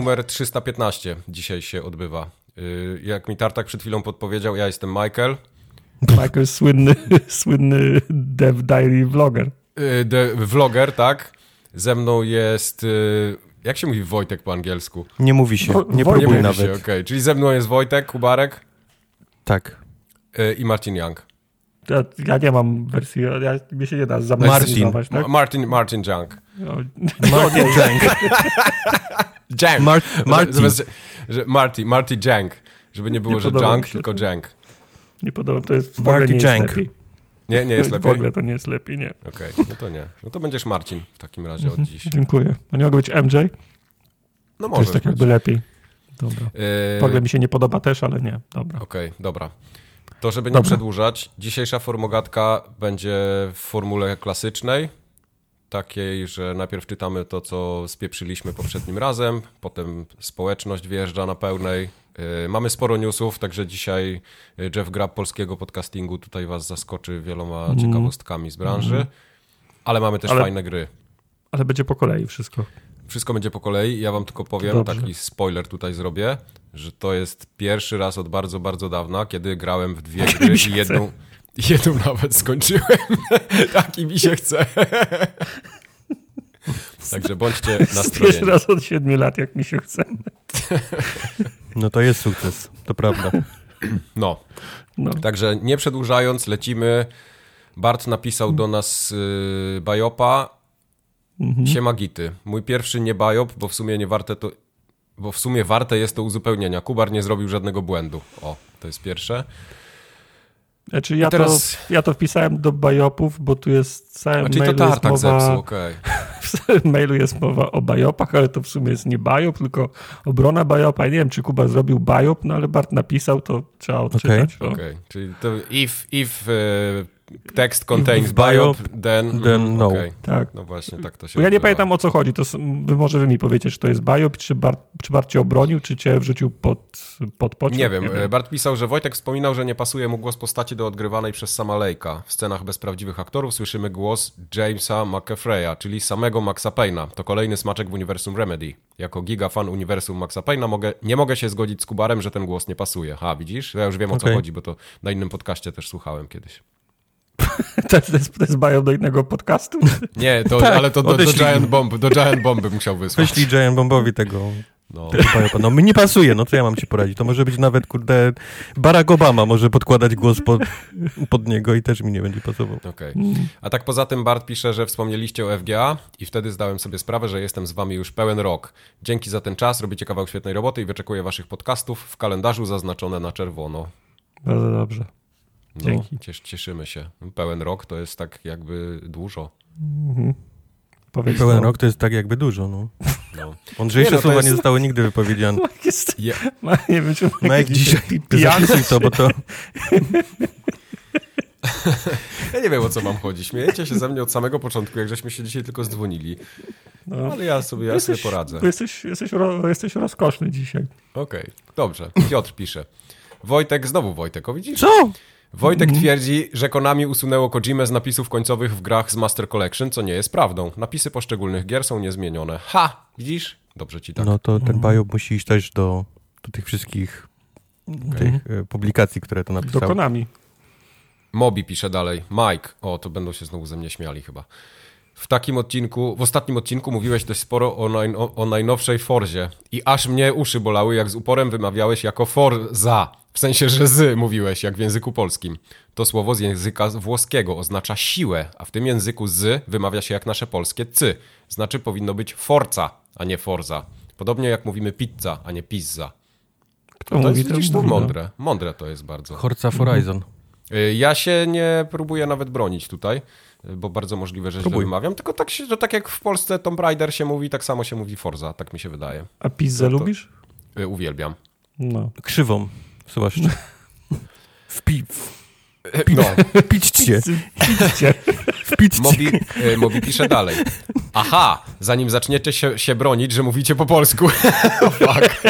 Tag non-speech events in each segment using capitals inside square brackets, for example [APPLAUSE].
Numer 315 dzisiaj się odbywa. Y, jak mi Tartak przed chwilą podpowiedział, ja jestem Michael. Michael słynny, [LAUGHS] słynny dev diary vlogger. Y, de, vlogger, tak. Ze mną jest... y, Jak się mówi Wojtek po angielsku? Nie mówi się, Wo- nie wo- próbuj mówi nawet. Się, okej. Czyli ze mną jest Wojtek, Kubarek Tak. i Marcin Young. Ja, ja nie mam wersji, ja, mnie się nie da Marcin. zamersyzować, tak? Ma- Martin, Martin Young. No, [LAUGHS] Martin Jank. Jank. [LAUGHS] Mar- Martin. Zamiast, że, Marty, Marty Jank. Żeby nie było, Nie że Jank, mi tylko. Jank. nie podoba, to jest w ogóle Marty nie jest Jank. lepiej. Nie, nie jest W lepiej? ogóle to nie jest lepiej, nie. Okej, no to nie. No to będziesz Marcin w takim razie Mhm. od dziś. Dziękuję. A nie mogę być MJ? No To jest może tak jakby lepiej. Dobra. Yy, W ogóle mi się nie podoba też, ale nie. Dobra. Okej, dobra. To żeby nie Dobra. przedłużać, dzisiejsza formogatka będzie w formule klasycznej, takiej, że najpierw czytamy to, co spieprzyliśmy poprzednim razem, potem społeczność wjeżdża na pełnej. Yy, Mamy sporo newsów, także dzisiaj yy, Jeff Grab polskiego podcastingu tutaj was zaskoczy wieloma ciekawostkami z branży, ale mamy też Ale- fajne gry. Ale będzie po kolei wszystko. Wszystko będzie po kolei. Ja wam tylko powiem, Dobrze. taki spoiler tutaj zrobię, że to jest pierwszy raz od bardzo, bardzo dawna, kiedy grałem w dwie [LAUGHS] gry mi się i jedną, jedną nawet skończyłem. [LAUGHS] Taki mi się chce. [LAUGHS] Także bądźcie Pierwszy nastrojeni. raz od siedmiu lat, jak mi się chce. No to jest sukces, to prawda. No, No. także nie przedłużając, lecimy. Bart napisał do nas yy, bajopa. Mhm. Siema gity. Mój pierwszy nie bajop, bo w sumie nie warte to... Bo w sumie warte jest to uzupełnienia. Kubar nie zrobił żadnego błędu. O, to jest pierwsze. Znaczy ja, teraz- to, ja to wpisałem do bajopów, bo tu jest w całym A czyli to mailu jest mowa, zepsuł, okej. [LAUGHS] w całym mailu jest mowa o bajopach, ale to w sumie jest nie bajop, tylko obrona bajopa. Ja nie wiem, czy Kuba zrobił bajop, no ale Bart napisał, to trzeba odczytać. Okej, czyli to if, if e, text contains biop, biop, then, then no. okej. Tak. No właśnie, tak to się Bo ja nie odbywa. pamiętam o co chodzi. To wy może wy mi powiecie, czy to jest bajop, czy Bart, czy Bart cię obronił, czy cię wrzucił pod, pod pociąg. Nie wiem, e, Bart pisał, że Wojtek wspominał, że nie pasuje mu głos postaci do odgrywanej przez sama Lejka. W scenach bez prawdziwych aktorów słyszymy głos Jamesa McAfreya, czyli samego Maxa Payna. To kolejny smaczek w uniwersum Remedy. Jako gigafan uniwersum Maxa Payna mogę, nie mogę się zgodzić z Kubarem, że ten głos nie pasuje. Ha, widzisz? Ja już wiem o co chodzi, bo to na innym podcaście też słuchałem kiedyś. To jest, to jest, to jest bajop do innego podcastu? Nie, to, [LAUGHS] Tak, ale to do, do. Giant Bomb, do Giant Bomby musiał wysłać. Wyślij Giant Bombowi tego, No. No mi nie pasuje, no co ja mam ci poradzić? To może być nawet, kurde, Barack Obama może podkładać głos pod, pod niego i też mi nie będzie pasował. Okej. A tak poza tym Bart pisze, że wspomnieliście o FGA i wtedy zdałem sobie sprawę, że jestem z wami już pełen rok. Dzięki za ten czas, robicie kawał świetnej roboty i wyczekuję waszych podcastów w kalendarzu zaznaczone na czerwono. Bardzo dobrze. No, Dzięki. Ciesz, cieszymy się. Pełen rok to jest tak jakby dużo. Powiedz Pełen to. rok to jest tak jakby dużo, no. No. Mądrzejsze Nie, no, słowa jest- nie zostały nigdy wypowiedziane. [LAUGHS] Jest, Je, ma, nie wiem, czy No jakiś dzisiaj, [LAUGHS] zapisuj to, bo to... [LAUGHS] ja nie wiem o co mam chodzić. Śmiejecie się ze mnie od samego początku, jak żeśmy się dzisiaj tylko zdzwonili. No. Ale ja sobie, ja sobie poradzę. Jesteś, jesteś, ro, jesteś rozkoszny dzisiaj. Okej, dobrze. Piotr pisze. Wojtek, znowu Wojtek, o widzisz? Co? Wojtek twierdzi, że Konami usunęło Kojimę z napisów końcowych w grach z Master Collection, co nie jest prawdą. Napisy poszczególnych gier są niezmienione. Ha! Widzisz? Dobrze ci tak. No to ten bajop musi iść też do, do tych wszystkich tych e, publikacji, które to Do napisał. Konami. Mobi pisze dalej. Mike. O, to będą się znowu ze mnie śmiali chyba. W takim odcinku, w ostatnim odcinku mówiłeś dość sporo o, naj, o, o najnowszej Forzie i aż mnie uszy bolały, jak z uporem wymawiałeś jako Forza. W sensie, że z mówiłeś, jak w języku polskim. To słowo z języka włoskiego oznacza siłę, a w tym języku z wymawia się jak nasze polskie cy. Znaczy powinno być forca, a nie forza. Podobnie jak mówimy pizza, a nie pizza. Kto To mówi jest, widzisz, to mówi, no. mądre. Mądre to jest bardzo. Horza Horizon. Y, Ja się nie próbuję nawet bronić tutaj, y, bo bardzo możliwe, że źle Próbuj. wymawiam, tylko tak, się, że tak jak w Polsce Tomb Raider się mówi, tak samo się mówi Forza, tak mi się wydaje. A pizzę No to- lubisz? Y, Uwielbiam. No. Krzywą, zwłaszcza. Wpi... No, [LAUGHS] [LAUGHS] Wpićcie, Pizzcie. wpićcie. Mobi, Mobi pisze dalej. Aha, zanim zaczniecie się, się bronić, że mówicie po polsku. oh, [LAUGHS] fuck.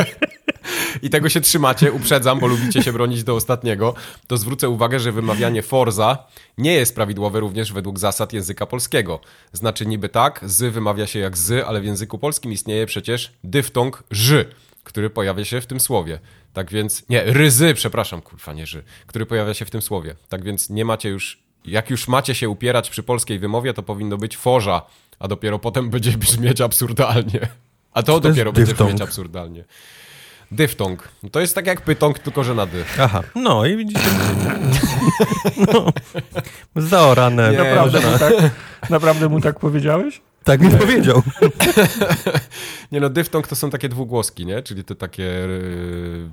i tego się trzymacie, uprzedzam, bo lubicie się bronić do ostatniego, to zwrócę uwagę, że wymawianie forza nie jest prawidłowe również według zasad języka polskiego. Znaczy niby tak, z wymawia się jak z, ale w języku polskim istnieje przecież dyftong ży, który pojawia się w tym słowie. Tak więc, nie, ryzy, przepraszam, kurwa, nie ży, który pojawia się w tym słowie. Tak więc nie macie już, jak już macie się upierać przy polskiej wymowie, to powinno być forza, a dopiero potem [LAUGHS] będzie brzmieć absurdalnie. A to, to dopiero będzie dyftong? brzmieć absurdalnie. Dyftong. To jest tak jak pytong, tylko że na dy. Aha, no i widzicie. [LAUGHS] No, zaorane. Nie, Naprawdę no, mu, tak, naprawdę mu tak powiedziałeś? Tak mi [LAUGHS] powiedział. Nie no, dyftong to są takie dwugłoski, nie? Czyli te takie... Yy...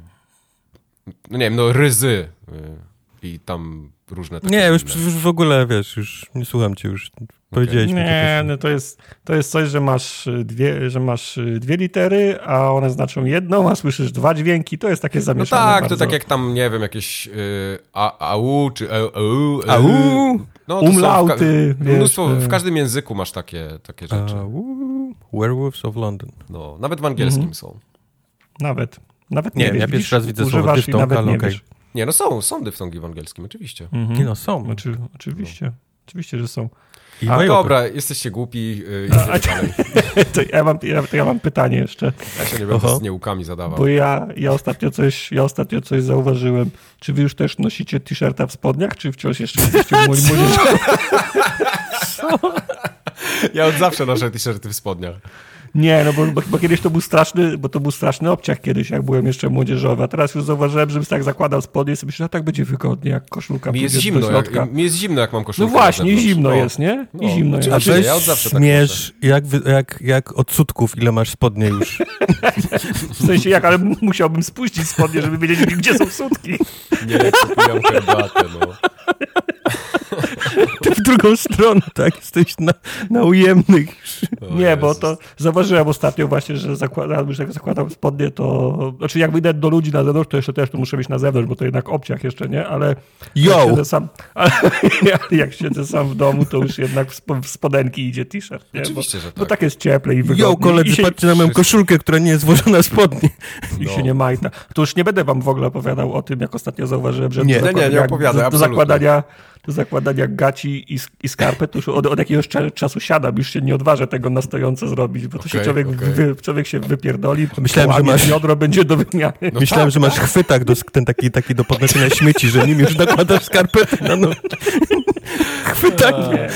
No nie wiem, no ryzy. Yy, I tam różne takie Nie, już, już w ogóle, wiesz, już nie słucham cię już. Powiedziałeś mi to Nie, też. no to jest, to jest coś, że masz, y, dwie, że masz y, dwie litery, a one znaczą jedną, a słyszysz dwa dźwięki, to jest takie No zamieszane tak, bardzo. to tak jak tam, nie wiem, jakieś yy, a, au, czy au, yy. Au. No, są w ka- Umlauty, Mnóstwo, w te- każdym języku masz takie, takie rzeczy. Uu, Werewolves of London. No, nawet w angielskim Mhm. są. Nawet. Nawet Nie, nie, wiesz, ja pierwszy raz widzę słowo używasz i dyftong, nawet ale wiesz. Nie, no są, są dyftongi w angielskim, oczywiście. Nie no, są. Znaczy, oczywiście, oczywiście, że są. I A, Wajopy. Dobra, jesteście głupi, yy, A, a, dalej. [LAUGHS] to, ja mam, ja, to ja mam pytanie jeszcze, Ja się nie będę Oho. z nieukami zadawał. bo ja, ja, ostatnio coś, ja ostatnio coś zauważyłem. Czy wy już też nosicie t-shirta w spodniach, czy wciąż jeszcze jesteście młodzi młodzieżowi? [LAUGHS] Ja od zawsze noszę t-shirty w spodniach. Nie, no bo, bo, bo kiedyś to był straszny, bo to był straszny obciach kiedyś, jak byłem jeszcze młodzieżowy, a teraz już zauważyłem, żebym tak zakładał spodnie i sobie myślę, że tak będzie wygodnie, jak koszulka Mi jest zimno, jak, mi jest zimno, jak mam No koszulkę na właśnie, zimno No. jest, nie? I No, zimno jest. A weź ja od zawsze tak śmiesz, jak, jak, jak od sutków, ile masz spodnie już. W sensie jak, ale musiałbym spuścić spodnie, żeby wiedzieć, gdzie są sutki. Nie, popijam herbatę, no. [LAUGHS] [LAUGHS] Ty w drugą stronę, tak? Jesteś na, na ujemnych. O Nie, bo to zauważyłem ostatnio właśnie, że zakładam, że jak zakładam spodnie, to... Znaczy jak wyjdę do ludzi na zewnątrz, to jeszcze też tu muszę być na zewnątrz, bo to jednak obciach jeszcze, nie? Ale... Yo! Jak siedzę sam, ale [LAUGHS] jak siedzę sam w domu, to już jednak w, spo, w spodenki idzie t-shirt, nie? Oczywiście, że Bo tak. tak jest cieplej i wygodnie. Jo, koledzy, I się, patrzcie na moją koszulkę, która nie jest włożona w spodnie. I No. się nie majta. To już nie będę wam w ogóle opowiadał o tym, jak ostatnio zauważyłem, że Nie. do Nie, nie, nie zakładania- opowiadaj, do, do zakładania do zakładania gaci i, i skarpet, to już od, od jakiegoś cza- czasu siadam, już się nie odważę tego na stojąco zrobić, bo to się Okej, człowiek, okej. wy, człowiek się wypierdoli, Myślałem, że masz- biodro będzie do wymiany. No Myślałem, tak, że masz chwytak, do, ten taki, taki do podnoszenia śmieci, że nim już nakładasz skarpety na noc. [LAUGHS] Chwytak. Nie,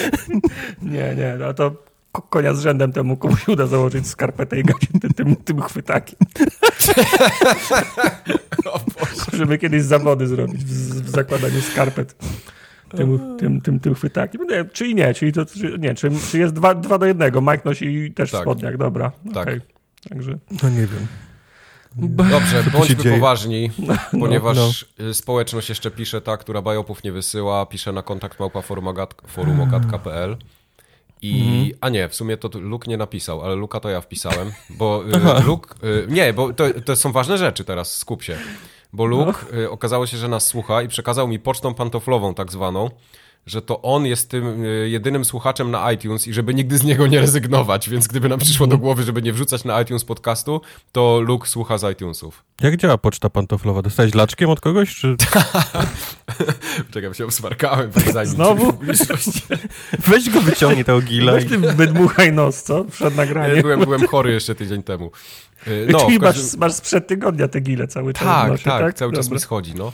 nie, nie, no to ko- konia z rzędem temu komuś uda założyć skarpetę i gaci tym, tym, tym chwytakiem. [LAUGHS] Możemy kiedyś zawody zrobić w, w zakładaniu skarpet. Tym, tym, tym, tym chwytakiem. Nie, czyli nie, czyli to, czy, nie, czy, czy jest dwa, dwa do jednego. Mike nosi też w Tak. spodniach, dobra. Tak. okej. Także No nie wiem. Dobrze, bądźmy poważni, ponieważ no. y, społeczność jeszcze pisze ta, która bajopów nie wysyła, pisze na kontakt małpa forumogat- forumogatka.pl i, Mhm. a nie, w sumie to Luke nie napisał, ale Luka to ja wpisałem, bo y, Luke, y, nie, bo to, to są ważne rzeczy teraz, skup się, bo Luke y, okazało się, że nas słucha i przekazał mi pocztą pantoflową tak zwaną, że to on jest tym y, jedynym słuchaczem na iTunes i żeby nigdy z niego nie rezygnować, więc gdyby nam przyszło do głowy, żeby nie wrzucać na iTunes podcastu, to Luke słucha z iTunesów. Jak działa poczta pantoflowa? Dostałeś laczkiem od kogoś? Czy... [LAUGHS] Czekaj, się usmarkałem. zanim Znowu? [LAUGHS] Weź go wyciągnij tego gila. weź ty wydmuchaj nos, co? Przed Ja nagraniem. byłem, byłem chory jeszcze tydzień temu. Y, No, Czyli każdym... masz, masz sprzed tygodnia te gile cały czas. Tak, nosie, tak, cały czas Dobra. mi schodzi, no.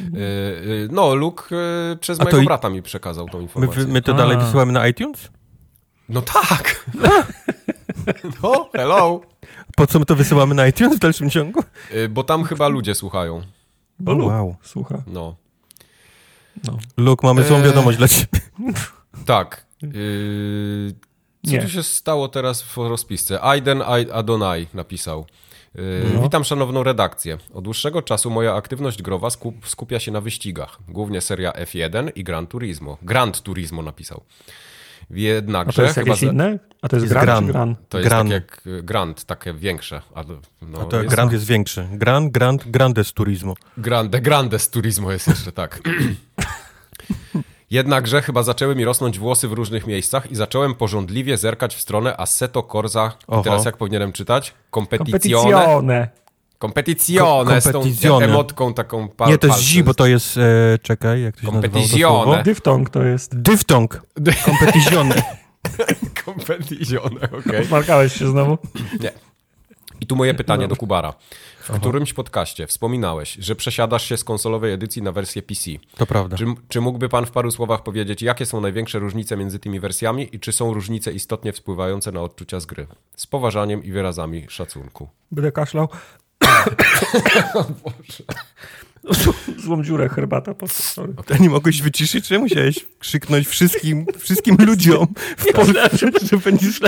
Y, y, No, Luke y, przez A to mojego i- brata mi przekazał tą My, informację. my to A. dalej wysyłamy na iTunes? No tak! [LAUGHS] No, hello! Po co my to wysyłamy na iTunes w dalszym ciągu? Bo tam chyba ludzie słuchają. Bo Luke wow. słucha. No, No. Luke, mamy złą wiadomość dla ciebie. tak. Y, Co Nie. tu się stało teraz w rozpisce? Aiden Ai- Adonai napisał. No. Witam szanowną redakcję. Od dłuższego czasu moja aktywność growa skup, skupia się na wyścigach. Głównie seria F1 i Gran Turismo. Grand Turismo napisał. A Jednakże to jest jakieś za- inne? A to jest, Jest gran, gran. czy gran? to jest Gran. tak jak y, Grand, takie większe. A, to- no, A to jest Grand jest większy. Grand, Grand, Grandes Turismo. Grande, Grandes Turismo jest jeszcze, tak. [CLEARS THROAT] [CLEARS THROAT] Jednakże chyba zaczęły mi rosnąć włosy w różnych miejscach i zacząłem porządliwie zerkać w stronę Assetto Corsa. I teraz jak powinienem czytać? Competizione Kompetizione. Competizione, z tą emotką taką pa- Nie, to jest zi, bo to jest, e, czekaj, jak to się Competizione. Dyftong to jest. Dyftong. [LAUGHS] Competizione. Competizione, okej. Smarkałeś się znowu? Nie. I tu moje pytanie do Kubara. W którymś podcaście wspominałeś, że przesiadasz się z konsolowej edycji na wersję PC. To prawda. Czy, czy mógłby pan w paru słowach powiedzieć, jakie są największe różnice między tymi wersjami i czy są różnice istotnie wpływające na odczucia z gry? Z poważaniem i wyrazami szacunku. Będę kaszlał. [COUGHS] [LAUGHS] Złą dziurę herbata po sorry. To nie mogłeś wyciszyć, czy musiałeś krzyknąć wszystkim, wszystkim ludziom w Polsce, że będziesz...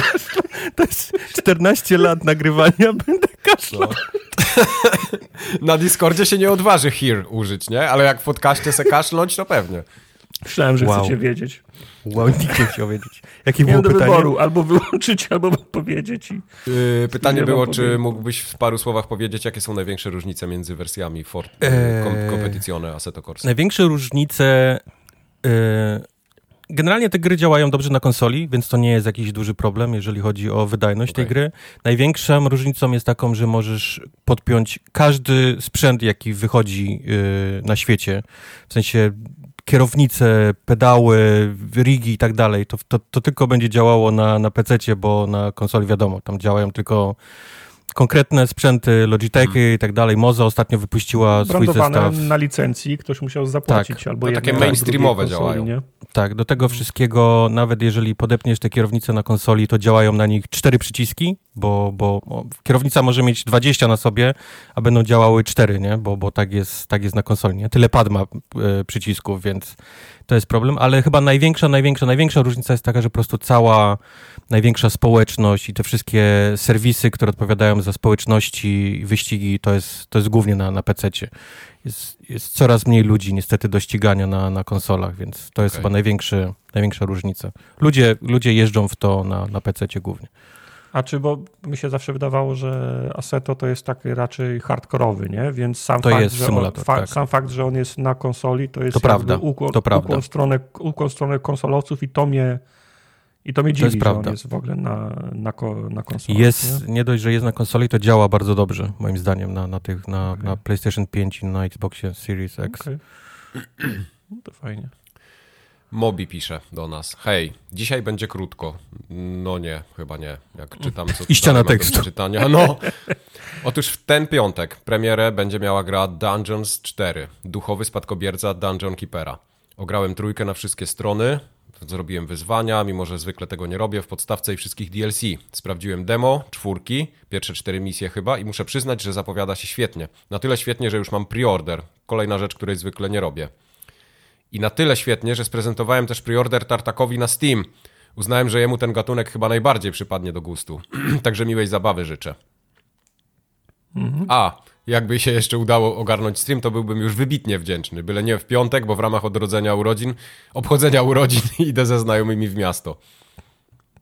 To jest 14 lat nagrywania, będę kaszlał. Na Discordzie się nie odważy here użyć, nie? Ale jak w podcaście se kaszlnąć, to pewnie. Myślałem, że Wow. chcecie wiedzieć. Wow, nikt nie chciał wiedzieć. Jakie było do pytanie? wyboru, albo wyłączyć, [LAUGHS] albo powiedzieć. I... Yy, pytanie Nie było, czy powiedzieć. mógłbyś w paru słowach powiedzieć, jakie są największe różnice między wersjami Ford, Eee. kom, Competizione Assetto Corsa? Największe różnice... y, Generalnie te gry działają dobrze na konsoli, więc to nie jest jakiś duży problem, jeżeli chodzi o wydajność tej Okej. gry. Największą różnicą jest taką, że możesz podpiąć każdy sprzęt, jaki wychodzi y, na świecie. W sensie kierownice, pedały, rigi i tak dalej. To, to, to tylko będzie działało na, na PC, bo na konsoli wiadomo, tam działają tylko konkretne sprzęty, Logitechy i tak dalej. Moza ostatnio wypuściła swój Brandowane zestaw. na licencji, ktoś musiał zapłacić. Tak. Albo To jednej, takie albo mainstreamowe konsoli, działają. Nie? Tak, do tego wszystkiego, nawet jeżeli podepniesz te kierownice na konsoli, to działają na nich cztery przyciski, bo, bo kierownica może mieć 20 na sobie, a będą działały cztery, nie? Bo, bo tak, jest, tak jest na konsoli, nie? Tyle pad ma e, przycisków, więc to jest problem, ale chyba największa, największa, największa różnica jest taka, że po prostu cała największa społeczność i te wszystkie serwisy, które odpowiadają za społeczności i wyścigi, to jest, to jest głównie na, na PC-cie. Jest, jest coraz mniej ludzi niestety do ścigania na, na konsolach, więc to jest Okej. chyba największy, największa różnica. Ludzie, ludzie jeżdżą w to na, na PC-cie głównie. A czy, bo mi się zawsze wydawało, że Assetto to jest taki raczej hardkorowy, nie? Więc sam, To fakt, jest że on, fa- tak. sam fakt, że on jest na konsoli, to jest To prawda, ukłon, to prawda. ukłon, w stronę, ukłon stronę konsolowców i to mnie i to mnie dziwi, jest że prawda. on jest w ogóle na, na, na konsoli. Jest, nie? dość, że jest na konsoli, to działa bardzo dobrze, moim zdaniem, na, na, tych, na, Okej. na PlayStation 5 i na Xboxie Series X. Okej. [CLEARS THROAT] No to fajnie. Mobi pisze do nas. Hej, dzisiaj będzie krótko. No nie, chyba nie. Jak czytam, co [LAUGHS] I ściana tekstu. przeczytania. No. Otóż w ten piątek premierę będzie miała gra Dungeons 4. Duchowy spadkobierca Dungeon Keepera. Ograłem trójkę na wszystkie strony. Zrobiłem wyzwania, mimo że zwykle tego nie robię, w podstawce i wszystkich DLC. Sprawdziłem demo, czwórki, pierwsze cztery misje chyba i muszę przyznać, że zapowiada się świetnie. Na tyle świetnie, że już mam preorder. Kolejna rzecz, której zwykle nie robię. I na tyle świetnie, że sprezentowałem też preorder Tartakowi na Steam. Uznałem, że jemu ten gatunek chyba najbardziej przypadnie do gustu. [CLEARS THROAT] Także miłej zabawy życzę. A, jakby się jeszcze udało ogarnąć stream, to byłbym już wybitnie wdzięczny. Byle nie w piątek, bo w ramach odrodzenia urodzin, obchodzenia urodzin [LAUGHS] idę ze znajomymi w miasto.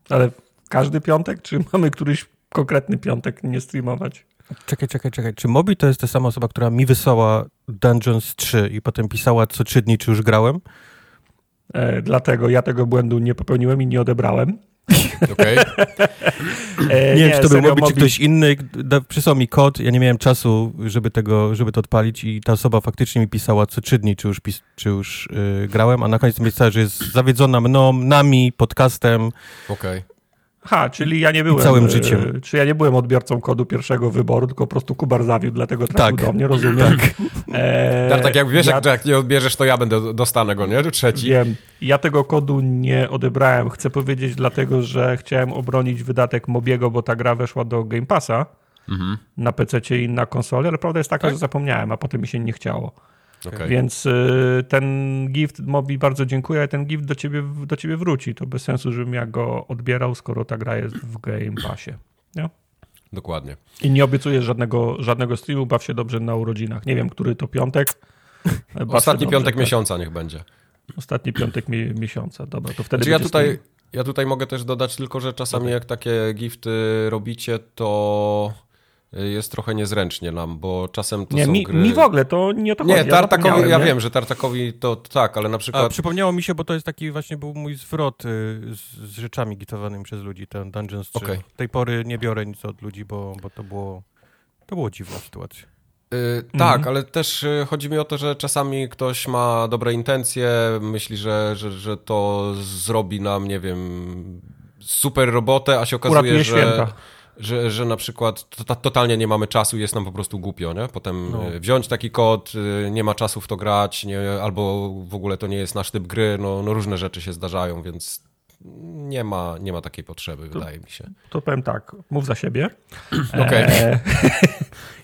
Ale każdy piątek, czy mamy któryś konkretny piątek nie streamować? Czekaj, czekaj, czekaj. Czy Mobi to jest ta sama osoba, która mi wysłała Dungeons 3 i potem pisała co trzy dni, czy już grałem? E, dlatego ja tego błędu nie popełniłem i nie odebrałem. [LAUGHS] Okej? E, Nie, wiem, czy to był Mobi, czy ktoś inny. Da, przysłał mi kod, ja nie miałem czasu, żeby, tego, żeby to odpalić i ta osoba faktycznie mi pisała co trzy dni, czy już, pis, czy już yy, grałem, a na koniec mi pisała, że jest zawiedzona mną, nami, podcastem. Okej. Ha, czyli ja nie byłem. całym e, życiem. Czy ja nie byłem odbiorcą kodu pierwszego wyboru, tylko po prostu Kubar zawiódł, dlatego trafił Tak. do mnie, rozumiem. E, Tak, tak jak wiesz, ja, jak nie odbierzesz, to ja będę dostanę go, nie? Trzeci. Wiem. Ja tego kodu nie odebrałem. Chcę powiedzieć dlatego, że chciałem obronić wydatek Mobiego, bo ta gra weszła do Game Passa Mhm. na PC i na konsoli, ale prawda jest taka, Tak? że zapomniałem, a potem mi się nie chciało. Okej. Więc y, ten gift Mobi bardzo dziękuję, ale ten gift do ciebie, do ciebie wróci. To bez sensu, żebym ja go odbierał, skoro ta gra jest w Game Passie. Dokładnie. I nie obiecuję żadnego, żadnego streamu, baw się dobrze na urodzinach. Nie wiem, który to piątek. [LAUGHS] Ostatni piątek tak. miesiąca niech będzie. Ostatni piątek mi, miesiąca. Dobra, to wtedy Znaczy ja tutaj, stream. ja tutaj mogę też dodać tylko, że czasami jak takie gifty robicie, to jest trochę niezręcznie nam, bo czasem to Nie, są mi, gry... mi w ogóle to nie o to Nie, chodzi. Tartakowi, zapomniałem, ja nie? wiem, że Tartakowi to tak, ale na A przykład... przypomniało mi się, bo to jest taki właśnie był mój zwrot y, z, z rzeczami gitowanymi przez ludzi, ten Dungeons 3. Okej. tej pory nie biorę nic od ludzi, bo, bo to było To było dziwna sytuacja. Yy, tak, ale też yy, chodzi mi o to, że czasami ktoś ma dobre intencje, myśli, że, że, że to zrobi nam, nie wiem, super robotę, a się okazuje, Uratuje że, święta. Że, że na przykład to, totalnie nie mamy czasu i jest nam po prostu głupio, nie? Potem No. yy, wziąć taki kod, yy, nie ma czasu w to grać, nie, albo w ogóle to nie jest nasz typ gry, no, no różne rzeczy się zdarzają, więc nie ma, nie ma takiej potrzeby, wydaje mi się. To powiem tak, mów za siebie. [LAUGHS] Okej. E,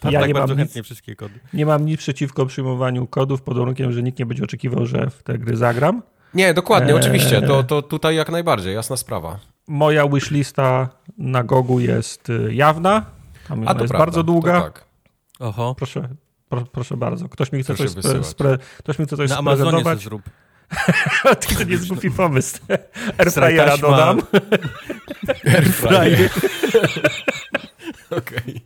Tam [LAUGHS] ja tak nie bardzo mam, nic, wszystkie kody. nie mam nic przeciwko przyjmowaniu kodów pod warunkiem, że nikt nie będzie oczekiwał, że w te gry zagram. Nie, dokładnie, Eee. oczywiście, to, to tutaj jak najbardziej, jasna sprawa. Moja wishlista na Gogu jest y, jawna. Tam ona A to jest prawda, bardzo długa. Tak. Oho. Proszę, pro, proszę bardzo. Ktoś mi chce Proszę coś, spre, spre, ktoś mi chce coś Na Amazonie [LAUGHS] to sprezentować. zrób. to nie jest głupi pomysł. Airfryera dodam. Airfryer. [LAUGHS] [LAUGHS] Okej.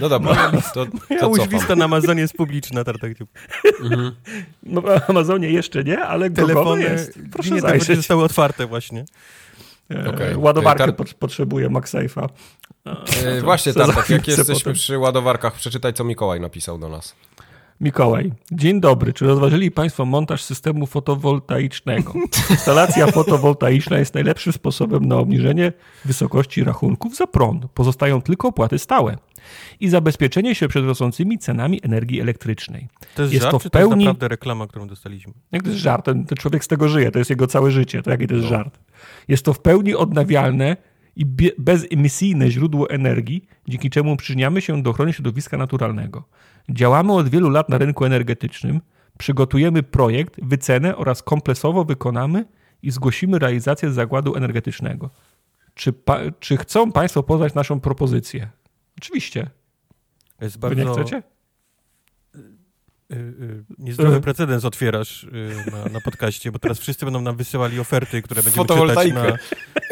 No dobra, to, Ja to cofam. lista na Amazonie jest publiczna, Tartak. No, w Amazonie jeszcze nie, ale Telefony, jest. Proszę nie, telefony zajrzeć. zostały otwarte właśnie. E, Okej. Ładowarkę Tar- pot- potrzebuje MagSafe'a. E, właśnie, Co za tak, jak jesteśmy potem. przy ładowarkach, przeczytaj, co Mikołaj napisał do nas. Mikołaj, dzień dobry. Czy rozważyli Państwo montaż systemu fotowoltaicznego? Instalacja fotowoltaiczna jest najlepszym sposobem na obniżenie wysokości rachunków za prąd. Pozostają tylko opłaty stałe i zabezpieczenie się przed rosnącymi cenami energii elektrycznej. To jest, Jest żart, to w czy to jest pełni- naprawdę reklama, którą dostaliśmy? Jak to jest żart? Ten, ten człowiek z tego żyje, to jest jego całe życie. To jaki to jest żart? Jest to w pełni odnawialne i bezemisyjne źródło energii, dzięki czemu przyczyniamy się do ochrony środowiska naturalnego. Działamy od wielu lat na rynku energetycznym, przygotujemy projekt, wycenę oraz kompleksowo wykonamy i zgłosimy realizację zakładu energetycznego. Czy, czy chcą Państwo poznać naszą propozycję? Oczywiście. To jest Wy bardzo... nie chcecie? Y, y, Niezdrowy Y. precedens otwierasz y, na, na podcaście, bo teraz wszyscy będą nam wysyłali oferty, które będziemy czytać na...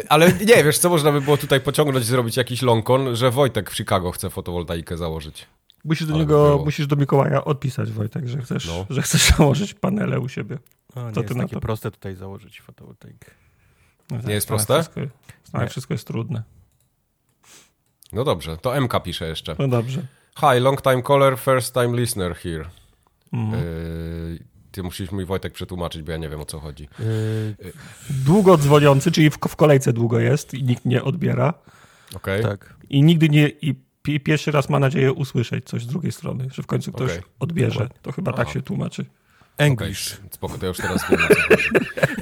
Ale nie, wiesz co, można by było tutaj pociągnąć, zrobić jakiś longkon, że Wojtek w Chicago chce fotowoltaikę założyć. Musisz do Ale by niego, było. musisz do Mikołaja odpisać, Wojtek, że chcesz, No. że chcesz założyć panele u siebie. O, nie Co jest ty na takie to? proste tutaj założyć fotowoltaikę. Nie jest Stare proste? Wszystko, Nie. wszystko jest trudne. No dobrze, to MK pisze jeszcze. No dobrze. Hi, long time caller, first time listener here. Mhm. Yy, ty musisz mój Wojtek przetłumaczyć, bo ja nie wiem o co chodzi. Y, Długo dzwoniący, czyli w, w kolejce długo jest i nikt nie odbiera. Okej? tak. I nigdy nie. I pi- pierwszy raz ma nadzieję usłyszeć coś z drugiej strony, że w końcu ktoś Okej. odbierze. To chyba tak Aha. się tłumaczy. English. Okej, spoko, to ja już teraz wiem.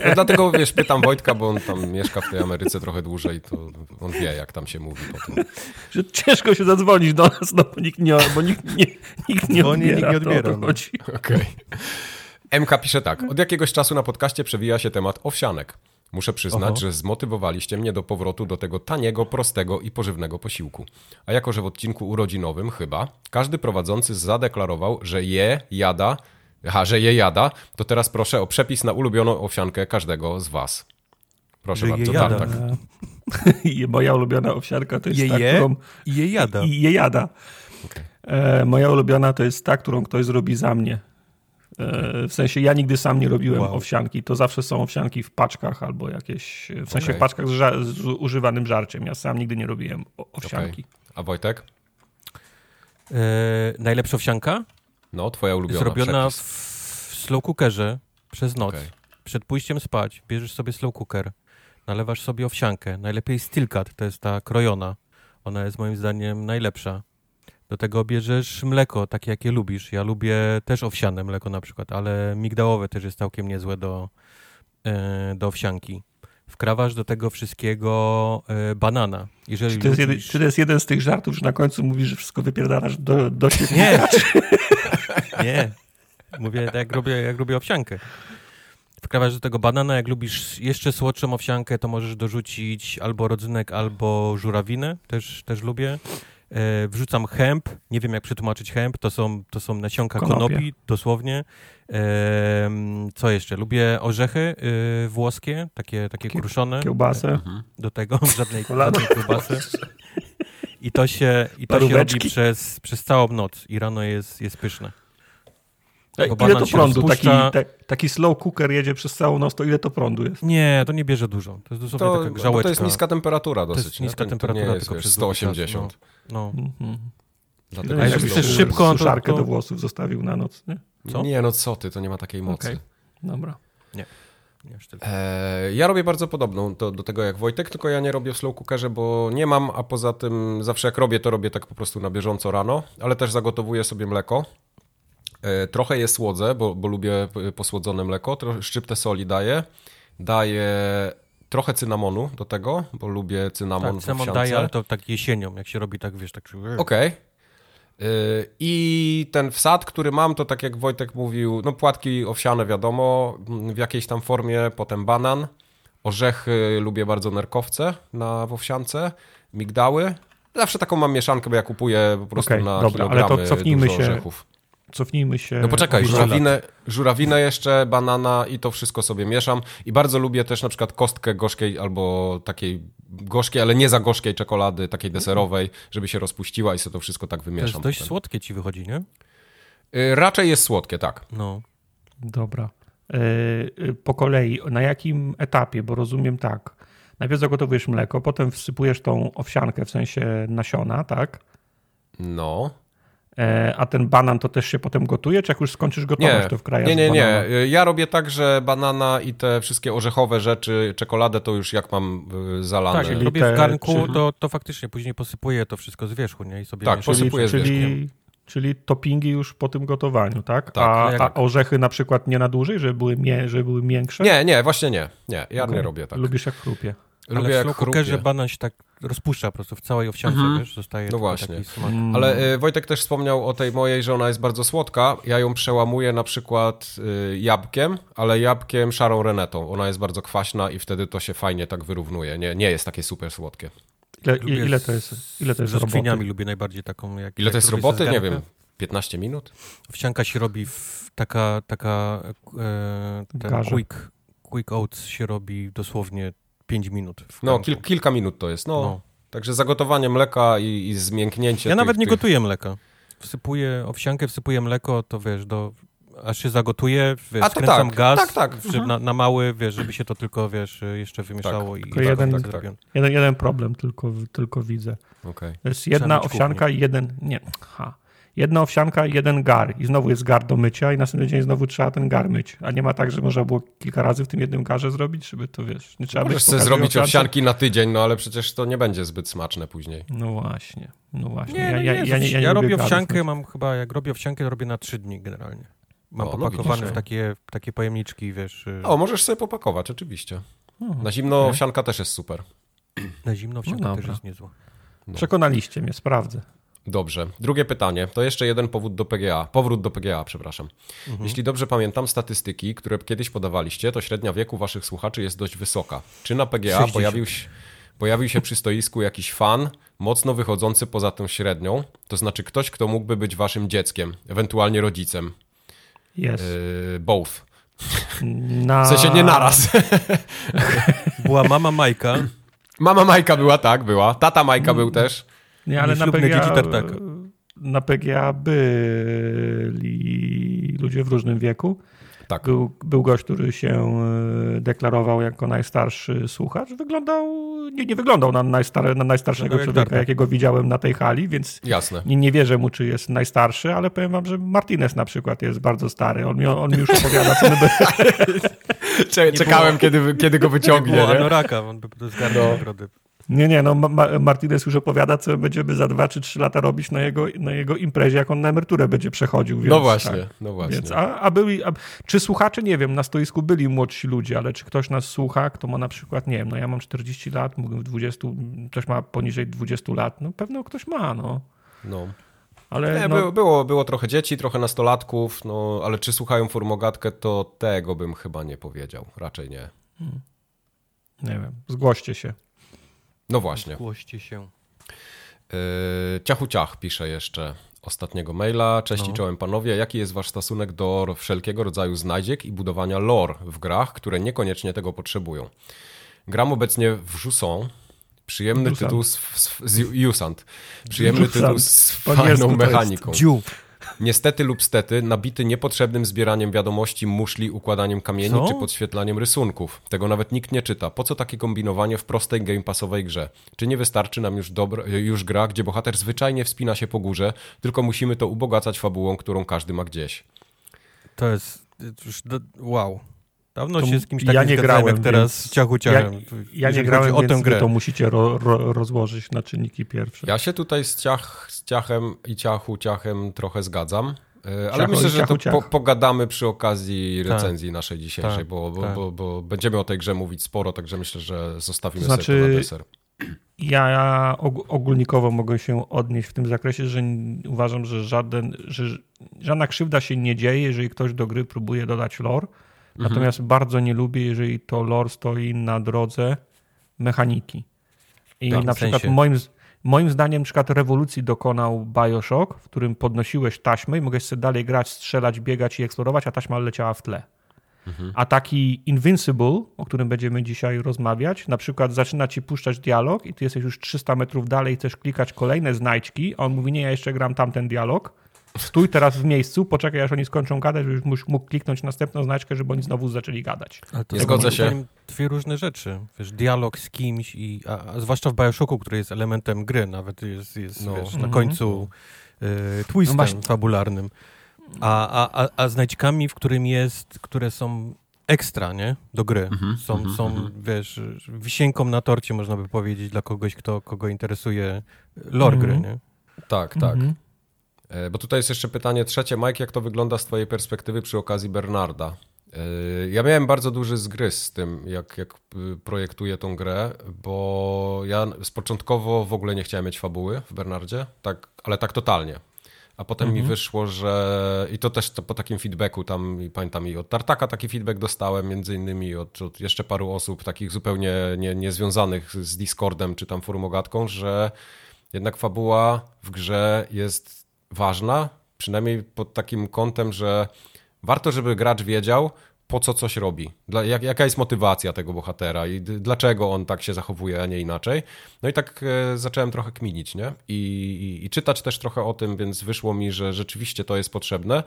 No, dlatego, wiesz, pytam Wojtka, bo on tam mieszka w tej Ameryce trochę dłużej, to on wie, jak tam się mówi potem. Że ciężko się zadzwonić do nas, no bo nikt nie, bo nikt nie, nikt nie Dzwoni, nikt odbiera. nie odbiera, to no. Okej. MK pisze tak. Od jakiegoś czasu na podcaście przewija się temat owsianek. Muszę przyznać, Oho. że zmotywowaliście mnie do powrotu do tego taniego, prostego i pożywnego posiłku. A jako, że w odcinku urodzinowym chyba każdy prowadzący zadeklarował, że je, jada, aha, że je jada, to teraz proszę o przepis na ulubioną owsiankę każdego z was. Proszę Że bardzo, je jada. Tartak. [LAUGHS] I moja ulubiona owsianka to jest Je ta, je którą... i je jada. I je jada. Okej. E, moja ulubiona to jest ta, którą ktoś zrobi za mnie. E, w sensie ja nigdy sam nie robiłem Wow. owsianki. To zawsze są owsianki w paczkach albo jakieś, w sensie Okej. w paczkach z, ża- z używanym żarciem. Ja sam nigdy nie robiłem owsianki. A Wojtek? E, najlepsza owsianka? No, twoja ulubiona. Zrobiona w, przepis. w slow cookerze przez noc. Okej. Przed pójściem spać bierzesz sobie slow cooker, nalewasz sobie owsiankę. Najlepiej stilkat, to jest ta krojona. Ona jest moim zdaniem najlepsza. Do tego bierzesz mleko, takie jakie lubisz. Ja lubię też owsiane mleko na przykład, ale migdałowe też jest całkiem niezłe do, e, do owsianki. Wkrawasz do tego wszystkiego e, banana. Jeżeli Czy to, jest jeden, lubisz- czy to jest jeden z tych żartów, że na końcu mówisz, że wszystko wypierdalasz do, do siebie? Nie. [LAUGHS] [LAUGHS] Nie. Mówię, tak jak robię, jak robię owsiankę. Wkrawasz do tego banana, jak lubisz jeszcze słodszą owsiankę, to możesz dorzucić albo rodzynek, albo żurawinę, też, też lubię. E, wrzucam hemp, nie wiem jak przetłumaczyć hemp, to są, to są nasionka Konopie. konopi, dosłownie. E, co jeszcze? Lubię orzechy y, włoskie, takie, takie Kie- kruszone Kiełbasę. Mhm. do tego, żadnej, [LAUGHS] żadnej kiełbasy. I to się, i to się robi przez, przez całą noc i rano jest, jest pyszne. Bo ile to prądu? Taki, taki slow cooker jedzie przez całą noc, to ile to prądu jest? Nie, to nie bierze dużo. To jest dosłownie To, taka bo grzałeczka. to jest niska temperatura dosyć. jest nie? niska To- temperatura, to nie jest, tylko czas, 180. No. Mhm. Dlatego Ile jak jest szybko, to- suszarkę to- do włosów zostawił na noc, nie? Co? Nie, no co ty, to nie ma takiej mocy. Okej. Dobra. Nie. E, ja robię bardzo podobną do, do tego jak Wojtek, tylko ja nie robię w slow cookerze, bo nie mam, a poza tym zawsze jak robię, to robię tak po prostu na bieżąco rano, ale też zagotowuję sobie mleko. E, trochę je słodzę, bo, bo lubię posłodzone mleko, trochę szczyptę soli daję, daję trochę cynamonu do tego, bo lubię cynamon Tak, w cynamon owsiance. daje, ale to tak jesienią, jak się robi tak, wiesz, tak... Okej. Y, I ten wsad, który mam, to tak jak Wojtek mówił, no płatki owsiane wiadomo, m, w jakiejś tam formie, potem banan, orzechy, lubię bardzo nerkowce na w owsiance, migdały. Zawsze taką mam mieszankę, bo ja kupuję po prostu Okej, na dobra, ale kilogramy to cofnijmy dużo się orzechów. Cofnijmy się. No poczekaj, żurawinę, żurawinę jeszcze, banana i to wszystko sobie mieszam. I bardzo lubię też na przykład kostkę gorzkiej albo takiej gorzkiej, ale nie za gorzkiej czekolady, takiej deserowej, żeby się rozpuściła i sobie to wszystko tak To wymieszam. jest dość potem. słodkie ci wychodzi, nie? Y, Raczej jest słodkie, tak. No. Dobra. E, e, Po kolei, na jakim etapie? Bo rozumiem tak. Najpierw zagotowujesz mleko, potem wsypujesz tą owsiankę, w sensie nasiona, tak? No. E, A ten banan to też się potem gotuje, czy jak już skończysz gotować, Nie, to wkrajasz nie, nie, nie. Ja robię tak, że banana i te wszystkie orzechowe rzeczy, czekoladę to już jak mam y, zalane. Tak, jak czyli te- w garnku, czyli- to, to faktycznie później posypuję to wszystko z wierzchu, nie? I sobie Tak, mieszam. posypuję z czyli, czyli toppingi już po tym gotowaniu, tak? Tak, a, jak- a orzechy na przykład nie na dłużej, żeby były, mie, żeby były miększe? Nie, nie, właśnie nie. Nie, ja Okej. nie robię tak. Lubisz jak chrupie. Ale Lubię w jak slow cookerze banan się tak rozpuszcza po prostu w całej owsiance, Mhm. wiesz? Zostaje No właśnie. taki smak. Mm. Ale y, Wojtek też wspomniał o tej mojej, że ona jest bardzo słodka. Ja ją przełamuję na przykład y, jabłkiem, ale jabłkiem szarą renetą. Ona jest bardzo kwaśna i wtedy to się fajnie tak wyrównuje. Nie, nie jest takie super słodkie. Ile, Lubię ile z- to jest, ile to jest skrzyniami roboty? lubię najbardziej taką, jak... Ile jak to jest roboty? Nie wiem. 15 minut? Owsianka się robi w taka, taka e, quick, quick oats się robi dosłownie 5 minut. w No, kil, kilka minut to jest. No. No. Także zagotowanie mleka i, i zmięknięcie Ja tych, nawet nie tych... gotuję mleka. Wsypuję owsiankę, wsypuję mleko, to wiesz, do, aż się zagotuje, wiesz, A to skręcam tak, gaz tak, tak. Mhm. na, na mały, wiesz, żeby się to tylko, wiesz, jeszcze wymieszało i Tylko tak, jeden- tak, tak. zrobione. Jeden, jeden problem tylko, tylko widzę. Okej. To jest jedna owsianka i jeden. Nie. Ha. Jedna owsianka i jeden gar. I znowu jest gar do mycia, i następny dzień znowu trzeba ten gar myć. A nie ma tak, że można było kilka razy w tym jednym garze zrobić, żeby to wiesz. Nie trzeba Możesz być sobie zrobić owsianki na tydzień, no ale przecież to nie będzie zbyt smaczne później. No właśnie. No właśnie. Nie, ja, no ja, nie, ja, nie, ja, nie ja robię owsiankę, myć. mam chyba, jak robię owsiankę, to robię na 3 dni generalnie. Mam O, no popakowane w takie, takie pojemniczki, wiesz, y, O, możesz sobie popakować, oczywiście. Mhm. Na zimno okej. owsianka też jest super. na zimno owsianka No też jest niezła. Przekonaliście mnie, sprawdzę. Dobrze. Drugie pytanie. To jeszcze jeden powód do PGA. Powrót do PGA, przepraszam. Mhm. Jeśli dobrze pamiętam statystyki, które kiedyś podawaliście, to średnia wieku waszych słuchaczy jest dość wysoka. Czy na PGA 60. pojawił się, pojawił się przy stoisku jakiś fan, mocno wychodzący poza tą średnią? To znaczy ktoś, kto mógłby być waszym dzieckiem, ewentualnie rodzicem. Jest. Yy, both. Na... W sensie nie naraz. [LAUGHS] Była mama Majka, Mama Majka była, tak, była. Tata Majka był też. Nie, ale na PGA, na PGA byli ludzie w różnym wieku. Tak. Był, był gość, który się e, deklarował jako najstarszy słuchacz. Wyglądał, nie, nie wyglądał na, najstar, na najstarszego jak człowieka, jakiego widziałem na tej hali, więc Jasne. nie, nie wierzę mu, czy jest najstarszy, ale powiem wam, że Martinez na przykład jest bardzo stary. On mi, on mi już opowiada, co my by... [LAUGHS] Cze- czekałem, kiedy, kiedy go wyciągnie. było Nie? Anoraka, on by zgarnął No. nagrody. Nie, nie, no Ma- Ma- Martinez już opowiada, co będziemy za dwa czy trzy lata robić na jego, na jego imprezie, jak on na emeryturę będzie przechodził. Więc, No właśnie, tak. no właśnie. Więc, a, a byli, a, czy słuchacze, nie wiem, na stoisku byli młodsi ludzie, ale czy ktoś nas słucha, kto ma na przykład, nie wiem, no ja mam 40 lat, mógłbym w 20, ktoś ma poniżej 20 lat, no pewno ktoś ma, no. No. Ale Nie, no, było, było, było trochę dzieci, trochę nastolatków, no, ale czy słuchają Formogatkę, to tego bym chyba nie powiedział. Raczej nie. nie wiem, zgłoście się. No właśnie. Głoście się. Yy, ciachu ciach pisze jeszcze ostatniego maila. Cześć No. i czołem panowie. Jaki jest wasz stosunek do wszelkiego rodzaju znajdziek i budowania lore w grach, które niekoniecznie tego potrzebują? Gram obecnie w Jusson. Przyjemny Jusant. tytuł z, z, z Jusant. Przyjemny Jusant. tytuł z fajną mechaniką. Dziu. Niestety lub stety nabity niepotrzebnym zbieraniem wiadomości, muszli, układaniem kamieni Co? czy podświetlaniem rysunków. Tego nawet nikt nie czyta. Po co takie kombinowanie w prostej game passowej grze? Czy nie wystarczy nam już, dobra, już gra, gdzie bohater zwyczajnie wspina się po górze, tylko musimy to ubogacać fabułą, którą każdy ma gdzieś? To jest już wow. Dawno To się z kimś ja takim nie zgadzałem, grałem, jak teraz więc ciachu ciachem. Ja, ja nie grałem, o tę więc grę. to musicie ro, ro, rozłożyć na czynniki pierwsze. Ja się tutaj z, ciach, z ciachem i ciachu ciachem trochę zgadzam. e, Ale Ciacho myślę, że ciachu to po, pogadamy przy okazji Tak. recenzji naszej dzisiejszej, Tak, bo, bo, tak. bo, bo będziemy o tej grze mówić sporo, także myślę, że zostawimy To znaczy, sobie to na deser. Ja, ja og- ogólnikowo mogę się odnieść w tym zakresie, że uważam, że, żaden, że żadna krzywda się nie dzieje, jeżeli ktoś do gry próbuje dodać lore. Mhm. Natomiast bardzo nie lubię, jeżeli to lore stoi na drodze mechaniki. I Tak, na przykład sensie. moim, moim zdaniem na przykład rewolucji dokonał Bioshock, w którym podnosiłeś taśmę i mogłeś sobie dalej grać, strzelać, biegać i eksplorować, a taśma leciała w tle. Mhm. A taki Invincible, o którym będziemy dzisiaj rozmawiać, na przykład zaczyna ci puszczać dialog i ty jesteś już 300 metrów dalej chcesz klikać kolejne znajdźki, a on mówi, nie, ja jeszcze gram tamten dialog, stój teraz w miejscu, poczekaj aż oni skończą gadać, żebyś mógł- kliknąć następną znajdźkę, żeby oni znowu zaczęli gadać. Ale to zgodzę się. dwie różne rzeczy. Wiesz, dialog z kimś, i, a, a zwłaszcza w Bioshocku, który jest elementem gry, nawet jest, jest No. wiesz, na Mhm. końcu y, twistem No właśnie. fabularnym. A, a, a, a znajdźkami, w którym jest, które są ekstra, nie? Do gry. Mhm, Są, mhm, są mhm. wiesz, wisienką na torcie, można by powiedzieć, dla kogoś, kto, kogo interesuje lore gry, nie? Tak, tak. Mhm. E, Bo tutaj jest jeszcze pytanie trzecie. Mike, jak to wygląda z twojej perspektywy przy okazji Bernarda? E, Ja miałem bardzo duży zgryz z tym, jak, jak y, projektuję tą grę, bo ja z początkowo w ogóle nie chciałem mieć fabuły w Bernardzie, tak, ale tak totalnie. A potem mi wyszło, że i to też to po takim feedbacku tam, i pamiętam i od Tartaka taki feedback dostałem, między innymi od, od jeszcze paru osób takich zupełnie nie, niezwiązanych z Discordem czy tam forumogatką, że jednak fabuła w grze jest ważna, przynajmniej pod takim kątem, że warto, żeby gracz wiedział, po co coś robi, Dla, jak, jaka jest motywacja tego bohatera i dlaczego on tak się zachowuje, a nie inaczej. No i tak e, zacząłem trochę kminić, nie? I, i, I czytać też trochę o tym, więc wyszło mi, że rzeczywiście to jest potrzebne,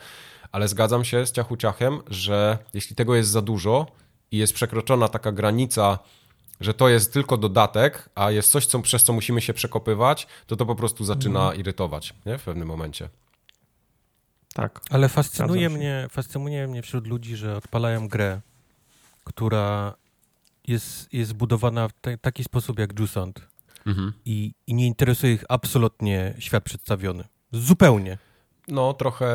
ale zgadzam się z ciachu ciachem, że jeśli tego jest za dużo i jest przekroczona taka granica, że to jest tylko dodatek, a jest coś, co, przez co musimy się przekopywać, to to po prostu zaczyna irytować nie? w pewnym momencie. Tak. Ale fascynuje mnie, fascynuje mnie wśród ludzi, że odpalają grę, która jest, jest budowana w ta- taki sposób jak Jusant i, i nie interesuje ich absolutnie świat przedstawiony. Zupełnie. No, trochę.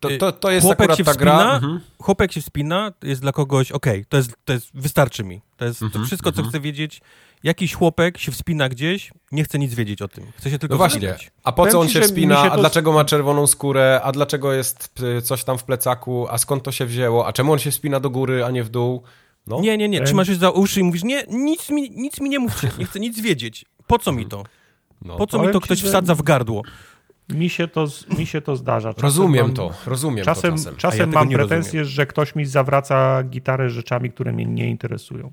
To, Y, to, to jest chłopek akurat się wspina, Mhm. Chłopek się wspina, jest dla kogoś, okej, to, jest, to jest, wystarczy mi. To jest to Mhm, wszystko, co mhm. chcę wiedzieć. Jakiś chłopek się wspina gdzieś, nie chce nic wiedzieć o tym. Chce się tylko No właśnie. wspinać. A po Powiem co on ci, się wspina? się A to- dlaczego ma czerwoną skórę? A dlaczego jest y, coś tam w plecaku? A skąd to się wzięło? A czemu on się wspina do góry, a nie w dół? No. Nie, nie, nie, trzymasz się za uszy i mówisz, nie, nic mi, nic mi nie mówcie, nie chcę nic wiedzieć. Po co mi to? no. Po co mi to ci, ktoś że- wsadza w gardło? Mi się to, mi się to zdarza. Czasem Rozumiem mam- to, rozumiem Czasem, to czasem. czasem ja mam pretensje, że ktoś mi zawraca gitarę rzeczami, które mnie nie interesują.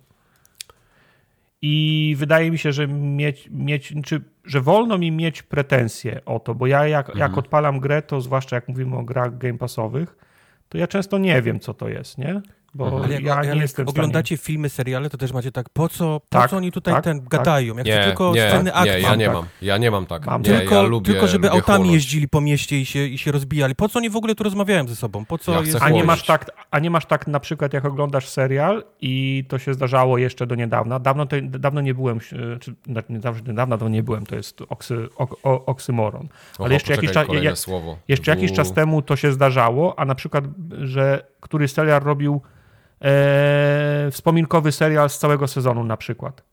I wydaje mi się, że mieć, mieć czy, że wolno mi mieć pretensje o to, bo ja jak, Mhm. jak odpalam grę, to zwłaszcza jak mówimy o grach game passowych, to ja często nie wiem, co to jest, nie? Bo Mhm. Ja ale nie jestem oglądacie filmy, seriale, to też macie tak, po co, po Tak, co oni tutaj tak, ten tak. gadają? Jak Nie, to tylko nie, sceny akcji. nie, ja Mam nie tak. mam. Ja nie mam tak. Mam nie, tylko, ja lubię, tylko żeby lubię autami chłonąć. jeździli po mieście i się, i się rozbijali. Po co oni w ogóle tu rozmawiają ze sobą? Po co Ja jest... A nie, masz tak, a nie masz tak na przykład, jak oglądasz serial i to się zdarzało jeszcze do niedawna. Dawno, to, dawno nie byłem, e, czy znaczy nie dawno, to nie byłem, to jest oksy, ok, o, oksymoron. Oho, Ale jeszcze jakiś, czas, ja, słowo. jeszcze jakiś czas temu to się zdarzało, a na przykład, że który serial robił e, wspominkowy serial z całego sezonu na przykład.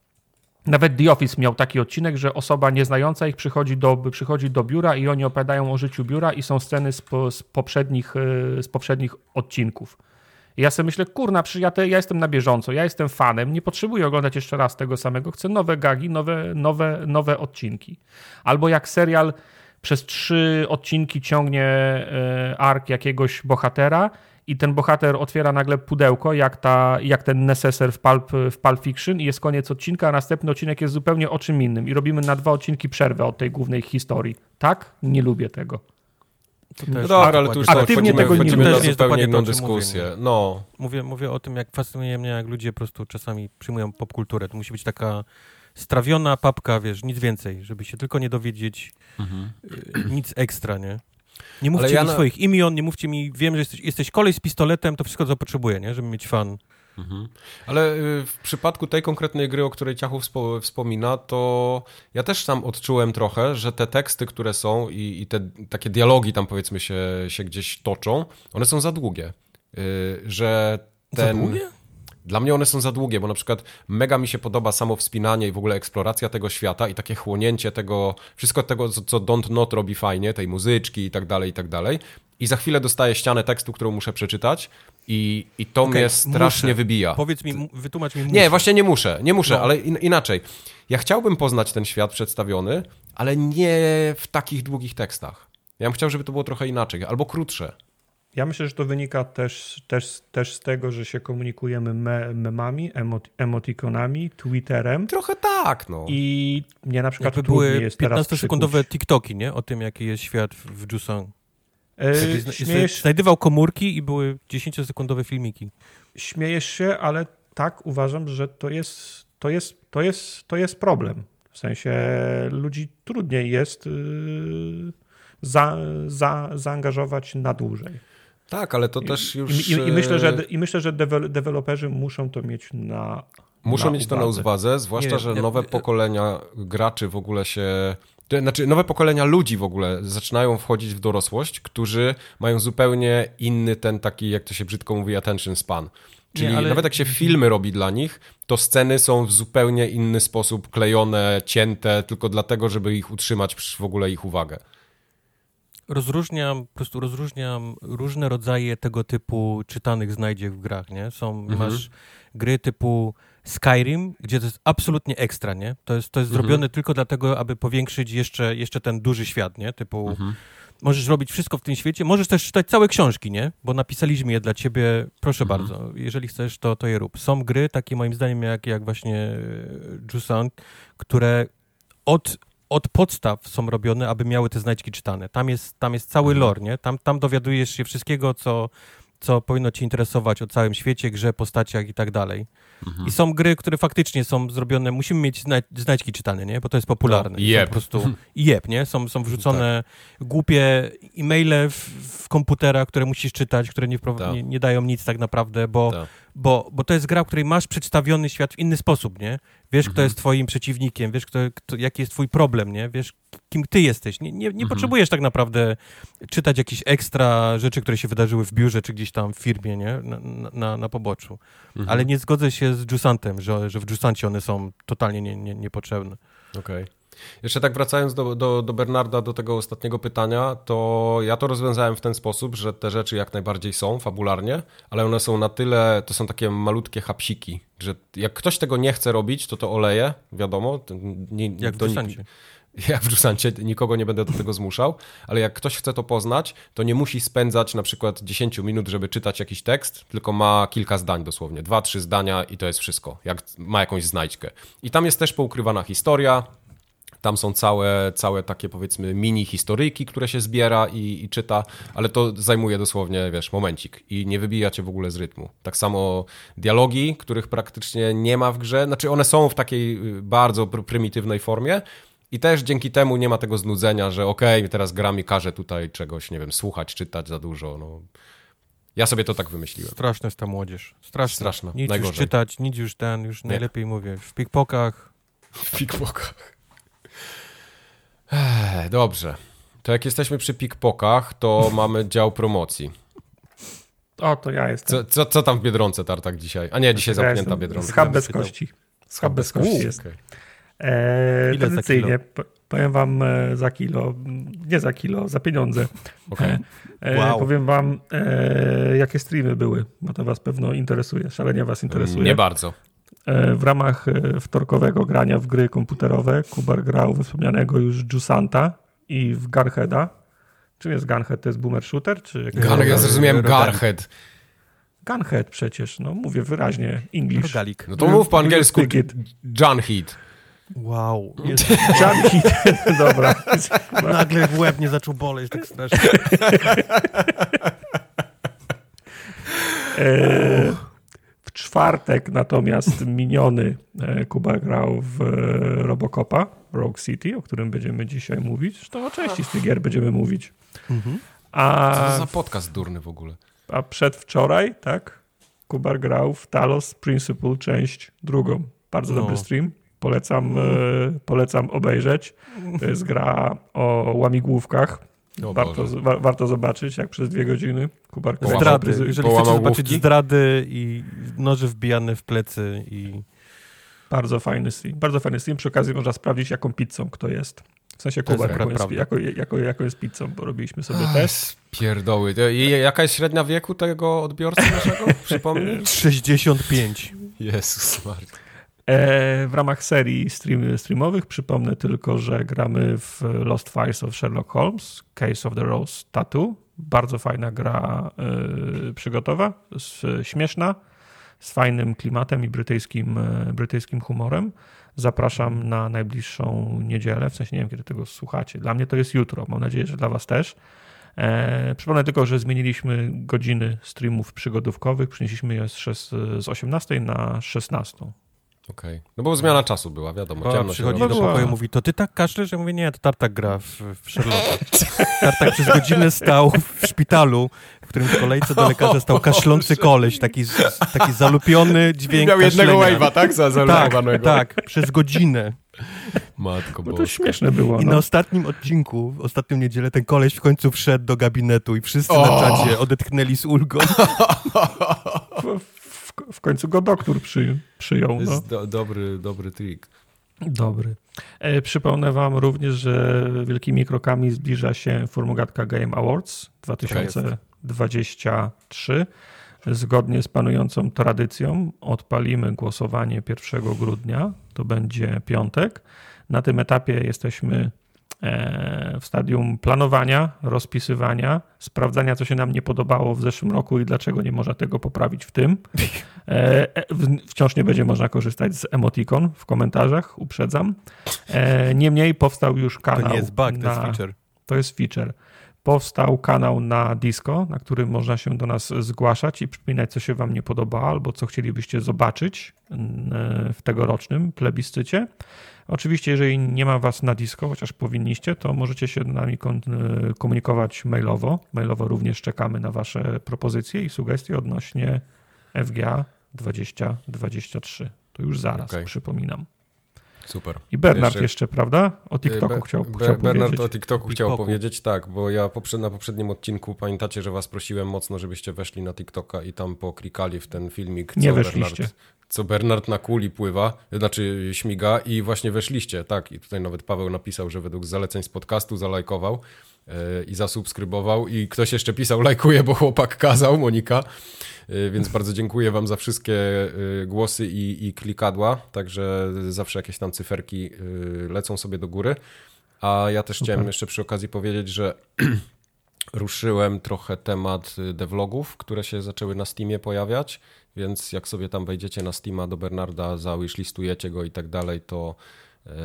Nawet The Office miał taki odcinek, że osoba nieznająca ich przychodzi do, przychodzi do biura i oni opowiadają o życiu biura i są sceny z, po, z, poprzednich, e, z poprzednich odcinków. I ja sobie myślę, kurna, ja, te, ja jestem na bieżąco, ja jestem fanem, nie potrzebuję oglądać jeszcze raz tego samego, chcę nowe gagi, nowe, nowe, nowe odcinki. Albo jak serial przez trzy odcinki ciągnie e, ark jakiegoś bohatera i ten bohater otwiera nagle pudełko, jak, ta, jak ten neseser w Pulp, w Pulp Fiction i jest koniec odcinka, a następny odcinek jest zupełnie o czym innym i robimy na dwa odcinki przerwę od tej głównej historii. Tak? Nie lubię tego. To No też dobra, ale tu już Aktywnie tego nie na To jest zupełnie inną dyskusję. mówię, No, Mówię, mówię o tym, jak fascynuje mnie, jak ludzie po prostu czasami przyjmują popkulturę. To musi być taka strawiona papka, wiesz, nic więcej, żeby się tylko nie dowiedzieć y, nic ekstra, nie? Nie mówcie ja mi na- swoich imion, nie mówcie mi, wiem, że jesteś, jesteś kolej z pistoletem, to wszystko, co potrzebuję, nie? Żeby mieć fan. Mhm. Ale y, w przypadku tej konkretnej gry, o której Ciachu wspo- wspomina, to ja też tam odczułem trochę, że te teksty, które są i, i te takie dialogi tam powiedzmy się, się gdzieś toczą, one są za długie. Y, Że ten... Za długie? Dla mnie one są za długie, bo na przykład mega mi się podoba samo wspinanie i w ogóle eksploracja tego świata i takie chłonięcie tego, wszystko tego, co, co Don't Not robi fajnie, tej muzyczki i tak dalej, i tak dalej. I za chwilę dostaję ścianę tekstu, którą muszę przeczytać i, i to Okej, mnie strasznie muszę. wybija. Powiedz mi, wytłumacz mi Nie, muszę. właśnie nie muszę, nie muszę, No. ale in, inaczej. Ja chciałbym poznać ten świat przedstawiony, ale nie w takich długich tekstach. Ja bym chciał, żeby to było trochę inaczej, albo krótsze. Ja myślę, że to wynika też, też, też z tego, że się komunikujemy me, memami, emot, emotikonami, Twitterem Trochę tak, no. i mnie na przykład Jakby były jest teraz 15-sekundowe przykuć. TikToki, nie? O tym, jaki jest świat w Jusong. E, Zna- śmiejesz, Znajdywał komórki i były 10-sekundowe filmiki. śmiejesz się, ale tak uważam, że to jest, to jest, to jest, to jest problem. W sensie ludzi trudniej jest yy, za, za, zaangażować na dłużej. Tak, ale to też I, już... i, i, myślę, że, e, I myślę, że dewe- deweloperzy muszą to mieć na. Muszą na mieć to na uwadze. uwadze, zwłaszcza, Nie, że ja- nowe ja- pokolenia graczy w ogóle się... to Znaczy, nowe pokolenia ludzi w ogóle zaczynają wchodzić w dorosłość, którzy mają zupełnie inny ten taki, jak to się brzydko mówi, attention span. Czyli ale- nawet jak się filmy robi dla nich, to sceny są w zupełnie inny sposób klejone, cięte, tylko dlatego, żeby ich utrzymać w ogóle ich uwagę. Rozróżniam, po prostu rozróżniam różne rodzaje tego typu czytanych znajdziek w grach, nie? Są, Mhm. masz gry typu Skyrim, gdzie to jest absolutnie ekstra, nie? To jest, to jest Mhm. zrobione tylko dlatego, aby powiększyć jeszcze, jeszcze ten duży świat, nie? Typu Mhm. możesz robić wszystko w tym świecie, możesz też czytać całe książki, nie? Bo napisaliśmy je dla ciebie, proszę Mhm. bardzo, jeżeli chcesz, to, to je rób. Są gry, takie moim zdaniem, jak, jak właśnie Jusant, które od, od podstaw są robione, aby miały te znajdźki czytane. Tam jest, tam jest cały Mhm. lore, nie? Tam, tam dowiadujesz się wszystkiego, co, co powinno ci interesować o całym świecie, grze, postaciach i tak dalej. Mhm. I są gry, które faktycznie są zrobione, musimy mieć zna znajdźki czytane, nie? Bo to jest popularne. No, po prostu jeb, nie? Są, są wrzucone głupie e-maile w, w komputerach, które musisz czytać, które nie, Tak. nie, nie dają nic tak naprawdę, bo, Tak. bo, bo to jest gra, w której masz przedstawiony świat w inny sposób, nie? Wiesz, kto Mhm. jest twoim przeciwnikiem, wiesz, kto, kto, jaki jest twój problem, nie? Wiesz, kim ty jesteś. Nie, nie, nie Mhm. potrzebujesz tak naprawdę czytać jakieś ekstra rzeczy, które się wydarzyły w biurze, czy gdzieś tam w firmie, nie? Na, na, na poboczu. Mhm. Ale nie zgodzę się z Jusantem, że, że w Jusancie one są totalnie nie, nie, niepotrzebne. Okej. Jeszcze tak wracając do, do, do Bernarda, do tego ostatniego pytania, to ja to rozwiązałem w ten sposób, że te rzeczy jak najbardziej są fabularnie, ale one są na tyle, to są takie malutkie hapsiki, że jak ktoś tego nie chce robić, to to oleje, wiadomo. Nie, Jak w do- Jusancie. [LAUGHS] jak w Jusancie, nikogo nie będę do tego zmuszał, ale jak ktoś chce to poznać, to nie musi spędzać na przykład 10 minut, żeby czytać jakiś tekst, tylko ma kilka zdań dosłownie, dwa, trzy zdania i to jest wszystko, jak ma jakąś znajdźkę. I tam jest też poukrywana historia, tam są całe, całe takie powiedzmy mini historyjki, które się zbiera i, i czyta, ale to zajmuje dosłownie, wiesz, momencik i nie wybija cię w ogóle z rytmu. Tak samo dialogi, których praktycznie nie ma w grze, znaczy one są w takiej y, bardzo pr- prymitywnej formie i też dzięki temu nie ma tego znudzenia, że okej, teraz gra mi każe tutaj czegoś, nie wiem, słuchać, czytać za dużo, no. Ja sobie to tak wymyśliłem. Straszna jest ta młodzież. Straszna. Straszna, Nic już najgorzej. czytać, nic już ten, już najlepiej mówię. W pickpokach. W pickpokach. Ech, Dobrze. To jak jesteśmy przy pickpokach, to [LAUGHS] mamy dział promocji. O, to ja jestem. Co, co, co tam w Biedronce tartak dzisiaj? A nie, dzisiaj Ja zamknięta jestem Biedronka. Schab bez kości. Schab bez kości jest. Okej. E, Ile tradycyjnie, powiem wam e, za kilo, nie za kilo, za pieniądze. Okej. E, Wow. Powiem wam, e, jakie streamy były, bo to was pewno interesuje, szalenie was interesuje. Nie bardzo. E, w ramach e, wtorkowego grania w gry komputerowe Kubar grał we wspomnianego już Jusanta i w Garheada. Czym jest Gunhead? To jest boomer shooter? Czy Gar, ja zrozumiałem. Garhead. Gunhead przecież, no mówię wyraźnie, English. Rogalik. No to mów po angielsku Heat. Wow. Junkie, [LAUGHS] dobra. [LAUGHS] Nagle w łeb nie zaczął boleć tak strasznie. [LAUGHS] E, w czwartek natomiast [LAUGHS] miniony e, Kuba grał w e, Robocopa, Rogue City, o którym będziemy dzisiaj mówić. Zresztą o części z tych gier będziemy mówić. Mhm. Co to A, za podcast durny w ogóle? a przedwczoraj, tak, Kubar grał w Talos Principle, część drugą. Bardzo No. dobry stream. Polecam, e, polecam obejrzeć. To jest gra o łamigłówkach. Warto, wa, warto zobaczyć, jak przez dwie godziny Kubar Zdrady. Jeżeli połamał chcecie zobaczyć główki? zdrady i noże wbijane w plecy i... Bardzo fajny stream. Bardzo fajny stream. Przy okazji można sprawdzić, jaką pizzą kto jest. W sensie Kubar, jaką jest, jako, jako, jako jest pizzą, bo robiliśmy sobie test. Pierdoły. I jaka jest średnia wieku tego odbiorcy naszego? Przypomnij. [LAUGHS] 65. Jezus Maria. E, w ramach serii stream, streamowych przypomnę tylko, że gramy w Lost Files of Sherlock Holmes, Case of the Rose Tattoo. Bardzo fajna gra e, przygotowa, s, śmieszna, z fajnym klimatem i brytyjskim, e, brytyjskim humorem. Zapraszam na najbliższą niedzielę, w sensie nie wiem, kiedy tego słuchacie. Dla mnie to jest jutro, mam nadzieję, że dla was też. E, przypomnę tylko, że zmieniliśmy godziny streamów przygodówkowych, przenieśliśmy je z, z 18 na 16. Okej. No bo zmiana czasu była, wiadomo. O, ciemno się przychodzi do była. pokoju i mówi, to ty tak kaszlesz? Ja mówię, nie, to Tartak gra w, w Sherlocka. [LAUGHS] Tartak przez godzinę stał w szpitalu, w którym w kolejce do lekarza stał [LAUGHS] kaszlący koleś, taki, taki zalupiony dźwięk Miał jednego kaszlenia. wave'a, tak? Za Tak, zalupowanego. tak, przez godzinę. Matko No to śmieszne było. I No. na ostatnim odcinku, w ostatnią niedzielę, ten koleś w końcu wszedł do gabinetu i wszyscy na O! czacie odetchnęli z ulgą. [LAUGHS] W, końcu go doktor przy, przyjął. To No. jest do, dobry, dobry trik. Dobry. E, przypomnę wam również, że wielkimi krokami zbliża się Formogatka Game Awards 2023. Zgodnie z panującą tradycją odpalimy głosowanie 1 grudnia, to będzie piątek. Na tym etapie jesteśmy w stadium planowania, rozpisywania, sprawdzania, co się nam nie podobało w zeszłym roku i dlaczego nie można tego poprawić w tym. E, e, Wciąż nie będzie można korzystać z emotikon w komentarzach, uprzedzam. E, Niemniej powstał już kanał. To nie jest bug, to jest na- feature. to jest feature. Powstał kanał na Disco, na którym można się do nas zgłaszać i przypominać, co się Wam nie podoba, albo co chcielibyście zobaczyć w tegorocznym plebiscycie. Oczywiście, jeżeli nie ma Was na Disco, chociaż powinniście, to możecie się z nami kon- komunikować mailowo. Mailowo również czekamy na Wasze propozycje i sugestie odnośnie FGA 2023. To już zaraz, Okej. przypominam. Super. I Bernard jeszcze, Jeszcze- prawda? O TikToku Be- chciał, Be- chciał Bernard powiedzieć. o TikToku chciał TikToku. powiedzieć, tak, bo ja poprzed, na poprzednim odcinku pamiętacie, że was prosiłem mocno, żebyście weszli na TikToka i tam poklikali w ten filmik, co, Nie weszliście. Bernard, co Bernard na kuli pływa, znaczy śmiga i właśnie weszliście, tak, i tutaj nawet Paweł napisał, że według zaleceń z podcastu zalajkował yy, i zasubskrybował i ktoś jeszcze pisał lajkuje, bo chłopak kazał, Monika, yy, więc bardzo dziękuję wam za wszystkie yy, głosy i, i klikadła, także zawsze jakieś tam cyferki lecą sobie do góry. A ja też chciałem jeszcze przy okazji powiedzieć, że [CLEARS THROAT] ruszyłem trochę temat devlogów, które się zaczęły na Steamie pojawiać, więc jak sobie tam wejdziecie na Steama do Bernarda, zawishlistujecie go i tak dalej, to,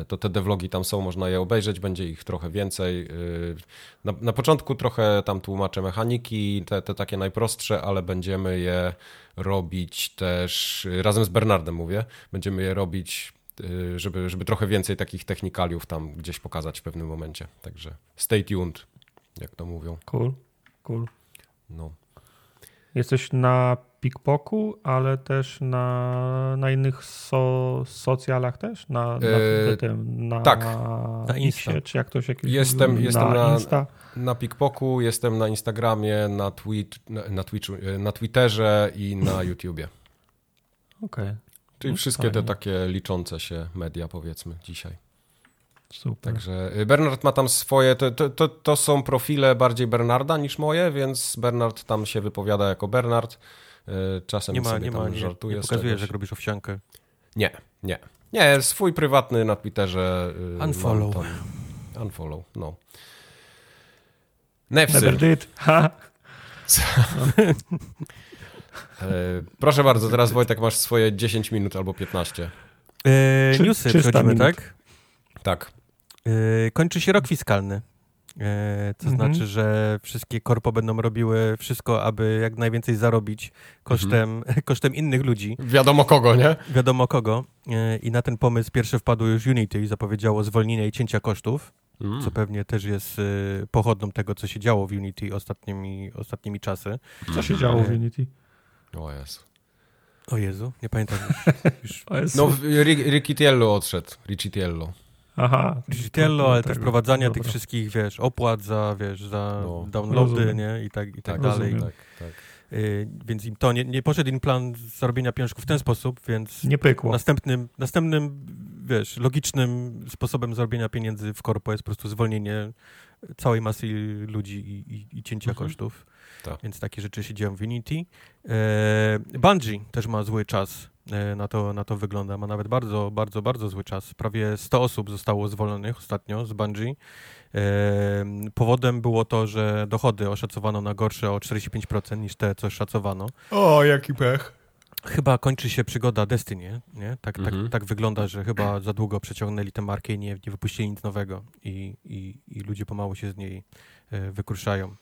y, to te devlogi tam są, można je obejrzeć, będzie ich trochę więcej. Y, Na, na początku trochę tam tłumaczę mechaniki, te, te takie najprostsze, ale będziemy je robić też, y, razem z Bernardem mówię, będziemy je robić żeby, żeby trochę więcej takich technikaliów tam gdzieś pokazać w pewnym momencie. Także stay tuned, jak to mówią. Cool, cool. No. Jesteś na Pikpoku, ale też na, na innych so, socjalach też? Na, na, E, tym, na, tak. Na Insta. Czy jak to się kiedyś Jestem- jestem na- Insta. Na Pikpoku, jestem na Instagramie, na, tweet, na, na, Twitchu, e, na Twitterze i na [LAUGHS] YouTubie. Okej, Czyli No, wszystkie fajnie. te takie liczące się media, powiedzmy, dzisiaj. super. Także y, Bernard ma tam swoje, to, to, to, to są profile bardziej Bernarda niż moje, więc Bernard tam się wypowiada jako Bernard. Y, Czasem Nie ma, sobie nie tam ma, nie, żartuje nie z pokazujesz, jak robisz owsiankę. Nie, nie. Nie, swój prywatny na Twitterze. y, Unfollow. Unfollow, no. Never Nefsy. did. Ha. [LAUGHS] E, proszę bardzo, teraz Wojtek masz swoje 10 minut albo 15. E, Trzy- newsy 300 przechodzimy, minut. tak? Tak. E, kończy się rok fiskalny. E, to Mhm. znaczy, że wszystkie korpo będą robiły wszystko, aby jak najwięcej zarobić kosztem, Mhm. [LAUGHS] kosztem innych ludzi, Wiadomo kogo, nie? wiadomo kogo. E, I na ten pomysł pierwsze wpadło już Unity i zapowiedziało zwolnienie i cięcia kosztów, Mm. co pewnie też jest e, pochodną tego, co się działo w Unity ostatnimi, ostatnimi czasy. Co się działo w Unity? O Jezu. O Jezu, nie pamiętam już. [LAUGHS] O Jezu. No, w- Ri- Ricciello odszedł. Aha. Digitello, ale też Tego. wprowadzania Dobra. tych wszystkich, wiesz, opłat za, wiesz, za No. downloady, Rozumiem. nie? I tak, i tak Tak, dalej. Tak, tak. Y, więc im to nie, nie poszedł im plan zarobienia pieniążków w ten sposób, więc Nie pykło. następnym, następnym, wiesz, logicznym sposobem zarobienia pieniędzy w korpo jest po prostu zwolnienie całej masy ludzi i, i, i cięcia Mhm. kosztów. Tak. Więc takie rzeczy się dzieją w Unity. E, Bungie też ma zły czas. E, Na to, na to wygląda. Ma nawet bardzo, bardzo, bardzo zły czas. Prawie 100 osób zostało zwolonych ostatnio z Bungie. E, Powodem było to, że dochody oszacowano na gorsze o 45% niż te, co szacowano. O, jaki pech. Chyba kończy się przygoda Destiny, nie? Tak, Mhm. tak, tak wygląda, że chyba za długo przeciągnęli tę markę i nie, nie wypuścili nic nowego i, i, i ludzie pomału się z niej e, wykruszają.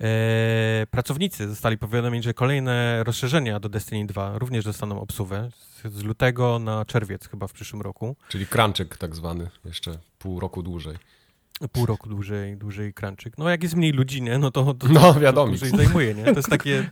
E, pracownicy zostali powiadomieni, że kolejne rozszerzenia do Destiny 2 również dostaną obsuwę z, lutego na czerwiec chyba w przyszłym roku. Czyli crunczyk tak zwany. Jeszcze pół roku dłużej. Pół roku dłużej, dłużej crunchik. No jak jest mniej ludzi, nie? No to, to, No, to wiadomo. dłużej zajmuje, nie? To jest takie...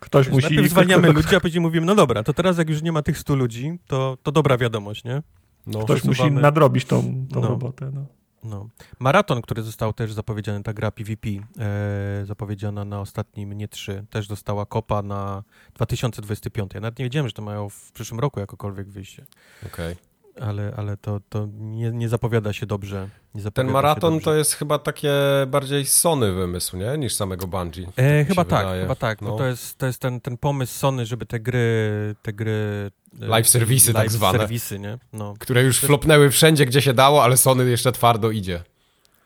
Ktoś Wiesz, musi... Najpierw zwalniamy ludzi, a później mówimy, no dobra, to teraz jak już nie ma tych 100 ludzi, to, to dobra wiadomość, nie? No, Ktoś musi nadrobić tą, tą No. robotę. No. No. Maraton, który został też zapowiedziany, ta gra PvP, e, zapowiedziana na ostatnim nie 3, też dostała kopa na 2025. Ja nawet nie wiedziałem, że to mają w przyszłym roku jakokolwiek wyjście, okej. Ale, ale to, to nie, nie zapowiada się dobrze. Nie Ten zapowiada się maraton dobrze. to jest chyba takie bardziej Sony wymysł, nie? Niż samego Bungie. Tak E, mi chyba się tak, wydaje. chyba tak. No. To jest, to jest ten, ten pomysł Sony, żeby te gry, te gry... e, Live serwisy tak live zwane. serwisy, nie? No. Które już flopnęły wszędzie, gdzie się dało, ale Sony jeszcze twardo idzie.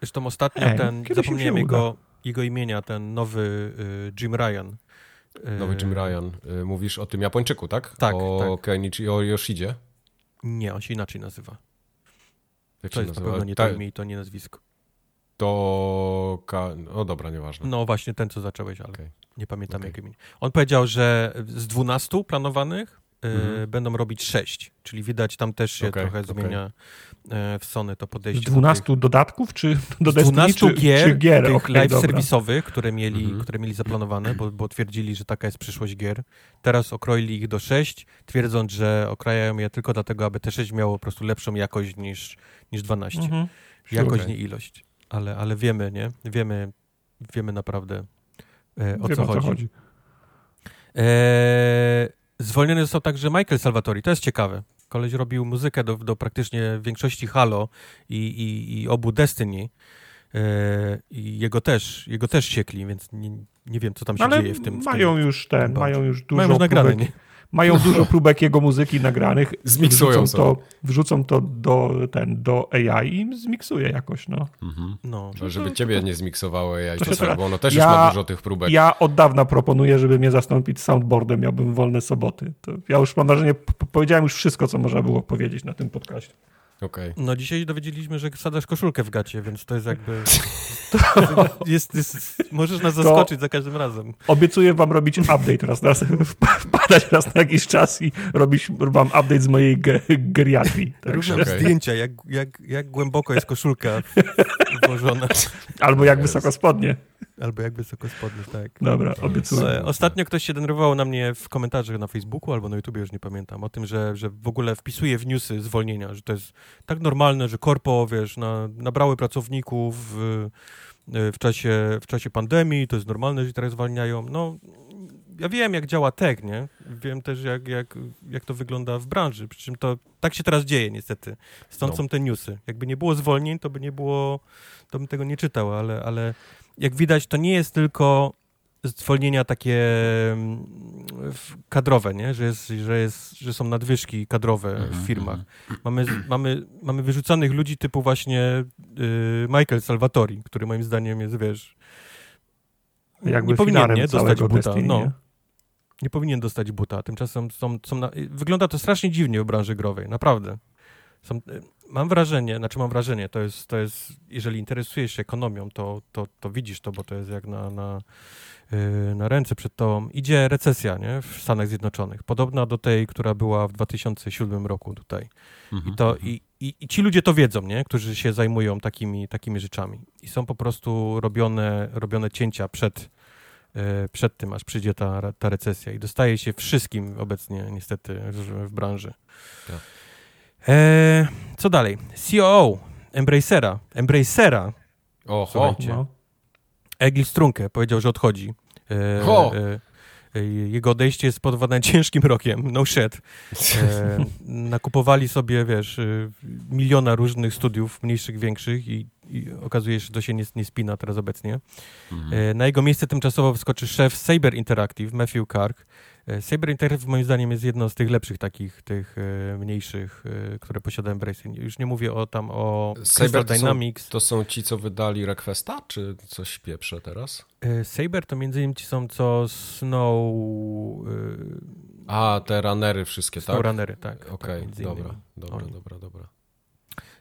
Zresztą ostatnio Ej, ten, zapomniałem jego, jego imienia, ten nowy y, Jim Ryan. Y, Nowy Jim Ryan. Y, Mówisz o tym Japończyku, tak? Tak, O tak. Kenichi, o Yoshidzie. Nie, on się inaczej nazywa. Jak To jest na nazywa? pewno nie Ta- to imię i to nie nazwisko. To... Ka... O dobra, nieważne. No właśnie ten, co zacząłeś, ale Okej. nie pamiętam Okej. jak imię. On powiedział, że z 12 planowanych y, Mhm. będą robić 6, czyli widać tam też się Okej, trochę zmienia w Sony to Z podejście. do 12 dodatków, czy do z Destiny, 12 czy, gier, czy gier? tych Okej, live dobra. serwisowych, które mieli, Mhm. które mieli zaplanowane, bo, bo twierdzili, że taka jest przyszłość gier. Teraz okroili ich do 6, twierdząc, że okrajają je tylko dlatego, aby te 6 miało po prostu lepszą jakość niż, niż 12. Mhm. Jakość, Okej. nie ilość. Ale, ale wiemy, nie? Wiemy, wiemy naprawdę e, o Wiem, co chodzi. E, zwolniony został także Michael Salvatori. To jest ciekawe. Koleś robił muzykę do, do praktycznie większości Halo i, i, i obu Destiny. E, I jego też, jego też siekli, więc nie, nie wiem, co tam się Ale dzieje w tym. w mają tym, już ten, mają już dużo mają już nagrane, nie? Mają dużo próbek jego muzyki nagranych. Zmiksują wrzucą to, wrzucą to do, ten, do AI i zmiksuje jakoś, no. Mhm. No. To żeby ciebie nie zmiksowało AI To bo ono też Ja- już ma dużo tych próbek. Ja od dawna proponuję, żeby mnie zastąpić soundboardem, miałbym wolne soboty. To ja już mam wrażenie, powiedziałem już wszystko, co można było powiedzieć na tym podcaście. Okej. No dzisiaj dowiedzieliśmy, że wsadzasz koszulkę w gacie, więc to jest jakby... [LAUGHS] jest, jest, możesz nas To- zaskoczyć za każdym razem. Obiecuję wam robić update raz, raz [LAUGHS] wpadać raz na jakiś czas i robić wam update z mojej ge geriatrii. Tak? Różne Okej. zdjęcia, jak, jak, jak głęboko jest koszulka włożona. Albo jak wysoko spodnie. Albo jak wysoko spodnie, tak. Dobra, obiecuję. E, Ostatnio ktoś się denerwował na mnie w komentarzach na Facebooku albo na YouTubie, już nie pamiętam, o tym, że, że w ogóle wpisuje w newsy zwolnienia, że to jest tak normalne, że korpo, wiesz, na, nabrały pracowników w, w, czasie, w czasie pandemii, to jest normalne, że teraz zwalniają. No, ja wiem, jak działa tech, nie? Wiem też, jak, jak, jak to wygląda w branży, przy czym to tak się teraz dzieje niestety. Stąd No. są te newsy. Jakby nie było zwolnień, to by nie było, to bym tego nie czytał, ale, ale jak widać, to nie jest tylko zwolnienia takie mm, kadrowe, nie? Że, jest, że, jest, że są nadwyżki kadrowe Mhm, w firmach. Mamy, mamy, mamy wyrzucanych ludzi typu właśnie y, Michael Salvatori, który moim zdaniem jest, wiesz, Jakby nie powinien nie, dostać buta. Destiny, no. nie? Nie powinien dostać buta. Tymczasem są, są na, wygląda to strasznie dziwnie w branży growej, naprawdę. Są, mam wrażenie, znaczy mam wrażenie, to jest, to jest jeżeli interesujesz się ekonomią, to, to, to widzisz to, bo to jest jak na, na, yy, na ręce przed tobą. Idzie recesja nie? w Stanach Zjednoczonych, podobna do tej, która była w 2007 roku tutaj. I, to, i, i, I ci ludzie to wiedzą, nie? którzy się zajmują takimi, takimi rzeczami. I są po prostu robione, robione cięcia przed, przed tym, aż przyjdzie ta, ta recesja. I dostaje się wszystkim obecnie niestety w, w branży. Tak. E, co dalej? COO Embracera. Embracera. Oho. Słuchajcie. No. Egil Strunke powiedział, że odchodzi. E, Ho! e, e, jego odejście jest spowodowane [LAUGHS] ciężkim rokiem. No shit. E, [LAUGHS] nakupowali sobie, wiesz, e, miliona różnych studiów, mniejszych, większych i, i okazuje się, że to się nie, nie spina teraz obecnie. E, na jego miejsce tymczasowo wskoczy szef Saber Interactive, Matthew Kark. E, Saber Interactive moim zdaniem jest jedną z tych lepszych takich, tych e, mniejszych, które posiada Embrace. Już nie mówię o tam o Saber to są- Dynamics. To są ci, co wydali Requesta, czy coś pieprze teraz? Saber to między innymi ci są co Snow... A, te runnery wszystkie, tak? Snowrunnery, tak. Okej, tak, między dobra, dobra, Oni. dobra, dobra.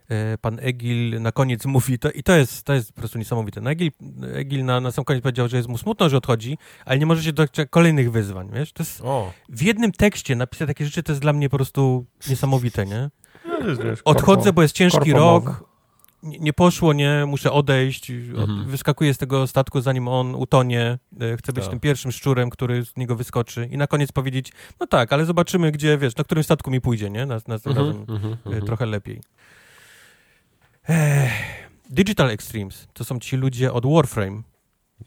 E, Pan Egil na koniec [LAUGHS] mówi, to, i to jest, to jest po prostu niesamowite. No Egil, Egil na, na sam koniec powiedział, że jest mu smutno, że odchodzi, ale nie może się doczekać kolejnych wyzwań, wiesz? To jest, O, w jednym tekście napisać takie rzeczy, to jest dla mnie po prostu niesamowite, nie? No, Odchodzę, bo jest ciężki rok, nie, nie poszło, nie, muszę odejść, od, Mhm. wyskakuję z tego statku, zanim on utonie, e, chcę być Tak. tym pierwszym szczurem, który z niego wyskoczy i na koniec powiedzieć, no tak, ale zobaczymy, gdzie, wiesz, na którym statku mi pójdzie, nie? Nas, nas Mhm, razem mhm, e, mhm. trochę lepiej. Digital Extremes to są ci ludzie od Warframe.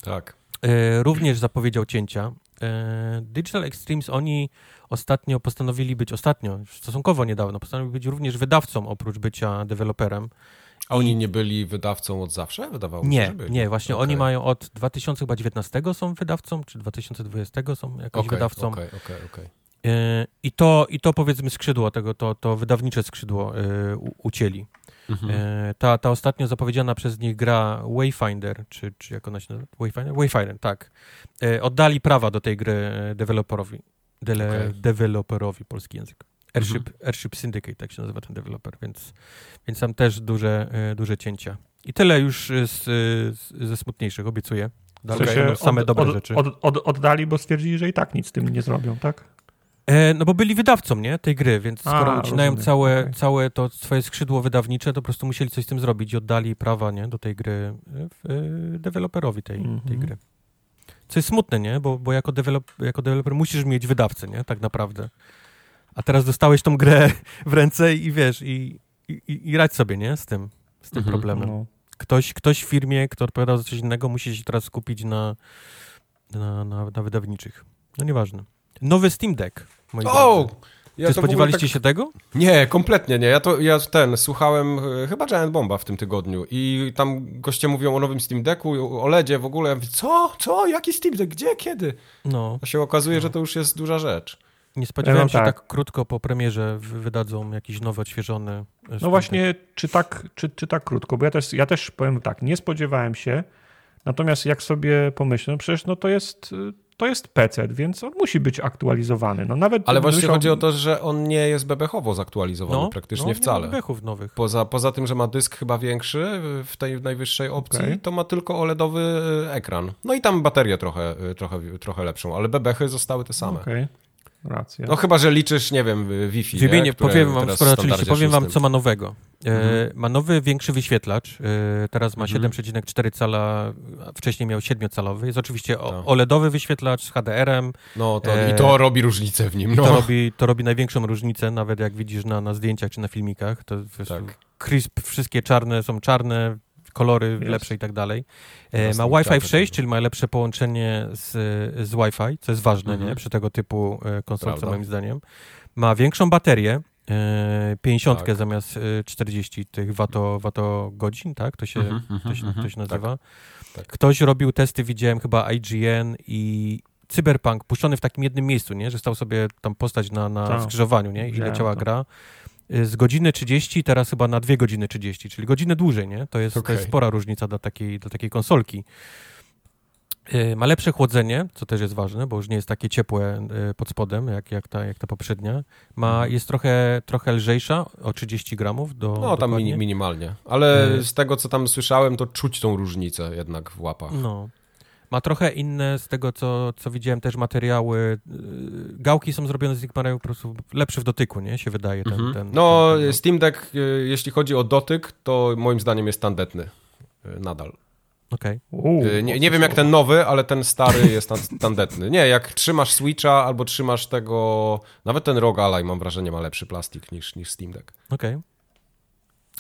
Tak. E, również zapowiedział cięcia. E, Digital Extremes, oni ostatnio postanowili być, ostatnio, stosunkowo niedawno, postanowili być również wydawcą oprócz bycia deweloperem. A oni nie byli wydawcą od zawsze? Wydawało mi się, Nie, że byli. nie, właśnie Okej. oni mają od 2019 są wydawcą, czy 2020 są jakimś Okej, wydawcą. Okej, okej, okej. E, I to, I to powiedzmy skrzydło tego, to, to wydawnicze skrzydło e, u, ucięli. Mhm. E, ta, ta ostatnio zapowiedziana przez nich gra Wayfinder, czy, czy jak ona się nazywa? Wayfinder? Wayfinder, tak. E, oddali prawa do tej gry e, deweloperowi. Dele, Okej. Deweloperowi, polski język. Airship, Mhm. Airship Syndicate, tak się nazywa ten deweloper, więc, więc tam też duże, duże cięcia. I tyle już z, z, ze smutniejszych, obiecuję. W Dalej sensie będą same od- dobre od, rzeczy. Od, od, oddali, bo stwierdzili, że i tak nic z tym nie zrobią, tak? E, no bo byli wydawcą, nie, tej gry, więc A, skoro ucinają rozumiem, całe, okej. całe to swoje skrzydło wydawnicze, to po prostu musieli coś z tym zrobić i oddali prawa, nie, do tej gry e, w, e, deweloperowi tej, tej Mhm. gry. Co jest smutne, nie, bo, bo jako, dewelop, jako deweloper musisz mieć wydawcę, nie, tak naprawdę. A teraz dostałeś tą grę w ręce i wiesz, i, i, i i radź sobie, nie, z tym, z tym Mhm. problemem. No. Ktoś, ktoś w firmie, kto odpowiada za coś innego, musi się teraz skupić na, na, na, na wydawniczych. No nieważne. Nowy Steam Deck, moi drodzy. O! Ja Czy spodziewaliście tak- się tego? Nie, kompletnie nie. Ja to ja ten słuchałem e, chyba Giant Bomba w tym tygodniu i tam goście mówią o nowym Steam Decku, o LEDzie w ogóle. Ja mówię, co? Co? Jaki Steam Deck? Gdzie? Kiedy? No, To się okazuje, że to już jest duża rzecz. nie spodziewałem Ja się tak. tak. krótko po premierze wy- wydadzą jakiś nowy, odświeżony. e, Steam No właśnie, czy tak, czy, czy tak krótko? Bo ja też, ja też powiem tak, nie spodziewałem się, natomiast jak sobie pomyślę, no przecież no to jest, y, to jest PC, więc on musi być aktualizowany. No nawet Ale właśnie chodzi o to, że on nie jest bebechowo zaktualizowany No, praktycznie no, wcale. Nie ma bechów nowych. Poza, poza tym, że ma dysk chyba większy w tej najwyższej opcji, Okej. to ma tylko OLEDowy e, ekran. No i tam baterię trochę, e, trochę, trochę lepszą, ale bebechy zostały te same. Okej, racja. No chyba, że liczysz, nie wiem, Wi-Fi. Wymienię, nie? Które powiem wam, skoro powiem wam, co ma nowego. E, Mhm. ma nowy, większy wyświetlacz. E, teraz ma Mhm. 7,4 cala, a wcześniej miał 7-calowy. Jest oczywiście o, Tak. OLEDowy wyświetlacz z HDR-em. No to, E, i to robi różnicę w nim. No. to, robi, to robi największą różnicę, nawet jak widzisz na, na zdjęciach czy na filmikach. To jest Tak. crisp, wszystkie czarne są czarne, kolory Jest. lepsze i tak dalej. E, ma Wi-Fi czapek 6, tego. czyli ma lepsze połączenie z, z Wi-Fi, co jest ważne Mhm. nie? przy tego typu e, Prawda. moim zdaniem. Ma większą baterię, e, 50 Tak. zamiast e, 40 tych wato, wato godzin, tak? To się, Mhm, to mhm, się, mhm. to się nazywa. tak. Ktoś robił testy, widziałem chyba IGN i Cyberpunk puszczony w takim jednym miejscu, nie? Że stał sobie tam postać na, na Tak. skrzyżowaniu, nie? I leciała to. gra. Y, Z godziny 30, teraz chyba na 2 godziny 30, czyli godzinę dłużej, nie? To jest, to Okej. jest spora różnica dla takiej, dla takiej konsolki. Y, Ma lepsze chłodzenie, co też jest ważne, bo już nie jest takie ciepłe y, pod spodem, jak, jak, ta, jak ta poprzednia. Ma, jest trochę, trochę lżejsza, o 30 gramów do Mhm. No, tam minimalnie. Ale z tego, co tam słyszałem, to czuć tą różnicę jednak w łapach. No. Ma trochę inne, z tego co, co widziałem, też materiały. y, Gałki są zrobione z nich po prostu lepsze w dotyku, nie? Się wydaje ten. Mhm. ten no, ten, ten, Steam Deck, y, jeśli chodzi o dotyk, to moim zdaniem jest tandetny. Y, Nadal. Okej. Uuu, Y, Nie, nie wiem jak ten nowy, ale ten stary jest tan- [LAUGHS] tandetny. Nie, jak trzymasz Switcha albo trzymasz tego... Nawet ten ROG Ally, mam wrażenie, ma lepszy plastik niż, niż Steam Deck. Okej.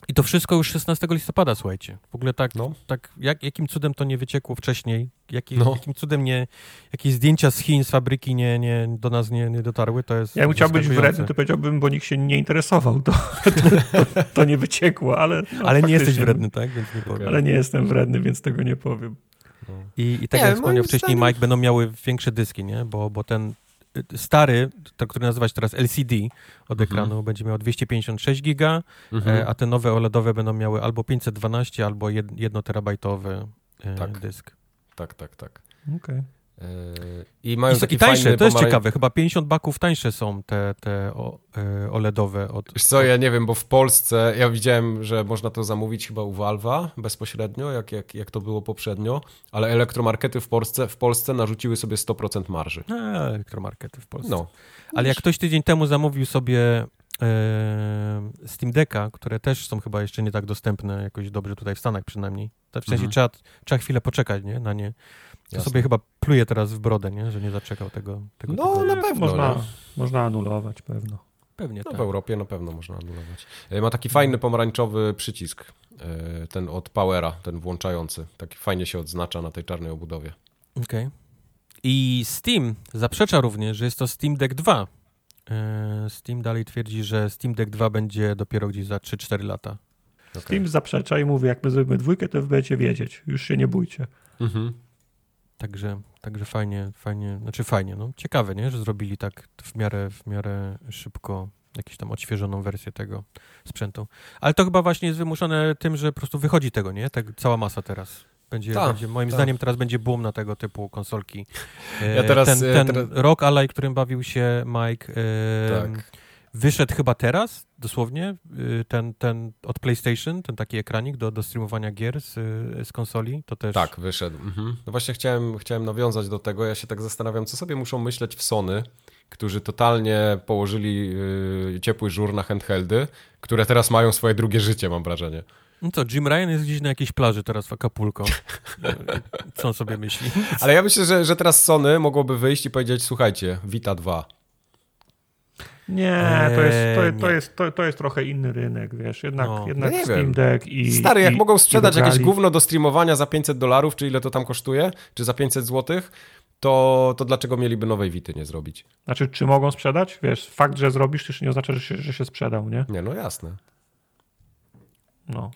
I to wszystko już 16 listopada, słuchajcie. W ogóle tak, No. tak jak, jakim cudem to nie wyciekło wcześniej? Jaki, No. Jakim cudem nie, jakieś zdjęcia z Chin, z fabryki nie, nie, do nas nie, nie dotarły? To jest Ja bym chciał być wredny, to powiedziałbym, bo nikt się nie interesował. To, to, to nie wyciekło, ale. No, Ale nie jesteś faktycznie. wredny, tak? Więc nie powiem. Ale nie jestem wredny, więc tego nie powiem. I, i tak Nie, jak wspomniał wcześniej zdaniem- Mike, będą miały większe dyski, nie? Bo, bo ten stary, to, który nazywa się teraz LCD od Mhm. ekranu, będzie miał 256 giga, Mhm. e, a te nowe OLEDowe będą miały albo 512, albo 1 terabajtowy e, Tak. dysk. Tak, tak, tak. Okej. Y, I mają I, taki I tańsze, to jest pomaraj- ciekawe, chyba 50 baków tańsze są te, te e, OLEDowe od... Wiesz co, ja nie wiem, bo w Polsce, ja widziałem, że można to zamówić chyba u Valve'a bezpośrednio, jak, jak, jak to było poprzednio, ale elektromarkety w Polsce, w Polsce narzuciły sobie 100% marży. A, elektromarkety w Polsce. No, Ale jak ktoś tydzień temu zamówił sobie e, Steam Decka, które też są chyba jeszcze nie tak dostępne jakoś dobrze tutaj w Stanach przynajmniej, to w sensie Mhm. trzeba, trzeba chwilę poczekać, nie? Na nie. To Jasne. sobie chyba pluje teraz w brodę, nie? Że nie zaczekał tego. tego No, tego. na pewno. Można, no. można anulować, pewno. Pewnie No, tak. w Europie na pewno można anulować. E, Ma taki fajny pomarańczowy przycisk, e, ten od Powera, ten włączający. Taki fajnie się odznacza na tej czarnej obudowie. Okej. I Steam zaprzecza również, że jest to Steam Deck 2. E, Steam dalej twierdzi, że Steam Deck 2 będzie dopiero gdzieś za 3-4 lata. Okay. Steam zaprzecza i mówi, jak my zrobimy dwójkę, to wy będziecie wiedzieć. Już się nie bójcie. Mhm. Także, także fajnie, fajnie, znaczy fajnie, no ciekawe, nie, że zrobili tak w miarę, w miarę szybko jakąś tam odświeżoną wersję tego sprzętu. Ale to chyba właśnie jest wymuszone tym, że po prostu wychodzi tego, nie? Tak cała masa teraz. Będzie, Tak, będzie moim tak. zdaniem teraz będzie boom na tego typu konsolki. E, Ja teraz, ten, e, ten teraz- Rock Ally, którym bawił się Mike, e, Tak. Wyszedł chyba teraz, dosłownie, y, ten, ten od PlayStation, ten taki ekranik do, do streamowania gier z, z konsoli, to też... Tak, wyszedł. Mhm. No właśnie chciałem, chciałem nawiązać do tego. Ja się tak zastanawiam, co sobie muszą myśleć w Sony, którzy totalnie położyli yy, ciepły żur na handheldy, które teraz mają swoje drugie życie, mam wrażenie. No co, Jim Ryan jest gdzieś na jakiejś plaży teraz w Acapulco. [LAUGHS] Co on sobie myśli? Ale ja myślę, że, że teraz Sony mogłoby wyjść i powiedzieć, słuchajcie, Vita 2. Nie, to jest, to, Eee, to nie. jest, to, to jest trochę inny rynek, wiesz. Jednak, No. jednak No nie Steam. Deck i. Stary, jak i, mogą sprzedać jakieś gówno do streamowania za 500 dolarów, czy ile to tam kosztuje, czy za 500 złotych, to, to dlaczego mieliby nowej Wity nie zrobić? Znaczy, czy mogą sprzedać? Wiesz, fakt, że zrobisz, też nie oznacza, że się, że się sprzedał, nie? Nie, no jasne. No.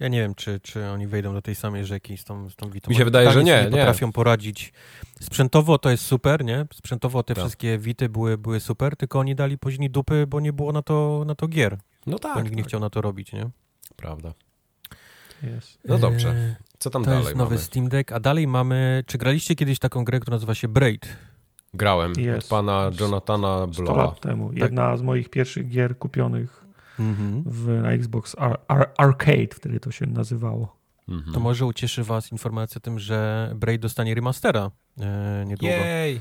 Ja nie wiem, czy, czy oni wejdą do tej samej rzeki z tą, z tą Witą. Mi się wydaje, totalnie że nie, nie. potrafią poradzić. Sprzętowo to jest super, nie? Sprzętowo te Tak. wszystkie Wity były, były super, tylko oni dali później dupy, bo nie było na to, na to gier. No bo tak, nikt nie tak, chciał na to robić, nie? prawda. Jest. No dobrze. Eee, Co tam To dalej jest nowy mamy? Steam Deck, a dalej mamy... Czy graliście kiedyś taką grę, która nazywa się Braid? Grałem Jest. od pana Jonathana 100 Blowa. lat temu. Jedna z moich pierwszych gier kupionych Mhm. w, na Xbox Ar Ar Arcade, wtedy to się nazywało. Mhm. To może ucieszy was informacja o tym, że Braid dostanie remastera e, niedługo. Jej!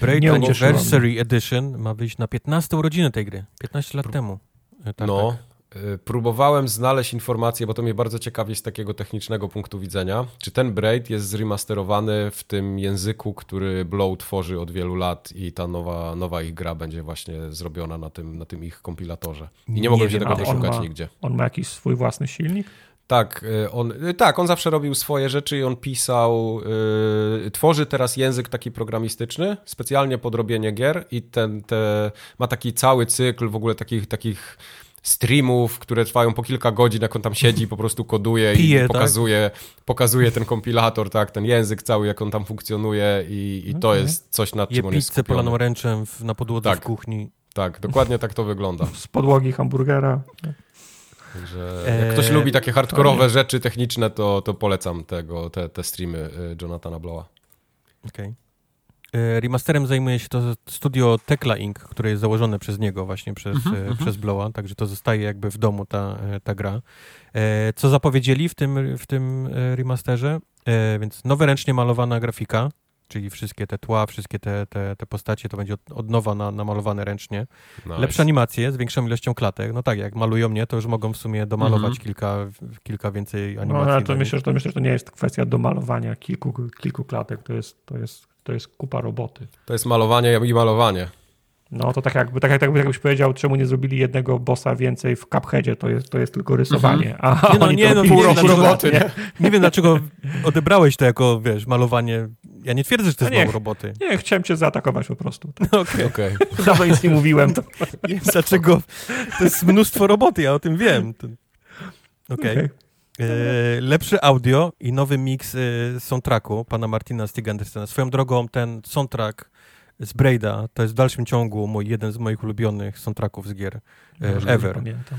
Braid Anniversary Edition ma wyjść na 15 urodziny tej gry. 15 lat temu. E, tak, no, tak. Y, próbowałem znaleźć informacje, bo to mnie bardzo ciekawi z takiego technicznego punktu widzenia. Czy ten Braid jest zremasterowany w tym języku, który Blow tworzy od wielu lat i ta nowa, nowa ich gra będzie właśnie zrobiona na tym, na tym ich kompilatorze. I nie, Nie mogłem się tego doszukać ma- nigdzie. On ma jakiś swój własny silnik? Tak, y, on, y, tak, on zawsze robił swoje rzeczy i on pisał, y, tworzy teraz język taki programistyczny, specjalnie pod robienie gier i ten, te, ma taki cały cykl w ogóle takich, takich streamów, które trwają po kilka godzin, jak on tam siedzi, po prostu koduje Pije, i tak? pokazuje, pokazuje ten kompilator, tak, ten język cały, jak on tam funkcjonuje i, i to jest coś, nad Je czym on jest pizzę skupiony. polaną ręczem w, na podłodze Tak. w kuchni. Tak, dokładnie tak to wygląda. Z podłogi hamburgera? Także Eee, jak ktoś lubi takie hardkorowe rzeczy techniczne, to, to polecam tego, te, te streamy y, Jonathana Blowa. Okej. E, Remasterem zajmuje się to studio Tekla Inc., które jest założone przez niego właśnie, przez, Mhm, e, mhm. przez Blowa, także to zostaje jakby w domu ta, e, ta gra. E, Co zapowiedzieli w tym, w tym e, remasterze? E, Więc nowe ręcznie malowana grafika, czyli wszystkie te tła, wszystkie te, te, te postacie, to będzie od, od nowa na, namalowane ręcznie. Nice. Lepsze animacje z większą ilością klatek. No tak, jak malują mnie, to już mogą w sumie domalować Mhm. kilka, kilka więcej No, animacji. ale do to nich. myślę, że to myślę, że to nie jest kwestia domalowania kilku, kilku klatek. To jest, to, jest, to jest kupa roboty. To jest malowanie i malowanie. No to tak jakby, tak, jak- tak jakbyś powiedział, czemu nie zrobili jednego bossa więcej w Cupheadzie, to jest, to jest tylko rysowanie. A Nie no, oni nie, to no, pół roku roboty, nie? Nie wiem, dlaczego odebrałeś to jako, wiesz, malowanie. Ja nie twierdzę, że to jest No nie. mało roboty. Nie, chciałem cię zaatakować po prostu. No, Okej. Okej. [LAUGHS] Dawno nic nie mówiłem. [LAUGHS] To... Dlaczego. To jest mnóstwo roboty, ja o tym wiem. To... Okej. Okej. E, Lepszy audio i nowy mix e, soundtracku pana Martina Stiga Andersena. Swoją drogą ten soundtrack z Braida to jest w dalszym ciągu mój, jeden z moich ulubionych soundtracków z gier Może ever. Pamiętam.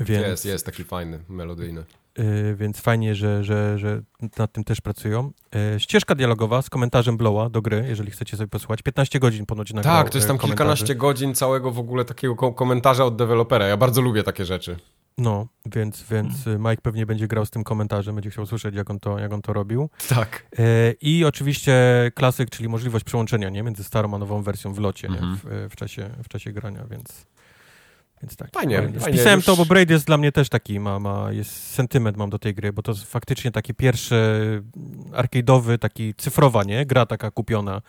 Więc, Jest, jest taki fajny, melodyjny. e, więc fajnie, że, że, że nad tym też pracują. Ścieżka dialogowa z komentarzem Blowa do gry, jeżeli chcecie sobie posłuchać. 15 godzin ponoć nagrał Tak, to jest tam komentarzy. kilkanaście godzin całego w ogóle takiego ko- komentarza od dewelopera. Ja bardzo lubię takie rzeczy. No, więc, więc y, Mike pewnie będzie grał z tym komentarzem, będzie chciał słyszeć, jak on to, jak on to robił. Tak. E, I oczywiście klasyk, czyli możliwość przełączenia nie? między starą a nową wersją w locie? Mhm. W, e, w, czasie, w czasie grania, więc, więc tak. Fajnie, fajnie, Wpisałem już- to, bo Braid jest dla mnie też taki, ma, ma, jest sentyment mam do tej gry, bo to jest faktycznie taki pierwszy arcade'owy, taki cyfrowa, nie? Gra taka kupiona.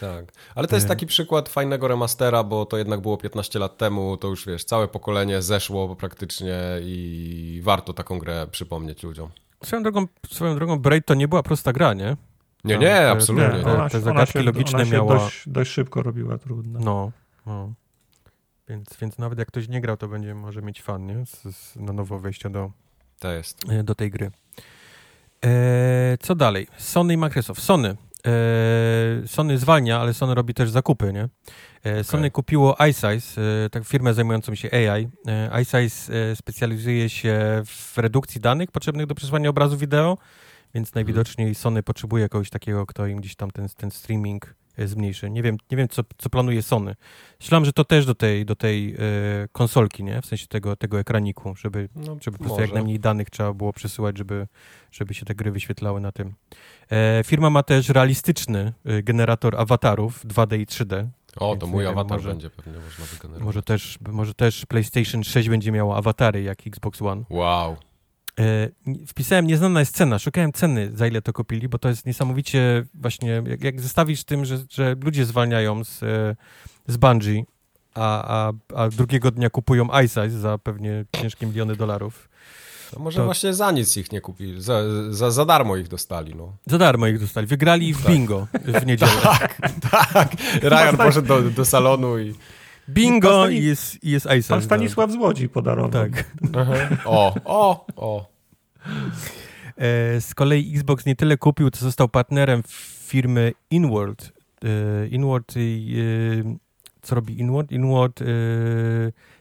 Tak. Ale to jest E. taki przykład fajnego remastera, bo to jednak było 15 lat temu, to już wiesz, całe pokolenie zeszło praktycznie i warto taką grę przypomnieć ludziom. Swoją drogą, swoją drogą Braid to nie była prosta gra, nie? Nie, nie, absolutnie. nie, Nie, ona, te zagadki ona się, logiczne ona się miała- dość, dość szybko robiła trudno. No, no. Więc, więc nawet jak ktoś nie grał, to będzie może mieć fan, nie? Z, z, na nowo wejścia do, To jest. e, do tej gry. E, co dalej? Sony i Microsoft. Sony. E, Sony zwalnia, ale Sony robi też zakupy, nie? E, Sony kupiło iSize, e, tak firmę zajmującą się AI. ISize specjalizuje się w redukcji danych potrzebnych do przesłania obrazu wideo, więc najwidoczniej Sony potrzebuje kogoś takiego, kto im gdzieś tam ten, ten streaming zmniejszy. Nie wiem, nie wiem co, co planuje Sony. Myślałem, że to też do tej, do tej e, konsolki, nie? W sensie tego, tego ekraniku, żeby No, żeby po prostu jak najmniej danych trzeba było przesyłać, żeby, żeby się te gry wyświetlały na tym. E, firma ma też realistyczny e, generator awatarów 2D i 3D. O, to mój wiem, awatar może- będzie pewnie można wygenerować. Może też, może też PlayStation 6 będzie miało awatary jak Xbox One. Wow. E, wpisałem nieznana jest cena, szukałem ceny, za ile to kupili, bo to jest niesamowicie właśnie, jak, jak tym, że, że ludzie zwalniają z, e, z Bungie, a, a, a drugiego dnia kupują iSize za pewnie ciężkie miliony dolarów. To może To- właśnie za nic ich nie kupili, za, za, za darmo ich dostali, no. Za darmo ich dostali. Wygrali w Tak. bingo w niedzielę. [LAUGHS] Tak, Ryan poszedł do, do salonu i... Bingo Pan Stani- i jest, i jest iSize. Pan Stanisław z Łodzi podarował. Tak. O, o, o. E, z kolei Xbox nie tyle kupił, co został partnerem firmy Inward. E, Inward, e, co robi Inward? Inward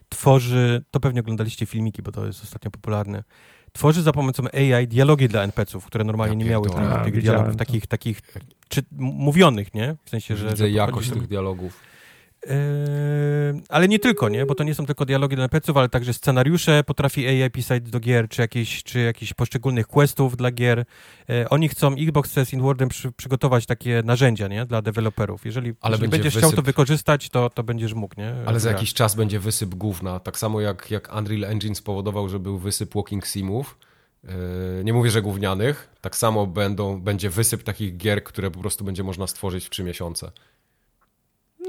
tworzy, to pewnie oglądaliście filmiki, bo to jest ostatnio popularne. Tworzy za pomocą AI dialogi dla NPC-ów, które normalnie Ja nie miały tych, A, tych dialogów, to. takich, takich czy, mówionych, nie? W sensie, że... Widzę że jakość tych dialogów. Eee, ale nie tylko, nie? Bo to nie są tylko dialogi dla NPC-ów, ale także scenariusze potrafi AI pisać do gier, czy jakieś, czy jakichś poszczególnych questów dla gier. E, oni chcą, Xbox chce z Inwardem przy, przygotować takie narzędzia, nie? Dla deweloperów. Jeżeli, Ale jeżeli będzie będziesz chciał to wysyp. wykorzystać, to, to będziesz mógł, nie? Ale za jakiś czas będzie wysyp gówna. Tak samo jak, jak Unreal Engine spowodował, że był wysyp Walking Simów. Yy, nie mówię, że gównianych. Tak samo będą, będzie wysyp takich gier, które po prostu będzie można stworzyć w trzy miesiące.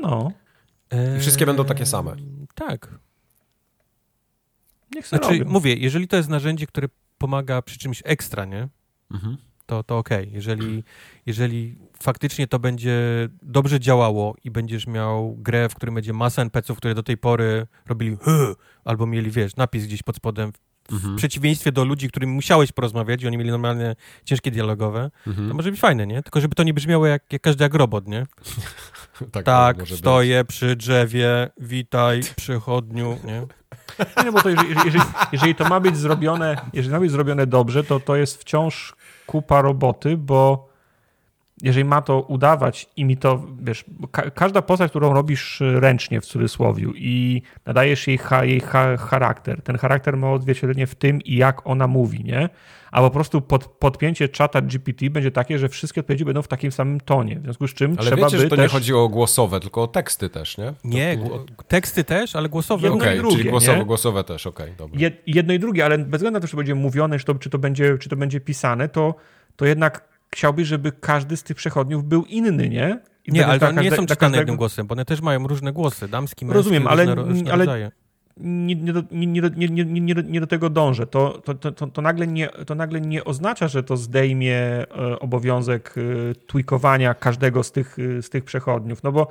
No. I wszystkie będą takie same. Tak. niech Znaczy, robią. mówię, jeżeli to jest narzędzie, które pomaga przy czymś ekstra, nie? Mhm. to, to okej. Jeżeli, jeżeli faktycznie to będzie dobrze działało i będziesz miał grę, w którym będzie masa NPC-ów, które do tej pory robili albo mieli, wiesz, napis gdzieś pod spodem, w Mhm. przeciwieństwie do ludzi, którym musiałeś porozmawiać i oni mieli normalnie ciężkie dialogowe, Mhm. to może być fajne, nie? Tylko żeby to nie brzmiało jak, jak każdy jak robot, nie? [LAUGHS] Tak, Tak, może być. stoję przy drzewie, witaj, przychodniu, nie? Nie, no bo to jeżeli, jeżeli, jeżeli to ma być zrobione, jeżeli ma być zrobione dobrze, to to jest wciąż kupa roboty, bo jeżeli ma to udawać i mi to, wiesz, ka każda postać, którą robisz ręcznie w cudzysłowiu i nadajesz jej, ha jej ha charakter, ten charakter ma odzwierciedlenie w tym i jak ona mówi, nie? A po prostu pod, podpięcie czata GPT będzie takie, że wszystkie odpowiedzi będą w takim samym tonie, w związku z czym ale trzeba wiecie, by że to też... nie chodzi o głosowe, tylko o teksty też, nie? Nie, teksty też, ale głosowe. Jedno i Okej, drugie, czyli głosowe, nie? głosowe też, okej, dobra. Jed- jedno i drugie, ale bez względu na to, czy to będzie mówione, czy to, czy to, będzie, czy to będzie pisane, to, to jednak chciałbyś, żeby każdy z tych przechodniów był inny, nie? I Nie, ale to nie każde- są czytane każdego- jednym głosem, bo one też mają różne głosy, damski, męski, Rozumiem, ale- różne, różne ale- rodzaje. Nie, nie, do, nie, nie, nie, nie, nie, do- tego dążę. To, to, to, to, nagle nie, to nagle nie oznacza, że to zdejmie e, obowiązek e, tweakowania każdego z tych, e, z tych przechodniów, no bo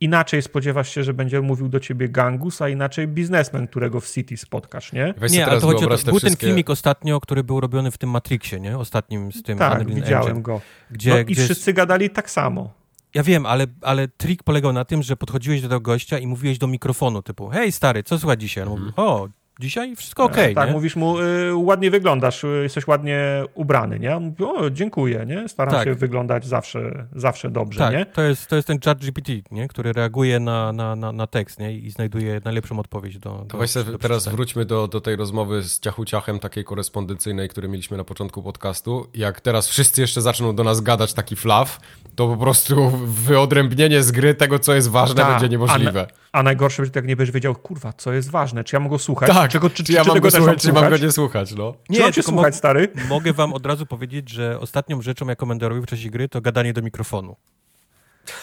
inaczej spodziewasz się, że będzie mówił do ciebie gangus, a inaczej biznesmen, którego w City spotkasz, nie? Weź Nie, ale to chodzi o to, te był ten wszystkie... filmik ostatnio, który był robiony w tym Matrixie, nie? Ostatnim z tym Tak, Unreal widziałem Engine, go. Gdzie, No i gdzie wszyscy gadali tak samo. Ja wiem, ale, ale trik polegał na tym, że podchodziłeś do tego gościa i mówiłeś do mikrofonu typu hej stary, co słychać dzisiaj? On mówi, o, dzisiaj wszystko okej, tak, nie? mówisz mu, y, ładnie wyglądasz, y, jesteś ładnie ubrany, nie? On mówi, o, dziękuję, nie? Staram Tak. się wyglądać zawsze, zawsze dobrze, Tak, nie? to jest, to jest ten chat GPT, nie? który reaguje na, na, na, na tekst nie? i znajduje najlepszą odpowiedź do, do To właśnie do teraz wróćmy do, do tej rozmowy z Ciachu Ciachem, takiej korespondencyjnej, której mieliśmy na początku podcastu. Jak teraz wszyscy jeszcze zaczną do nas gadać taki flaw, to po prostu wyodrębnienie z gry tego, co jest ważne, Tak, będzie niemożliwe. A, na, a najgorsze będzie, jak nie będziesz wiedział, kurwa, co jest ważne, czy ja mogę go słuchać? Tak, czego, czy, ja mam tego go słuchać, czy mam go nie słuchać, no. Czy mam cię tylko słuchać, stary? Mogę wam od razu powiedzieć, że ostatnią rzeczą, jaką będę robił w czasie gry, to gadanie do mikrofonu.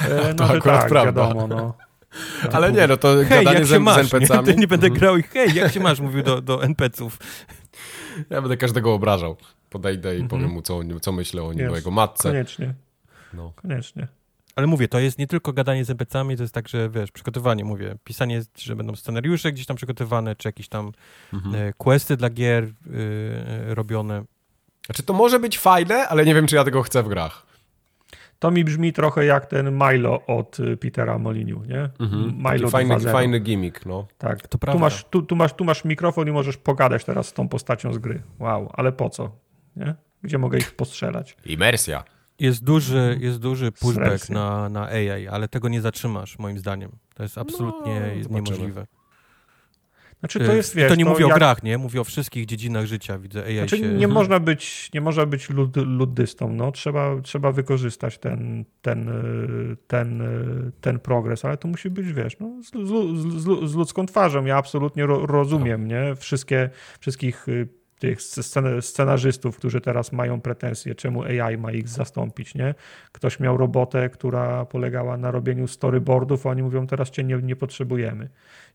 E, To no, że akurat tak, prawda. wiadomo, no. [LAUGHS] Ale nie, no to Hej, gadanie jak z, się masz? z Nie, NPC-ami. to nie będę Mhm. grał i hej, jak się masz? Mówił do, do NPC-ów. Ja będę każdego obrażał. Podejdę i powiem mu, co, co myślę o nim, o jego matce. Koniecznie, No. koniecznie. Ale mówię, to jest nie tylko gadanie z NPC-ami, to jest także, wiesz, przygotowanie, mówię, pisanie, że będą scenariusze gdzieś tam przygotowane, czy jakieś tam Mhm. e, questy dla gier y, y, robione. Znaczy, to może być fajne, ale nie wiem, czy ja tego chcę w grach. To mi brzmi trochę jak ten Milo od Petera Moliniu, nie? Mhm. Milo fajny, 2.0. fajny gimmick, no. Tak, To tu prawda. masz, tu, tu, masz, tu masz mikrofon i możesz pogadać teraz z tą postacią z gry. Wow, ale po co? Nie? Gdzie mogę ich postrzelać? Imersja. Jest duży, jest duży pushback na, na AI, ale tego nie zatrzymasz, moim zdaniem. To jest absolutnie No, niemożliwe. Znaczy to jest, wiesz... to nie mówię o grach, nie? Mówię o wszystkich dziedzinach życia. Widzę AI Znaczy, się... nie, można być, nie można być lud, luddystą. No. Trzeba, trzeba wykorzystać ten, ten, y, ten, y, ten progres, ale to musi być, wiesz, no, z, z, z, z ludzką twarzą. Ja absolutnie ro, rozumiem nie? Wszystkie, wszystkich y, tych scen, scenarzystów, którzy teraz mają pretensje, czemu AI ma ich zastąpić. Nie? Ktoś miał robotę, która polegała na robieniu storyboardów, a oni mówią, teraz cię nie, nie potrzebujemy.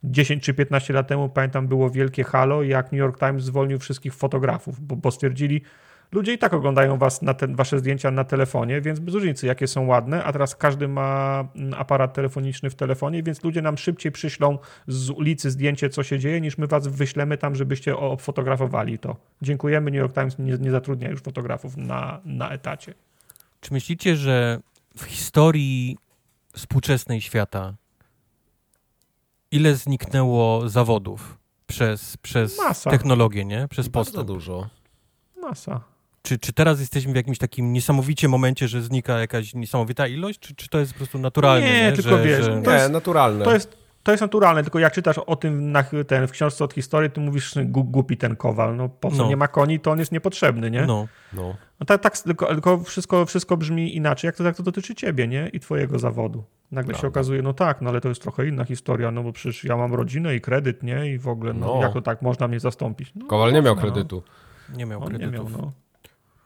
10 czy 15 lat temu, pamiętam, było wielkie halo, jak New York Times zwolnił wszystkich fotografów, bo, bo stwierdzili, ludzie i tak oglądają was na te, wasze zdjęcia na telefonie, więc bez różnicy, jakie są ładne, a teraz każdy ma mm, aparat telefoniczny w telefonie, więc ludzie nam szybciej przyślą z ulicy zdjęcie, co się dzieje, niż my was wyślemy tam, żebyście obfotografowali to. Dziękujemy, New York Times nie, nie zatrudnia już fotografów na, na etacie. Czy myślicie, że w historii współczesnej świata ile zniknęło zawodów przez, przez Masa. technologię, nie? Przez Bardzo postęp? dużo. Masa. Czy, czy teraz jesteśmy w jakimś takim niesamowicie momencie, że znika jakaś niesamowita ilość, czy, czy to jest po prostu naturalne? Nie, Nie, tylko że, wiesz, że... To nie, jest- naturalne. To jest, to jest naturalne, tylko jak czytasz o tym na, ten, w książce od historii, ty mówisz, głupi ten kowal, no po co No. nie ma koni, to on jest niepotrzebny, nie? No, No. No tak, tak tylko, tylko wszystko, wszystko brzmi inaczej, jak to, jak to dotyczy ciebie, nie? I twojego zawodu. Nagle się Prawda. okazuje, no tak, no ale to jest trochę inna historia, no bo przecież ja mam rodzinę i kredyt, nie? I w ogóle, no, No. jak to tak można mnie zastąpić? No, Kowal nie miał można, kredytu. nie miał No. On nie kredytów. miał, no.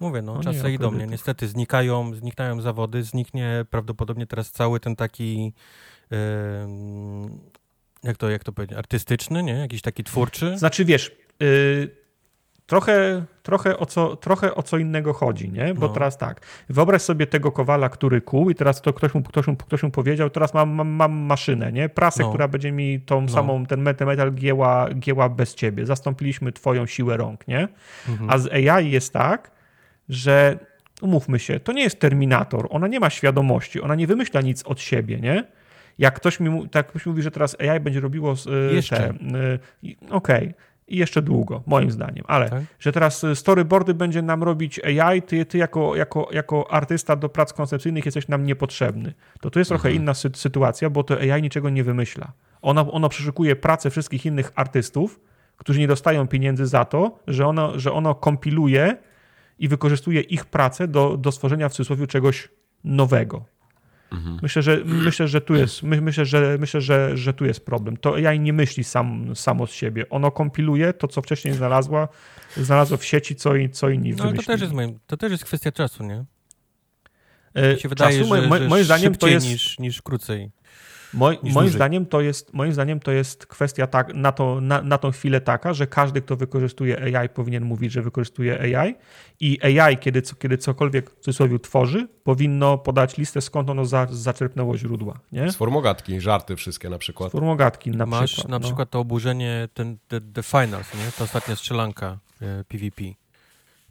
Mówię, no, nie czasy miał idą, nie? kredytów. Niestety znikają, znikają zawody, zniknie prawdopodobnie teraz cały ten taki em, jak to, jak to powiedzieć, artystyczny, nie? Jakiś taki twórczy. Znaczy, wiesz, y, trochę, trochę, o co, trochę o co innego chodzi, nie? Bo No. teraz tak, wyobraź sobie tego kowala, który kuł i teraz to ktoś mu, ktoś mu, ktoś mu powiedział, teraz mam, mam, mam maszynę, nie? Prasę, No. która będzie mi tą No. samą, ten met- metal gieła, gieła bez ciebie. Zastąpiliśmy twoją siłę rąk, nie? Mhm. A z AI jest tak, że umówmy się, to nie jest Terminator, ona nie ma świadomości, ona nie wymyśla nic od siebie, nie? Jak ktoś mi, tak ktoś mówi, że teraz AI będzie robiło y, Jeszcze. y, Okej. i jeszcze długo, moim zdaniem. Ale Tak? że teraz storyboardy będzie nam robić AI, ty, ty jako, jako, jako artysta do prac koncepcyjnych jesteś nam niepotrzebny. To tu jest trochę inna sy- sytuacja, bo to AI niczego nie wymyśla. Ono, ono przeszukuje pracę wszystkich innych artystów, którzy nie dostają pieniędzy za to, że ono, że ono kompiluje i wykorzystuje ich pracę do, do stworzenia w cudzysłowie czegoś nowego. Myślę, że, myślę, że tu jest, my, myślę, że, myślę że, że tu jest problem. To AI nie myśli sam, samo z siebie. Ono kompiluje to, co wcześniej znalazła, znalazło w sieci, co, i, co inni No ale to wymyślili. też, jest, moim, to też jest kwestia czasu, nie? E, Mi się wydaje, czasu, że, że moim zdaniem to jest, niż, niż krócej. Moj, moim, dłużej. zdaniem to jest, moim zdaniem to jest kwestia tak, na, to, na, na tą chwilę taka, że każdy, kto wykorzystuje AI, powinien mówić, że wykorzystuje AI i AI, kiedy, kiedy cokolwiek w cudzysłowie tworzy, powinno podać listę, skąd ono za, zaczerpnęło źródła. Nie? Z formogatki, żarty wszystkie na przykład. Formogatki na Masz przykład. na no. przykład to oburzenie, ten, the, the Finals, nie? Ta ostatnia strzelanka e, PvP.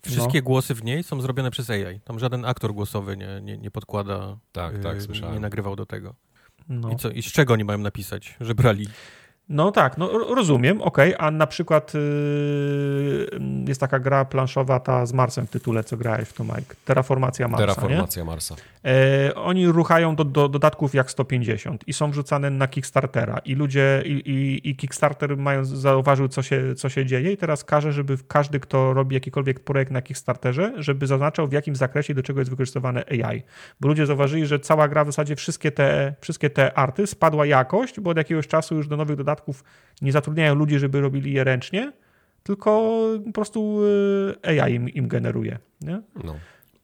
Wszystkie głosy w niej są zrobione przez AI. Tam żaden aktor głosowy nie, nie, nie podkłada, Tak, e, tak, słyszałem. nie nagrywał do tego. No. I, co, I z czego oni mają napisać, że brali? No tak, no ro- rozumiem, okej, a na przykład yy, jest taka gra planszowa ta z Marsem w tytule, co grałeś w to, Mike, Terraformacja Marsa, nie? Terraformacja Marsa. E, oni ruchają do, do dodatków jak 150 i są wrzucane na Kickstartera i ludzie, i, i, i Kickstarter mają, zauważył, co się, co się dzieje i teraz każe, żeby każdy, kto robi jakikolwiek projekt na Kickstarterze, żeby zaznaczał w jakim zakresie i do czego jest wykorzystywane AI. Bo ludzie zauważyli, że cała gra w zasadzie wszystkie te, wszystkie te arty spadła jakość, bo od jakiegoś czasu już do nowych dodatków nie zatrudniają ludzi, żeby robili je ręcznie, tylko po prostu y, AI im, im generuje. Nie? No.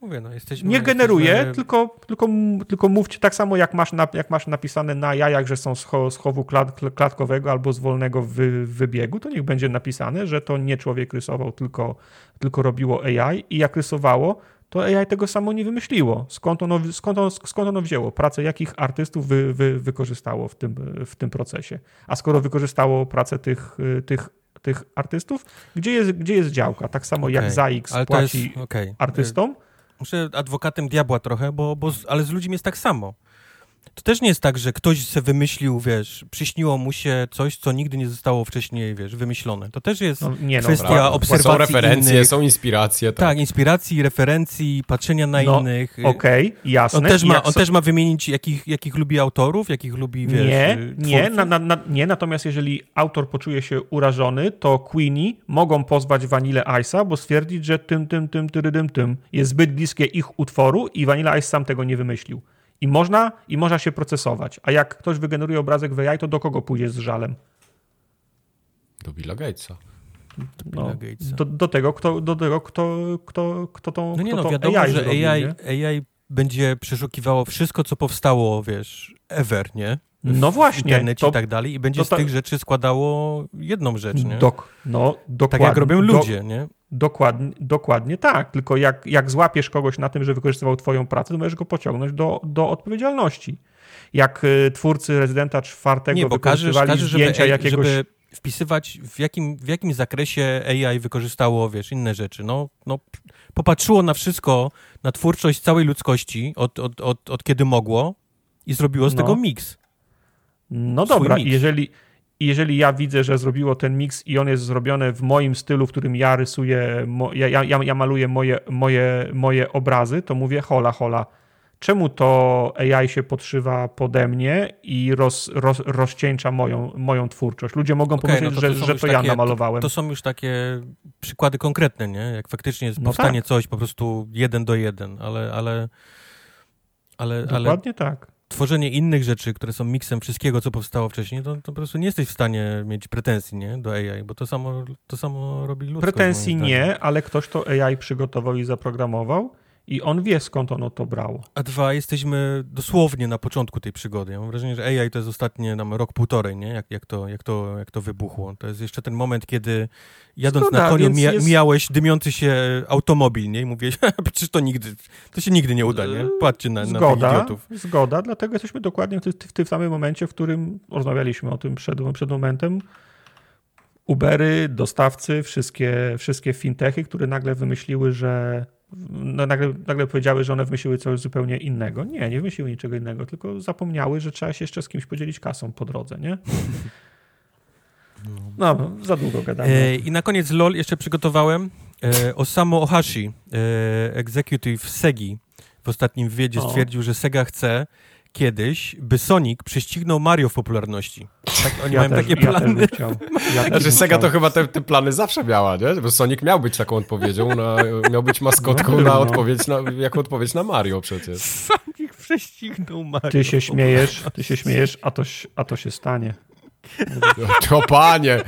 Mówię, no jesteśmy... Nie generuje, jesteśmy, tylko, tylko, tylko mówcie tak samo, jak masz, na, jak masz napisane na jajach, że są z chowu klat, klatkowego albo z wolnego wy, wybiegu, to niech będzie napisane, że to nie człowiek rysował, tylko, tylko robiło AI i jak rysowało, to AI tego samo nie wymyśliło. Skąd ono, skąd ono, skąd ono wzięło? Pracę jakich artystów wy, wy, wykorzystało w tym, w tym procesie? A skoro wykorzystało pracę tych, tych, tych artystów, gdzie jest, gdzie jest działka? Tak samo jak Okej, ZAX płaci jest, okej. artystom, Muszę adwokatem diabła trochę, bo, bo, z- ale z ludźmi jest tak samo. To też nie jest tak, że ktoś se wymyślił, wiesz, przyśniło mu się coś, co nigdy nie zostało wcześniej, wiesz, wymyślone. To też jest no, nie no, kwestia Prawda. obserwacji Są referencje, innych. są inspiracje. Tak. Tak, inspiracji, referencji, patrzenia na No, innych. Okej, jasne. On, też ma, on so- też ma wymienić, jakich, jakich lubi autorów, jakich lubi, wiesz, nie, y, nie, na, na, na, nie, natomiast jeżeli autor poczuje się urażony, to Queenie mogą pozwać Vanilla Ice'a, bo stwierdzić, że tym, tym, tym, tyrydym, tym jest zbyt bliskie ich utworu i Vanilla Ice sam tego nie wymyślił. I można, I można się procesować. A jak ktoś wygeneruje obrazek w AI, to do kogo pójdzie z żalem? Do Billa Gatesa. No, Billa Gatesa. do, do tego, kto, do tego kto, kto, kto tą No nie kto no, wiadomo, AI że zrobił, AI, nie? AI będzie przeszukiwało wszystko, co powstało, wiesz, ever, nie? W- No właśnie, internecie to- i tak dalej i będzie to z tych rzeczy składało jedną rzecz, nie? Dok, no, tak dokładnie, jak robią do- ludzie, nie? Dokładnie, dokładnie tak, tylko jak, jak złapiesz kogoś na tym, że wykorzystywał twoją pracę, to możesz go pociągnąć do, do odpowiedzialności. Jak y, twórcy Rezydenta czwartego Nie, bo każesz, żeby, zdjęcia AI jakiegoś... żeby wpisywać w jakim, w jakim zakresie AI wykorzystało, wiesz, inne rzeczy. No, no, popatrzyło na wszystko, na twórczość całej ludzkości od, od, od, od kiedy mogło i zrobiło z No. tego miks. No swój dobra, miks. jeżeli, jeżeli ja widzę, że zrobiło ten miks i on jest zrobiony w moim stylu, w którym ja rysuję, ja, ja, ja maluję moje, moje, moje obrazy, to mówię hola, hola. Czemu to AI się podszywa pode mnie i roz, roz, rozcieńcza moją, moją twórczość? Ludzie mogą Okej, pomyśleć, no to to że, że to ja takie- namalowałem. To są już takie przykłady konkretne, nie? Jak faktycznie No powstanie tak. coś po prostu jeden do jeden, ale, ale, ale, ale Dokładnie tak. Tworzenie innych rzeczy, które są miksem wszystkiego, co powstało wcześniej, to, to po prostu nie jesteś w stanie mieć pretensji, nie? Do AI, bo to samo, to samo robi ludzkość. Pretensji nie, ale ktoś to AI przygotował i zaprogramował i on wie skąd ono to brało. A dwa, jesteśmy dosłownie na początku tej przygody. Ja mam wrażenie, że AI to jest ostatnie nam rok, półtorej, nie? Jak, jak, to, jak, to, jak to wybuchło. To jest jeszcze ten moment, kiedy jadąc Zgoda, na koniu mija, jest- mijałeś dymiący się automobil, nie? I mówiłeś, [LAUGHS] przecież to nigdy, to się nigdy nie uda, nie? Patrzcie na, na Zgoda, idiotów. zgoda, dlatego jesteśmy dokładnie w, w tym samym momencie, w którym rozmawialiśmy o tym przed, przed momentem. Ubery, dostawcy, wszystkie, wszystkie fintechy, które nagle wymyśliły, że no, nagle, nagle powiedziały, że one wymyśliły coś zupełnie innego. Nie, nie wymyśliły niczego innego, tylko zapomniały, że trzeba się jeszcze z kimś podzielić kasą po drodze, nie? No, za długo gadamy. E, I na koniec LOL jeszcze przygotowałem e, Osamu Ohashi, e, executive Segi, w ostatnim wywiadzie O. stwierdził, że Sega chce kiedyś, by Sonic prześcignął Mario w popularności. Tak, oni mają takie Ja też plany. bym chciał. Ja Znaczy Sega to chyba te, te plany zawsze miała, nie? Bo Sonic miał być taką odpowiedzią, na, miał być maskotką No, na no. odpowiedź na, jako odpowiedź na Mario przecież. Sonic prześcignął Mario. Ty się śmiejesz, ty się śmiejesz, a to, a to się stanie. [LAUGHS] To panie!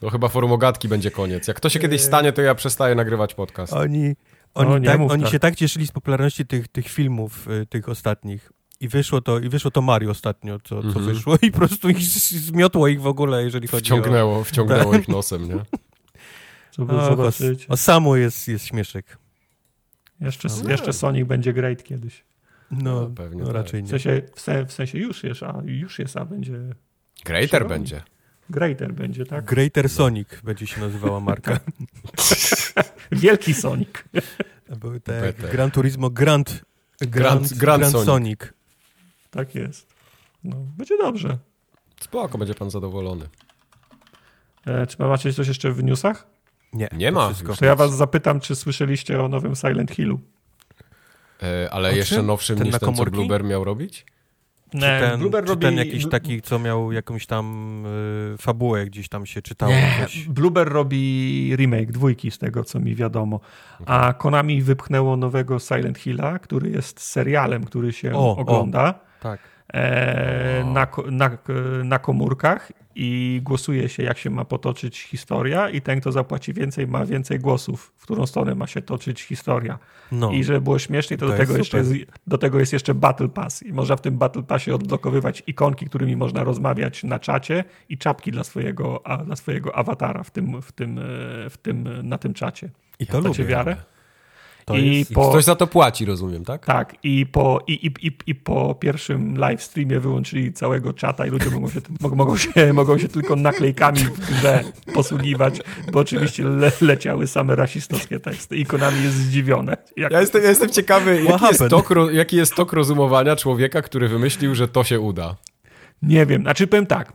To chyba forum ogatki będzie koniec. Jak to się kiedyś stanie, to ja przestaję nagrywać podcast. Oni, oni, O, nie tak, oni tak. się tak cieszyli z popularności tych, tych filmów, y, tych ostatnich. I wyszło to, i wyszło to Mario ostatnio, co, co Mhm. wyszło i po prostu ich zmiotło ich w ogóle, jeżeli chodzi Wciągnęło, wciągnęło ich nosem, nie? [LAUGHS] Co o... wy O, zobaczycie. o samu jest, jest śmieszek. Jeszcze, No. jeszcze Sonic będzie great kiedyś. No, No, pewnie no tak. raczej W nie. sensie, w, se, w sensie już jest, a już jest, a będzie Greater będzie. greater będzie, tak? Greater Sonic będzie się nazywała marka. [LAUGHS] Wielki Sonic. Były te. Gran Turismo Grand, Grand, Grand- Grand Grand Sonic. Sonic. Tak jest. No, będzie dobrze. Spoko, będzie pan zadowolony. E, czy macie coś jeszcze w newsach? Nie, Nie to ma. Wszystko. To ja was zapytam, czy słyszeliście o nowym Silent Hillu? E, ale O jeszcze czym? nowszym Ten niż ten, co? Blueber miał robić? Czy ten, Blueber czy robi- ten jakiś taki, co miał jakąś tam y, fabułę, gdzieś tam się czytało Nie, coś. Blueber robi remake dwójki, z tego co mi wiadomo. A Konami wypchnęło nowego Silent Hilla, który jest serialem, który się O, o. Tak. e, na, na, na komórkach i głosuje się, jak się ma potoczyć historia i ten, kto zapłaci więcej, ma więcej głosów, w którą stronę ma się toczyć historia. No. I żeby było śmieszniej, to, To do, tego jeszcze jest, do tego jest jeszcze Battle Pass. I można w tym Battle Passie odblokowywać ikonki, którymi można rozmawiać na czacie i czapki dla swojego, a, dla swojego awatara w tym, w tym, e, w tym, na tym czacie. I to lubię. wiarę? To I jest, po- Ktoś za to płaci, rozumiem, tak? Tak, i po, i, i, i, i po pierwszym live streamie wyłączyli całego czata i ludzie mogą się, mogą, się, [LAUGHS] mogą się tylko naklejkami w grze posługiwać, bo oczywiście le, leciały same rasistowskie teksty i Konami jest zdziwione. Jak Ja jestem, ja jestem ciekawy, jaki jest, tok, jaki jest tok rozumowania człowieka, który wymyślił, że to się uda. Nie wiem, znaczy powiem tak.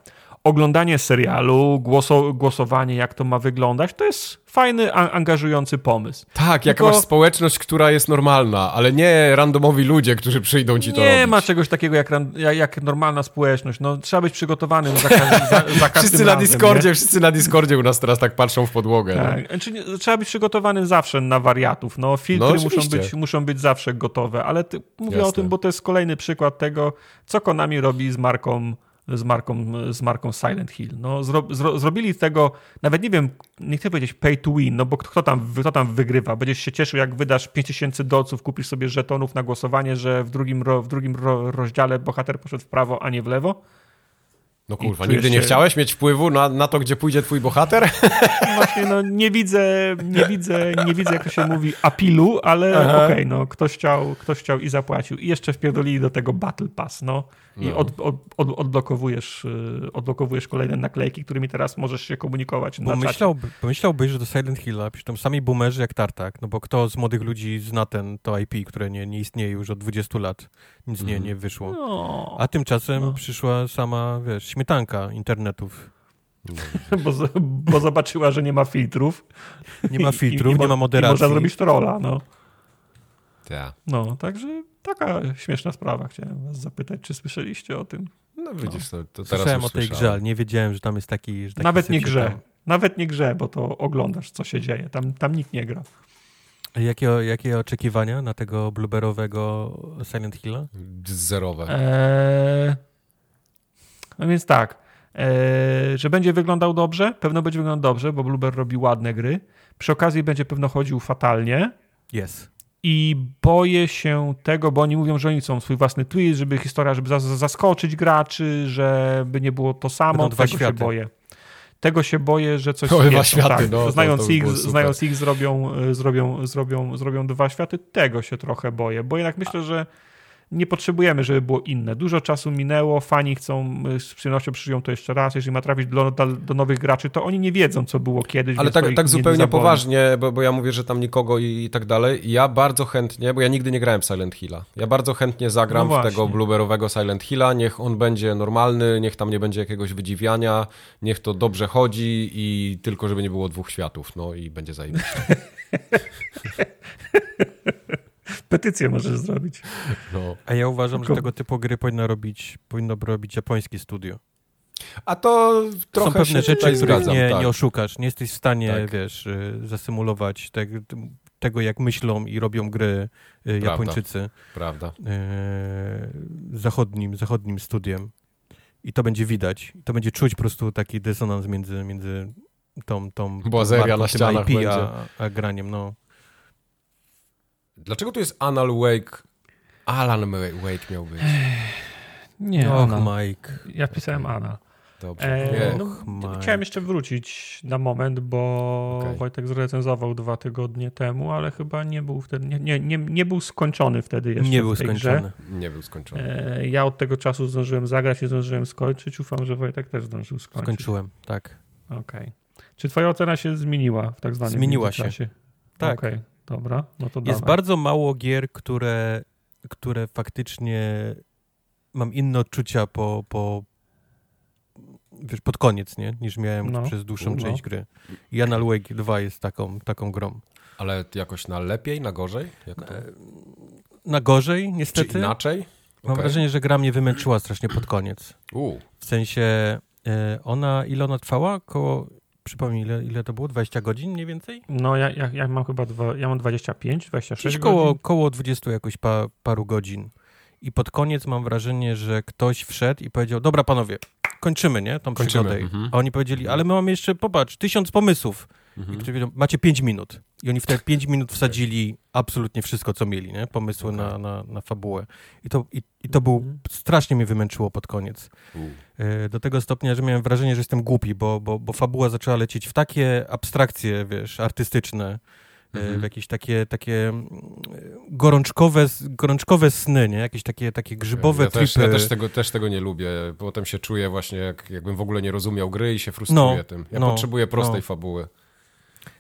Oglądanie serialu, głoso, głosowanie, jak to ma wyglądać, to jest fajny, angażujący pomysł. Tak, Tylko- masz społeczność, która jest normalna, ale nie randomowi ludzie, którzy przyjdą ci to Nie robić. ma czegoś takiego jak, jak, normalna społeczność. No, trzeba być przygotowanym za, każdy, za, za [LAUGHS] każdym Wszyscy na razem, Discordzie, nie? wszyscy na Discordzie u nas teraz tak patrzą w podłogę. nie? Tak. Znaczy, nie- trzeba być przygotowanym zawsze na wariatów. No, filtry No, muszą, być, muszą być zawsze gotowe, ale ty, mówię Jasne. o tym, bo to jest kolejny przykład tego, co Konami robi z marką z marką, z marką Silent Hill. No, zro, zro, zrobili tego, nawet nie wiem, nie chcę powiedzieć pay to win, no bo kto tam, kto tam wygrywa? Będziesz się cieszył, jak wydasz 5000 dolców, kupisz sobie żetonów na głosowanie, że w drugim, w drugim ro, rozdziale bohater poszedł w prawo, a nie w lewo? No kurwa, nigdy nie się- chciałeś mieć wpływu na, na to, gdzie pójdzie twój bohater? [LAUGHS] Właśnie, no nie widzę, nie widzę, nie widzę, jak to się mówi, apilu, ale okej, no ktoś chciał, ktoś chciał i zapłacił. I jeszcze wpierdolili do tego Battle Pass, no. I No. od, od, od, odblokowujesz, y, odblokowujesz kolejne naklejki, którymi teraz możesz się komunikować na Bo myślałby, pomyślałbyś, że do Silent Hilla piszą sami boomerzy jak Tartak, no bo kto z młodych ludzi zna ten, to IP, które nie, nie istnieje już od 20 lat. Nic nie, Mhm. nie wyszło. No, A tymczasem No. przyszła sama, wiesz, śmietanka internetów. [LAUGHS] bo, z- bo zobaczyła, że nie ma filtrów. Nie ma filtrów, i, i, nie ma moderacji. można zrobić trolla, no. Tak. No, także taka śmieszna sprawa. Chciałem was zapytać, czy słyszeliście o tym? No widzisz, to, to teraz Słyszałem o tej grze, ale nie wiedziałem, że tam jest taki... Że taki Nawet nie grze. tam- Nawet nie grze, bo to oglądasz, co się dzieje. Tam, tam nikt nie gra. Jakie, jakie oczekiwania na tego blueberowego Silent Hilla? Zerowe. Eee, no więc tak, eee, że będzie wyglądał dobrze, pewno będzie wyglądał dobrze, bo Blueber robi ładne gry. Przy okazji będzie pewno chodził fatalnie Jest. i boję się tego, bo oni mówią, że oni są swój własny twist, żeby historia, żeby zas- zaskoczyć graczy, żeby nie było to samo. Będą dwa tego się boję. Tego się boję, że coś wiedzą, światy, tak. no, to- znając, to by ich, znając ich zrobią, y, zrobią, zrobią, zrobią dwa światy. Tego się trochę boję, bo jednak myślę, że nie potrzebujemy, żeby było inne. Dużo czasu minęło, fani chcą, y, z przyjemnością przyjdą to jeszcze raz. Jeżeli ma trafić do, do, nowych graczy, to oni nie wiedzą, co było kiedyś. Ale tak, tak nie zupełnie poważnie, bo, bo ja mówię, że tam nikogo i, i tak dalej. Ja bardzo chętnie, bo ja nigdy nie grałem w Silent Hilla. Ja bardzo chętnie zagram No w tego właśnie. blueberowego Silent Hilla. Niech on będzie normalny, niech tam nie będzie jakiegoś wydziwiania, niech to dobrze chodzi i tylko, żeby nie było dwóch światów. No i będzie zajebiście. [LAUGHS] Petycję możesz zrobić. No. A ja uważam, Tylko- że tego typu gry powinno robić, powinno robić japońskie studio. A to trochę Są pewne się rzeczy, których zgadzam. nie, tak. nie oszukasz. Nie jesteś w stanie, Tak. wiesz, y, zasymulować te, tego, jak myślą i robią gry y, Japończycy Prawda. y, zachodnim, zachodnim studiem. I to będzie widać. I to będzie czuć po prostu taki dysonans między, między tą, tą Błazeria marką, na ścianach IP, a, a graniem, no. Dlaczego tu jest Anal Wake? Alan Wake miał być. [SIGHS] Nie, Och, Ana. Mike. Ja pisałem Ana. Dobrze. E, no, Mike. chciałem jeszcze wrócić na moment, bo Okej. Wojtek zrecenzował dwa tygodnie temu, ale chyba nie był wtedy, nie, nie, nie, nie był skończony wtedy jeszcze Nie był skończony. Grze. Nie był skończony. E, Ja od tego czasu zdążyłem zagrać i zdążyłem skończyć. Ufam, że Wojtek też zdążył skończyć. Skończyłem, tak. Okej. Czy twoja ocena się zmieniła w tak zwanym Zmieniła się. Tak. Okej, dobra, no to Jest dawaj. bardzo mało gier, które, które faktycznie mam inne odczucia po, po wiesz, pod koniec, nie? Niż miałem No. przez dłuższą No. część gry. I Anal Wake 2 jest taką, taką grą. Ale jakoś na lepiej, na gorzej? Jak to? Na gorzej, Czy niestety. inaczej? Mam Okej. wrażenie, że gra mnie wymęczyła strasznie pod koniec. U, W sensie e, ona, ile ona trwała? Koło, przypomnij, ile, ile to było? 20 godzin mniej więcej? No ja, ja, ja mam chyba dwa, ja mam 25, 26 Gdzieś koło, godzin. koło 20 jakoś pa, paru godzin. I pod koniec mam wrażenie, że ktoś wszedł i powiedział, dobra panowie, kończymy, nie? Tą Kończymy, przygodę. mhm. A oni powiedzieli, ale my mamy jeszcze, popatrz, tysiąc pomysłów. I mhm. ktoś powiedział, macie pięć minut. I oni w te pięć minut wsadzili absolutnie wszystko, co mieli, nie? Pomysły Okej. na, na, na fabułę. I to, i, i to był, Mhm. strasznie mnie wymęczyło pod koniec. E, Do tego stopnia, że miałem wrażenie, że jestem głupi, bo, bo, bo fabuła zaczęła lecieć w takie abstrakcje, wiesz, artystyczne, e, Mhm. w jakieś takie, takie mm, gorączkowe, gorączkowe sny, nie? Jakieś takie, takie grzybowe ja też, tripy. ja też tego, też tego nie lubię. Potem się czuję właśnie, jak, jakbym w ogóle nie rozumiał gry i się frustruję No, tym. Ja no, potrzebuję prostej no. fabuły.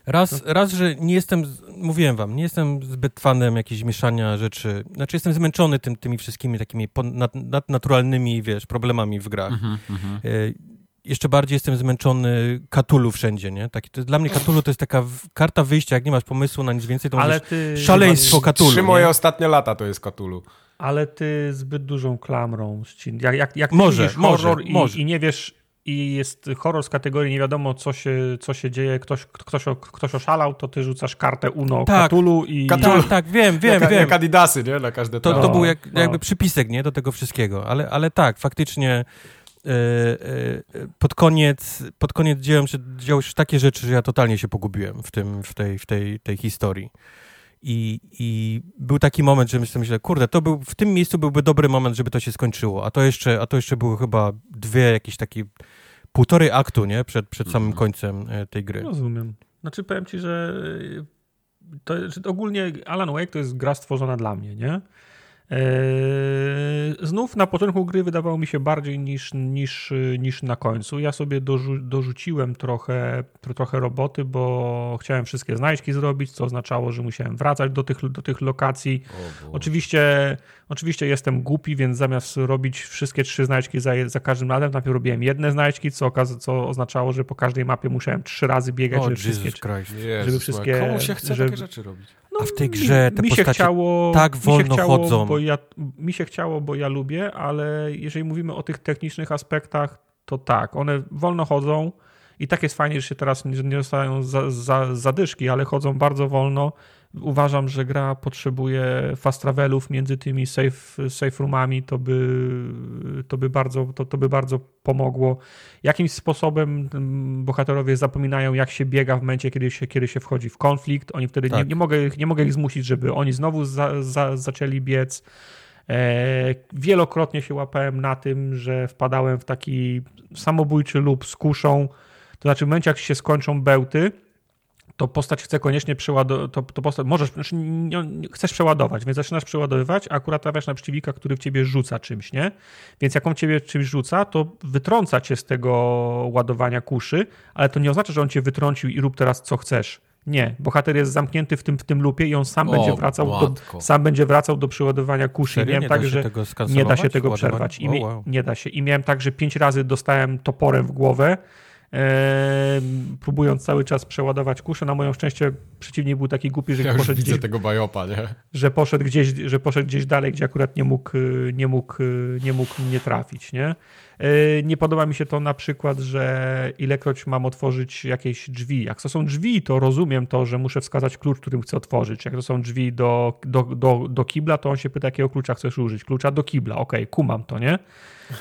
Raz, raz, że nie jestem, mówiłem wam, nie jestem zbyt fanem jakiegoś mieszania rzeczy. Znaczy jestem zmęczony tym, tymi wszystkimi takimi nad, nadnaturalnymi, wiesz, problemami w grach. Mhm, E, jeszcze bardziej jestem zmęczony Katulu wszędzie, nie? Taki, to, dla mnie Katulu to jest taka w, karta wyjścia, jak nie masz pomysłu na nic więcej, to Ale ty, szaleństwo Cthulhu, Trzy nie? moje ostatnie lata to jest Cthulhu. ale ty zbyt dużą klamrą ścin. Jak, jak, jak ty Może, widzisz może, horror i, może. i nie wiesz, i jest horror z kategorii nie wiadomo, co się, co się dzieje, ktoś, ktoś, ktoś oszalał, to ty rzucasz kartę Uno Tak. Cthulhu i... Cthulhu. Tak, tak, wiem, wiem, jak, wiem. jak Adidasy, nie? Na każde To, to No, był jak, no. jakby przypisek, nie? Do tego wszystkiego. Ale, ale tak, faktycznie e, e, pod koniec, pod koniec dzieją się, działy się takie rzeczy, że ja totalnie się pogubiłem w, tym, w, tej, w tej, tej historii. I, I był taki moment, że myślę, myślę, kurde, to był, w tym miejscu byłby dobry moment, żeby to się skończyło. A to jeszcze, a to jeszcze były chyba dwie jakieś takie półtorej aktu, nie? Przed, przed samym Mhm. końcem e, tej gry. Rozumiem. Znaczy powiem ci, że to, że ogólnie Alan Wake to jest gra stworzona dla mnie, nie? Eee, znów na początku gry wydawało mi się bardziej niż, niż, niż na końcu. Ja sobie dorzu, dorzuciłem trochę, tro- trochę roboty, bo chciałem wszystkie znajdźki zrobić, co oznaczało, że musiałem wracać do tych, do tych lokacji. Oczywiście, oczywiście jestem głupi, więc zamiast robić wszystkie trzy znajdźki za, za każdym razem, najpierw robiłem jedne znajdźki, co, co oznaczało, że po każdej mapie musiałem trzy razy biegać, żeby wszystkie... Żeby wszystkie- Komu się chce żeby- takie rzeczy robić? No, A w tej grze te mi postacie chciało, tak mi się wolno chciało, chodzą. Bo ja, mi się chciało, bo ja lubię, ale jeżeli mówimy o tych technicznych aspektach, to tak, one wolno chodzą i tak jest fajnie, że się teraz nie, nie dostają za, za, zadyszki, ale chodzą bardzo wolno. Uważam, że gra potrzebuje fast travelów między tymi safe, safe roomami, to by, to, by bardzo, to, to by bardzo pomogło. Jakimś sposobem mm, bohaterowie zapominają, jak się biega w momencie, kiedy się, kiedy się wchodzi w konflikt. Oni wtedy nie, Tak. nie, mogę, ich- nie mogę ich zmusić, żeby oni znowu za, za, zaczęli biec. E, wielokrotnie się łapałem na tym, że wpadałem w taki samobójczy lub z kuszą. To znaczy, w momencie, jak się skończą bełty, to postać chce koniecznie przeładować, to, to postać, możesz, znaczy nie, nie, chcesz przeładować, więc zaczynasz przeładowywać, a akurat trafiasz na przeciwnika, który w ciebie rzuca czymś, nie? Więc jak on ciebie czymś rzuca, to wytrąca cię z tego ładowania kuszy, ale to nie oznacza, że on cię wytrącił i rób teraz co chcesz. Nie, bohater jest zamknięty w tym, w tym lupie i on sam O, będzie wracał do, sam będzie wracał do przeładowania kuszy. Serio? Miałem Nie tak, da się że tego nie da się tego przerwać. I mi, wow. Nie da się. I miałem tak, że pięć razy dostałem toporem w głowę, próbując cały czas przeładować kuszę. Na moją szczęście przeciwnik był taki głupi, że Ja poszedł gdzieś, tego bajopa, nie? że poszedł gdzieś, że poszedł gdzieś dalej, gdzie akurat nie mógł, y, nie mógł, y, nie mógł mnie trafić, nie? Y, Nie podoba mi się to na przykład, że ilekroć mam otworzyć jakieś drzwi. Jak to są drzwi, to rozumiem to, że muszę wskazać klucz, którym chcę otworzyć. Jak to są drzwi do, do, do, do kibla, to on się pyta, jakiego klucza chcesz użyć. Klucza do kibla, okej, kumam to, nie?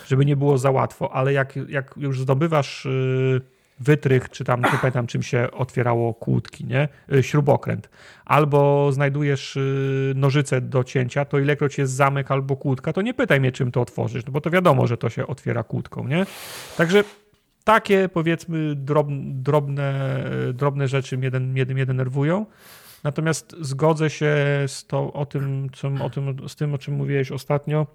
Żeby nie było za łatwo, ale jak, jak już zdobywasz y, wytrych, czy tam, nie pamiętam czym się otwierało kłódki, nie? Y, Śrubokręt. Albo znajdujesz y, nożyce do cięcia, to ilekroć jest zamek albo kłódka, to nie pytaj mnie, czym to otworzysz, no bo to wiadomo, że to się otwiera kłódką, nie? Także takie powiedzmy drob, drobne, drobne rzeczy mnie, mnie, mnie denerwują. Natomiast zgodzę się z, to, o tym, co, o tym, z tym, o czym mówiłeś ostatnio.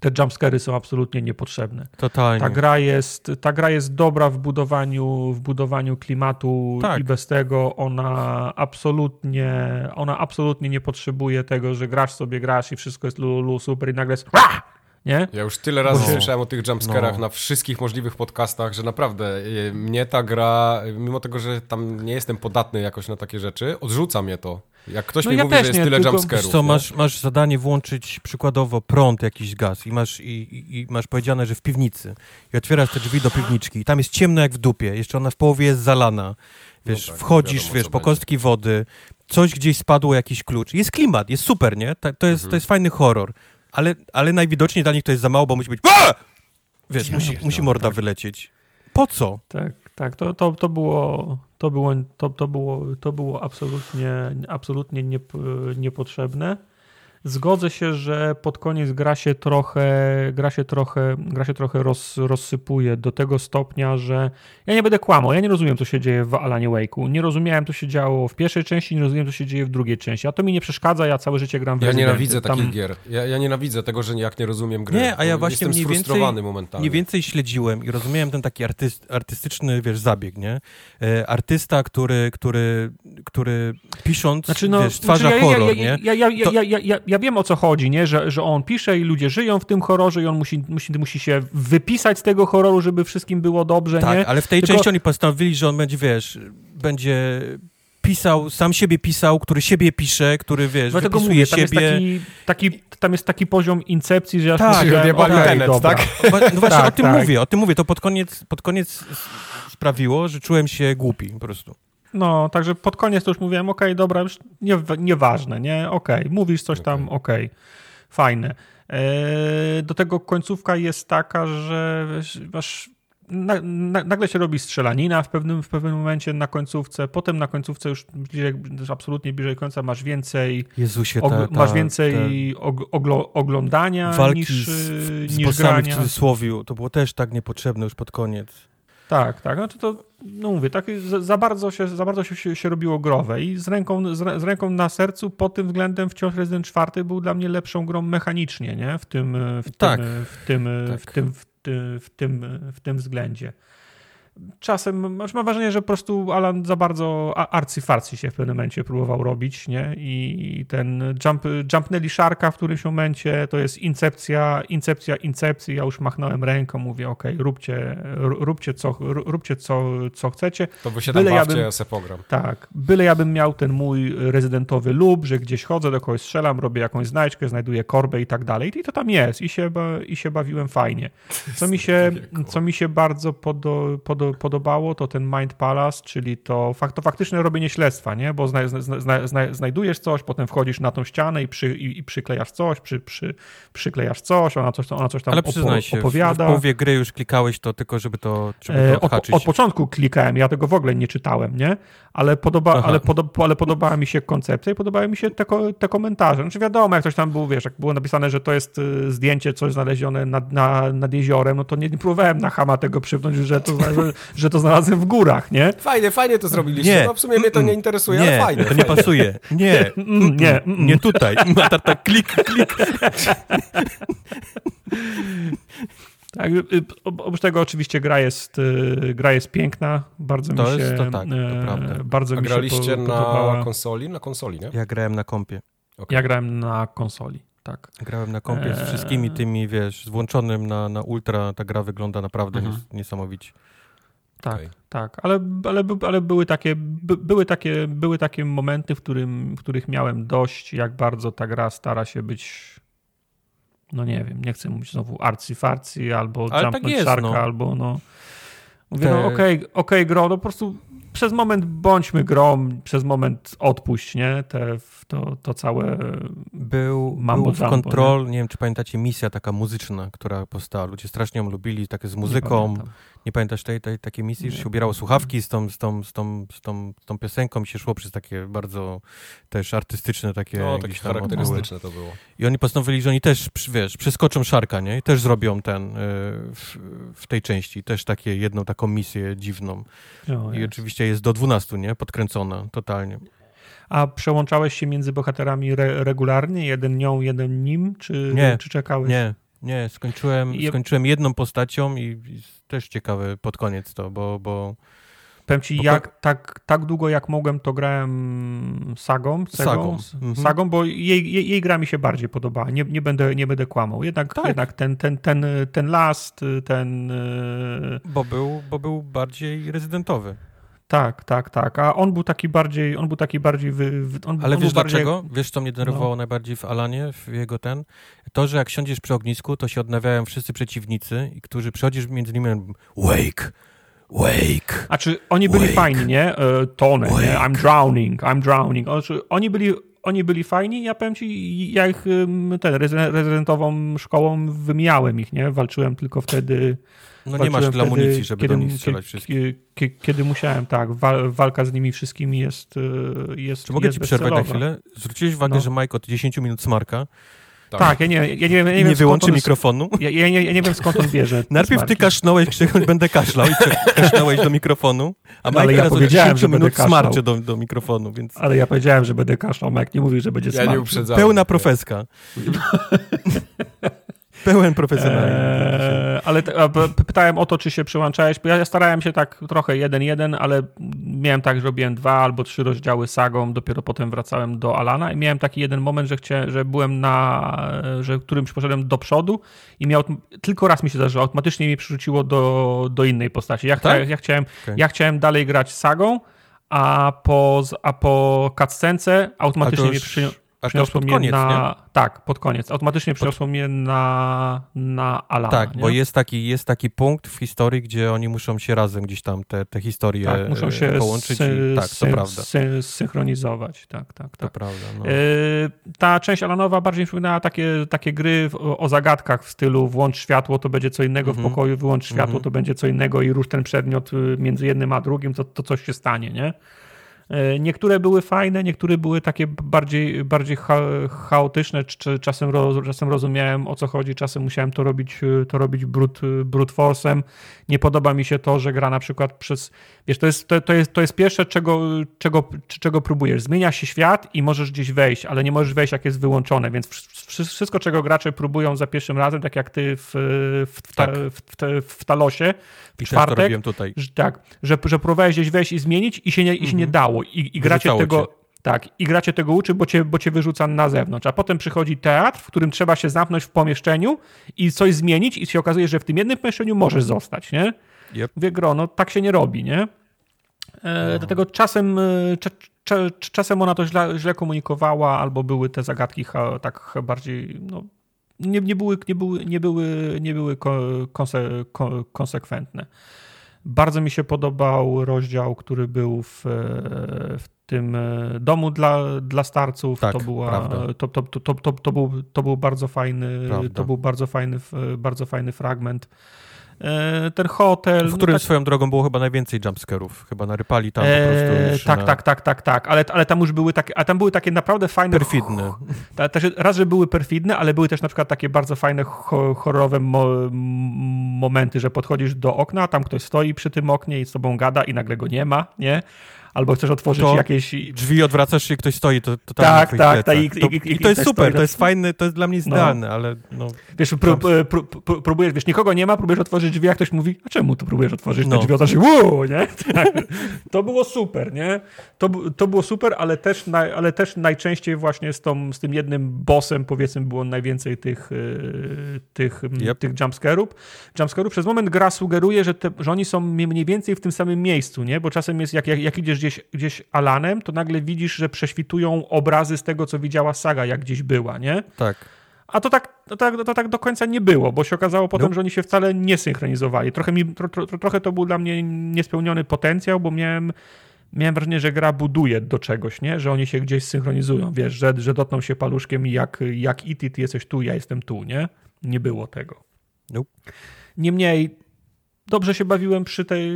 Te jumpscary są absolutnie niepotrzebne. Totalnie. Ta gra jest, ta gra jest dobra w budowaniu, w budowaniu klimatu Tak. i bez tego ona absolutnie, ona absolutnie nie potrzebuje tego, że grasz sobie, grasz i wszystko jest lulu, super i nagle jest [LAUGHS] nie? Ja już tyle razy No. słyszałem o tych jumpscarach No. na wszystkich możliwych podcastach, że naprawdę y, mnie ta gra, mimo tego, że tam nie jestem podatny jakoś na takie rzeczy, odrzuca mnie to. Jak ktoś No mi ja mówi, też że jest nie, tyle tylko- jumpscarów. Wiesz co, masz, masz zadanie włączyć przykładowo prąd, jakiś gaz i masz, i, i, i masz powiedziane, że w piwnicy i otwierasz te drzwi do piwniczki i tam jest ciemno jak w dupie, jeszcze ona w połowie jest zalana. Wiesz, tak, wchodzisz, wiadomo, wiesz, po będzie. kostki wody, coś gdzieś spadło, jakiś klucz. Jest klimat, jest super, nie? Ta, to, jest, Mhm. to jest fajny horror, ale, ale najwidoczniej dla nich to jest za mało, bo musi być "A!" Wiesz, Ja musi, musi morda tak. wylecieć. Po co? Tak, tak, to, to, to było, to było, to, to było, to było absolutnie, absolutnie niep, niepotrzebne. Zgodzę się, że pod koniec gra się trochę, gra się trochę, gra się trochę roz, rozsypuje do tego stopnia, że ja nie będę kłamał, ja nie rozumiem, co się dzieje w Alanie Wake'u. Nie rozumiałem, co się działo w pierwszej części, nie rozumiem, co się dzieje w drugiej części. A to mi nie przeszkadza, ja całe życie gram w Ja nienawidzę Tam- takich gier. Ja, ja nienawidzę tego, że jak nie rozumiem gry. Nie, a ja właśnie Jestem mniej więcej- sfrustrowany momentami. Mniej więcej śledziłem i rozumiałem ten taki artyst, artystyczny, wiesz, zabieg, nie? E, artysta, który, który, który pisząc, Znaczy, no, wiesz, stwarza znaczy ja, horror, ja, nie? ja, ja, ja, To- ja, ja, ja, ja wiem o co chodzi, nie? Że, że on pisze i ludzie żyją w tym horrorze i on musi, musi, musi się wypisać z tego horroru, żeby wszystkim było dobrze, Tak, nie? ale w tej Tylko- części oni postanowili, że on będzie, wiesz, będzie pisał, sam siebie pisał, który siebie pisze, który, wiesz, Dlatego wypisuje mówię, tam jest, siebie. taki, taki, tam jest taki poziom incepcji, że ja Tak, okej, Tenet, dobra. tak? [LAUGHS] Wa- No właśnie Tak, o tym tak. mówię, o tym mówię. To pod koniec, pod koniec sprawiło, że czułem się głupi po prostu. No, także pod koniec to już mówiłem, okej, dobra, już nie, nieważne, nie? Okej, mówisz coś tam, okej, fajne. Eee, do tego końcówka jest taka, że masz, na, na, nagle się robi strzelanina w pewnym, w pewnym momencie na końcówce, potem na końcówce już bliżej, absolutnie bliżej końca masz więcej, Jezusie, og, ta, ta, masz więcej oglo, te oglądania walki niż, z, z niż w grania. cudzysłowiu, to było też tak niepotrzebne już pod koniec. Tak, tak. Znaczy to, no mówię, tak za, bardzo, się, za bardzo się, się, robiło growe i z ręką, z, rę- z ręką na sercu pod tym względem wciąż Resident 4 był dla mnie lepszą grą mechanicznie, nie? W tym, w Tak. tym, tym, Tak. w tym, w tym, w tym, w tym względzie. Czasem masz mam wrażenie, że po prostu Alan za bardzo arcyfarcy się w pewnym momencie próbował robić, nie? I ten jump, jumpnęli Sharka w którymś momencie, to jest incepcja, incepcja, incepcji. Ja już machnąłem ręką, mówię, okej, róbcie, róbcie, co, róbcie co, co chcecie. To wy się tam Byle ja bawcie, bym- ja se pogram. Tak, byle ja bym miał ten mój rezydentowy lub, że gdzieś chodzę, do kogoś strzelam, robię jakąś znajdźkę, znajduję korbę i tak dalej. I to tam jest i się, i się bawiłem fajnie. [LAUGHS] Co mi się, co mi się bardzo podo, podo, podobało, to ten Mind Palace, czyli to, fak, to faktyczne robienie śledztwa, nie? Bo zna, zna, zna, zna, znajdujesz coś, potem wchodzisz na tą ścianę i, przy, i, i przyklejasz coś, przy, przy, przyklejasz coś, ona coś, ona coś tam Ale opo, się, w, w opowiada. połowie gry już klikałeś to tylko, żeby to, żeby E, to Od, odhaczyć. od początku klikałem, ja tego w ogóle nie czytałem, nie? Ale, podoba, Aha. ale, podo, ale podobała mi się koncepcja i podobały mi się te, te komentarze. Znaczy wiadomo, jak coś tam było, wiesz, jak było napisane, że to jest y, zdjęcie, coś znalezione nad, na, nad jeziorem, no to nie, nie próbowałem na chama tego przypnąć, że to, że, że to znalazłem w górach, nie? Fajnie, fajnie to zrobiliście. Nie. No, w sumie mnie to nie interesuje, nie, ale fajnie. to nie fajnie. pasuje. Nie, [LAUGHS] nie, nie tutaj. [LAUGHS] Ma tak, tak klik, klik. [LAUGHS] Tak, y, oprócz tego oczywiście gra jest, y, gra jest piękna, bardzo To mi się, jest- to tak, to e, prawda. bardzo A mi się graliście po- na konsoli? Na konsoli, nie? Ja grałem na kompie. Okej. Ja grałem na konsoli, tak. Grałem na kompie z Eee. wszystkimi tymi, wiesz, z włączonym na, na ultra. Ta gra wygląda naprawdę Mhm. nies- niesamowicie. Tak, Okej. tak, ale, ale, ale były, takie, by, były, takie, były takie momenty, w, którym, w których miałem dość, jak bardzo ta gra stara się być, no nie wiem, nie chcę mówić znowu arcy-farcy, albo Ale tak jumpnąć jest, szarka, no. albo no... Mówię, Te- no okej, okej, gro, no po prostu przez moment bądźmy grą, przez moment odpuść, nie? Te, to, to całe... Był, Mambo był w Jumbo, Control, nie? wiem czy pamiętacie, misja taka muzyczna, która powstała. Ludzie strasznie ją lubili, takie z nie muzyką. Nie, pamiętam. pamiętasz tej, tej takiej misji, że Nie. się ubierało słuchawki z tą, z, tą, z, tą, z, tą, z tą piosenką i się szło przez takie bardzo też artystyczne takie No, takie charakterystyczne to było. I oni postanowili, że oni też, wiesz, przeskoczą szarka, nie? I też zrobią ten y, w, w tej części, też takie jedną taką misję dziwną. No, I jest. oczywiście jest do 12, nie? Podkręcona totalnie. A przełączałeś się między bohaterami re, regularnie? Jeden nią, jeden nim? Czy, Nie, czy czekałeś? Nie, nie, skończyłem, Je- skończyłem jedną postacią i, i też ciekawe pod koniec to, bo, bo Powiem ci, jak, tak, tak długo jak mogłem, to grałem sagą, Segą, Sagą, mhm. sagą bo jej, jej, jej gra mi się bardziej podobała. Nie, nie, będę, nie będę kłamał. Jednak, Tak. jednak ten, ten, ten, ten last, ten... e, bo, był, bo był bardziej rezydentowy. Tak, tak, tak. A on był taki bardziej, on był taki bardziej... Wy, wy- on, Ale on wiesz bardziej, dlaczego? Wiesz, co mnie denerwowało najbardziej w Alanie, w jego ten? To, że jak siądziesz przy ognisku, to się odnawiają wszyscy przeciwnicy, i którzy przychodzisz między nimi wake, wake. A czy oni byli Wake. fajni, nie? E, Tony, nie? I'm drowning, I'm drowning. Znaczy, oni byli, oni byli fajni, ja powiem ci, ja ich ten, rezy- rezydentową szkołą wymijałem ich, nie? Walczyłem tylko wtedy... No nie masz wtedy, amunicji, żeby kiedy, do nich strzelać wszystkich. kie- Kiedy musiałem, tak. Wal, walka z nimi wszystkimi jest y, jest Czy mogę jest ci przerwać na chwilę? Zwróciłeś uwagę, No. że Mike od 10 minut smarka Tak, ja nie, ja nie, wiem- ja nie, nie skąd wyłączy on- mikrofonu? Ja, ja, nie, ja nie wiem skąd on bierze. Najpierw ty kaszlałeś, Krzysiu, będę kaszlał i ty [LAUGHS] kaszlałeś do mikrofonu, a Mike Ale ja teraz od powiedziałem, 10 że będę minut smarczy do, do mikrofonu, więc Ale ja powiedziałem, że będę kaszlał, Mike nie mówił, że będzie Ja uprzedzałem. pełna profeska. [LAUGHS] Pełen profesjonalizm. Eee, ale te, pytałem o to, czy się przyłączałeś, bo ja starałem się tak trochę jeden, jeden, ale miałem tak, że robiłem dwa albo trzy rozdziały sagą, dopiero potem wracałem do Alana i miałem taki jeden moment, że, chciałem, że byłem na, że którymś poszedłem do przodu i miał, tylko raz mi się zdarzyło, automatycznie mi przerzuciło do, do innej postaci. Ja, Tak? ja, chciałem, Okej. ja chciałem dalej grać sagą, a po, a po cutscence automatycznie mnie przyniosło Przyniosło pod mnie koniec, na. nie? Tak, pod koniec. Automatycznie przyniosło mnie na, na Alana. Tak, nie? bo jest taki, jest taki punkt w historii, gdzie oni muszą się razem gdzieś tam te, te historie tak, muszą e, się połączyć. sy- i, tak, to sy- prawda. sy- synchronizować. Tak, tak, To tak. prawda. No. Yy, Ta część Alanowa bardziej przypominała takie, takie gry o, zagadkach w stylu włącz światło, to będzie co innego Mhm. w pokoju, wyłącz światło, Mhm. to będzie co innego i rusz ten przedmiot y, między jednym a drugim, to, to coś się stanie, nie? Yy, Niektóre były fajne, niektóre były takie bardziej, bardziej cha, chaotyczne, czy, czasem, czasem rozumiałem o co chodzi, czasem musiałem to robić, to robić brute, brute. Nie podoba mi się to, że gra na przykład przez, wiesz, to jest, to, to jest, to jest pierwsze, czego, czego, czego próbujesz. Zmienia się świat i możesz gdzieś wejść, ale nie możesz wejść, jak jest wyłączone, więc wsz- wszystko, czego gracze próbują za pierwszym razem, tak jak ty w, w, w, ta, Tak. w, w, w Talosie, w I czwartek, że, tak, że, że próbowałeś gdzieś wejść i zmienić i się nie, i się nie dało. I, i gracie Mhm. Tego... cię. Tak, i gracie tego uczy, bo cię, bo cię wyrzuca na zewnątrz. A potem przychodzi teatr, w którym trzeba się zamknąć w pomieszczeniu i coś zmienić, i się okazuje, że w tym jednym pomieszczeniu możesz zostać, nie? Yep. Mówię, gro, no tak się nie robi, nie? E, Dlatego czasem, e, cza, cza, czasem ona to źle, źle komunikowała, albo były te zagadki tak bardziej, no, nie, nie, były, nie, były, nie były, nie były ko, konse, ko, konsekwentne. Bardzo mi się podobał rozdział, który był w, e, w tym domu dla, dla starców. Tak, to, była, to, to, to, to, to, to, był, to był bardzo fajny, Prawda. to był bardzo fajny, bardzo fajny fragment. E, ten hotel. W no którym tak- swoją drogą było chyba najwięcej jumpscarów. Chyba narypali tam po prostu Eee, już tak, na... tak, tak, tak, tak, ale, ale tam już były takie, a tam były takie naprawdę fajne... Perfidne. Ta, też, raz, że były perfidne, ale były też na przykład takie bardzo fajne ho, horrorowe mo, momenty, że podchodzisz do okna, tam ktoś stoi przy tym oknie i z tobą gada i nagle go nie ma, nie? Albo chcesz otworzyć To- jakieś... Drzwi odwracasz się i ktoś stoi, to, to tam Tak, na tak, plecach. tak, i- to, i- i- to jest super, stoi to na- jest fajne, to jest dla mnie No. idealne, ale no... Wiesz, pró, pró, pró, pró, próbujesz, wiesz, nikogo nie ma, próbujesz otworzyć drzwi, a ktoś mówi, a czemu tu próbujesz otworzyć No. te drzwi? Otworzyć, wow, nie? [LAUGHS] Tak. To było super, nie? To, to było super, ale też, naj, ale też najczęściej właśnie z, tą, z tym jednym bossem, powiedzmy, było najwięcej tych, yy, tych, Yep. tych jumpscarów. Jumpscarów. Przez moment gra sugeruje, że, te, że oni są mniej więcej w tym samym miejscu, nie? Bo czasem jest, jak, jak, jak idziesz gdzieś, gdzieś Alanem, to nagle widzisz, że prześwitują obrazy z tego, co widziała saga, jak gdzieś była, nie? Tak. A to tak, to, tak, to tak do końca nie było, bo się okazało potem, Nope. że oni się wcale nie synchronizowali. Trochę, mi, tro, tro, trochę to był dla mnie niespełniony potencjał, bo miałem, miałem wrażenie, że gra buduje do czegoś, nie? że oni się gdzieś synchronizują, wiesz, że, że dotkną się paluszkiem i jak, jak ity, ty jesteś tu, ja jestem tu, nie? Nie było tego. Nope. Niemniej dobrze się bawiłem przy tej,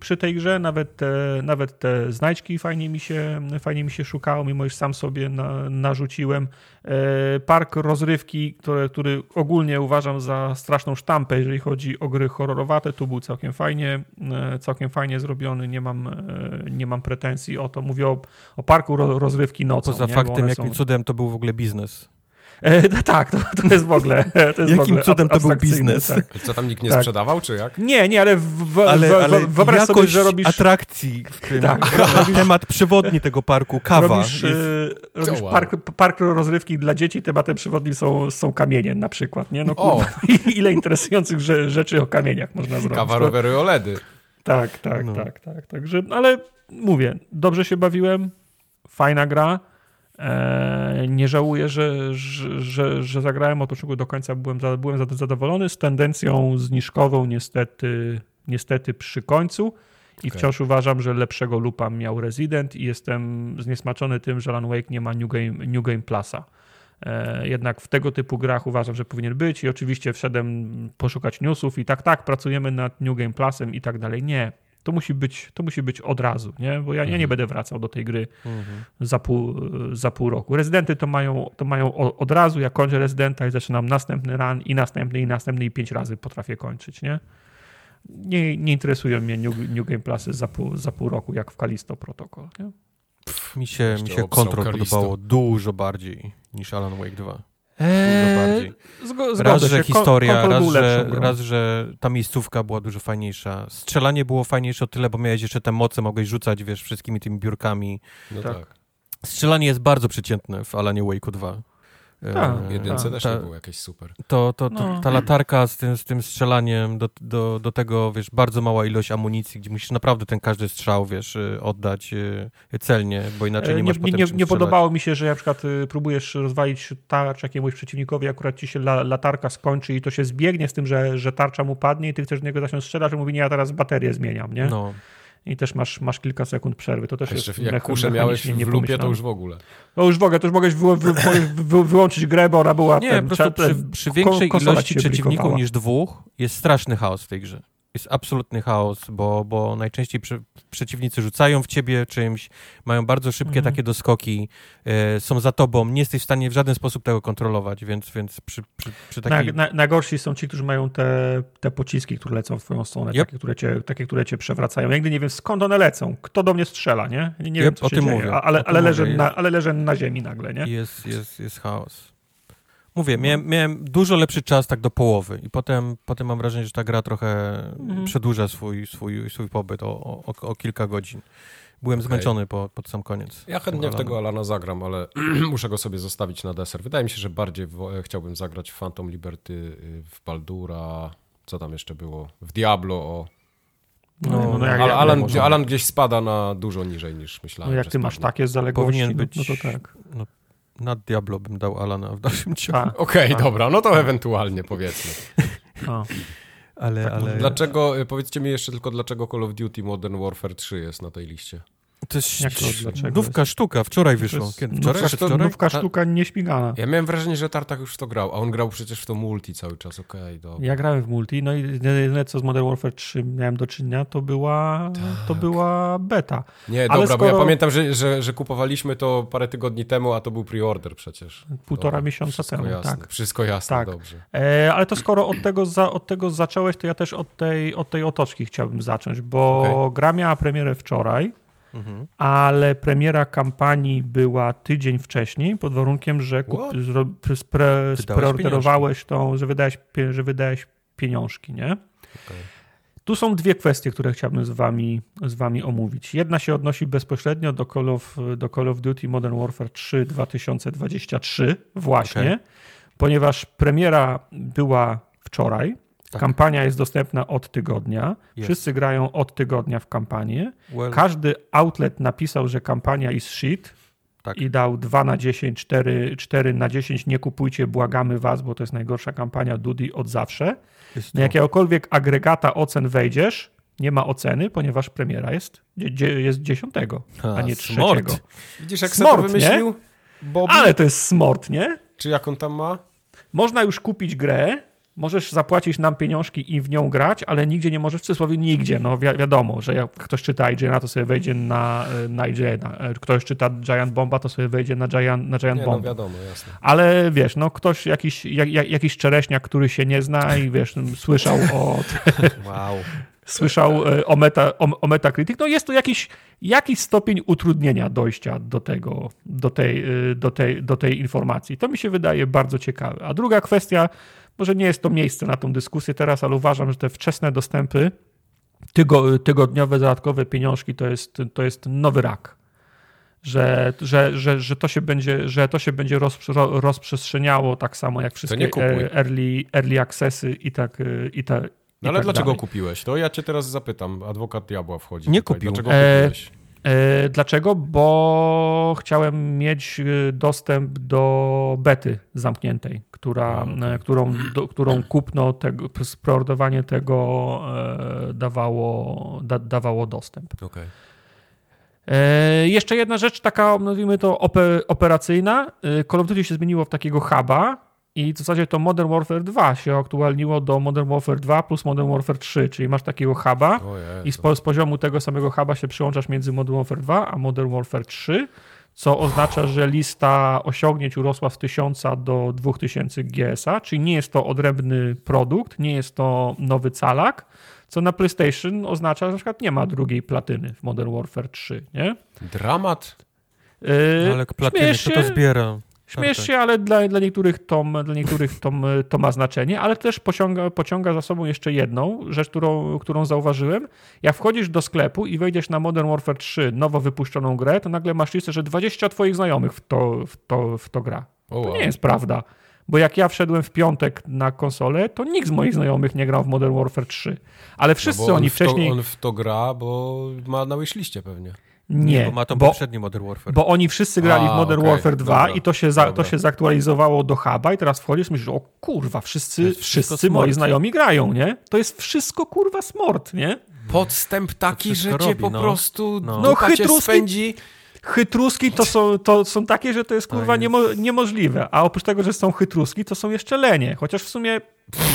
przy tej grze, nawet te, nawet te znajdźki fajnie mi się, fajnie mi się szukało, mimo iż sam sobie na, narzuciłem. E, Park rozrywki, który, który ogólnie uważam za straszną sztampę, jeżeli chodzi o gry horrorowate, tu był całkiem fajnie, e, całkiem fajnie zrobiony, nie mam, e, nie mam pretensji o to. Mówię o, o parku ro, rozrywki nocą. Poza nie? Faktem, jakim są- cudem to był w ogóle biznes. E, no tak, to, to jest w ogóle. To jest w Jakim ogóle cudem to był biznes? Tak. Co tam nikt nie Tak. sprzedawał, czy jak? Nie, nie, ale, w, w, Ale, w, ale wyobraź jakość sobie, że robisz, atrakcji, w tym, Tak. [LAUGHS] temat przewodni tego parku, kawa. robisz, jest, e, robisz wow. park, park rozrywki dla dzieci, tematem przewodnim są, są kamienie na przykład. Nie? No, kurwa, [LAUGHS] ile interesujących rze- rzeczy o kamieniach można zrobić. Kawa, To- rowery, OLEDy. Tak, tak, No. tak, tak. Także, ale mówię, dobrze się bawiłem, fajna gra. E, nie żałuję, że, że, że, że zagrałem od początku do końca. Byłem, byłem za- zadowolony z tendencją zniżkową niestety, niestety przy końcu. I Okej. wciąż uważam, że lepszego lupa miał Resident i jestem zniesmaczony tym, że Alan Wake nie ma New Game, New Game Plusa. E, Jednak w tego typu grach uważam, że powinien być i oczywiście wszedłem poszukać newsów i tak, tak, pracujemy nad New Game Plusem i tak dalej. Nie, to musi być, to musi być od razu, nie? bo ja, ja nie Mhm. będę wracał do tej gry Mhm. za pół, za pół roku. Rezydenty to mają, to mają od razu, ja kończę rezydenta i zaczynam następny run i następny i następny i pięć razy potrafię kończyć, nie? Nie, nie interesują mnie New, New Game Plusy za pół, za pół roku, jak w Kalisto Protocol. Nie? Mi się, Jeszcze mi się Control podobało dużo bardziej niż Alan Wake 2. Eee, bardziej. zgo- Raz, że się. Kon- historia, Control raz że, raz, że ta miejscówka była dużo fajniejsza. Strzelanie było fajniejsze o tyle, bo miałeś jeszcze te moce, mogłeś rzucać, wiesz, wszystkimi tymi biurkami. No Tak. tak. Strzelanie jest bardzo przeciętne w Alanie Wake'u 2. E, W jedynce tak, też ta- nie było jakieś super. To, to, to, No. ta latarka z tym, z tym strzelaniem, do, do, do tego, wiesz, bardzo mała ilość amunicji, gdzie musisz naprawdę ten każdy strzał, wiesz, y, oddać y, celnie, bo inaczej nie E, masz nie, potem nie, czym nie strzelać. podobało mi się, że na przykład y, próbujesz rozwalić tarcz jakiemuś przeciwnikowi, akurat ci się la, latarka skończy i to się zbiegnie z tym, że, że tarcza mu padnie i ty chcesz do niego zacząć strzelać, a mówi, nie, ja teraz baterię zmieniam, nie? No, I też masz, masz kilka sekund przerwy. To też A jest jeszcze jak kuszę miałeś w lupie, to już w ogóle. No już w ogóle, to już mogłeś wy, wy, wy, wy, wyłączyć grę, bo ona była... Nie, ten, po prostu przy, przy większej ilości przeciwników niż dwóch jest straszny chaos w tej grze. Jest absolutny chaos, bo, bo najczęściej przy, przeciwnicy rzucają w ciebie czymś, mają bardzo szybkie Mhm. takie doskoki, e, są za tobą, nie jesteś w stanie w żaden sposób tego kontrolować, więc, więc przy, przy, przy takiej... Na, na, najgorsi są ci, którzy mają te, te pociski, które lecą w twoją stronę, Yep. takie, które cię, takie, które cię przewracają. Ja nigdy nie wiem, skąd one lecą, kto do mnie strzela, nie? Nie, nie Yep, wiem, co o się tym dzieje, mówię, ale, ale, leżę na, ale leżę na ziemi nagle, nie? Jest, jest, jest chaos. Mówię, miałem, miałem dużo lepszy czas tak do połowy i potem, potem mam wrażenie, że ta gra trochę Mhm. przedłuża swój, swój, swój pobyt o, o, o kilka godzin. Byłem Okej. zmęczony po, pod sam koniec. Ja chętnie w tego Alana zagram, ale [CLEARS THROAT] muszę go sobie zostawić na deser. Wydaje mi się, że bardziej wo- chciałbym zagrać w Phantom Liberty, y, w Baldura, co tam jeszcze było, w Diablo. O. No, no, jak, Ale jak, Alan, może. Alan gdzieś spada na dużo niżej niż no, myślałem. jak że ty masz spadnie. takie zaległości, Powinien no, być- no to tak. No, nad Diablo bym dał Alana w dalszym [LAUGHS] ciągu. Okej, A. dobra, no to ewentualnie powiedzmy. a. Ale, ale... Dlaczego, y, powiedzcie mi jeszcze tylko, dlaczego Call of Duty Modern Warfare 3 jest na tej liście? To jest Jak to, dlaczego nówka sztuka, wczoraj wyszło. jest Kiedy? nówka, Wczoraj sztu- wczoraj? nówka sztuka nieśmigana. Ja miałem wrażenie, że Tartak już w to grał, a on grał przecież w to multi cały czas, okej, dobra. Ja grałem w multi, no i jedyne co z Modern Warfare 3 miałem do czynienia, to była, to była beta. Nie, Ale dobra, bo ja skoro- pamiętam, że, że, że kupowaliśmy to parę tygodni temu, a to był pre-order przecież. Półtora Dobra, miesiąca temu, jasne, tak. Wszystko jasne, Tak. dobrze. E, ale to skoro od tego, za, od tego zacząłeś, to ja też od tej, od tej otoczki chciałbym zacząć, bo Okej. gra miała premierę wczoraj, Mhm. ale premiera kampanii była tydzień wcześniej, pod warunkiem, że kup, What? zro, spre, spreorderowałeś tą, że wydałeś, że wydałeś pieniążki, nie? Okej. Tu są dwie kwestie, które chciałbym z wami, z wami omówić. Jedna się odnosi bezpośrednio do Call of, do Call of Duty Modern Warfare 3 2023 właśnie, Okej. ponieważ premiera była wczoraj, Tak. kampania jest dostępna od tygodnia, Jest. wszyscy grają od tygodnia w kampanię, Well, każdy outlet napisał, że kampania is shit Tak. i dał 2 na 10, 4, 4 na 10, nie kupujcie, błagamy was, bo to jest najgorsza kampania Dudy od zawsze. jest Na jakiegokolwiek agregata ocen wejdziesz, nie ma oceny, ponieważ premiera jest, jest 10, a, A, nie smart. 3. Widzisz, jak Smart, sobie wymyślił? Bobby? Ale to jest smart, nie? Czy jak on tam ma? Można już kupić grę, możesz zapłacić nam pieniążki i w nią grać, ale nigdzie nie możesz, w cudzysłowie nigdzie. No wi wiadomo, że jak ktoś czyta IGN, to sobie wejdzie na, na IGN. Ktoś czyta Giant Bomba, to sobie wejdzie na Giant, na Giant Nie, no Bomba. wiadomo, jasne. Ale wiesz, no ktoś, jakiś, jak, jak, jakiś czereśniak, który się nie zna i wiesz, słyszał o, [LAUGHS] Wow. słyszał e, o, meta, o, o Metacritic, no jest to jakiś, jakiś stopień utrudnienia dojścia do tego, do tej, e, do, tej, do tej informacji. To mi się wydaje bardzo ciekawe. A druga kwestia, może nie jest to miejsce na tą dyskusję teraz, ale uważam, że te wczesne dostępy, tygo, tygodniowe dodatkowe pieniążki to jest, to jest nowy rak. Że, że, że, że, to się będzie, że to się będzie roz, ro, rozprzestrzeniało tak samo jak wszystkie e, early, early accessy i tak, e, i tak, No ale tak dlaczego dalej. kupiłeś? To ja cię teraz zapytam. Adwokat diabła wchodzi. Nie tutaj. kupił. Dlaczego kupiłeś? E, Dlaczego? Bo chciałem mieć e, dostęp do bety zamkniętej, która, okej. e, którą, do, którą kupno, tego, preordowanie tego e, dawało, da, dawało dostęp. E, jeszcze jedna rzecz, taka nazwijmy to ope, operacyjna. E, Call of Duty się zmieniło w takiego huba i w zasadzie to Modern Warfare 2 się aktualniło do Modern Warfare 2 plus Modern Warfare 3, czyli masz takiego huba. I z, po, z poziomu tego samego huba się przyłączasz między Modern Warfare 2 a Modern Warfare 3, co oznacza, że lista osiągnięć urosła z 1000 do 2000 GSA, czyli nie jest to odrębny produkt, nie jest to nowy calak, co na PlayStation oznacza, że na przykład nie ma drugiej platyny w Modern Warfare 3, nie? Dramat? Yy, Ale platyny, kto to zbiera? Śmiesz Tak, się, ale dla, dla niektórych, to, dla niektórych to, to ma znaczenie, ale też pociąga, pociąga za sobą jeszcze jedną rzecz, którą, którą zauważyłem. Jak wchodzisz do sklepu i wejdziesz na Modern Warfare 3, nowo wypuszczoną grę, to nagle masz listę, że 20 twoich znajomych w to, w to, w to gra. O, To wow. nie jest prawda. Bo jak ja wszedłem w piątek na konsolę, to nikt z moich znajomych nie grał w Modern Warfare 3. Ale wszyscy no bo on oni w to, wcześniej... On w to gra, bo ma na wishliste pewnie. Nie, Bo ma to bo, poprzedni Modern Warfare. Bo oni wszyscy grali A, w Modern okej, Warfare 2 dobra, i to się, za, to się zaktualizowało do huba i teraz wchodzisz i myślisz, o kurwa, wszyscy, wszyscy moi znajomi grają, nie? To jest wszystko kurwa smart, nie? Podstęp taki, że cię robi, po no. prostu No. no, cię chytruski- spędzi. Chytruski to są, to są takie, że to jest kurwa jest- niemo, niemożliwe, a oprócz tego, że są chytruski, to są jeszcze lenie, chociaż w sumie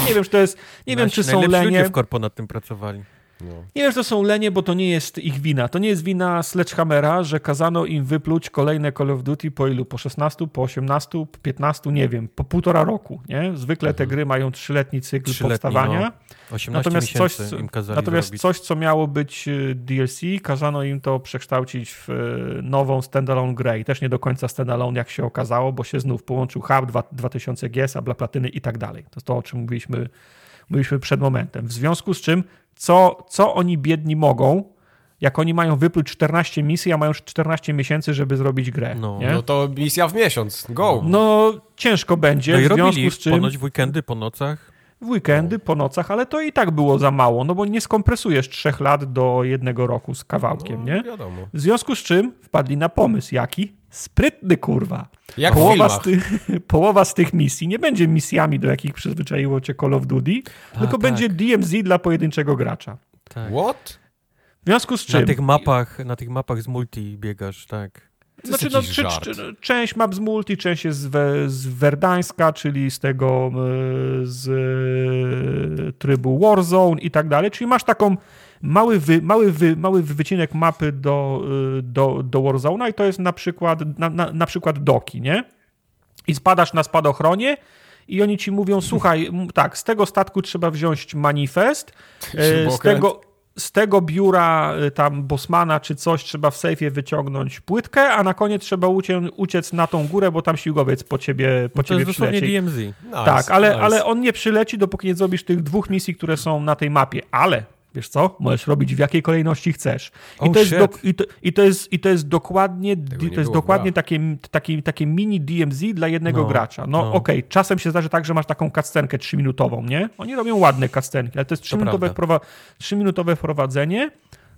nie wiem, czy to jest, nie wiem, Nasi czy są najlepsi ludzie lenie, w korpo nad tym pracowali. No. Nie wiem, czy to są lenie, bo to nie jest ich wina. To nie jest wina Sledgehammera, że kazano im wypluć kolejne Call of Duty po ilu? Po 16, po 18, po 15, nie wiem, po półtora roku, nie? Zwykle te gry mają trzyletni cykl Trzyletni, powstawania. 18 Natomiast coś, natomiast zrobić. coś, co miało być y, DLC, kazano im to przekształcić w y, nową standalone grę i też nie do końca standalone, jak się okazało, bo się znów połączył Hub 2, 2000 GS, a dla platyny i tak dalej. To jest to, o czym mówiliśmy, mówiliśmy przed momentem. W związku z czym, co, co oni biedni mogą, jak oni mają wypluć 14 misji, a mają już 14 miesięcy, żeby zrobić grę. No. nie? no to misja w miesiąc. Go! No, ciężko będzie, No i w związku robili z czym ponoć w weekendy, po nocach. w weekendy, po nocach, ale to i tak było za mało, no bo nie skompresujesz trzech lat do jednego roku z kawałkiem, no, nie? wiadomo. W związku z czym wpadli na pomysł, jaki? Sprytny kurwa. Jak Połowa z, tych, [LAUGHS] połowa z tych misji nie będzie misjami, do jakich przyzwyczaiło cię Call of Duty, tylko tak. będzie DMZ dla pojedynczego gracza. Tak. What? W związku z czym... Na tych mapach, na tych mapach z multi biegasz, tak. To Znaczy, no, czy, czy, część map z multi, część jest z, we, z Verdańska, czyli z tego e, z e, trybu Warzone i tak dalej. Czyli masz taką mały, wy, mały, wy, mały wycinek mapy do, e, do, do Warzone'a i to jest na przykład, na, na, na przykład doki, nie? I spadasz na spadochronie i oni ci mówią, słuchaj, tak, z tego statku trzeba wziąć manifest, e, z tego, z tego biura y, tam Bosmana czy coś trzeba w sejfie wyciągnąć płytkę, a na koniec trzeba uciec, uciec na tą górę, bo tam śmigłowiec po ciebie, po No to ciebie jest przyleci. DMZ. Nice, Tak, ale, nice. ale on nie przyleci, dopóki nie zrobisz tych dwóch misji, które są na tej mapie. Ale wiesz co? Możesz robić w jakiej kolejności chcesz. I, Oh, to, jest i, to, i, to, jest, i to jest dokładnie, nie to jest dokładnie takie, takie, takie mini DMZ dla jednego No, gracza. No, no. okej, czasem się zdarzy tak, że masz taką cutscenkę trzyminutową, nie? Oni robią ładne cutscenki, ale to jest trzyminutowe, wprowa- trzyminutowe wprowadzenie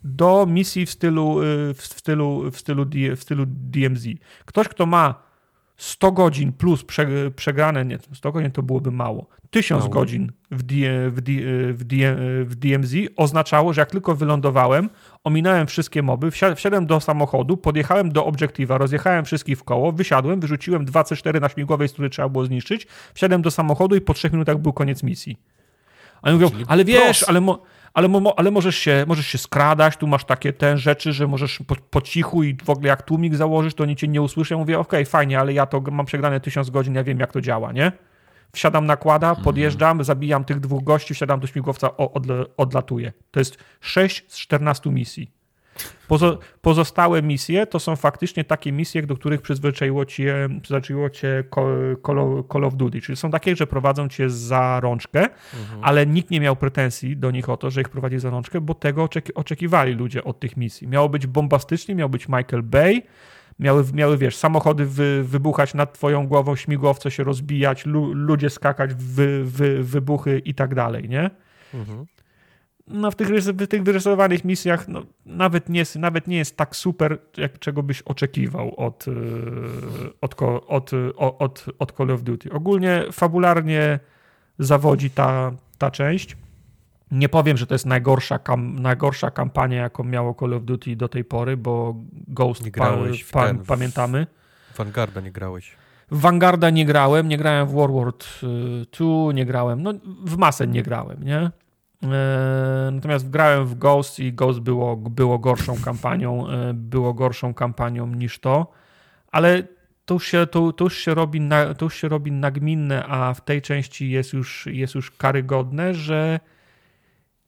do misji w stylu, y, w stylu, w stylu, w stylu DMZ. Ktoś, kto ma 100 godzin plus prze, przegrane, nie, 100 godzin to byłoby mało. 1000 Mało. godzin w, D, w, D, w, D, w DMZ oznaczało, że jak tylko wylądowałem, ominąłem wszystkie moby, wsia- wsiadłem do samochodu, podjechałem do obiektywa, rozjechałem wszystkich w koło, wysiadłem, wyrzuciłem 2 C4 na śmigłowej, z której trzeba było zniszczyć, wsiadłem do samochodu i po 3 minutach był koniec misji. A oni mówią, Czyli ale wiesz, ale, mo, ale, mo, ale możesz, się, możesz się skradać, tu masz takie te rzeczy, że możesz po, po cichu i w ogóle jak tłumik założysz, to oni cię nie usłyszą. Mówię, okej, fajnie, ale ja to mam przegrane tysiąc godzin, ja wiem jak to działa, nie? Wsiadam nakłada, podjeżdżam, zabijam tych dwóch gości, wsiadam do śmigłowca, o, odle, odlatuję. To jest 6 z 14 misji. Pozo, pozostałe misje to są faktycznie takie misje, do których przyzwyczaiło cię, przyzwyczaiło cię Call, Call, of- Duty. Czyli są takie, że prowadzą cię za rączkę, ale nikt nie miał pretensji do nich o to, że ich prowadzi za rączkę, bo tego oczeki, oczekiwali ludzie od tych misji. Miało być bombastycznie, miał być Michael Bay, miały, miały wiesz, samochody wy, wybuchać nad twoją głową, śmigłowce się rozbijać, lu, ludzie skakać w wy, wy, wybuchy i tak dalej, nie? Mhm. No w tych, w tych wyrysowanych misjach no, nawet, nie jest, nawet nie jest tak super, jak czego byś oczekiwał od, yy, od, od, o- od, od Call of Duty. Ogólnie fabularnie zawodzi ta, ta część. Nie powiem, że to jest najgorsza, kam, najgorsza kampania, jaką miało Call of Duty do tej pory, bo Ghost Nie pa, grałeś w pa, ten, w- pamiętamy. Vanguarda nie grałeś. W Vanguarda nie grałem, nie grałem w World War II, nie grałem, no w masę nie grałem, nie? E, Natomiast grałem w Ghost i Ghost było, było gorszą kampanią, e, było gorszą kampanią niż to, ale to już się, to, to już się, robi, na, to już się robi nagminne, a w tej części jest już, jest już karygodne, że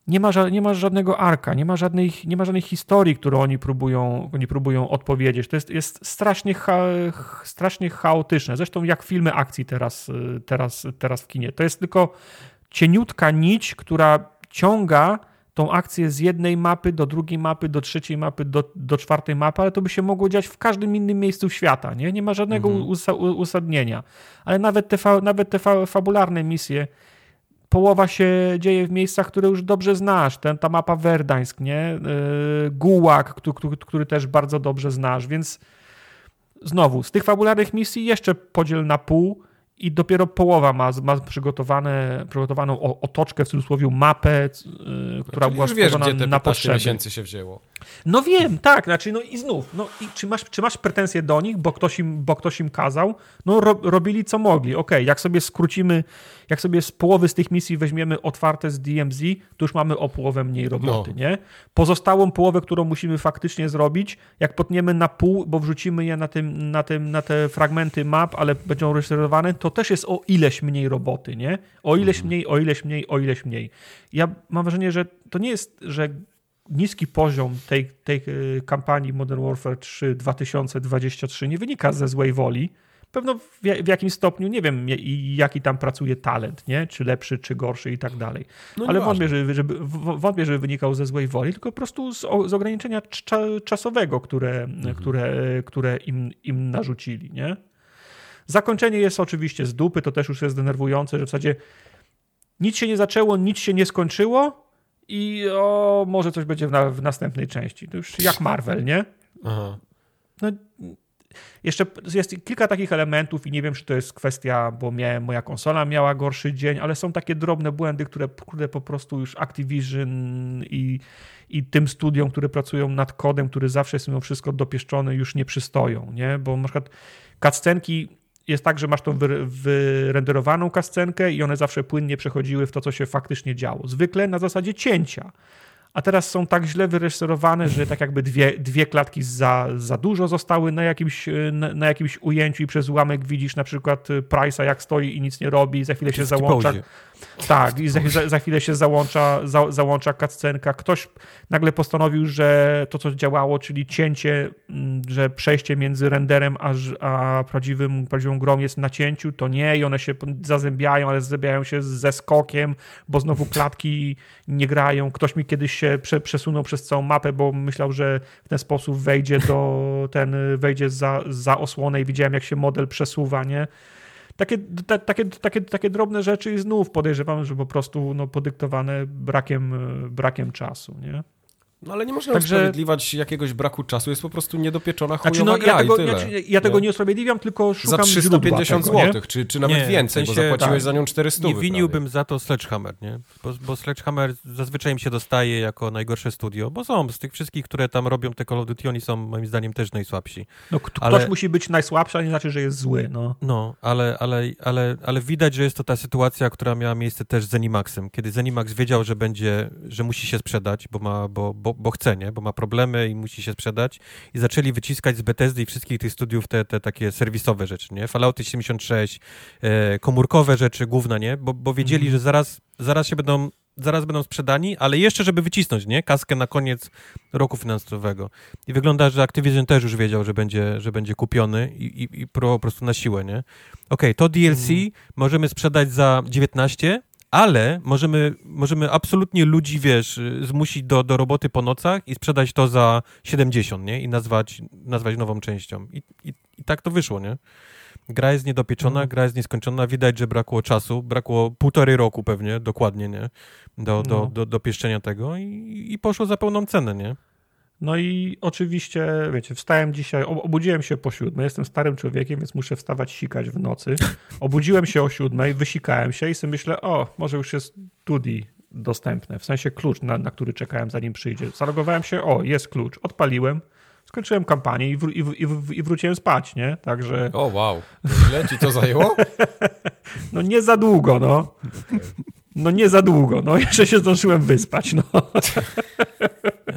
nie ma, nie ma żadnego arka, nie ma żadnej, nie ma żadnej historii, którą oni próbują, oni próbują odpowiedzieć. To jest, jest strasznie, cha, strasznie chaotyczne. Zresztą jak filmy akcji teraz, y, teraz, teraz w kinie. To jest tylko cieniutka nić, która ciąga tą akcję z jednej mapy do drugiej mapy, do trzeciej mapy, do, do czwartej mapy, ale to by się mogło dziać w każdym innym miejscu świata. Nie, nie ma żadnego usa, u- uzasadnienia. Ale nawet te, fa, nawet te fa, fabularne misje, połowa się dzieje w miejscach, które już dobrze znasz. Ten, ta mapa Werdańsk, nie? Yy, Gułak, który, który, który też bardzo dobrze znasz, więc znowu, z tych fabularnych misji jeszcze podziel na pół i dopiero połowa ma, ma przygotowane, przygotowaną otoczkę, w cudzysłowie mapę, yy, która była już wiesz, gdzie te na 15 potrzeby. miesięcy się wzięło. No wiem, tak, znaczy, no i znów, no i czy masz, czy masz pretensje do nich, bo ktoś im, bo ktoś im kazał? No ro, robili co mogli, okej, jak sobie skrócimy, jak sobie z połowy z tych misji weźmiemy otwarte z DMZ, to już mamy o połowę mniej roboty, No. nie? Pozostałą połowę, którą musimy faktycznie zrobić, jak potniemy na pół, bo wrzucimy je na, tym, na, tym, na te fragmenty map, ale będą rezerwowane, to też jest o ileś mniej roboty, nie? O ileś mniej, o ileś mniej, o ileś mniej. Ja mam wrażenie, że to nie jest, że niski poziom tej, tej y, kampanii Modern Warfare 3 2023 nie wynika ze złej woli. Pewno w, w jakimś stopniu, nie wiem jaki tam pracuje talent, nie? czy lepszy, czy gorszy i tak dalej. No Ale wątpię żeby, żeby, wątpię, żeby wynikał ze złej woli, tylko po prostu z, z ograniczenia cza, czasowego, które, które, które im, im narzucili. Nie? Zakończenie jest oczywiście z dupy, to też już jest denerwujące, że w zasadzie nic się nie zaczęło, nic się nie skończyło i o, może coś będzie w, na, w następnej części. To już jak Marvel, nie? Aha. No, jeszcze jest kilka takich elementów i nie wiem, czy to jest kwestia, bo miałem, moja konsola miała gorszy dzień, ale są takie drobne błędy, które, które po prostu już Activision i, i tym studiom, które pracują nad kodem, który zawsze jest mimo wszystko dopieszczony, już nie przystoją, nie? Bo na przykład cutscenki jest tak, że masz tą wyrenderowaną kascenkę i one zawsze płynnie przechodziły w to, co się faktycznie działo. Zwykle na zasadzie cięcia a teraz są tak źle wyreżyserowane, że tak jakby dwie, dwie klatki za, za dużo zostały na jakimś, na, na jakimś ujęciu i przez ułamek widzisz na przykład Price'a jak stoi i nic nie robi i za chwilę się załącza. Pauzie. Tak, i za, za, chwilę się załącza, za, załącza cutscenka. Ktoś nagle postanowił, że to, co działało, czyli cięcie, że przejście między renderem a, a prawdziwym, prawdziwą grą jest na cięciu, to nie i one się zazębiają, ale zazębiają się ze skokiem, bo znowu klatki nie grają. Ktoś mi kiedyś się prze, przesunął przez całą mapę, bo myślał, że w ten sposób wejdzie do ten, wejdzie za, za osłonę i widziałem, jak się model przesuwa, nie? takie, takie, takie, takie drobne rzeczy i znów podejrzewam, że po prostu no, podyktowane brakiem, brakiem czasu, nie? No ale nie można Także... usprawiedliwiać jakiegoś braku czasu, jest po prostu niedopieczona chujowa znaczy, no, gra ja tego, i tyle. Ja, ja tego nie usprawiedliwiam, tylko szukam Za 350 zł, czy, czy nawet nie, więcej, w sensie, bo zapłaciłeś tak, za nią 400 Nie winiłbym prawie. za to Sledgehammer, nie? Bo, bo Sledgehammer zazwyczaj im się dostaje jako najgorsze studio, bo są z tych wszystkich, które tam robią te Call of Duty, oni są moim zdaniem też najsłabsi. No ale... ktoś musi być najsłabszy, a nie znaczy, że jest zły, no. No, ale, ale, ale, ale widać, że jest to ta sytuacja, która miała miejsce też z Zenimaxem, kiedy Zenimax wiedział, że będzie, że musi się sprzedać, bo ma, bo, bo, bo chce, nie? Bo ma problemy i musi się sprzedać i zaczęli wyciskać z Bethesdy i wszystkich tych studiów te, te takie serwisowe rzeczy, nie? Fallouty 76, e, komórkowe rzeczy główne, nie? Bo, bo wiedzieli, mhm. że zaraz, zaraz się będą zaraz będą sprzedani, ale jeszcze, żeby wycisnąć, nie? Kaskę na koniec roku finansowego. I wygląda, że Activision też już wiedział, że będzie, że będzie kupiony i, i, i po prostu na siłę, nie? Okej, okay, to DLC mm. możemy sprzedać za 19, ale możemy, możemy absolutnie ludzi, wiesz, zmusić do, do roboty po nocach i sprzedać to za 70, nie? I nazwać, nazwać nową częścią. I, i, i tak to wyszło, nie? Gra jest niedopieczona, mm. gra jest nieskończona, widać, że brakło czasu, brakło półtorej roku pewnie, dokładnie, nie? Do, do, no. do, do pieszczenia tego i, i poszło za pełną cenę, nie? No i oczywiście, wiecie, wstałem dzisiaj, obudziłem się po siódmej, jestem starym człowiekiem, więc muszę wstawać sikać w nocy. Obudziłem się o siódmej, wysikałem się i sobie myślę, o, może już jest Tudi dostępne, w sensie klucz, na, na który czekałem zanim przyjdzie. Zalogowałem się, o, jest klucz, odpaliłem, skończyłem kampanię i, i, i, i, wróciłem spać, nie? Także... O, wow. Ile ci to zajęło? [LAUGHS] no nie za długo, no. Okay. No nie za długo, no jeszcze się zdążyłem wyspać, no.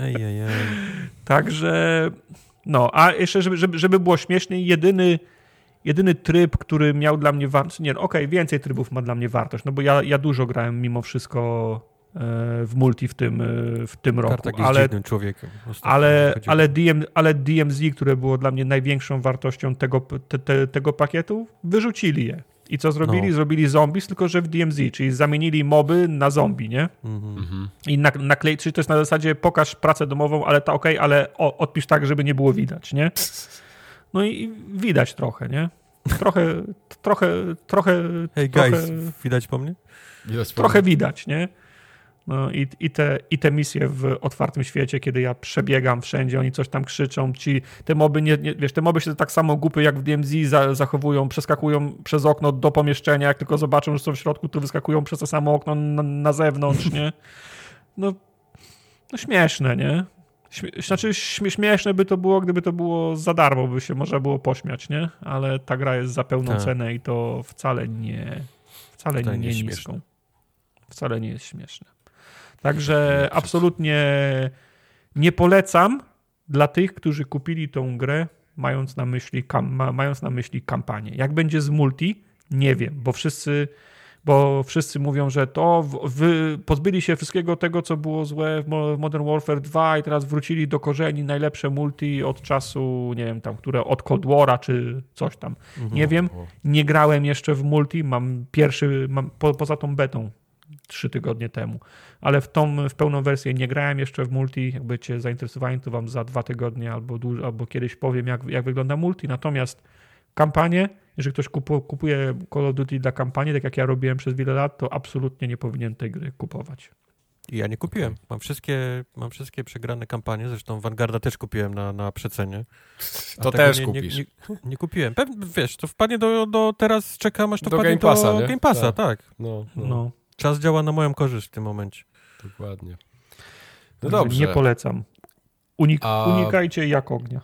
Ej, ej, ej. Także, no, a jeszcze, żeby, żeby, żeby było śmieszniej, jedyny, jedyny tryb, który miał dla mnie wartość, nie, no, okej, okay, więcej trybów ma dla mnie wartość, no bo ja, ja dużo grałem mimo wszystko e, w multi w tym, e, w tym roku. Jest ale, człowiekiem. Ale, ale, DM, ale DMZ, które było dla mnie największą wartością tego, te, te, tego pakietu, wyrzucili je. I co zrobili? No. Zrobili zombies, tylko że w DMZ, czyli zamienili moby na zombie, nie? Mhm. I na, naklej, czyli to jest na zasadzie pokaż pracę domową, ale to ok, ale o, odpisz tak, żeby nie było widać, nie? No i widać trochę, nie? Trochę, trochę, trochę... Trochę, guys, widać po mnie? Widać po trochę mnie. widać, nie? I, i, te, I te misje w otwartym świecie, kiedy ja przebiegam wszędzie, oni coś tam krzyczą, ci, te moby, nie, nie wiesz, te moby się tak samo głupy jak w DMZ za, zachowują, przeskakują przez okno do pomieszczenia, jak tylko zobaczą, że są w środku, to wyskakują przez to samo okno na, na zewnątrz, nie? No, no śmieszne, nie? Znaczy śmieszne by to było, gdyby to było za darmo, by się można było pośmiać, nie? Ale ta gra jest za pełną tak. cenę i to wcale nie, wcale nie, nie niską. Wcale nie jest śmieszne. Także absolutnie nie polecam dla tych, którzy kupili tą grę, mając na myśli, mając na myśli kampanię. Jak będzie z multi, nie wiem, bo wszyscy, bo wszyscy mówią, że to wy pozbyli się wszystkiego tego, co było złe w Modern Warfare 2 i teraz wrócili do korzeni najlepsze multi od czasu, nie wiem, tam, które od Cold War'a czy coś tam. Mhm. Nie wiem, nie grałem jeszcze w multi, mam pierwszy, mam, po, poza tą betą trzy tygodnie temu. Ale w tą w pełną wersję nie grałem jeszcze w multi. Jakby cię zainteresowani, to wam za dwa tygodnie albo, dłuż, albo kiedyś powiem, jak, jak wygląda multi. Natomiast kampanię, jeżeli ktoś kupuje Call of Duty dla kampanii, tak jak ja robiłem przez wiele lat, to absolutnie nie powinien tej gry kupować. I ja nie kupiłem. Mam wszystkie, mam wszystkie przegrane kampanie, zresztą Vanguarda też kupiłem na, na przecenie. A To też nie, kupisz. Nie, nie, [LAUGHS] nie kupiłem. Pewnie, wiesz, to wpadnie do, do teraz czekam, aż to Do wpadnie Game Passa, do nie? Game Passa, Tak. tak. No, no, No, Czas działa na moją korzyść w tym momencie. dokładnie. No dobrze. nie polecam. Unik A- Unikajcie jak ognia.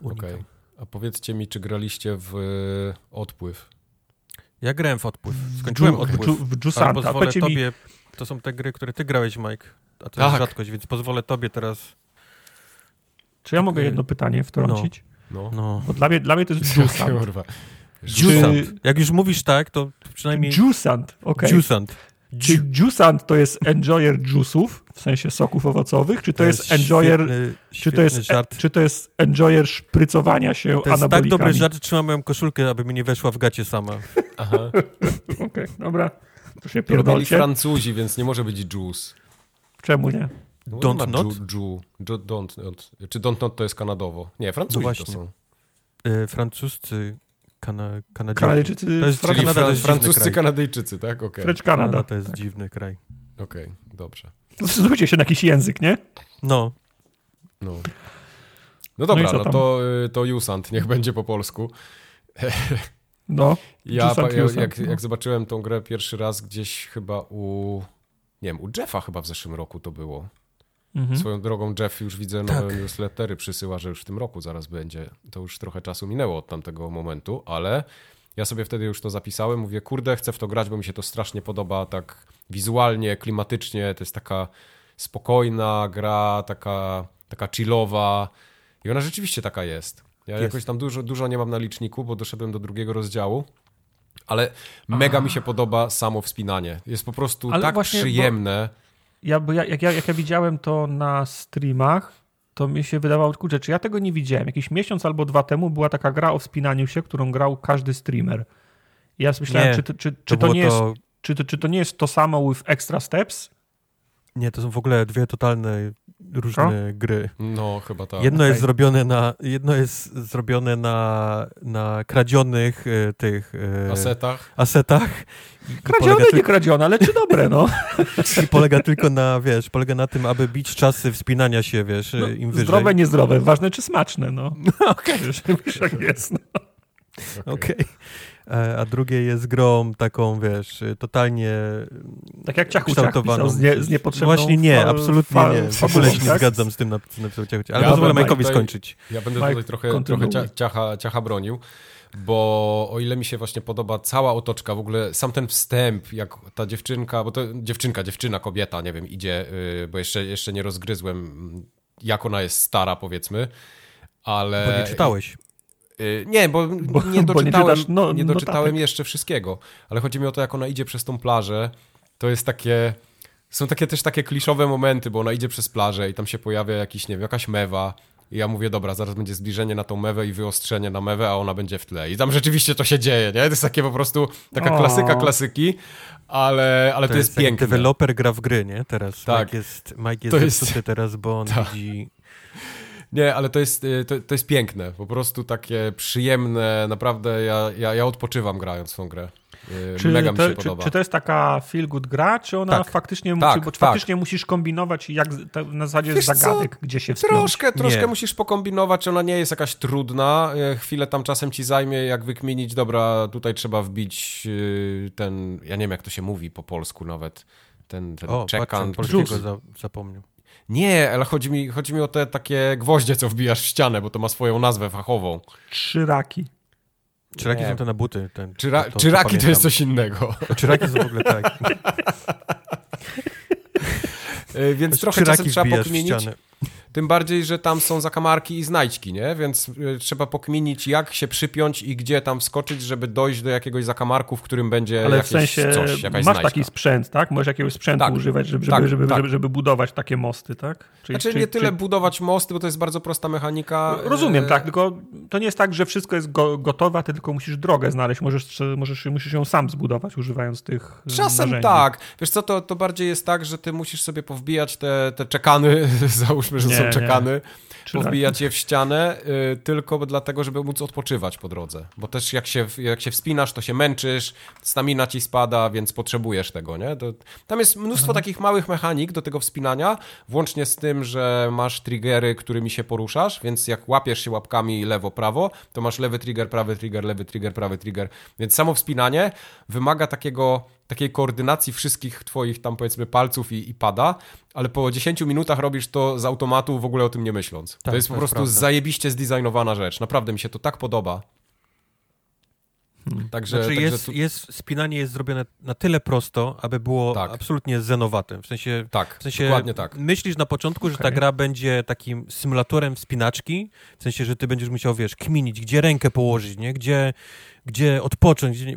Unikam. Okej. A powiedzcie mi, czy graliście w y, odpływ? Ja grałem w odpływ. Skończyłem Dżu- odpływ. W, w Ale Jusanta. pozwolę Powiedzcie mi, tobie, to są te gry, które ty grałeś, Mike. A to jest Tak. rzadkość, więc pozwolę tobie teraz. czy ja mogę y, jedno pytanie wtrącić? No. No. Bo dla mnie, dla mnie to jest [LAUGHS] Jusant. Jusant. Jak już mówisz tak, to przynajmniej Jusant, okej. Jusant. Czy Jusant to jest enjoyer juice'ów, w sensie soków owocowych, czy to, jest enjoyer, świetny, czy to jest, świetny żart. czy to jest enjoyer szprycowania się To jest tak dobry żart, że trzymam moją koszulkę, aby mi nie weszła w gacie sama. Aha. [LAUGHS] Okej, dobra. To się To pierdolcie. Francuzi, więc nie może być juice. Czemu nie? Don't nie ma not? Ju, ju, ju, don't not. Czy don't not to jest kanadowo? Nie, Francuzi No to są. Y, francuscy, kana, Kanadyjczycy. Kanadczycy, To jest- Czyli Kanada to fra- jest dziwny francuscy kraj. Kanadyjczycy, tak? Okej, French Kanada Canada. to jest Tak. dziwny kraj. okej, dobrze. Zdecydujcie się na jakiś język, nie? No, No, no dobra, no, tam? to, y, to Jusant, niech będzie po polsku. No. Ja, Jusant, ja Jusant, jak, no. jak zobaczyłem tą grę pierwszy raz gdzieś chyba u... Nie wiem, u Jeffa chyba w zeszłym roku to było. Mhm. Swoją drogą Jeff już widzę nowe Tak. newslettery przysyła, że już w tym roku zaraz będzie. To już trochę czasu minęło od tamtego momentu, ale ja sobie wtedy już to zapisałem. Mówię, kurde, chcę w to grać, bo mi się to strasznie podoba tak wizualnie, klimatycznie. To jest taka spokojna gra, taka, taka chillowa. I ona rzeczywiście taka jest. Ja Jest. jakoś tam dużo, dużo nie mam na liczniku, bo doszedłem do drugiego rozdziału. Ale mega mi się podoba samo wspinanie. Jest po prostu Ale tak właśnie, bo- przyjemne. Ja, bo ja, jak, ja, jak ja widziałem to na streamach, to mi się wydawało, kurczę, czy ja tego nie widziałem. Jakiś miesiąc albo dwa temu była taka gra o wspinaniu się, którą grał każdy streamer. I ja myślałem, Nie, czy, to- czy, to czy, to jest, czy, czy to nie jest to samo with extra steps? Nie, to są w ogóle dwie totalne różne gry. No, chyba tak. Jedno jest okej. zrobione na jedno jest zrobione na, na kradzionych y, tych y, Asetach. asetach. Kradzione, nie kradzione, ale czy dobre, no. [LAUGHS] i polega tylko na, wiesz, polega na tym, aby bić czasy wspinania się, wiesz, no im wyżej. zdrowe, niezdrowe. Ważne, czy smaczne, no. [LAUGHS] Okej, wiesz, jak jest. No. Okej. E, A drugie jest grą taką, wiesz, y, totalnie Tak jak Ciachu Ciach kształtowaną. pisał, z, nie, z niepotrzebną Właśnie nie, fa- absolutnie fa- nie. W ogóle się nie zgadzam z tym, na- co napisał Ciachu Ciach. Ale Ja pozwolę Majkowi skończyć. Ja będę Mike, tutaj trochę, trochę cia, ciacha, ciacha bronił, bo o ile mi się właśnie podoba cała otoczka, w ogóle sam ten wstęp, jak ta dziewczynka, bo to dziewczynka, dziewczyna, kobieta, nie wiem, idzie, yy, bo jeszcze, jeszcze nie rozgryzłem, jak ona jest stara, powiedzmy, ale... Bo nie czytałeś. Y, Nie, bo, Bo- nie bo nie doczytałem, no- nie doczytałem notatek. jeszcze wszystkiego. Ale chodzi mi o to, jak ona idzie przez tą plażę, to jest takie... Są takie też takie kliszowe momenty, bo ona idzie przez plażę i tam się pojawia jakiś, nie wiem, jakaś mewa i ja mówię, dobra, zaraz będzie zbliżenie na tą mewę i wyostrzenie na mewę, a ona będzie w tle. I tam rzeczywiście to się dzieje, nie? To jest takie po prostu taka O. klasyka klasyki, ale, ale to, jest, jak piękne. Deweloper gra w gry, nie? Teraz Tak. Mike jest, Mike jest To jest- teraz, bo on [LAUGHS] Tak. widzi... Nie, ale to jest, y, to, to jest piękne, po prostu takie przyjemne, naprawdę ja, ja, ja odpoczywam grając w tą grę. Y, Czy Mega mi to, się czy, podoba. czy to jest taka feel good gra, czy ona Tak. faktycznie, Tak, musi, bo tak. faktycznie musisz kombinować jak na zasadzie Wiesz co? zagadek, gdzie się wspiąć? Troszkę, troszkę Nie. musisz pokombinować, ona nie jest jakaś trudna. E, Chwilę tam czasem ci zajmie, jak wykminić, dobra, tutaj trzeba wbić y, ten, ja nie wiem jak to się mówi po polsku nawet, ten, ten O, czekan. patrzę, polskiego Juice. za, zapomniał. Nie, ale chodzi mi, chodzi mi o te takie gwoździe, co wbijasz w ścianę, bo to ma swoją nazwę fachową. Trzy raki. Czyraki Nie. są te na buty. Ten, Czyra, to- to czyraki to pamiętam. jest coś innego. [LAUGHS] Czyraki są w ogóle tak. [LAUGHS] E, Więc trochę czasem trzeba ścianę. Tym bardziej, że tam są zakamarki i znajdźki, nie? Więc y, trzeba pokminić, jak się przypiąć i gdzie tam wskoczyć, żeby dojść do jakiegoś zakamarku, w którym będzie Ale w jakieś sensie coś, jakaś masz znajdźka. taki sprzęt, tak? Możesz jakiegoś sprzętu Tak, używać, żeby, tak, żeby, tak. żeby, żeby budować takie mosty, tak? Czyli, Znaczy nie tyle budować mosty, bo to jest bardzo prosta mechanika. Rozumiem, E, tak, tylko to nie jest tak, że wszystko jest go, gotowe, ty tylko musisz drogę znaleźć, możesz, możesz, musisz ją sam zbudować, używając tych e, Czasem narzędzi. tak. Wiesz co, to, to bardziej jest tak, że ty musisz sobie powbijać te, te czekany, [LAUGHS] załóżmy, że Nie, są czekany, Czy powbijać je w ścianę, y, tylko dlatego, żeby móc odpoczywać po drodze. Bo też jak się, jak się wspinasz, to się męczysz, stamina ci spada, więc potrzebujesz tego, nie? To, tam jest mnóstwo takich małych mechanik do tego wspinania, włącznie z tym, że masz triggery, którymi się poruszasz, więc jak łapiesz się łapkami lewo, prawo, to masz lewy trigger, prawy trigger, lewy trigger, prawy trigger. Więc samo wspinanie wymaga takiego takiej koordynacji wszystkich twoich tam powiedzmy palców i, i pada, ale po 10 minutach robisz to z automatu w ogóle o tym nie myśląc. Tak, to jest to po jest prostu prawda. zajebiście zdesignowana rzecz. Naprawdę mi się to tak podoba. Także, Znaczy także jest, tu, jest, spinanie jest zrobione na tyle prosto, aby było Tak. absolutnie zenowatym. W sensie, tak, w sensie dokładnie tak. myślisz na początku, że ta gra będzie takim symulatorem wspinaczki, w sensie, że ty będziesz musiał, wiesz, kminić, gdzie rękę położyć, nie? Gdzie, gdzie odpocząć. Gdzie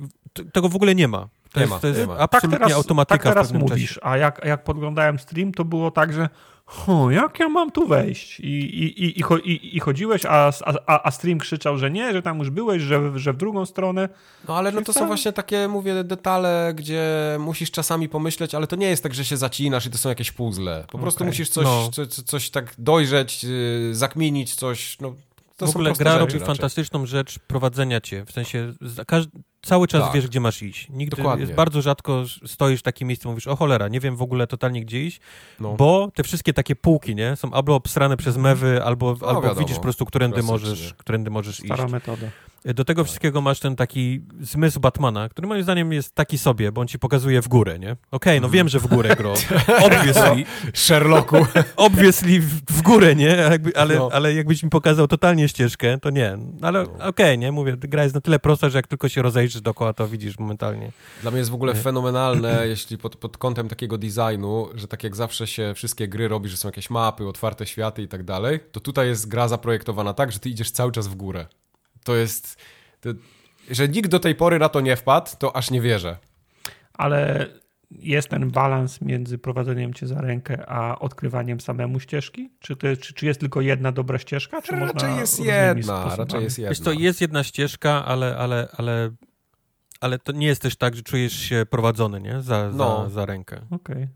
Tego w ogóle nie ma. To Nie jest, ma, to jest automatyka tak teraz w pewnym mówisz, czasie. a jak, jak podglądałem stream, to było tak, że "Hu, jak ja mam tu wejść? I, i, i, i, i, chodziłeś, a, a, a stream krzyczał, że nie, że tam już byłeś, że, że w drugą stronę. No ale no to są właśnie takie, mówię, detale, gdzie musisz czasami pomyśleć, ale to nie jest tak, że się zacinasz i to są jakieś puzzle. Po prostu musisz coś, No. co, co, coś tak dojrzeć, yy, zakminić coś, no to w są ogóle gra robi raczej. fantastyczną rzecz prowadzenia cię. W sensie za, każ, cały czas Tak. wiesz, gdzie masz iść. Nigdy Dokładnie. jest bardzo rzadko stoisz w takim miejscu i mówisz, o cholera, nie wiem w ogóle totalnie gdzie iść, No. bo te wszystkie takie półki, nie? Są albo obsrane przez mewy, albo, No, albo wiadomo. widzisz po prostu, którędy Klasycznie. możesz, którędy możesz iść. Stara metoda. Do Tak. tego wszystkiego masz ten taki zmysł Batmana, który moim zdaniem jest taki sobie, bo on ci pokazuje w górę, nie? Okej, Mhm. no wiem, że w górę gro. [LAUGHS] Obviously, Sherlocku. [LAUGHS] obviously w, w górę, nie? Jakby, ale, No. ale jakbyś mi pokazał totalnie ścieżkę, to nie. Ale No. okej, nie? Mówię, gra jest na tyle prosta, że jak tylko się rozejrzysz dookoła, to widzisz momentalnie. Dla mnie jest w ogóle fenomenalne, [LAUGHS] jeśli pod, pod kątem takiego designu, że tak jak zawsze się wszystkie gry robi, że są jakieś mapy, otwarte światy i tak dalej, to tutaj jest gra zaprojektowana tak, że ty idziesz cały czas w górę. To jest... To, że nikt do tej pory na to nie wpadł, to aż nie wierzę. Ale jest ten balans między prowadzeniem cię za rękę, a odkrywaniem samemu ścieżki? Czy, to, czy, czy jest tylko jedna dobra ścieżka? Czy można Raczej jest jedna, raczej jest jedna. Wiesz co, jest jedna ścieżka, ale, ale, ale, ale to nie jest też tak, że czujesz się prowadzony, nie? Za, No. za, za rękę. Okej.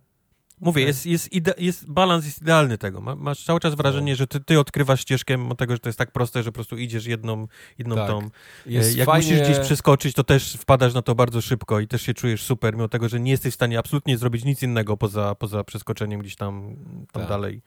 Mówię, Okej. jest, jest, ide- jest balans jest idealny tego. Ma, masz cały czas wrażenie, że ty, ty odkrywasz ścieżkę, mimo tego, że to jest tak proste, że po prostu idziesz jedną, jedną Tak. tą. Jest E, Jak fajnie... musisz gdzieś przeskoczyć, to też wpadasz na to bardzo szybko i też się czujesz super, mimo tego, że nie jesteś w stanie absolutnie zrobić nic innego poza, poza przeskoczeniem gdzieś tam, tam Tak. dalej.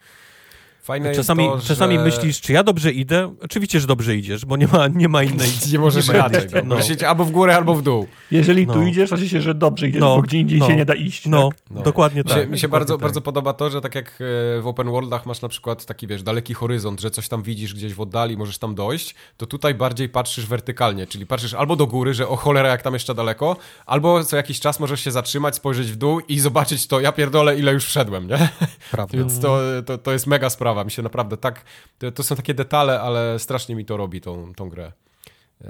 Fajne Czasami, jest to, czasami że... myślisz, czy ja dobrze idę? Oczywiście, że dobrze idziesz, bo nie ma, nie ma innej. [LAUGHS] Nie możesz nie ma No. no. Możesz iść albo w górę, albo w dół. Jeżeli tu No. idziesz, to się, że dobrze idziesz, No, bo gdzie indziej no. się nie da iść. No, tak? No. dokładnie Mi się, tak. mi się dokładnie bardzo, tak. bardzo podoba to, że tak jak e, w open worldach masz na przykład taki, wiesz, daleki horyzont, że coś tam widzisz gdzieś w oddali, możesz tam dojść, to tutaj bardziej patrzysz wertykalnie, czyli patrzysz albo do góry, że o cholera jak tam jeszcze daleko, albo co jakiś czas możesz się zatrzymać, spojrzeć w dół i zobaczyć to, ja pierdolę, ile już wszedłem, nie? Prawda. Więc to, to, to jest mega sprawa, mi się naprawdę tak, to, to są takie detale, ale strasznie mi to robi tą, tą grę. E,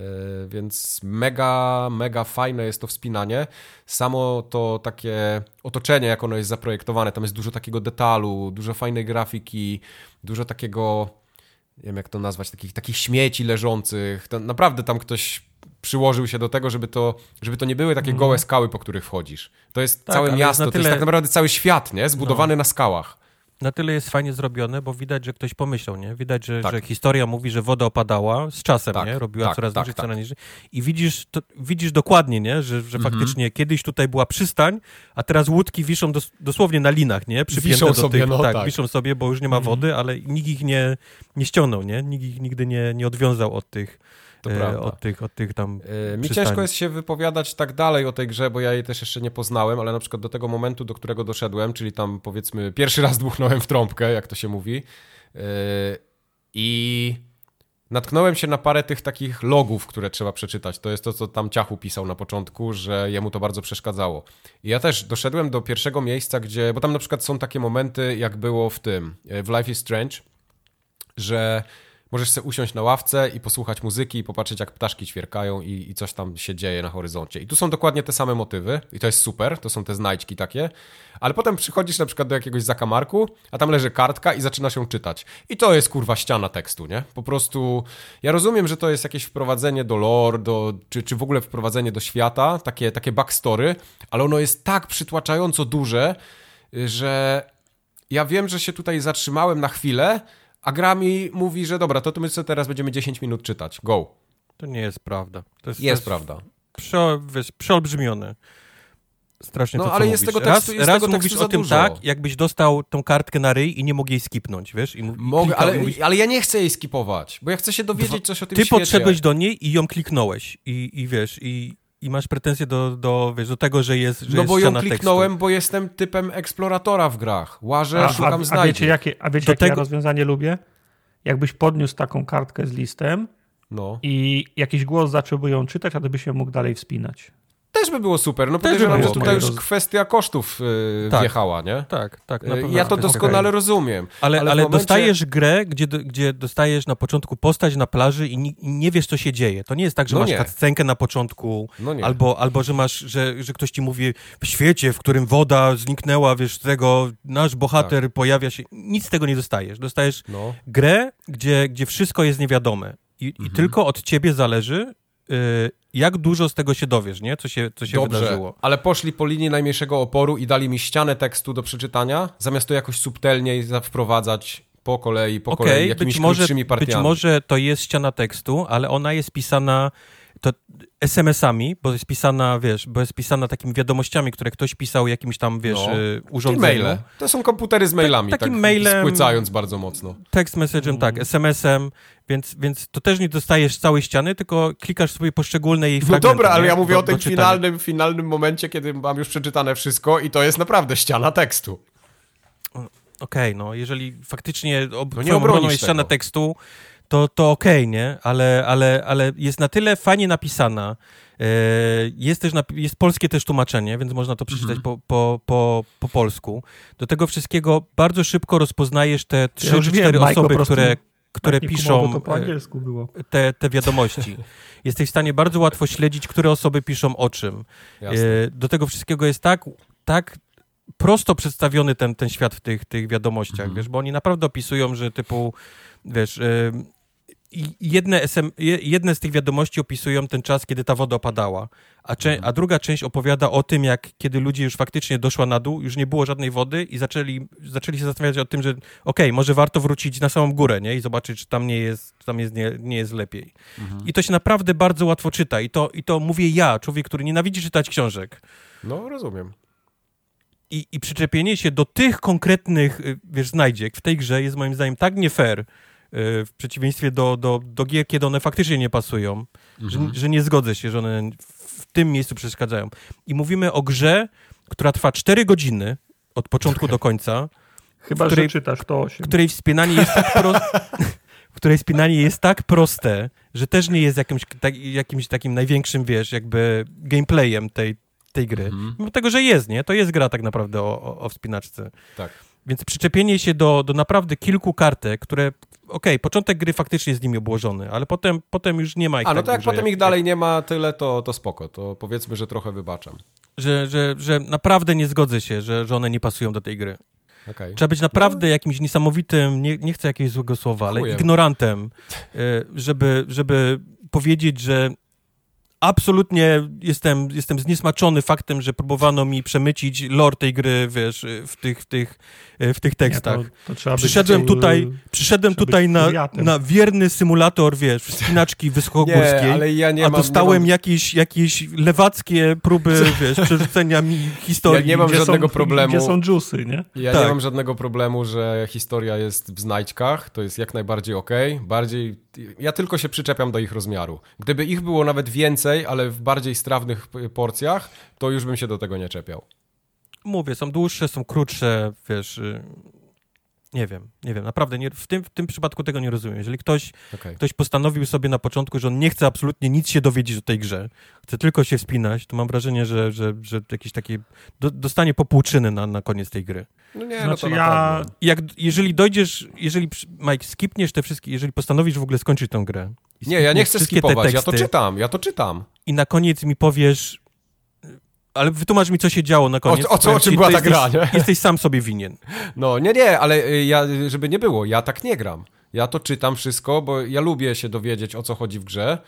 Więc mega, mega fajne jest to wspinanie. Samo to takie otoczenie, jak ono jest zaprojektowane, tam jest dużo takiego detalu, dużo fajnej grafiki, dużo takiego, nie wiem jak to nazwać, takich, takich śmieci leżących. Naprawdę tam ktoś przyłożył się do tego, żeby to, żeby to nie były takie gołe skały, po których wchodzisz. To jest Tak, całe miasto, na to jest tyle- tak naprawdę cały świat, nie? Zbudowany na skałach. Na tyle jest fajnie zrobione, bo widać, że ktoś pomyślał, nie? Widać, że, Tak. że historia mówi, że woda opadała z czasem, Tak, nie? Robiła tak, coraz tak, niżej, tak. coraz niżej. I widzisz, to, widzisz dokładnie, nie? Że, że Mhm. faktycznie kiedyś tutaj była przystań, a teraz łódki wiszą dos, dosłownie na linach, nie? Przypięte Wiszą do sobie, tych, no tak, tak. wiszą sobie, bo już nie ma wody, ale nikt ich nie, nie ściągnął, nie? Nikt ich nigdy nie, nie odwiązał od tych, To e, prawda. od tych, od tych tam E, Mi przystani. ciężko jest się wypowiadać tak dalej o tej grze, bo ja jej też jeszcze nie poznałem, ale na przykład do tego momentu, do którego doszedłem, czyli tam powiedzmy pierwszy raz dmuchnąłem w trąbkę, jak to się mówi, e, i natknąłem się na parę tych takich logów, które trzeba przeczytać. To jest to, co tam Ciachu pisał na początku, że jemu to bardzo przeszkadzało. I ja też doszedłem do pierwszego miejsca, gdzie, bo tam na przykład są takie momenty, jak było w tym, w Life is Strange, że możesz sobie usiąść na ławce i posłuchać muzyki i popatrzeć, jak ptaszki ćwierkają i, i coś tam się dzieje na horyzoncie. I tu są dokładnie te same motywy i to jest super, to są te znajdźki takie, ale potem przychodzisz na przykład do jakiegoś zakamarku, a tam leży kartka i zaczynasz ją czytać. I to jest kurwa ściana tekstu, nie? Po prostu ja rozumiem, że to jest jakieś wprowadzenie do lore, do, czy, czy w ogóle wprowadzenie do świata, takie, takie backstory, ale ono jest tak przytłaczająco duże, że ja wiem, że się tutaj zatrzymałem na chwilę, a gra mi mówi, że dobra, to, my sobie teraz będziemy 10 minut czytać. Go. To nie jest prawda. To jest, Jest to jest prawda. Prze, wiesz, przeolbrzymione. Strasznie No, to, co ale jest mówisz. tego tekstu- raz jest raz tego mówisz o tym dużo. tak, jakbyś dostał tą kartkę na ryj i nie mógł jej skipnąć, wiesz? I Mogę, ale, mówisz, ale ja nie chcę jej skipować, bo ja chcę się dowiedzieć coś o tym Ty świecie. podszedłeś do niej i ją kliknąłeś i, i wiesz, i, i masz pretensje do, do, wiesz, do tego, że jest, że No jest bo ją ściana kliknąłem, bo jestem typem eksploratora w grach. Łażę, A, szukam a, a znajdziek. wiecie, jakie, a wiecie Do jakie ja tego- rozwiązanie lubię? Jakbyś podniósł taką kartkę z listem No. i jakiś głos zacząłby ją czytać, a ty byś się mógł dalej wspinać. Też by było super. No by podejrzewam, było że tutaj okej. już kwestia kosztów yy, Tak. wjechała, nie? Tak, tak. Yy, pewno ja to doskonale okej. rozumiem. Ale, ale, w momencie- dostajesz grę, gdzie, gdzie dostajesz na początku postać na plaży i, ni, i nie wiesz, co się dzieje. To nie jest tak, że No masz nie. cutscenkę na początku, No nie. albo, albo że masz, że, że ktoś ci mówi w świecie, w którym woda zniknęła, wiesz, tego nasz bohater Tak. pojawia się. Nic z tego nie dostajesz. Dostajesz No. grę, gdzie, gdzie wszystko jest niewiadome. I, Mhm. i tylko od ciebie zależy, y, jak dużo z tego się dowiesz, nie? Co się, co się Dobrze, wydarzyło. ale poszli po linii najmniejszego oporu i dali mi ścianę tekstu do przeczytania, zamiast to jakoś subtelniej za- wprowadzać po kolei, po kolei, Okej, jakimiś być może, krótszymi być partiami. może to jest ściana tekstu, ale ona jest pisana to SMS-ami, bo jest pisana, wiesz, bo jest pisana takimi wiadomościami, które ktoś pisał jakimś tam, wiesz, No. y, urządzeniu. maile. To są komputery z mailami, takim tak mailem- spłycając bardzo mocno. Text message'em, tak, SMS-em, więc, więc to też nie dostajesz całej ściany, tylko klikasz sobie poszczególne jej No fragmenty. dobra, ale nie? ja mówię Do- o tym finalnym, finalnym momencie, kiedy mam już przeczytane wszystko i to jest naprawdę ściana tekstu. Okej, no jeżeli faktycznie ob- No nie obroną jest ściana tekstu, to, to okej, nie? Ale, ale, ale jest na tyle fajnie napisana. E, jest też jest polskie też tłumaczenie, więc można to przeczytać Mhm. po, po, po, po polsku. Do tego wszystkiego bardzo szybko rozpoznajesz te trzy wiem, cztery osoby, które, które Tak, piszą to po e, angielsku było. te, te wiadomości. [LAUGHS] Jesteś w stanie bardzo łatwo śledzić, które osoby piszą o czym. Jasne. E, Do tego wszystkiego jest tak, tak prosto przedstawiony ten, ten świat w tych, tych wiadomościach, Mhm. wiesz, bo oni naprawdę opisują, że typu, wiesz, e, jedne, SM, je- jedne z tych wiadomości opisują ten czas, kiedy ta woda opadała, a, cze, Mhm. a druga część opowiada o tym, jak kiedy ludzie już faktycznie doszła na dół, już nie było żadnej wody i zaczęli, zaczęli się zastanawiać o tym, że okej, może warto wrócić na samą górę, nie? I zobaczyć, czy tam nie jest, czy tam jest, nie, nie jest lepiej. Mhm. I to się naprawdę bardzo łatwo czyta. I to, I to mówię ja, człowiek, który nienawidzi czytać książek. No, rozumiem. I, I przyczepienie się do tych konkretnych, y, wiesz, znajdziek w tej grze jest moim zdaniem tak nie fair, w przeciwieństwie do, do, do gier, kiedy one faktycznie nie pasują, że, Mhm. że nie zgodzę się, że one w tym miejscu przeszkadzają. I mówimy o grze, która trwa 4 godziny od początku do końca, Chyba, której- że czytasz to 8. której wspinanie jest tak proste. [LAUGHS] Której wspinanie jest tak proste, że też nie jest jakimś, tak, jakimś takim największym, wiesz, jakby gameplayem tej, tej gry. Mhm. Mimo tego, że jest, nie? To jest gra tak naprawdę o, o, o wspinaczce. Tak. Więc przyczepienie się do, do naprawdę kilku kartek, które, okej, początek gry faktycznie jest z nimi obłożony, ale potem, potem już nie ma ich A, no tak to jak potem ich dalej nie ma tyle, to, to spoko. To powiedzmy, że trochę wybaczam. Że, że, że naprawdę nie zgodzę się, że, że one nie pasują do tej gry. Okej. Trzeba być naprawdę jakimś niesamowitym, nie, nie chcę jakiegoś złego słowa, ale Chujem. ignorantem, y, żeby, żeby powiedzieć, że absolutnie jestem, jestem zniesmaczony faktem, że próbowano mi przemycić lore tej gry, wiesz, w tych, w tych, y, w tych tekstach. Nie, to, to Przyszedłem tutaj, przyszedłem tutaj na, na wierny symulator, wiesz, wspinaczki wysokogórskiej, [LAUGHS] Nie, ale ja nie a mam... dostałem nie jakieś, jakieś lewackie próby, [LAUGHS] wiesz, przerzucenia mi historii. Ja nie mam Gdzie żadnego są, problemu. Gdzie są dżusy, nie? mam, ja tak. nie mam żadnego problemu, że historia jest w znajdźkach. To jest jak najbardziej okej. Bardziej... Ja tylko się przyczepiam do ich rozmiaru. Gdyby ich było nawet więcej, ale w bardziej strawnych porcjach, to już bym się do tego nie czepiał. Mówię, są dłuższe, są krótsze, wiesz... y, Nie wiem, nie wiem, naprawdę nie, w, tym, w tym przypadku tego nie rozumiem. Jeżeli ktoś, Okej. ktoś postanowił sobie na początku, że on nie chce absolutnie nic się dowiedzieć o tej grze, chce tylko się wspinać, to mam wrażenie, że, że, że jakieś takie do, dostanie popłuczyny na, na koniec tej gry. No nie, Znaczy no to ja- Jak, jeżeli dojdziesz, jeżeli, Mike, skipniesz te wszystkie, jeżeli postanowisz w ogóle skończyć tę grę. Nie, ja nie chcę skipować, ja to czytam, ja to czytam. I na koniec mi powiesz, ale wytłumacz mi, co się działo na koniec. O- o co- o czym była ta gra, jesteś, nie? Jesteś sam sobie winien. No nie, nie, ale y, ja, żeby nie było, ja tak nie gram. Ja to czytam wszystko, bo ja lubię się dowiedzieć, o co chodzi w grze,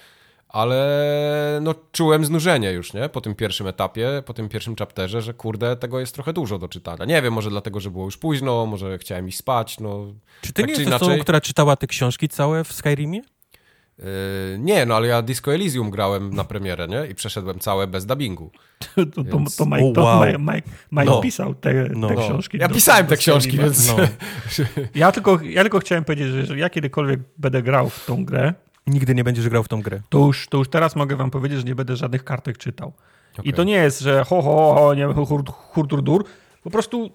ale no czułem znużenie już, nie? Po tym pierwszym etapie, po tym pierwszym chapterze, że kurde, tego jest trochę dużo do czytania. Nie wiem, może dlatego, że było już późno, może chciałem iść spać, no... Czy ty tak nie jesteś inaczej- osobą, która czytała te książki całe w Skyrimie? Yy, nie, no ale ja Disco Elysium grałem na premierę, nie? I przeszedłem całe bez dubbingu. [LAUGHS] To, to, Więc- to Mike, to wow. Mike, Mike, Mike No. pisał te, No. te No. książki. Ja do- pisałem te książki, więc... No. [LAUGHS] Ja tylko, ja tylko chciałem powiedzieć, że jeżeli ja kiedykolwiek będę grał w tą grę, Nigdy nie będziesz grał w tą grę. to już, to już teraz mogę wam powiedzieć, że nie będę żadnych kartek czytał. I Okej. to nie jest, że ho, ho, ho, nie hur, hur, dur. Po prostu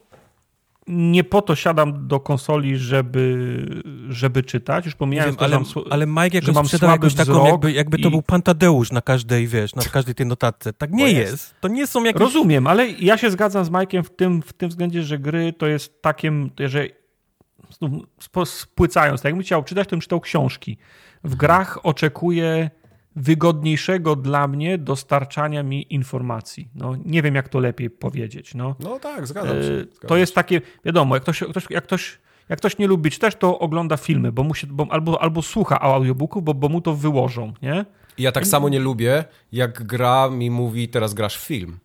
nie po to siadam do konsoli, żeby, żeby czytać. Już pomijając wiem, to, ale, mam ale Mike jakoś mam sprzedał jakąś taką, jakby, jakby to i- był Pantadeusz na każdej, wiesz, na każdej tej notatce. Tak nie jest. jest. To nie są jakieś... Rozumiem, ale ja się zgadzam z Majkiem w tym, w tym względzie, że gry to jest takiem, że spłycając, tak jakbym chciał czytać, to bym czytał książki. W grach oczekuję wygodniejszego dla mnie dostarczania mi informacji. No, nie wiem, jak to lepiej powiedzieć. No. No tak, zgadzam się. E, Zgadzam To jest się. takie, wiadomo, jak ktoś, ktoś, jak ktoś, jak ktoś nie lubi czytać, to ogląda filmy, bo mu się, bo, albo, albo słucha audiobooków, bo, bo mu to wyłożą, nie? I ja tak samo nie lubię, jak gra mi mówi, teraz grasz film.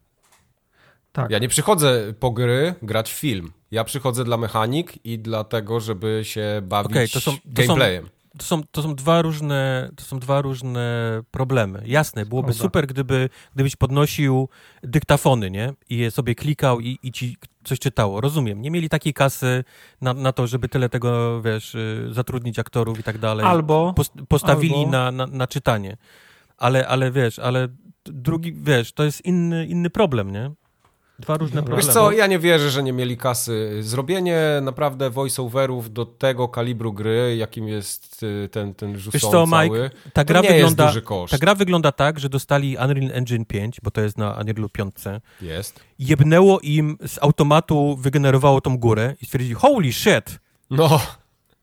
Tak. Ja nie przychodzę po gry grać film. Ja przychodzę dla mechanik i dlatego, żeby się bawić Okej, to są- to są- gameplayem. To są, to są dwa różne, to są dwa różne problemy. Jasne, byłoby super, gdyby, gdybyś podnosił dyktafony, nie? I je sobie klikał i, i ci coś czytało. Rozumiem. Nie mieli takiej kasy na, na to, żeby tyle tego, wiesz, y, zatrudnić aktorów i tak dalej. Albo, Post- postawili albo- na, na, na czytanie. Ale, ale wiesz, ale drugi, wiesz, to jest inny, inny problem, nie? Dwa różne Wiesz problemy. co, ja nie wierzę, że nie mieli kasy. Zrobienie naprawdę voice-overów do tego kalibru gry, jakim jest y, ten, ten Wiesz Juson co, cały, Mike, ta gra, nie jest wygląda, duży koszt. ta gra wygląda tak, że dostali Unreal Engine 5, bo to jest na Unrealu 5. Jest. Jebnęło im z automatu, wygenerowało tą górę i stwierdzili, holy shit, No,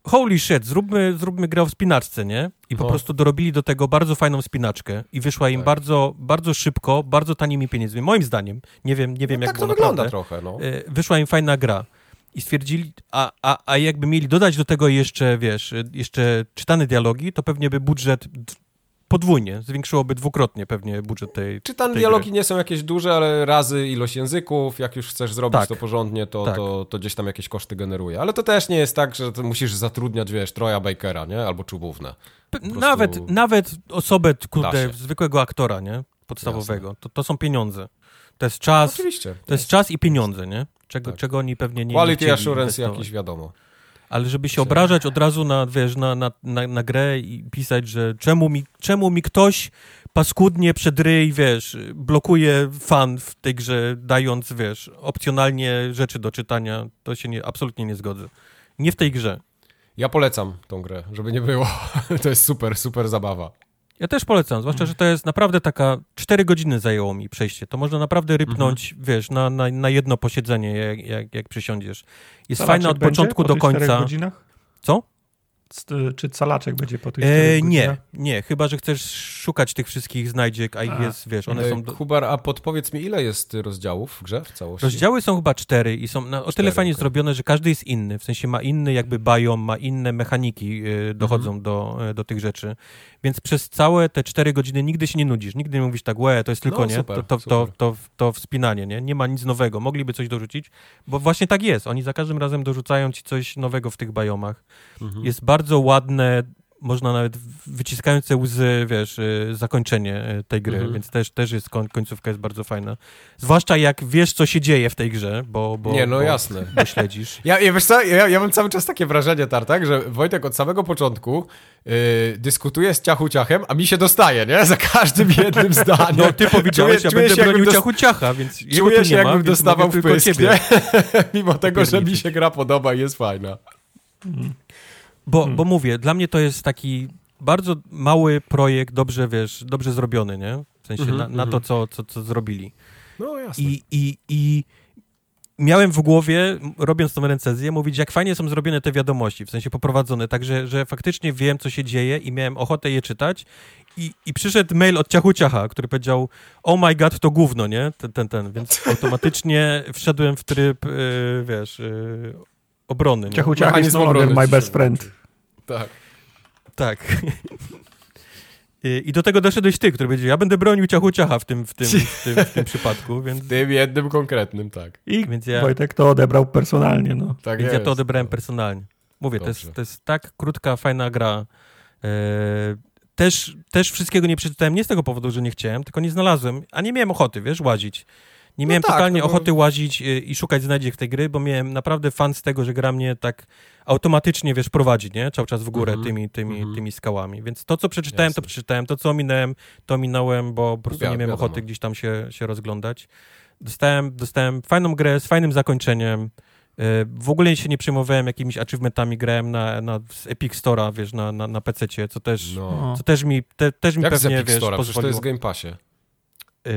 holy shit, zróbmy, zróbmy grę o wspinaczce, nie? I po No. prostu dorobili do tego bardzo fajną wspinaczkę i wyszła im Tak. bardzo, bardzo szybko, bardzo tanimi pieniędzmi. Moim zdaniem, nie wiem, nie wiem no jak tak to wygląda naprawdę. trochę, no. E, wyszła im fajna gra. I stwierdzili, a, a, a jakby mieli dodać do tego jeszcze, wiesz, jeszcze czytane dialogi, to pewnie by budżet podwójnie, zwiększyłoby dwukrotnie pewnie budżet tej... Czytane tej dialogi gry. nie są jakieś duże, ale razy ilość języków, jak już chcesz zrobić Tak. to porządnie, to, Tak. to, to gdzieś tam jakieś koszty generuje. Ale to też nie jest tak, że musisz zatrudniać, wiesz, Troja Bakera, nie? Albo Czubównę. P- prostu Nawet, nawet osobę, kurde, zwykłego aktora, nie? Podstawowego. To, to są pieniądze. To jest czas, Oczywiście. to jest czas i pieniądze, nie? Czego, Tak. czego oni pewnie nie Quality assurance jakiś, wiadomo. Ale żeby się obrażać od razu na, wiesz, na, na, na, na grę i pisać, że czemu mi, czemu mi ktoś paskudnie przed ryj, wiesz, blokuje fan w tej grze, dając, wiesz, opcjonalnie rzeczy do czytania, to się nie, absolutnie nie zgodzę. Nie w tej grze. Ja polecam tą grę, żeby nie było. [LAUGHS] to jest super, super zabawa. Ja też polecam, zwłaszcza, że to jest naprawdę taka, cztery godziny zajęło mi przejście, to można naprawdę rypnąć, wiesz, na, na, na jedno posiedzenie, jak, jak, jak przysiądziesz. Jest fajna od początku po do końca. godzinach? Co? Czy calaczek będzie po tych E, czterech nie, godzinach? nie, chyba, że chcesz szukać tych wszystkich znajdziek, a ich jest, wiesz, one E, są... Do... Kubar, a podpowiedz mi, ile jest rozdziałów w grze w całości? Rozdziały są chyba cztery i są na, o tyle Cztery, fajnie okej. zrobione, że każdy jest inny, w sensie ma inny jakby biom, ma inne mechaniki y, dochodzą Mhm. do, y, do tych rzeczy, więc przez całe te cztery godziny nigdy się nie nudzisz, nigdy nie mówisz tak, łe, to jest tylko, No, nie, super, to, to, to, super. to, to wspinanie, nie, nie ma nic nowego, mogliby coś dorzucić, bo właśnie tak jest, oni za każdym razem dorzucają ci coś nowego w tych biomach, Mhm. jest bardzo ładne, można nawet wyciskające łzy, wiesz, y, zakończenie y, tej gry, Mhm. więc też, też jest, koń, końcówka jest bardzo fajna. Zwłaszcza jak wiesz, co się dzieje w tej grze, bo, bo, Nie, no bo, jasne. [LAUGHS] bo śledzisz. Ja, ja, wiesz co, ja, ja mam cały czas takie wrażenie, Tartak, że Wojtek od samego początku yy, dyskutuje z ciachu ciachem, a mi się dostaje, nie? Za każdym jednym [LAUGHS] zdaniem. No ty powiedziałeś, ja czuję będę się, jakbym bronił ciachu ciacha, więc Czuję się, ma, jakbym dostawał w pysk? [LAUGHS] Mimo tego, że mi się gra podoba i jest fajna. Bo, Hmm. bo mówię, dla mnie to jest taki bardzo mały projekt, dobrze, wiesz, dobrze zrobiony, nie? W sensie Mhm, na, na to, mhm. co, co, co zrobili. No jasne. I, i, I miałem w głowie, robiąc tą recenzję, mówić, jak fajnie są zrobione te wiadomości, w sensie poprowadzone, także że faktycznie wiem, co się dzieje i miałem ochotę je czytać. I, I przyszedł mail od Ciachu Ciacha, który powiedział, oh my god, to gówno, nie? Ten, ten, ten. Więc [LAUGHS] automatycznie wszedłem w tryb, y, wiesz, y, obrony. Ciachu ciach jest obrony my best friend. Tak. Tak. I, do tego doszedłeś ty, który będzie, ja będę bronił ciachu ciacha w tym, w tym, w tym, w tym przypadku, [LAUGHS] więc, W tym jednym konkretnym, tak. I Więc ja- Wojtek to odebrał personalnie, no. tak więc ja jest. to odebrałem personalnie. Mówię, to jest, to jest tak krótka, fajna gra. E, też, też wszystkiego nie przeczytałem, nie z tego powodu, że nie chciałem, tylko nie znalazłem, a nie miałem ochoty, wiesz, łazić. Nie No miałem tak, totalnie no bo- ochoty łazić e, i szukać znajdziek tej gry, bo miałem naprawdę fan z tego, że gra mnie tak automatycznie, wiesz, prowadzi, nie? Cały czas w górę Mhm, tymi, tymi, mhm. tymi skałami. Więc to, co przeczytałem, to Jasne. przeczytałem. To, co ominąłem, to minąłem, bo po prostu nie miałem wiadomo. ochoty gdzieś tam się, się rozglądać. Dostałem, dostałem fajną grę z fajnym zakończeniem. E, W ogóle się nie przejmowałem jakimiś achievementami, grałem na, na z Epic Store'a, wiesz, na, na, na PC-cie, co też, No. co też mi, te, też mi Jak z pewnie, Epic wiesz, Store'a? Przecież to jest w Game Passie. Yy,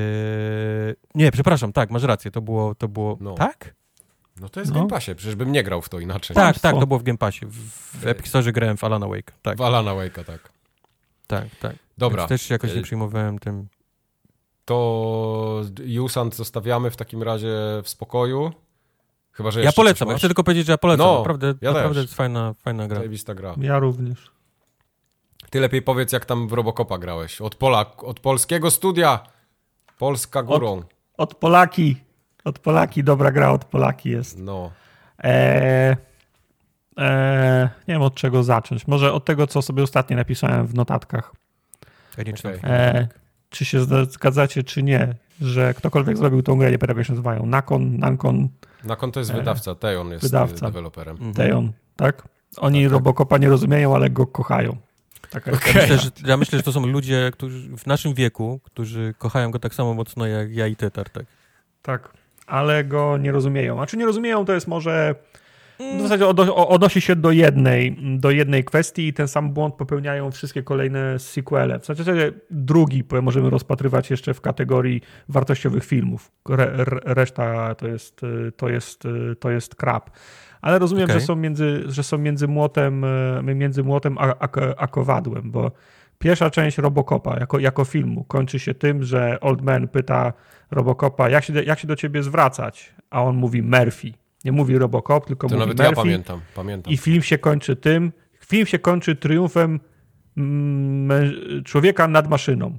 nie, przepraszam, tak, masz rację, to było, to było, No. tak? No to jest w No. Game Passie, przecież bym nie grał w to inaczej. Tak, tak, to było w Game Passie. W, w Epic Store grałem w Alana Wake, tak, W Alana Wake'a, tak. tak, tak. Dobra, Więc też się jakoś nie Y- przyjmowałem tym. to Jusant zostawiamy w takim razie w spokoju. Chyba, że Ja jeszcze polecam, ja chcę tylko powiedzieć, że ja polecam, No, naprawdę, ja naprawdę jest fajna, fajna gra. Zajebista gra. Ja również. Ty lepiej powiedz, jak tam w Robocopa grałeś. Od Polak, od polskiego studia. Polska górą. Od Polaki. Od Polaki, dobra gra od Polaki jest. No. Eee, eee, nie wiem od czego zacząć. Może od tego, co sobie ostatnio napisałem w notatkach. Ja nie czytam. Okej. Eee, czy się zgadzacie, czy nie, że ktokolwiek zrobił tą grę, nie pamiętam jak się nazywają, Nakon, Nankon, Na konto jest E, wydawca. Teon jest wydawca. e, deweloperem. Mhm. Teon, tak? Oni Tak, tak. Robocopa nie rozumieją, ale go kochają. Taka jest Okej. Myślę, że, ja myślę, że to są ludzie którzy w naszym wieku, którzy kochają go tak samo mocno jak ja i ty, Tartek. Tak, ale go nie rozumieją. A czy nie rozumieją, to jest może. W zasadzie odo- o- odnosi się do jednej, do jednej kwestii i ten sam błąd popełniają wszystkie kolejne sequele. W zasadzie drugi możemy rozpatrywać jeszcze w kategorii wartościowych filmów. Re, re, reszta to jest, to jest, to jest krap. Ale rozumiem, Okej. że są między, że są między młotem, y, między młotem a, a, a kowadłem, bo pierwsza część Robocopa jako, jako filmu kończy się tym, że Old Man pyta Robocopa, jak się, do- jak się do ciebie zwracać? A on mówi Murphy. Nie mówi Robocop, tylko To mówi nawet Murphy. ja pamiętam. pamiętam. I film się kończy tym, film się kończy triumfem mm, człowieka nad maszyną.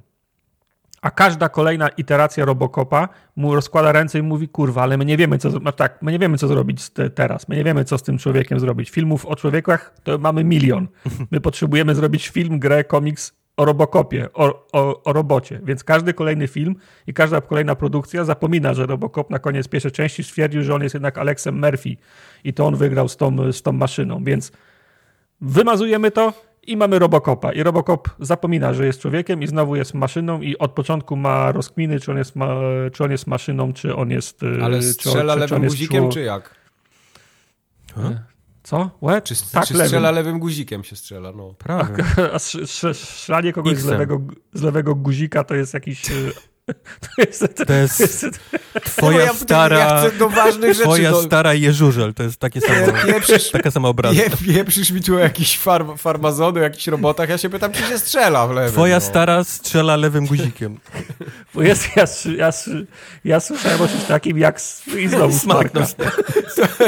A każda kolejna iteracja Robocopa mu rozkłada ręce i mówi, kurwa, ale my nie wiemy, co, no tak, my nie wiemy, co zrobić teraz. My nie wiemy, co z tym człowiekiem zrobić. Filmów o człowiekach to mamy milion. My potrzebujemy zrobić film, grę, komiks o Robocopie, o, o, o robocie. Więc każdy kolejny film i każda kolejna produkcja zapomina, że Robocop na koniec pierwszej części stwierdził, że on jest jednak Alexem Murphy i to on wygrał z tą, z tą maszyną. Więc wymazujemy to i mamy Robocopa. I Robocop zapomina, że jest człowiekiem i znowu jest maszyną i od początku ma rozkminy, czy on jest, ma, czy on jest maszyną, czy on jest... y, Ale czy, strzela czy, czy on lewym jest guzikiem, czy jak? Co? Łe? Czy, tak, czy lewym. strzela lewym guzikiem się strzela, no. Prawda. [LAUGHS] A strz- strz- strzelanie kogoś z lewego, z lewego guzika to jest jakiś... y, To jest, To jest twoja ja, stara, Ja chcę do ważnych rzeczy. twoja do... stara jeżużel, to jest takie samo, Pieprzysz, taka sama obraza. je, pieprzysz mi tu o jakichś farm, farmazony, o jakichś robotach, ja się pytam, czy się strzela w lewym. Twoja no. stara strzela lewym guzikiem. [LAUGHS] Bo jest, ja, ja, ja słyszałem o czymś takim jak... I znowu smarka.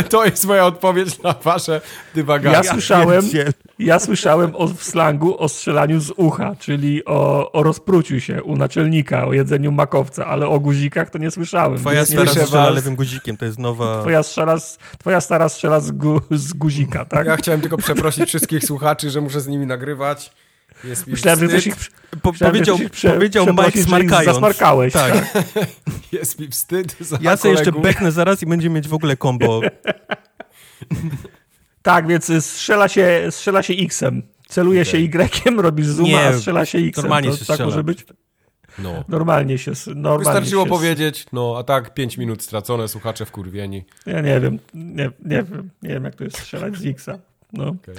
To jest moja odpowiedź na wasze dywagacje. Ja słyszałem, pierdzielę. Ja słyszałem o, w slangu o strzelaniu z ucha, czyli o, o rozpruciu się u naczelnika, o jedzeniu makowca, ale o guzikach to nie słyszałem. Twoja stara strzela was. lewym guzikiem, to jest nowa... Twoja, strzela z, twoja stara strzela z, gu, z guzika, tak? Ja chciałem tylko przeprosić wszystkich słuchaczy, że muszę z nimi nagrywać. Jest mi Myślałem, że wstyd. też ich, Po, myślałem, powiedział że prze, powiedział Mike że smarkając. zasmarkałeś. Tak. [LAUGHS] Jest mi wstyd za Ja sobie jeszcze beknę zaraz i będziemy mieć w ogóle combo. [LAUGHS] Tak, więc y, strzela się, strzela się X-em. Celuje się Y-em, robisz zooma, Nie, a strzela się X-em. normalnie to, się tak strzela. może być? No. Normalnie się... Normalnie Wystarczyło się, powiedzieć, no a tak 5 minut stracone, słuchacze wkurwieni. Ja nie wiem, nie, nie wiem, nie wiem jak to jest strzelać z X-a. No. Okej.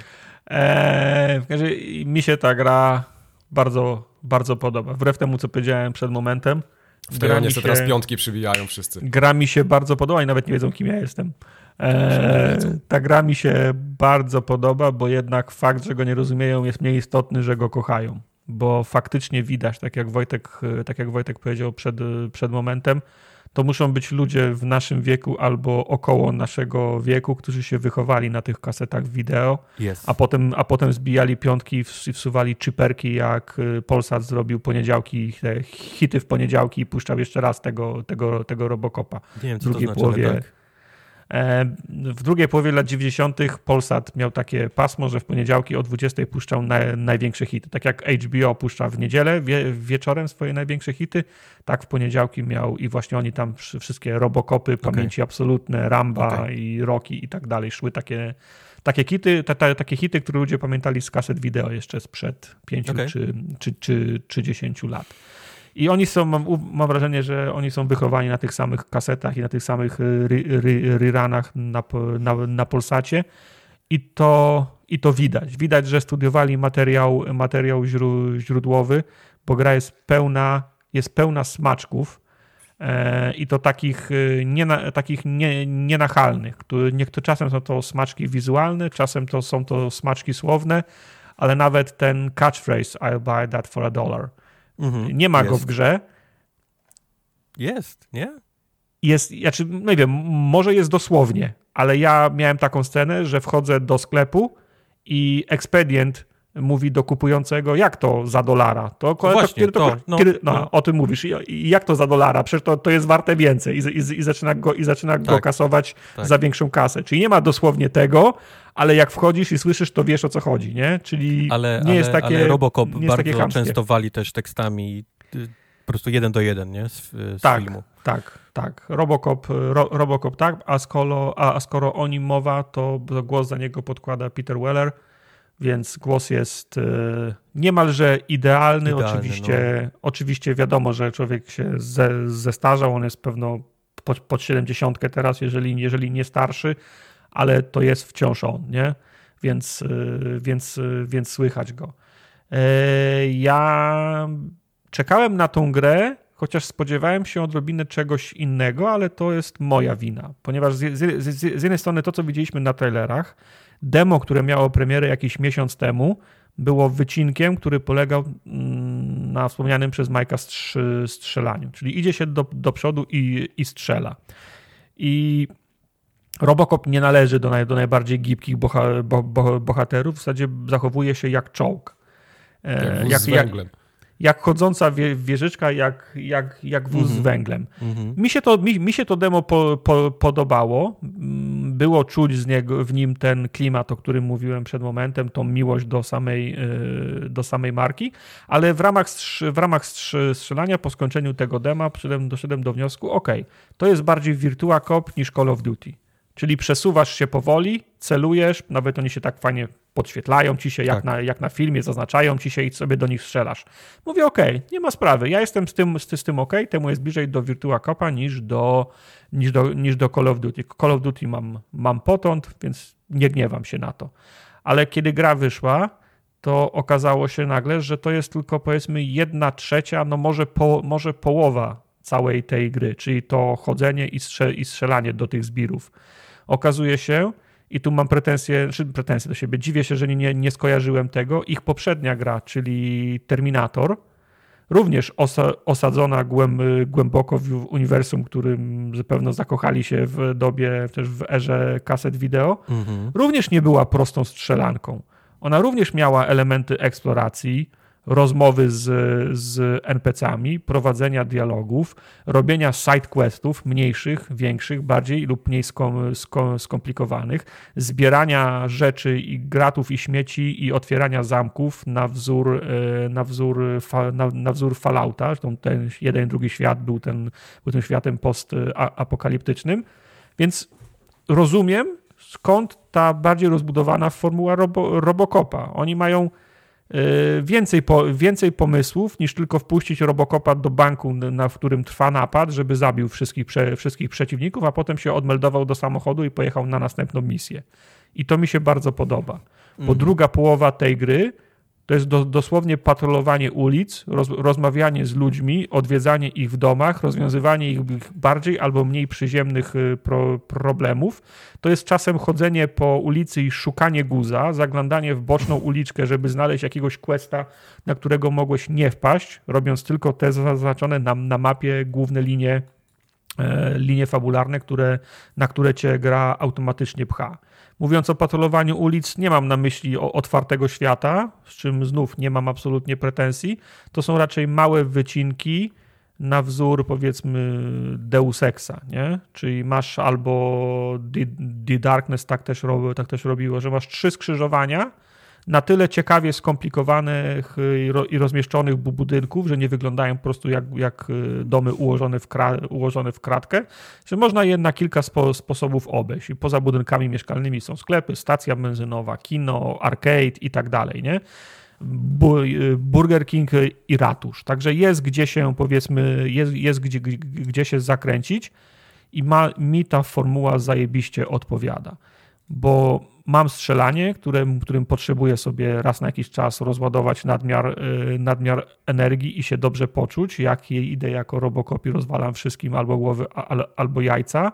Eee, mi się ta gra bardzo, bardzo podoba. Wbrew temu, co powiedziałem przed momentem. W się- teraz piątki przybijają wszyscy. Gra mi się bardzo podoba i nawet nie wiedzą, kim ja jestem. Eee, ta gra mi się bardzo podoba, bo jednak fakt, że go nie rozumieją, jest mniej istotny, że go kochają. Bo faktycznie widać, tak jak Wojtek, tak jak Wojtek powiedział przed, przed momentem, to muszą być ludzie w naszym wieku albo około naszego wieku, którzy się wychowali na tych kasetach wideo, Jest. a potem, a potem zbijali piątki i ws- i wsuwali czyperki, jak Polsat zrobił poniedziałki, te hity w poniedziałki i puszczał jeszcze raz tego, tego, tego Robocopa. Nie wiem, w co to drugiej znaczy, połowie tak. E, W drugiej połowie lat 90. Polsat miał takie pasmo, że w poniedziałki o 20 puszczał na, największe hity. Tak jak HBO puszcza w niedzielę wie, wieczorem swoje największe hity, tak w poniedziałki miał i właśnie oni tam wszy- wszystkie Robokopy, Pamięci Absolutne, Ramba Okej. i Rocky i tak dalej szły takie, takie ta, ta, takie hity, które ludzie pamiętali z kaset wideo jeszcze sprzed 5 Okej. czy, czy, czy, czy 10 lat. I oni są, mam, mam wrażenie, że oni są wychowani na tych samych kasetach i na tych samych y, ry- ry- reranach na, na, na Polsacie i to, i to widać. Widać, że studiowali materiał, materiał źró- źródłowy, bo gra jest pełna, jest pełna smaczków e, i to takich, y, niena, takich nie, nienachalnych. Które, niektóre czasem są to smaczki wizualne, czasem to są to smaczki słowne, ale nawet ten catchphrase I'll buy that for a dollar. Mhm. Nie ma go w Jest. grze, Jest, nie? jest, znaczy, nie wiem, może jest dosłownie, ale ja miałem taką scenę, że wchodzę do sklepu i ekspedient mówi do kupującego, jak to za dolara? To, to, właśnie, kiedy, to, no, kiedy, no, no. o tym mówisz. I, jak to za dolara? Przecież to, to jest warte więcej. I, i, i zaczyna go, i zaczyna go Tak, kasować tak. za większą kasę. Czyli nie ma dosłownie tego, ale jak wchodzisz i słyszysz, to wiesz o co chodzi, nie? Czyli Ale, nie ale, jest takie ale Robocop nie jest bardzo często wali też tekstami y, po prostu jeden do jeden, nie? Z, z Tak, filmu. tak, tak. Robocop, ro, Robocop tak, a skoro, a, a skoro o nim mowa, to głos za niego podkłada Peter Weller, więc głos jest e, niemalże idealny. Idealny, no. oczywiście, oczywiście wiadomo, że człowiek się ze, zestarzał, on jest pewno pod, pod 70 teraz, jeżeli, jeżeli nie starszy, ale to jest wciąż on, nie? Więc, e, więc, e, więc słychać go. E, Ja czekałem na tą grę, chociaż spodziewałem się odrobinę czegoś innego, ale to jest moja wina, ponieważ z, z, z, z jednej strony to, co widzieliśmy na trailerach, demo, które miało premierę jakiś miesiąc temu, było wycinkiem, który polegał mm, na wspomnianym przez Majka strzelaniu. Czyli idzie się do, do przodu i, i strzela. I Robocop nie należy do, naj, do najbardziej gibkich boha, bo, bo, bohaterów, w zasadzie zachowuje się jak czołg. E, Jak jak, jak chodząca wie, wieżyczka, jak, jak, jak wóz z Mhm. węglem. Mhm. Mi się to, mi, mi się to demo po, po, podobało. Mm, Było czuć z niego, w nim ten klimat, o którym mówiłem przed momentem, tą miłość do samej, yy, do samej marki, ale w ramach, w ramach strz- strzelania po skończeniu tego dema doszedłem do wniosku, ok, to jest bardziej Virtua Cop niż Call of Duty. Czyli przesuwasz się powoli, celujesz, nawet oni się tak fajnie podświetlają ci się, jak, Tak. na, jak na filmie, zaznaczają ci się i sobie do nich strzelasz. Mówię, okej, nie ma sprawy, ja jestem z tym, z, z tym ok, temu jest bliżej do Virtua Copa niż do, niż do, niż do Call of Duty. Call of Duty mam, mam potąd, więc nie gniewam się na to. Ale kiedy gra wyszła, to okazało się nagle, że to jest tylko powiedzmy jedna trzecia, no może, po, może połowa całej tej gry, czyli to chodzenie i, strze, i strzelanie do tych zbirów. Okazuje się, i tu mam pretensje, czy pretensje do siebie, dziwię się, że nie, nie skojarzyłem tego, ich poprzednia gra, czyli Terminator, również osa, osadzona głęb, głęboko w uniwersum, którym zapewne zakochali się w dobie, też w erze kaset wideo, Mhm. również nie była prostą strzelanką. Ona również miała elementy eksploracji, rozmowy z, z NPC-ami, prowadzenia dialogów, robienia sidequestów mniejszych, większych, bardziej lub mniej skom, skom, skomplikowanych, zbierania rzeczy i gratów i śmieci i otwierania zamków na wzór, e, na wzór, na, na wzór Fallouta. Ten jeden drugi świat był, ten, był tym światem postapokaliptycznym. Więc rozumiem, skąd ta bardziej rozbudowana formuła robo, Robocopa. Oni mają więcej, po, więcej pomysłów niż tylko wpuścić Robocopa do banku, na, w którym trwa napad, żeby zabił wszystkich, prze, wszystkich przeciwników, a potem się odmeldował do samochodu i pojechał na następną misję. I to mi się bardzo podoba. Bo druga połowa tej gry to jest do, dosłownie patrolowanie ulic, roz, rozmawianie z ludźmi, odwiedzanie ich w domach, rozwiązywanie ich bardziej albo mniej przyziemnych y, pro, problemów. To jest czasem chodzenie po ulicy i szukanie guza, zaglądanie w boczną uliczkę, żeby znaleźć jakiegoś questa, na którego mogłeś nie wpaść, robiąc tylko te zaznaczone na, na mapie główne linie e, linie fabularne, które, na które cię gra automatycznie pcha. Mówiąc o patrolowaniu ulic, nie mam na myśli otwartego świata, z czym znów nie mam absolutnie pretensji. To są raczej małe wycinki na wzór powiedzmy Deus Exa, nie? Czyli masz albo The, The Darkness tak też, robi, tak też robiło, że masz trzy skrzyżowania, na tyle ciekawie skomplikowanych i rozmieszczonych budynków, że nie wyglądają po prostu jak, jak y, domy ułożone w, ułożone w kratkę, że można je na kilka spo, sposobów obejść. Poza budynkami mieszkalnymi są sklepy, stacja benzynowa, kino, arcade i tak dalej, nie? Y, Burger King i ratusz. Także jest gdzie się, powiedzmy, jest, jest gdzie, gdzie się zakręcić i ma, mi ta formuła zajebiście odpowiada, bo mam strzelanie, którym, którym potrzebuję sobie raz na jakiś czas rozładować nadmiar, y, nadmiar energii i się dobrze poczuć, jak jej idę jako robokop i rozwalam wszystkim albo głowy, albo jajca,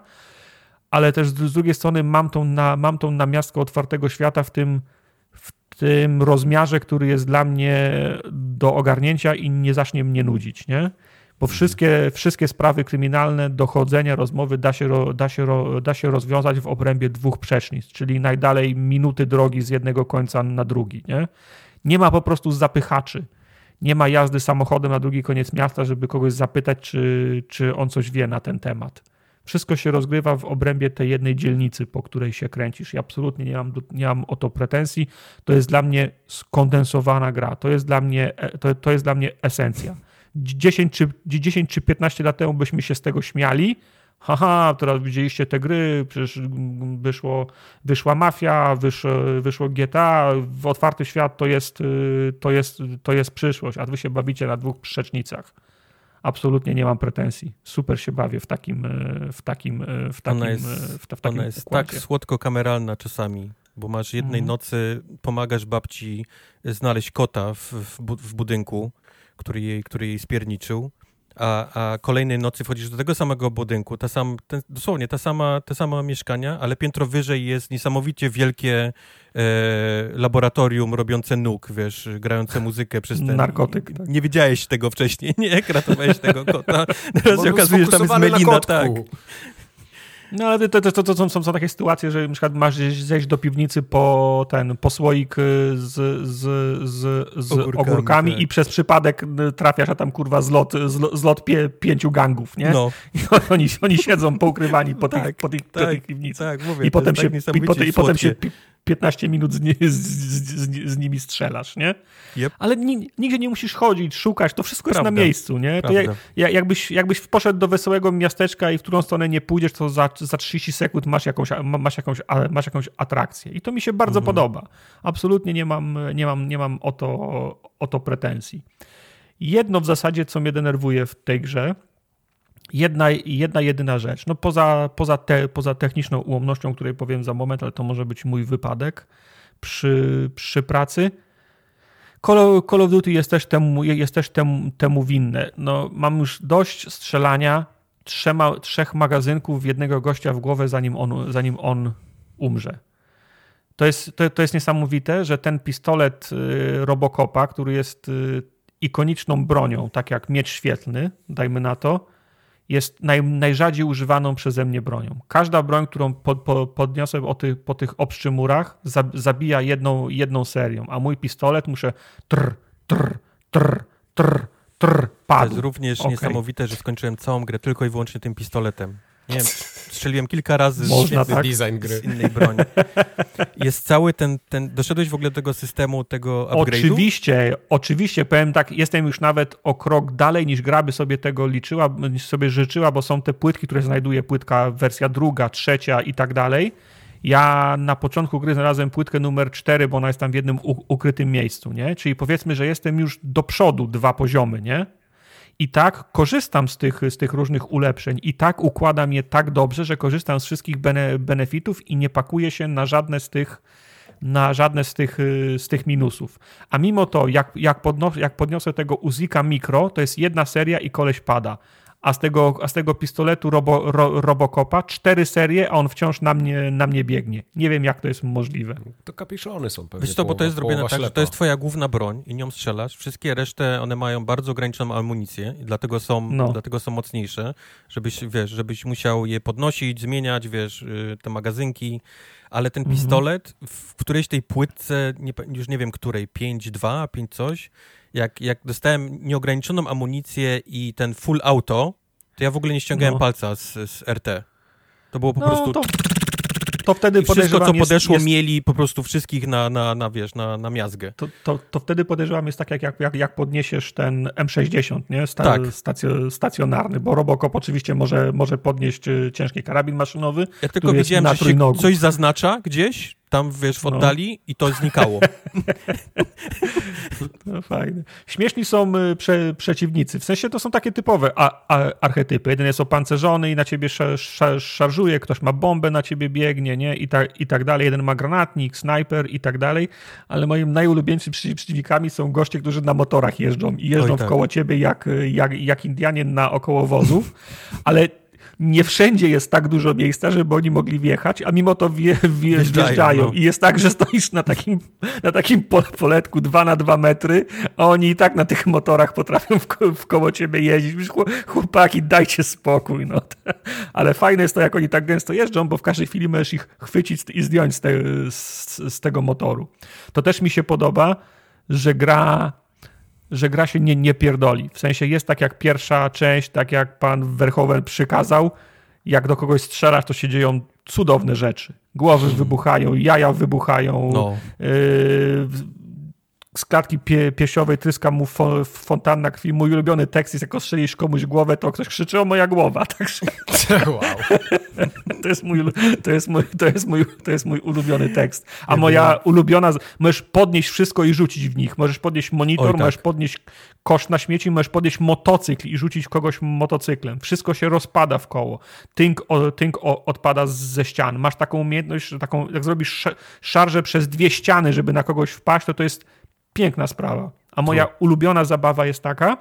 ale też z drugiej strony mam tą, na, mam tą namiastkę otwartego świata w tym, w tym rozmiarze, który jest dla mnie do ogarnięcia i nie zacznie mnie nudzić, nie? Bo wszystkie, wszystkie sprawy kryminalne, dochodzenia, rozmowy da się, da, się, da się rozwiązać w obrębie dwóch przecznic, czyli najdalej minuty drogi z jednego końca na drugi. Nie, nie ma po prostu zapychaczy. Nie ma jazdy samochodem na drugi koniec miasta, żeby kogoś zapytać, czy, czy on coś wie na ten temat. Wszystko się rozgrywa w obrębie tej jednej dzielnicy, po której się kręcisz. I absolutnie nie mam, nie mam o to pretensji. To jest dla mnie skondensowana gra. To jest dla mnie, e, to, to jest dla mnie esencja. 10 czy, 10 czy 15 lat temu byśmy się z tego śmiali. Haha, teraz widzieliście te gry, przecież wyszło, wyszła Mafia, wyszło, wyszło GTA, w otwarty świat to jest, to, jest, to jest przyszłość, a wy się bawicie na dwóch przecznicach. Absolutnie nie mam pretensji. Super się bawię w takim w takim w takim, ona jest, w, w takim ona jest tak słodko-kameralna czasami, bo masz jednej mhm. nocy, pomagasz babci znaleźć kota w, w budynku, który jej, który jej spierniczył, a, a kolejnej nocy wchodzisz do tego samego budynku, ta sam, ten, dosłownie ta sama, te same mieszkania, ale piętro wyżej jest niesamowicie wielkie e, laboratorium robiące nóg, wiesz, grające muzykę przez ten... Narkotyk. Tak. Nie wiedziałeś tego wcześniej, [LAUGHS] nie? Jak ratowałeś tego kota. [LAUGHS] Teraz się okazuje, że tam jest melina, tak. No ale to, to, to, to są, są, takie sytuacje, że na przykład masz zejść do piwnicy po ten po słoik y, z, z, z, z ogórkami, ogórkami tak. i przez przypadek y, trafiasz, a tam kurwa zlot, zlot, pie, pięciu gangów, nie? No. [LAUGHS] I oni, oni siedzą poukrywani po, [LAUGHS] tych, tak, po, tych, tak, po tych piwnicach. Tak, mówię, I potem, się, tak i, potem, i potem się 15 minut z, z, z, z nimi strzelasz, nie? Yep. Ale nigdzie nie musisz chodzić, szukać, to wszystko Prawda. jest na miejscu, nie? To jak, jakbyś, jakbyś poszedł do wesołego miasteczka i w którą stronę nie pójdziesz, to za, za 30 sekund masz jakąś, masz jakąś, masz jakąś atrakcję. I to mi się bardzo mhm. podoba. Absolutnie nie mam, nie mam, nie mam o, to, o to pretensji. Jedno w zasadzie, co mnie denerwuje w tej grze, jedna, jedna jedyna rzecz. No poza, poza, te, poza techniczną ułomnością, której powiem za moment, ale to może być mój wypadek przy, przy pracy. Call, Call of Duty jest też temu, jest też temu, temu winne. No, mam już dość strzelania trzema, trzech magazynków w jednego gościa w głowę, zanim on, zanim on umrze. To jest, to, to jest niesamowite, że ten pistolet y, Robocopa, który jest y, ikoniczną bronią, tak jak miecz świetlny, dajmy na to, jest naj, najrzadziej używaną przeze mnie bronią. Każda broń, którą po, po, podniosę o ty, po tych obszczymurach, za, zabija jedną, jedną serią, a mój pistolet muszę trr, trr, trr, trr, trr, padł. To jest również okay. niesamowite, że skończyłem całą grę tylko i wyłącznie tym pistoletem. Nie wiem, strzeliłem kilka razy Można, z, tak? design gry. z innej broni. [LAUGHS] Jest cały ten, ten... Doszedłeś w ogóle do tego systemu, tego upgrade'u? Oczywiście, oczywiście. Powiem tak, jestem już nawet o krok dalej niż gra by sobie tego liczyła, niż sobie życzyła, bo są te płytki, które znajduje płytka wersja druga, trzecia i tak dalej. Ja na początku gry znalazłem płytkę numer 4, bo ona jest tam w jednym ukrytym miejscu, nie? Czyli powiedzmy, że jestem już do przodu dwa poziomy, nie? I tak korzystam z tych, z tych różnych ulepszeń i tak układam je tak dobrze, że korzystam z wszystkich bene, benefitów i nie pakuję się na żadne z tych na żadne z tych, z tych minusów. A mimo to, jak, jak, jak podniosę tego Uzika Mikro, to jest jedna seria i koleś pada. A z tego, a z tego pistoletu robo, ro, Robocopa cztery serie, a on wciąż na mnie, na mnie biegnie. Nie wiem, jak to jest możliwe. To kapiszony są pewnie. Wiesz co, bo to jest zrobione tak, że ślepa. to jest twoja główna broń i nią strzelasz. Wszystkie resztę, one mają bardzo ograniczoną amunicję i dlatego są, No. dlatego są mocniejsze, żebyś, wiesz, żebyś musiał je podnosić, zmieniać, wiesz, y, te magazynki, ale ten Mhm. pistolet w którejś tej płytce, nie, już nie wiem której, 5.2, 5 coś, jak, jak dostałem nieograniczoną amunicję i ten full auto, to ja w ogóle nie ściągałem No. palca z, z RT. To było po No, prostu... to, to wtedy I wszystko, co jest- podeszło, jest, mieli po prostu wszystkich na, na, na wiesz, na, na miazgę. to, to, to wtedy podejrzewam jest tak, jak, jak, jak, jak podniesiesz ten M60, nie? Sta, Tak. stacjo, stacjonarny, bo Robocop oczywiście może, może podnieść y, ciężki karabin maszynowy. Ja tylko jest na że coś zaznacza gdzieś, tam wiesz, w No. oddali i to znikało. [LAUGHS] No, fajne. Śmieszni są y, prze, przeciwnicy. W sensie to są takie typowe a, a, archetypy. Jeden jest opancerzony i na ciebie sz, sz, szarżuje, ktoś ma bombę, na ciebie biegnie, nie? I, tak, I tak dalej. Jeden ma granatnik, snajper i tak dalej. Ale moim najulubieńszymi przeciw- przeciwnikami są goście, którzy na motorach jeżdżą i jeżdżą Oj, tak. wkoło ciebie jak, jak, jak Indianie na około wozów. Ale nie wszędzie jest tak dużo miejsca, żeby oni mogli wjechać, a mimo to wje, wje, Wjeżdżają, no. I jest tak, że stoisz na takim, na takim po- poletku 2 na 2 metry, a oni i tak na tych motorach potrafią w, ko- w koło ciebie jeździć. Mówisz, "Chłop- Chłopaki, dajcie spokój. No. [LAUGHS] Ale fajne jest to, jak oni tak gęsto jeżdżą, bo w każdej chwili możesz ich chwycić i zdjąć z, te, z, z tego motoru. To też mi się podoba, że gra że gra się nie, nie pierdoli. W sensie jest tak jak pierwsza część, tak jak pan Verhoeven przykazał, jak do kogoś strzelasz, to się dzieją cudowne rzeczy. Głowy wybuchają, jaja wybuchają, No. yy, z klatki pie, piersiowej tryska mu fo, fontanna krwi. Mój ulubiony tekst jest, jak ostrzelisz komuś głowę, to ktoś krzyczy o moja głowa. [LAUGHS] Także wow. [LAUGHS] to jest mój, to jest mój, to jest mój, to jest mój ulubiony tekst. A moja ulubiona, możesz podnieść wszystko i rzucić w nich. Możesz podnieść monitor, Oj, tak. możesz podnieść kosz na śmieci, możesz podnieść motocykl i rzucić kogoś motocyklem. Wszystko się rozpada w koło. Tynk, o, tynk o, odpada ze ścian. Masz taką umiejętność, że taką, jak zrobisz sz, szarżę przez dwie ściany, żeby na kogoś wpaść, to to jest piękna sprawa. A moja ulubiona zabawa jest taka,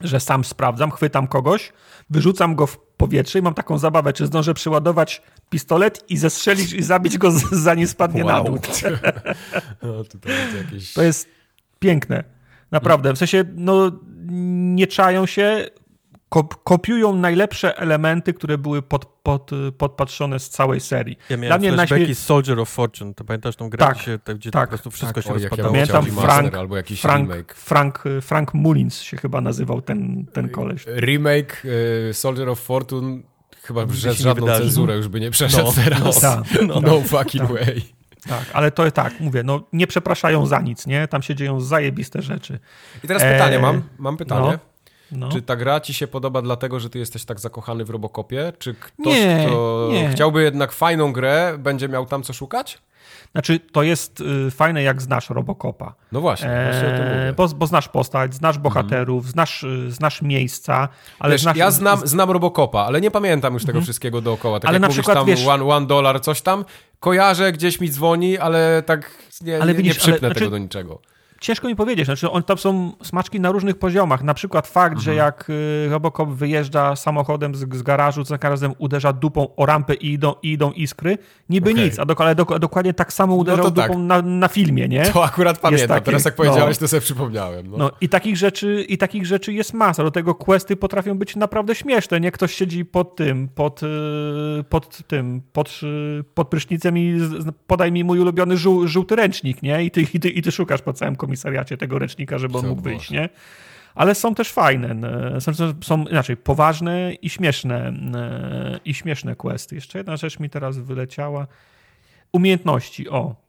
że sam sprawdzam, chwytam kogoś, wyrzucam go w powietrze i mam taką zabawę, czy zdążę przyładować pistolet i zestrzelić i zabić go [LAUGHS] zanim spadnie na dół. [LAUGHS] No, tutaj jest jakieś... To jest piękne. Naprawdę. W sensie, no, nie czają się, kop kopiują najlepsze elementy, które były pod, pod, podpatrzone z całej serii. Ja miałem Dla mnie najśmie- Soldier of Fortune. To pamiętasz tą grę, Tak, gdzie, się, gdzie tak, po prostu wszystko tak. się ja rozpadało? bym Pamiętam Frank- albo jakiś Frank, remake. Frank, Frank Mullins się chyba nazywał ten, ten koleś. Remake y, Soldier of Fortune chyba nie żadną wydarzy. cenzurę już by nie przeszedł No, teraz. tak, no, tak, [LAUGHS] fucking tak. way. Tak, ale to tak, mówię, no nie przepraszają za nic, nie? Tam się dzieją zajebiste rzeczy. I teraz Eee, pytanie mam, mam pytanie. No. Czy ta gra ci się podoba dlatego, że ty jesteś tak zakochany w Robocopie? Czy ktoś, Nie, kto nie. chciałby jednak fajną grę, będzie miał tam co szukać? Znaczy, to jest y, fajne, jak znasz Robocopa. No właśnie, właśnie mówię. bo, bo znasz postać, znasz bohaterów, znasz, y, znasz miejsca, ale Wiesz, znasz... ja znam, znam Robocopa, ale nie pamiętam już tego wszystkiego dookoła. Tak Ale jak na mówisz przykład, tam wiesz- one, one dollar, coś tam, kojarzę, gdzieś mi dzwoni, ale tak nie, Ale nie, widzisz, nie przypnę ale- tego znaczy- do niczego. Ciężko mi powiedzieć, znaczy on, tam są smaczki na różnych poziomach. Na przykład fakt, Mhm. że jak y, Robocop wyjeżdża samochodem z, z garażu, co za każdym razem uderza dupą o rampę i idą, i idą iskry, niby Okej. nic, a ale dok- dokładnie tak samo uderzał to tak. dupą na, na filmie, nie? To akurat pamiętam, takie- teraz jak no. powiedziałeś, to sobie przypomniałem. No. No i takich rzeczy, i takich rzeczy jest masa. Do tego questy potrafią być naprawdę śmieszne. Nie ktoś siedzi pod tym, pod, y, pod tym, pod, y, pod prysznicem i podaj mi mój ulubiony żół, żółty ręcznik, nie? I ty, i, ty, I ty szukasz po całym komisariacie tego ręcznika, żeby on mógł wyjść, nie? Ale są też fajne, są, są, inaczej, poważne i śmieszne, i śmieszne questy. Jeszcze jedna rzecz mi teraz wyleciała. Umiejętności, o.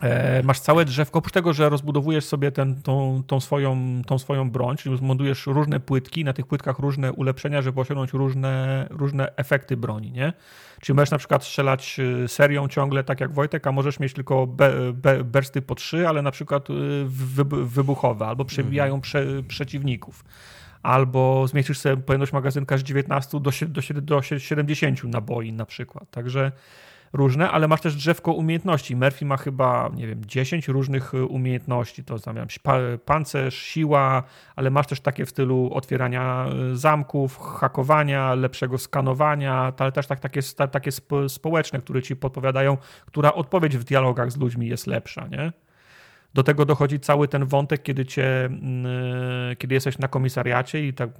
E, masz całe drzewko, oprócz tego, że rozbudowujesz sobie ten, tą, tą, swoją, tą swoją broń, czyli zmontujesz różne płytki, na tych płytkach różne ulepszenia, żeby osiągnąć różne, różne efekty broni, nie? Czyli możesz na przykład strzelać y, serią ciągle, tak jak Wojtek, a możesz mieć tylko be, be, bursty po trzy, ale na przykład y, wy, wybuchowe, albo przebijają prze, przeciwników. Albo zmniejszysz sobie pojemność magazynka z 19 do, do, do sie- 70 naboi na przykład. Także różne, ale masz też drzewko umiejętności. Murphy ma chyba, nie wiem, 10 różnych y, umiejętności. To znam, pancerz, siła, ale masz też takie w stylu otwierania y, zamków, hakowania, lepszego skanowania, ale też tak, takie, takie społeczne, które ci podpowiadają, która odpowiedź w dialogach z ludźmi jest lepsza, nie? Do tego dochodzi cały ten wątek, kiedy cię, mm, e, kiedy jesteś na komisariacie i tak,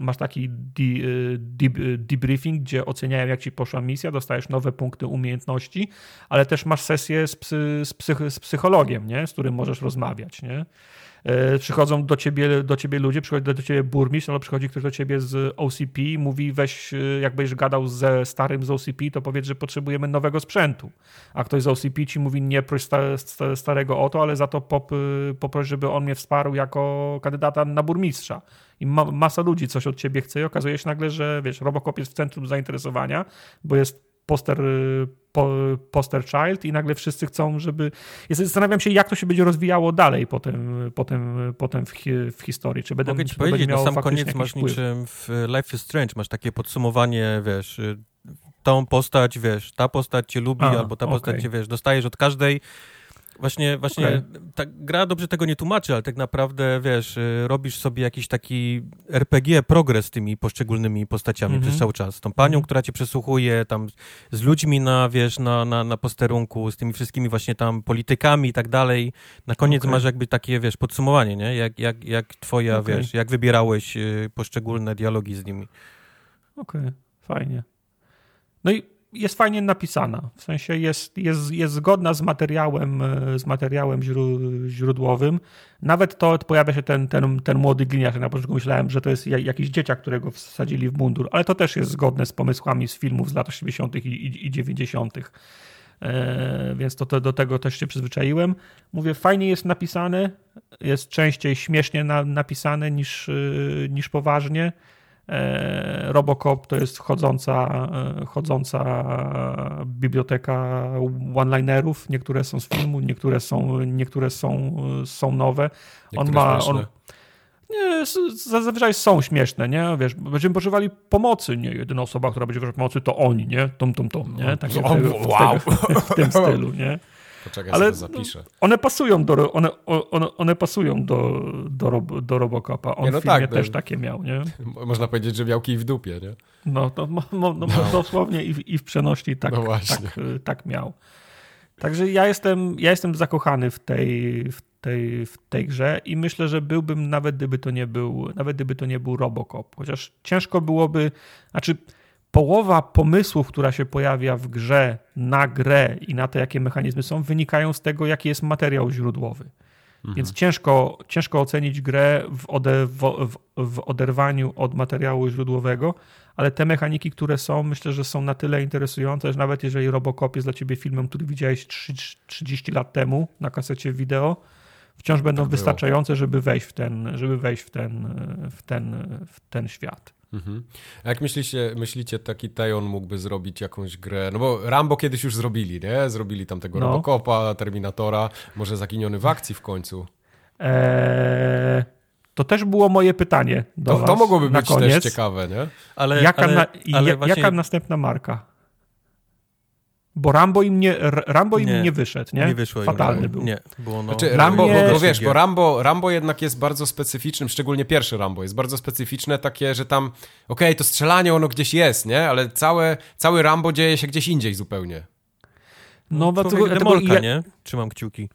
masz taki de, debriefing, gdzie oceniają, jak ci poszła misja, dostajesz nowe punkty umiejętności, ale też masz sesję z, psy, z, psych, z psychologiem, nie? z którym możesz rozmawiać. Nie? E, przychodzą do ciebie, do ciebie ludzie, przychodzi do ciebie burmistrz, albo przychodzi ktoś do ciebie z OCP, mówi weź, e, jakbyś gadał ze starym z OCP, to powiedz, że potrzebujemy nowego sprzętu. A ktoś z OCP ci mówi nie proś starego o to, ale za to pop, e, poproś, żeby on mnie wsparł jako kandydata na burmistrza. I ma, masa ludzi coś od ciebie chce i okazuje się nagle, że wiesz, Robocop jest w centrum zainteresowania, bo jest poster, po, poster child i nagle wszyscy chcą, żeby... Zastanawiam się, jak to się będzie rozwijało dalej potem, potem, potem w, w historii. Czy będę, Mogę ci powiedzieć, na sam koniec masz wpływ. niczym w Life is Strange, masz takie podsumowanie, wiesz, y, tą postać, wiesz, ta postać cię lubi, A, albo ta postać okay. cię, wiesz, dostajesz od każdej Właśnie, właśnie okay. ta gra dobrze tego nie tłumaczy, ale tak naprawdę, wiesz, y, robisz sobie jakiś taki RPG progres z tymi poszczególnymi postaciami mm -hmm. przez cały czas. Tą panią, mm -hmm. która cię przesłuchuje, tam z ludźmi na, wiesz, na, na, na posterunku, z tymi wszystkimi właśnie tam politykami i tak dalej. Na koniec okay. masz jakby takie, wiesz, podsumowanie, nie? Jak, jak, jak twoja, okay. wiesz, jak wybierałeś y, poszczególne dialogi z nimi. Okej, fajnie. No i jest fajnie napisana. W sensie jest, jest, jest zgodna z materiałem, e, z materiałem źródłowym. Nawet to pojawia się ten, ten, ten młody gliniarz. Na początku myślałem, że to jest jakiś dzieciak, którego wsadzili w mundur, ale to też jest zgodne z pomysłami z filmów z lat 80. i, i, i 90. E, więc to, to, do tego też się przyzwyczaiłem. Mówię, fajnie jest napisane, jest częściej śmiesznie na, napisane niż, e, niż poważnie. E, Robocop to jest chodząca, e, chodząca biblioteka one-linerów. Niektóre są z filmu, niektóre są, niektóre są, są nowe. on ma. On, nie, zazwyczaj są śmieszne, nie? Wiesz, będziemy potrzebowali pomocy, nie? Jedyna osoba, która będzie potrzebować pomocy, to oni, nie? Tom, tom, tom, nie? Tak o, w, wow. w, w tym stylu, nie? Poczekaj, Ale zapiszę. One pasują do, one, one, one pasują do, do, do Robocopa. On nie, no w filmie tak, też no, takie miał, nie? [LAUGHS] Można powiedzieć, że miał kij w dupie, nie? No, to, no, no, no, dosłownie i w, i w przenośni tak, no tak, tak miał. Także ja jestem, ja jestem zakochany w tej, w, tej, w tej grze i myślę, że byłbym nawet gdyby to nie był, nawet gdyby to nie był Robocop. Chociaż ciężko byłoby, znaczy połowa pomysłów, która się pojawia w grze na grę i na to, jakie mechanizmy są, wynikają z tego, jaki jest materiał źródłowy. Mhm. Więc ciężko, ciężko ocenić grę w, ode, w, w, oderwaniu od materiału źródłowego, ale te mechaniki, które są, myślę, że są na tyle interesujące, że nawet jeżeli Robocop jest dla ciebie filmem, który widziałeś 30 lat temu na kasecie wideo, wciąż będą tak wystarczające, żeby wejść w ten, żeby wejść w ten, w ten, w ten świat. Mhm. A jak myślicie, myślicie, taki Tejon mógłby zrobić jakąś grę? No bo Rambo kiedyś już zrobili, nie? Zrobili tam tego no. Robocopa, Terminatora, może zaginiony w akcji w końcu. Eee, to też było moje pytanie do to, was To mogłoby być koniec. też ciekawe, nie? Ale, jaka, ale, na, ale właśnie... jaka następna marka? Bo Rambo im nie, Rambo im nie, nie wyszedł, nie? Nie wyszło Fatalny był. Nie, było no... Znaczy, Rambo, bo, bo wiesz, bo Rambo, Rambo jednak jest bardzo specyficznym, szczególnie pierwszy Rambo jest bardzo specyficzne, takie, że tam, okej, okay, to strzelanie ono gdzieś jest, nie? Ale całe, cały Rambo dzieje się gdzieś indziej zupełnie. No, no dlatego, demolka, ja... nie? Trzymam kciuki.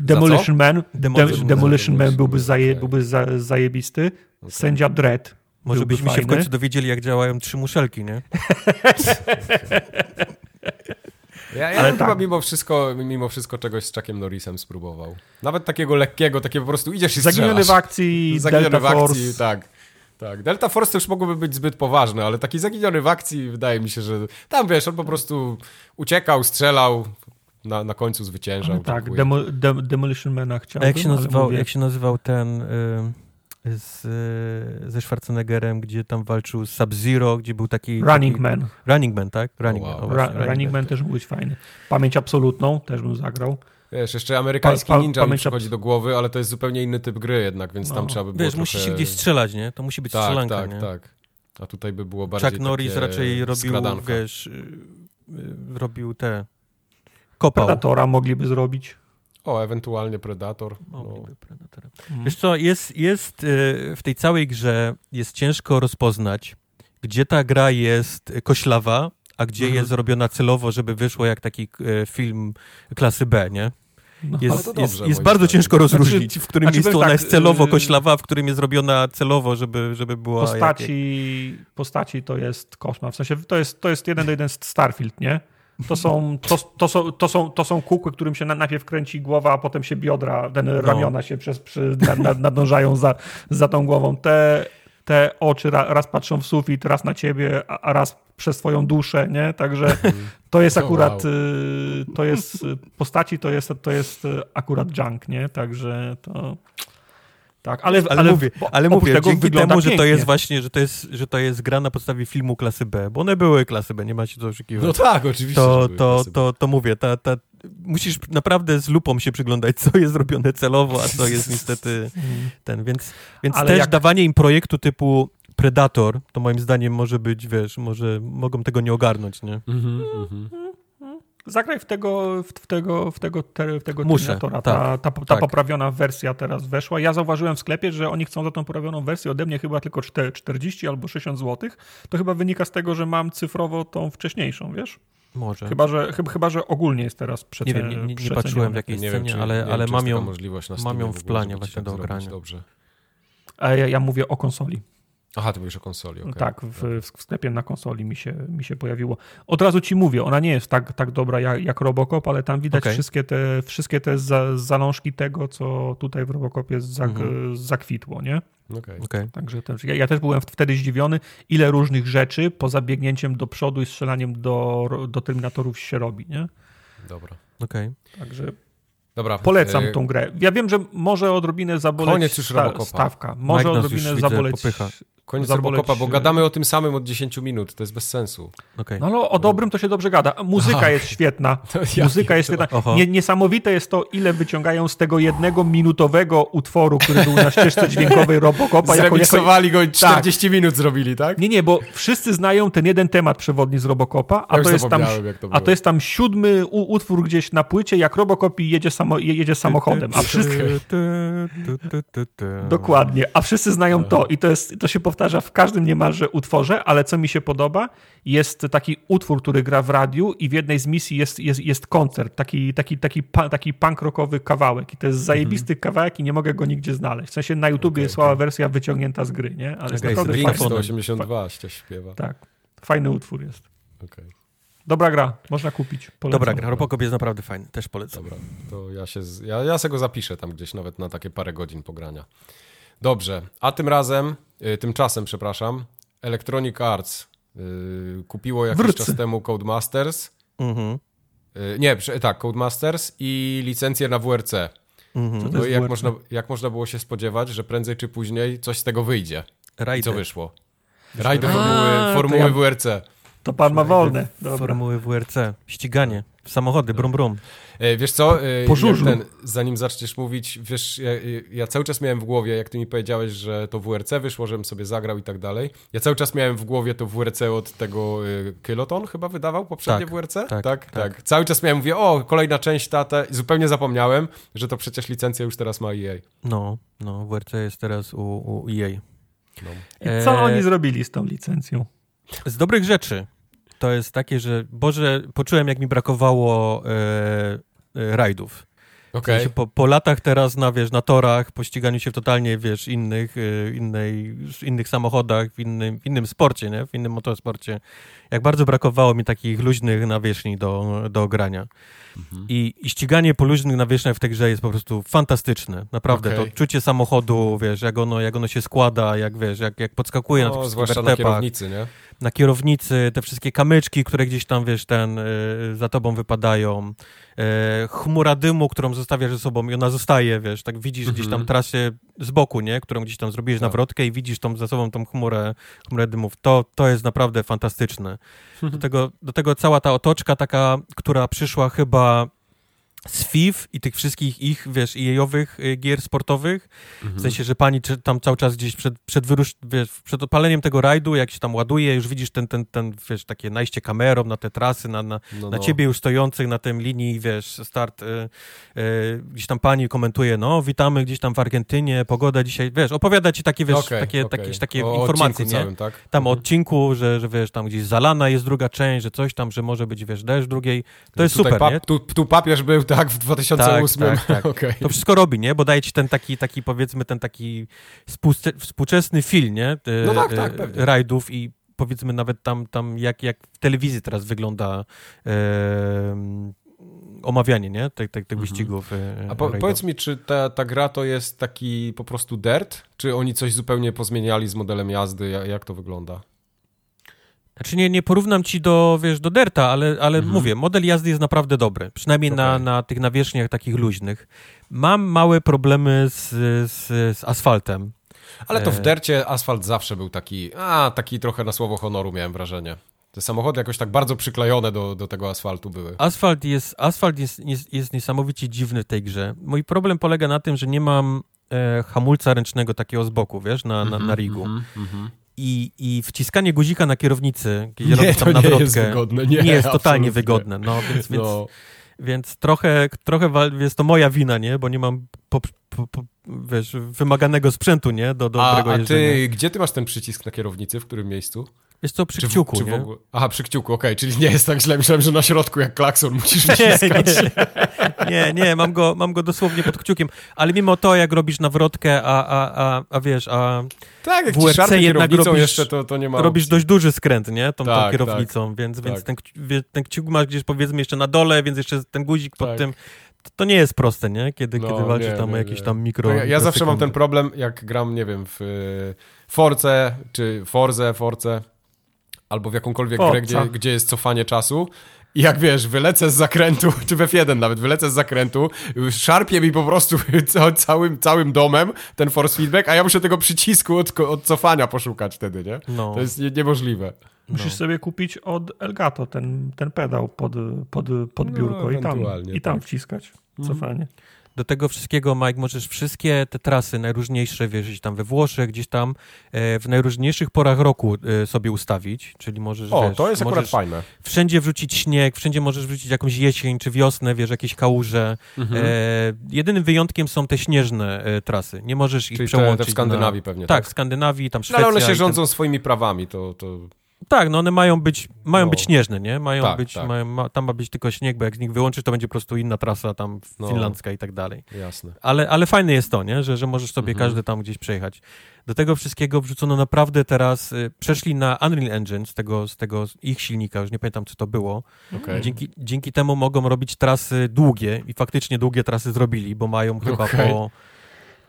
Demolition Man, Demolition, Demolition Man, Man byłby, zaje, byłby za, zajebisty. Okay. Sędzia Dredd. Może byśmy fajny. się w końcu dowiedzieli, jak działają trzy muszelki, nie? [LAUGHS] Ja, ja Ale chyba tak. mimo, wszystko, mimo wszystko czegoś z Chuckiem Norrisem spróbował. Nawet takiego lekkiego, takie po prostu idziesz i Zaginiony w akcji, Zaginiony Delta w akcji, Force. tak. Tak, Delta Force to już mogłoby być zbyt poważne, ale taki zaginiony w akcji wydaje mi się, że tam wiesz, on po prostu uciekał, strzelał, na, na końcu zwyciężał. tak, demo, de, Demolition Mana chciałbym. A jak się nazywał, jak się nazywał ten... Y z, ze Schwarzeneggerem, gdzie tam walczył z Sub-Zero, gdzie był taki... Running taki, Man. Running Man, tak? Running wow. Man. Ra Running, Running Man też mógł być fajny. Pamięć absolutną też bym zagrał. Wiesz, jeszcze amerykański pa, pa, ninja mi przychodzi do głowy, ale to jest zupełnie inny typ gry jednak, więc no. tam trzeba by było Wiesz, trochę... musi się gdzieś strzelać, nie? To musi być tak, strzelanka, tak, nie? Tak, A tutaj by było bardziej Chuck Norris raczej robił, skradanka. wiesz, y, y, robił te... Kopał. Predatora mogliby zrobić. O, ewentualnie Predator. No. Mogliby Predatora. Mhm. Wiesz co, jest, jest y, w tej całej grze jest ciężko rozpoznać, gdzie ta gra jest koślawa, a gdzie Mhm. jest zrobiona celowo, żeby wyszło jak taki e, film klasy B, nie? No, Jest, jest, dobrze, jest moim bardzo zdaniem. ciężko rozróżnić, w którym znaczy, miejscu powiem ona tak, jest celowo y, koślawa, a w którym jest zrobiona celowo, żeby, żeby była... postaci, postaci to jest koszmar. W sensie to jest, to jest jeden do jeden Starfield, nie? To są, to, to, są, to, są, to są kółky, którym się na- najpierw kręci głowa, a potem się biodra, No. ramiona się przez, przy, na, na, nadążają za, za tą głową. Te, te oczy ra, raz patrzą w sufit, raz na ciebie, a, raz przez twoją duszę, nie? Także to jest [LAUGHS] akurat, y, to jest, y, postaci to jest, to jest y, akurat junk, nie? Także to... Tak, ale, Ale, mówię, bo ale mówię, tego dzięki temu, że to pięknie. jest właśnie, że to jest, że to jest gra na podstawie filmu klasy B, bo one były klasy B, nie ma się co oszukiwać. No tak, oczywiście. to, że były to, to, to mówię, ta, ta, musisz naprawdę z lupą się przyglądać, co jest robione celowo, a co jest niestety ten, więc, więc Ale też jak- dawanie im projektu typu Predator, to moim zdaniem może być, wiesz, może mogą tego nie ogarnąć, nie? Mhm, mhm. Zagraj w tego, w, tego, w tego, te, w tego Muszę, tak, ta, ta, ta tak. poprawiona wersja teraz weszła. Ja zauważyłem w sklepie, że oni chcą za tą poprawioną wersję ode mnie chyba tylko czte- 40 albo 60 zł. To chyba wynika z tego, że mam cyfrowo tą wcześniejszą, wiesz? Może. Chyba, że, chyba, chyba, że ogólnie jest teraz przece- Tak. nie wiem, nie, nie, nie patrzyłem w jakiej Nie wiem, czy, ale, nie ale mam ją, możliwość na mam ją w planie właśnie tak do ogrania. Dobrze. A ja, ja mówię o konsoli. Aha, ty mówisz o konsoli, okej. Tak, w, w sklepie na konsoli mi się, mi się pojawiło. Od razu ci mówię, ona nie jest tak, tak dobra jak, jak Robocop, ale tam widać Okej. wszystkie te, wszystkie te za, zalążki tego, co tutaj w Robocopie zak, Mhm. zakwitło, nie? Okej. Okej. Także też, ja, ja też byłem wtedy zdziwiony, ile różnych rzeczy poza biegnięciem do przodu i strzelaniem do, do Terminatorów się robi, nie? Dobra. okej. Także Dobra. polecam e, tą grę. Ja wiem, że może odrobinę zaboleć Koniec już Robocopa. stawka. Może nas odrobinę już, zaboleć... popycha. Koniec zaboleć- Robocopa, bo gadamy o tym samym od 10 minut, to jest bez sensu. okej. No ale o dobrym to się dobrze gada. Muzyka Aha. jest świetna. [LAUGHS] Ja Muzyka jest świetna. Nie, niesamowite jest to, ile wyciągają z tego jednego minutowego utworu, który był na ścieżce dźwiękowej [LAUGHS] Robocopa. jako- jako- Zremiksowali go i 40 minut zrobili, tak? Nie, nie, bo wszyscy znają ten jeden temat przewodni z Robocopa, a, Ja to jest, tam, to a to jest tam siódmy utwór gdzieś na płycie, jak Robocop jedzie, samo, jedzie samochodem. A wszyscy, dokładnie, a wszyscy znają to i to, jest, to się powtarza w każdym niemalże utworze, ale co mi się podoba, jest taki utwór, który gra w radiu i w jednej z misji jest, jest, jest koncert, taki, taki, taki, taki punk rockowy kawałek i to jest zajebisty kawałek i nie mogę go nigdzie znaleźć. W sensie na YouTubie Okej, jest słaba wersja wyciągnięta z gry, nie? Ale jest Okej, naprawdę fajny, Dyktafonem. 182 ścież śpiewa. tak, fajny utwór jest. Okej. Dobra gra, można kupić. Polecam. Dobra gra, Robocop jest naprawdę fajny, też polecam. Dobra, to ja się, z- ja, ja se go zapiszę tam gdzieś nawet na takie parę godzin pogrania. Dobrze, a tym razem, tymczasem, przepraszam, Electronic Arts y, kupiło jakiś Wrócę. czas temu Codemasters. Mhm. Y, nie, tak, Codemasters i licencję na WRC. Mhm. No i jak WRC. można, jak można było się spodziewać, że prędzej czy później coś z tego wyjdzie. I Rajdy. co wyszło? Rajdy formuły, to formuły ja- WRC. To pan ma wolne. Dobra. Formuły WRC, ściganie, samochody, brum brum. E, Wiesz co, e, Po żużlu. ten, zanim zaczniesz mówić, wiesz, ja, ja cały czas miałem w głowie, jak ty mi powiedziałeś, że to WRC wyszło, żebym sobie zagrał i tak dalej. Ja cały czas miałem w głowie to WRC od tego y, Kiloton chyba wydawał poprzednie Tak, WRC? tak, tak, tak. Cały czas miałem, mówię, o, kolejna część tata i zupełnie zapomniałem, że to przecież licencja już teraz ma EA. No, no, WRC jest teraz u, u EA. No. I co E, oni zrobili z tą licencją? Z dobrych rzeczy to jest takie, że Boże, poczułem jak mi brakowało e, e, rajdów. W Okej, sensie po, po latach teraz na, wiesz, na torach, po ściganiu się w totalnie, wiesz, innych, e, innej, innych samochodach, w innym, w innym sporcie, nie? W innym motorsporcie. Jak bardzo brakowało mi takich luźnych nawierzchni do, do grania. Mhm. I, I ściganie po luźnych nawierzchniach w tej grze jest po prostu fantastyczne. Naprawdę, Okej. to czucie samochodu, wiesz, jak ono, jak ono się składa, jak wiesz, jak, jak podskakuje na tych no, zwłaszcza na kierownicy, nie? Na kierownicy, te wszystkie kamyczki, które gdzieś tam, wiesz, ten, y, za tobą wypadają, e, chmura dymu, którą zostawiasz ze sobą i ona zostaje, wiesz, tak widzisz gdzieś tam Mhm. trasę z boku, nie, którą gdzieś tam zrobiłeś Tak. nawrotkę i widzisz tą za sobą tą chmurę, chmurę dymów. To, to jest naprawdę fantastyczne. Do [LAUGHS] tego, do tego cała ta otoczka taka, która przyszła chyba z FIF i tych wszystkich ich, wiesz, EA-owych y, gier sportowych, Mhm. w sensie, że pani tam cały czas gdzieś przed, przed, wyrusz, wiesz, przed odpaleniem tego rajdu, jak się tam ładuje, już widzisz ten, ten, ten wiesz, takie najście kamerą na te trasy, na, na, No, na no. ciebie już stojących na tym linii, wiesz, start, y, y, gdzieś tam pani komentuje, no, witamy gdzieś tam w Argentynie, pogoda dzisiaj, wiesz, opowiada ci takie, wiesz, Okej, takie, okej. takie, takie O informacje, nie? Całym, tak? Tam o Mhm. odcinku, że, że wiesz, tam gdzieś zalana jest druga część, że coś tam, że może być, wiesz, deszcz drugiej, to jest super, pap- nie? Tu, tu papież był, tak, w 2008. Tak, tak, [LAUGHS] tak. Okej. To wszystko robi, nie? Bo daje ci ten taki, taki powiedzmy, ten taki współczesny film, nie? No tak, tak, e, pewnie. Rajdów i powiedzmy nawet tam, tam jak, jak w telewizji teraz wygląda e, omawianie, nie? Tych, tych, tych Mhm. wyścigów e, A po, powiedz mi, czy ta, ta gra to jest taki po prostu dirt? Czy oni coś zupełnie pozmieniali z modelem jazdy? Jak to wygląda? Znaczy nie, nie porównam ci do, wiesz, do Derta, ale, ale Mhm. mówię, model jazdy jest naprawdę dobry. Przynajmniej na, Okej. na tych nawierzchniach takich luźnych. Mam małe problemy z, z, z asfaltem. Ale to w E. dercie asfalt zawsze był taki, a taki trochę na słowo honoru miałem wrażenie. Te samochody jakoś tak bardzo przyklejone do, do tego asfaltu były. Asfalt jest, asfalt jest, jest, jest niesamowicie dziwny w tej grze. Mój problem polega na tym, że nie mam e, hamulca ręcznego takiego z boku, wiesz, na, na, na rigu. Mhm, mhm. I, I wciskanie guzika na kierownicy, kiedy Nie, tam nie nawrotkę, jest wygodne. Nie, nie jest totalnie absolutnie. wygodne. No, więc, więc, No, Więc trochę, trochę jest to moja wina, nie? Bo nie mam po, po, po, wiesz, wymaganego sprzętu, nie? Do a, dobrego a jeżdżenia. ty, gdzie ty masz ten przycisk na kierownicy? W którym miejscu? Jest to przy Czy w- kciuku, czy w nie? ogóle- Aha, przy kciuku, okej, czyli nie jest tak źle. Myślałem, że na środku jak klakson musisz Nie, wciskać. nie, nie, nie, mam go, mam go dosłownie pod kciukiem, ale mimo to, jak robisz nawrotkę, a, a, a, a wiesz, a Tak, jak WRC jednak robisz- jeszcze, to, to nie ma robisz dość duży skręt, nie? Tą, tą Tak, kierownicą, więc, więc tak. ten, kci- wie- ten kciuk masz gdzieś powiedzmy jeszcze na dole, więc jeszcze ten guzik pod Tak. tym, to, nie jest proste, nie? Kiedy, No, kiedy walczysz nie, tam o nie, jakieś nie. tam mikro No ja, ja zawsze mam ten problem, jak gram, nie wiem, w y, Force, czy Forze, Force, albo w jakąkolwiek Forza. grę, gdzie, gdzie jest cofanie czasu. I jak wiesz, wylecę z zakrętu, [LAUGHS] czy w F1 nawet, wylecę z zakrętu, szarpie mi po prostu [LAUGHS] ca- całym, całym domem ten force feedback, a ja muszę tego przycisku od, od cofania poszukać wtedy, nie? No. To jest nie, niemożliwe. Musisz sobie kupić od Elgato ten, ten pedał pod, pod, pod No, biurko i tam, i tam tak. wciskać cofanie. Do tego wszystkiego, Mike, możesz wszystkie te trasy najróżniejsze, wiesz, gdzieś tam we Włoszech, gdzieś tam e, w najróżniejszych porach roku e, sobie ustawić, czyli możesz, O, wiesz, to jest akurat fajne. wszędzie wrzucić śnieg, wszędzie możesz wrzucić jakąś jesień czy wiosnę, wiesz, jakieś kałuże. Mhm. E, jedynym wyjątkiem są te śnieżne e, trasy. Nie możesz ich Czyli te, przełączyć te w Skandynawii na... pewnie, Tak, tak? w Skandynawii, tam No, Szwecja. ale one się i ten- rządzą swoimi prawami, to... to... Tak, no one mają być, mają No. być śnieżne, nie? Mają Tak, być, tak. Mają, ma, tam ma być tylko śnieg, bo jak z nich wyłączysz, to będzie po prostu inna trasa tam No. finlandzka i tak dalej. Jasne. Ale, ale fajne jest to, nie? Że, że możesz sobie Mhm. każdy tam gdzieś przejechać. Do tego wszystkiego wrzucono naprawdę teraz, y, przeszli na Unreal Engine z tego, z tego ich silnika, już nie pamiętam co to było. Okej. Dzięki, dzięki temu mogą robić trasy długie i faktycznie długie trasy zrobili, bo mają chyba Okej. po...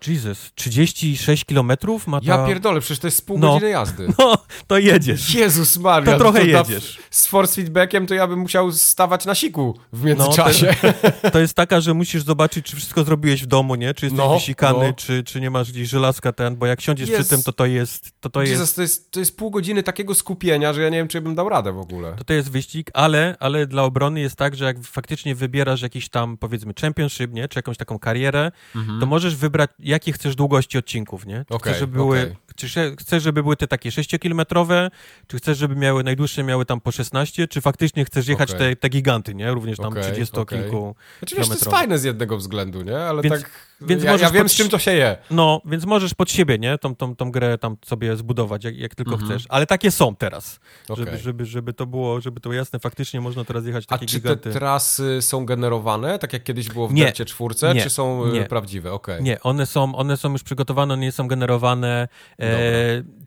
Jesus, 36 kilometrów ma ta... Ja pierdolę, przecież to jest pół No. godziny jazdy. [LAUGHS] No, to jedziesz. Jezus Maria. To trochę na- jedziesz. z force feedbackiem to ja bym musiał stawać na siku w międzyczasie. [LAUGHS] To jest taka, że musisz zobaczyć, czy wszystko zrobiłeś w domu, nie? Czy jesteś No, wysikany, no. Czy, czy nie masz gdzieś żelazka ten, bo jak siądziesz Jest- przy tym, to to jest, to to jest Jezus, to, jest, to jest pół godziny takiego skupienia, że ja nie wiem, czy ja bym dał radę w ogóle. To to jest wyścig, ale, ale dla obrony jest tak, że jak faktycznie wybierasz jakiś tam, powiedzmy, championship, nie? Czy jakąś taką karierę, to możesz wybrać, jakie chcesz długości odcinków, nie? Czy. Okej, chcesz, żeby były, okej. czy chcesz, żeby były te takie 6-kilometrowe, czy chcesz, żeby miały najdłuższe, miały tam po 16, czy faktycznie chcesz jechać Okej. te, te giganty, nie? Również tam Okej, 30 okej. kilku. Znaczy, wiesz, to jest fajne z jednego względu, nie? Ale Więc- tak... więc ja, możesz ja wiem, pod- z czym to się je. No, więc możesz pod siebie, nie? Tą, tą, tą grę tam sobie zbudować, jak, jak tylko Mhm. chcesz. Ale takie są teraz. Okej. Żeby, żeby, żeby to było, żeby to jasne, faktycznie można teraz jechać A takie czy te giganty. trasy są generowane, tak jak kiedyś było w Nie. Dercie czwórce, Nie. czy są e, Nie. prawdziwe? Okej. Nie, one są, one są już przygotowane, one nie są generowane. E,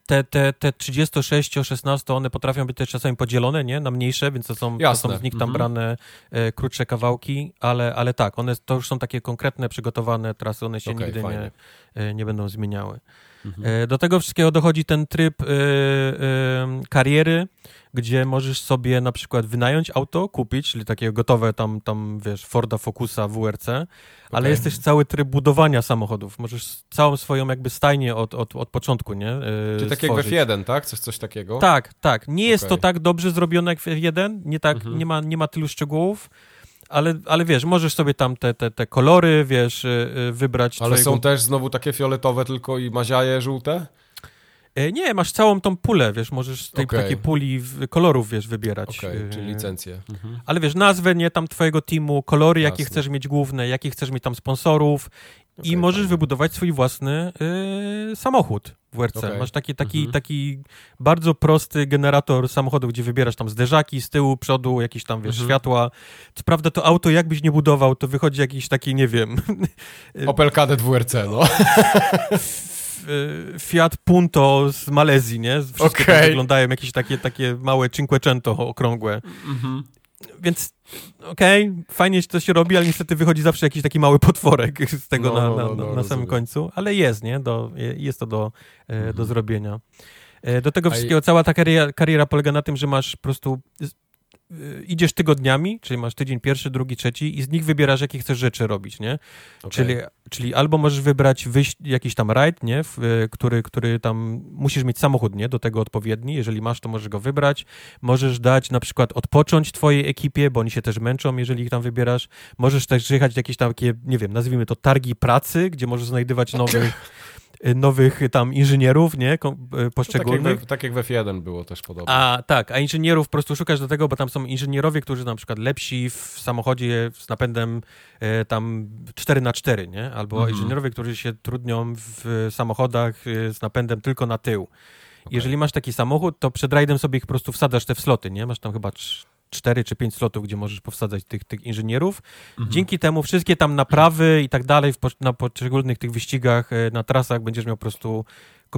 te, te, te 36, 16, one potrafią być też czasami podzielone, nie? Na mniejsze, więc to są, to są z nich tam Mhm. brane e, krótsze kawałki, ale, ale tak, one to już są takie konkretne, przygotowane trasy, one się Okej, nigdy nie, e, nie będą zmieniały. Mhm. E, Do tego wszystkiego dochodzi ten tryb e, e, kariery, gdzie możesz sobie na przykład wynająć auto, kupić, czyli takie gotowe tam, tam wiesz, Forda Focusa WRC, ale Okej. jest też cały tryb budowania samochodów. Możesz całą swoją jakby stajnię od, od, od początku, nie? e, Czy tak jak w stworzyć. F1, tak? Coś, coś takiego? Tak, tak. Nie jest to Okej. tak dobrze zrobione jak w F1, nie, tak, Mhm. nie, ma, nie ma tylu szczegółów, ale, ale wiesz, możesz sobie tam te, te, te kolory, wiesz, y, y, wybrać. Ale twojego... są też znowu takie fioletowe tylko i maziaje żółte? E, Nie, masz całą tą pulę, wiesz, możesz z tej Okej. takiej puli kolorów, wiesz, wybierać. Okej, E, czyli licencje. Mhm. Ale wiesz, nazwę, nie tam twojego teamu, kolory, jakie Jasne. chcesz mieć główne, jakie chcesz mieć tam sponsorów i Okej, możesz fajnie. wybudować swój własny y, samochód w WRC. Okej. Masz taki, taki, Mhm. taki bardzo prosty generator samochodu, gdzie wybierasz tam zderzaki z tyłu, przodu, jakieś tam, wiesz, Mhm. światła. Co prawda to auto jakbyś nie budował, to wychodzi jakiś taki, nie wiem, [LAUGHS] Opel Kadett WRC, no. y, Fiat Punto z Malezji, nie? Wszystkie Okej. wyglądają jakieś takie, takie małe Cinquecento okrągłe. Mhm. Więc okej, fajnie że to się robi, ale niestety wychodzi zawsze jakiś taki mały potworek z tego No, na, no, na, no, no, na samym końcu, ale jest, nie? Do, je- jest to do, e, do Mhm. zrobienia. E, Do tego wszystkiego cała ta kariera, kariera polega na tym, że masz po prostu e, idziesz tygodniami, czyli masz tydzień pierwszy, drugi, trzeci i z nich wybierasz, jakie chcesz rzeczy robić, nie? Okej. Czyli, czyli albo możesz wybrać wyjść, jakiś tam rajd, nie? W, e, który, który tam musisz mieć samochód, nie? Do tego odpowiedni. Jeżeli masz, to możesz go wybrać. Możesz dać na przykład odpocząć twojej ekipie, bo oni się też męczą, jeżeli ich tam wybierasz. Możesz też jechać w jakieś tam takie, nie wiem, nazwijmy to targi pracy, gdzie możesz znajdywać nowych, [LAUGHS] nowych tam inżynierów, nie? Ko- e, To tak, jak Poszczególnych. we, tak jak w F1 było też podobnie. A tak, a inżynierów po prostu szukasz do tego, bo tam są inżynierowie, którzy na przykład lepsi w samochodzie z napędem e, tam 4 na 4 nie? Albo Mhm. inżynierowie, którzy się trudnią w samochodach z napędem tylko na tył. Okej. Jeżeli masz taki samochód, to przed rajdem sobie ich po prostu wsadzasz te w sloty, nie? Masz tam chyba 4 czy 5 slotów, gdzie możesz powsadzać tych, tych inżynierów. Mhm. Dzięki temu wszystkie tam naprawy i tak dalej w, na poszczególnych tych wyścigach, e, na trasach będziesz miał po prostu,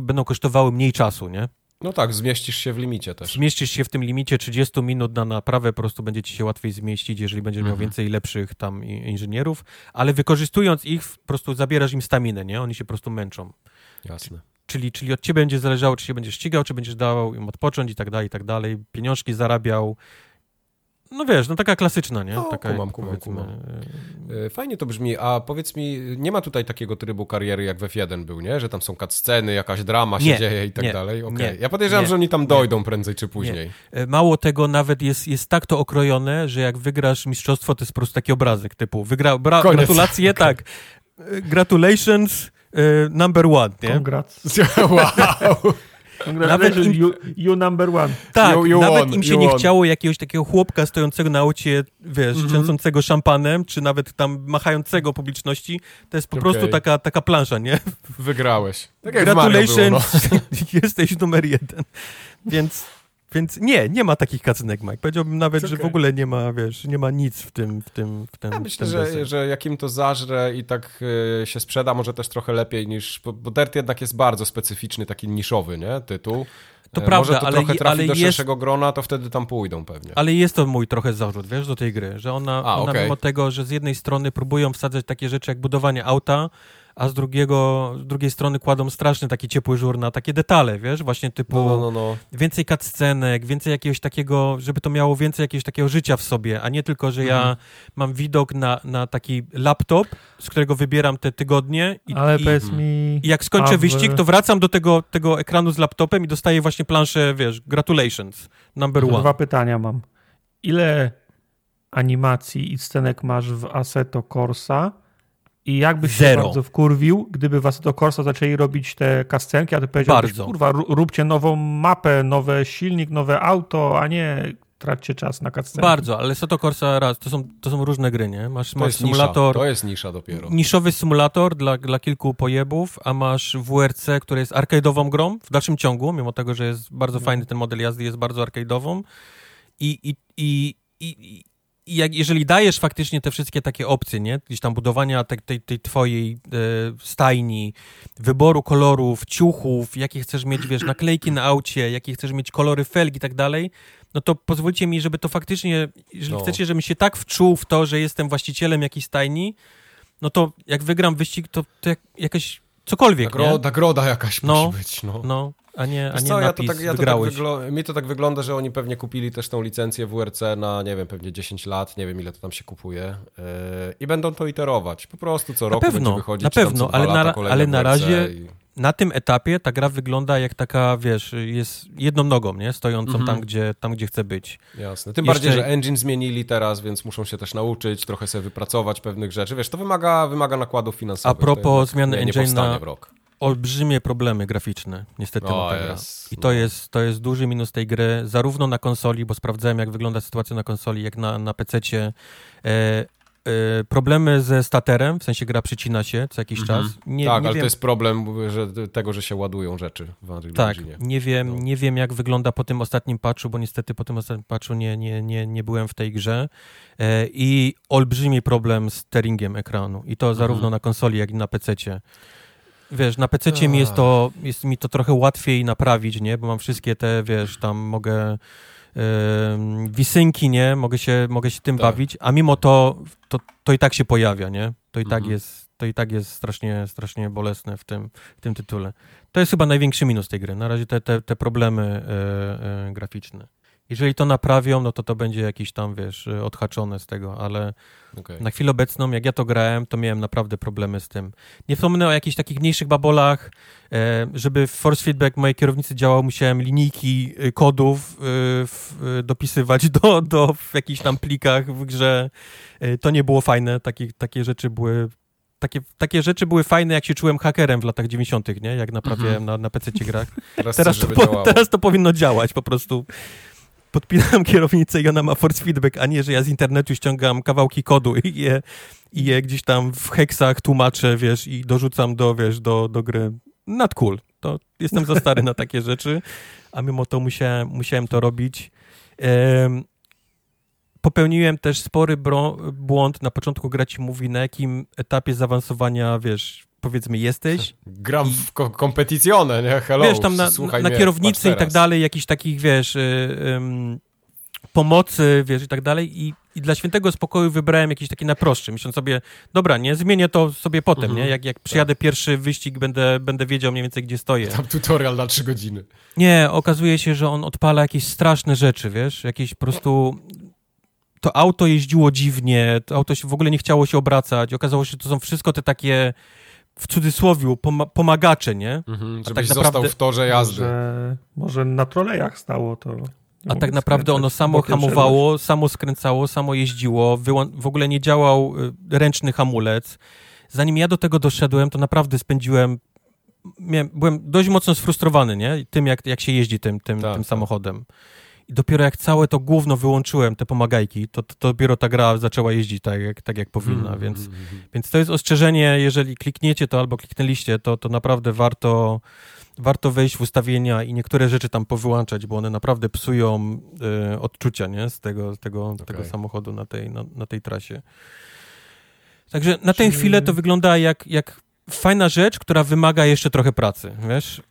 będą kosztowały mniej czasu, nie? No tak, zmieścisz się w limicie też. Zmieścisz się w tym limicie 30 minut na naprawę, po prostu będzie ci się łatwiej zmieścić, jeżeli będziesz miał Mhm. więcej lepszych tam inżynierów, ale wykorzystując ich, po prostu zabierasz im staminę, nie? Oni się po prostu męczą. Jasne. Czyli, czyli od ciebie będzie zależało, czy się będziesz ścigał, czy będziesz dawał im odpocząć i tak dalej, i tak dalej. Pieniążki zarabiał. No wiesz, no taka klasyczna, nie? No, taka, kumam, kumam, kumam. e, E, Fajnie to brzmi, a powiedz mi, nie ma tutaj takiego trybu kariery jak w F1 był, nie? Że tam są cutsceny, jakaś drama się Nie, dzieje i tak nie, dalej. Okej. nie, Ja podejrzewam, nie, że oni tam nie. dojdą prędzej czy później. E, Mało tego, nawet jest, jest tak to okrojone, że jak wygrasz mistrzostwo, to jest po prostu taki obrazek typu wygra, bra, Koniec. gratulacje, Okej. tak. Congratulations, e, number one, nie? Congrats. [LAUGHS] wow! Congratulations, you, you number one. Tak, You- you nawet won, im się nie won. chciało jakiegoś takiego chłopka stojącego na aucie, wiesz, Mhm. trzęsącego szampanem, czy nawet tam machającego publiczności. To jest po Okej. prostu taka, taka plansza, nie? Wygrałeś. Tak było, no. [LAUGHS] Jesteś numer jeden. Więc, więc nie, nie ma takich kacynek, Mike. Powiedziałbym nawet, że w ogóle nie ma, wiesz, nie ma nic w tym, w tym, w tym. Ja myślę, że, deser. że jakim to zażre i tak y, się sprzeda, może też trochę lepiej niż. Bo, bo Dirt jednak jest bardzo specyficzny, taki niszowy, nie? Tytuł. To E, prawda, może to ale trochę trafi ale do jest- szerszego grona, to wtedy tam pójdą pewnie. Ale jest to mój trochę zarzut, wiesz, do tej gry, że ona, A, ona okej. mimo tego, że z jednej strony próbują wsadzać takie rzeczy jak budowanie auta, a z, drugiego, z drugiej strony kładą straszny taki ciepły żur na takie detale, wiesz, właśnie typu No, no, no, no. więcej cutscenek, więcej jakiegoś takiego, żeby to miało więcej jakiegoś takiego życia w sobie, a nie tylko, że ja Mhm. mam widok na, na taki laptop, z którego wybieram te tygodnie i, Ale i, powiedz mi... i jak skończę w- wyścig, to wracam do tego, tego ekranu z laptopem i dostaję właśnie planszę, wiesz, congratulations, number one. Dwa pytania mam. Ile animacji i scenek masz w Assetto Corsa i jakbyś się bardzo wkurwił, gdyby w Assetto Corsa zaczęli robić te kascenki, a ty powiedziałbyś, Bardzo. kurwa, ró- róbcie nową mapę, nowe silnik, nowe auto, a nie traćcie czas na kascenki. Bardzo, ale Soto Corsa raz, to są, to są różne gry, nie? Masz, To masz jest symulator, nisza. To jest nisza dopiero. niszowy symulator dla, dla kilku pojebów, a masz WRC, które jest arcade'ową grą w dalszym ciągu, mimo tego, że jest bardzo fajny ten model jazdy, jest bardzo arcade'ową i, i, i, i, i jak, jeżeli dajesz faktycznie te wszystkie takie opcje, nie? Gdzieś tam budowania tej, tej, tej twojej e, stajni, wyboru kolorów, ciuchów, jakie chcesz mieć, wiesz, [CLEARS THROAT] naklejki na aucie, jakie chcesz mieć kolory felg i tak dalej, no to pozwólcie mi, żeby to faktycznie, jeżeli No. chcecie, żebym się tak wczuł w to, że jestem właścicielem jakiejś stajni, no to jak wygram wyścig, to, to jak, jakaś cokolwiek, Nagro, nagroda jakaś No. musi być, no. No, a nie, a nie co, ja to tak, ja to tak mi to tak wygląda, że oni pewnie kupili też tą licencję WRC na, nie wiem, pewnie 10 lat, nie wiem ile to tam się kupuje yy, i będą to iterować. Po prostu co Na roku pewno, będzie wychodzić na pewno, ale na ale na razie- i... na tym etapie ta gra wygląda jak taka, wiesz, jest jedną nogą, nie? Stojącą Mhm. tam, gdzie, tam, gdzie chce być. Jasne. Tym Jeszcze- bardziej, że engine zmienili teraz, więc muszą się też nauczyć, trochę sobie wypracować pewnych rzeczy. Wiesz, to wymaga, wymaga nakładów finansowych. A propos zmiany engine'a- powstanie w rok. Olbrzymie problemy graficzne, niestety O, ma ta gra. jest, I to, no. jest, to jest duży minus tej gry, zarówno na konsoli, bo sprawdzałem, jak wygląda sytuacja na konsoli, jak na, na PC-cie. E, e, problemy ze staterem, w sensie gra przycina się co jakiś Mhm. czas. Nie, tak, nie ale wiem, to jest problem że, tego, że się ładują rzeczy w Unreal Tak, nie wiem, No. nie wiem jak wygląda po tym ostatnim patchu, bo niestety po tym ostatnim patchu nie, nie, nie, nie byłem w tej grze. E, I olbrzymi problem z steeringiem ekranu. I to zarówno Mhm. na konsoli, jak i na PC-cie. Wiesz, na PC-cie mi jest to, jest mi to trochę łatwiej naprawić, nie? Bo mam wszystkie te, wiesz, tam mogę em, wisynki, nie? Mogę się, mogę się tym Tak. bawić, a mimo to, to to i tak się pojawia, nie? To i tak Mhm. jest, to i tak jest strasznie, strasznie bolesne w tym, w tym tytule. To jest chyba największy minus tej gry. Na razie te, te, te problemy e, e, graficzne. Jeżeli to naprawią, no to to będzie jakiś tam, wiesz, e, odhaczone z tego, ale Okej. na chwilę obecną, jak ja to grałem, to miałem naprawdę problemy z tym. Nie wspomnę o jakichś takich mniejszych babolach, e, żeby force feedback mojej kierownicy działał, musiałem linijki y, kodów y, y, dopisywać [LAUGHS] do, do w jakichś tam plikach w grze. E, To nie było fajne, takie, takie rzeczy były takie, takie rzeczy były fajne, jak się czułem hakerem w latach 90., nie? Jak naprawiałem na, na PC grach. Teraz, Teraz to, po, teraz to powinno działać po prostu. Podpinam [LAUGHS] kierownicę i ona ma force feedback, a nie, że ja z internetu ściągam kawałki kodu i je, i je gdzieś tam w heksach tłumaczę, wiesz, i dorzucam do, wiesz, do, do gry. Not cool. To jestem za stary na takie [LAUGHS] rzeczy, a mimo to musiałem, musiałem to robić. Em, popełniłem też spory bro- błąd. Na początku gra ci mówi, na jakim etapie zaawansowania, wiesz, powiedzmy, jesteś. Gram w ko- kompetycjonę, nie? Hello, wiesz, tam na, na mnie, kierownicy i tak dalej, jakichś takich, wiesz, y, pomocy, wiesz, i tak dalej. I, I dla świętego spokoju wybrałem jakiś taki naprostszy, myśląc sobie, dobra, nie, zmienię to sobie potem, Mhm. nie? Jak, jak przyjadę pierwszy wyścig, będę, będę wiedział mniej więcej, gdzie stoję. Tam tutorial na 3 godziny. Nie, okazuje się, że on odpala jakieś straszne rzeczy, wiesz, jakieś po prostu... To auto jeździło dziwnie, to auto się w ogóle nie chciało się obracać. Okazało się, że to są wszystko te takie, w cudzysłowie, poma- pomagacze, nie? Mhm, tak żebyś naprawdę- został w torze jazdy. Może, może na trolejach stało to. A tak naprawdę ono samo bokiem hamowało, samo skręcało, samo jeździło, w ogóle nie działał y, ręczny hamulec. Zanim ja do tego doszedłem, to naprawdę spędziłem. Miałem, byłem dość mocno sfrustrowany, nie? Tym, jak, jak się jeździ tym, tym, Tak, tym tak. I dopiero jak całe to główno wyłączyłem, te pomagajki, to, to, to dopiero ta gra zaczęła jeździć tak, jak, tak jak powinna, Mhm, więc, mhm, mhm. więc to jest ostrzeżenie, jeżeli klikniecie to albo kliknęliście, to, to naprawdę warto, warto wejść w ustawienia i niektóre rzeczy tam powyłączać, bo one naprawdę psują e, odczucia nie? z tego, z tego, tego Okej. samochodu na tej, na, na tej trasie. Także na tę Czy- chwilę to wygląda jak, jak fajna rzecz, która wymaga jeszcze trochę pracy, wiesz?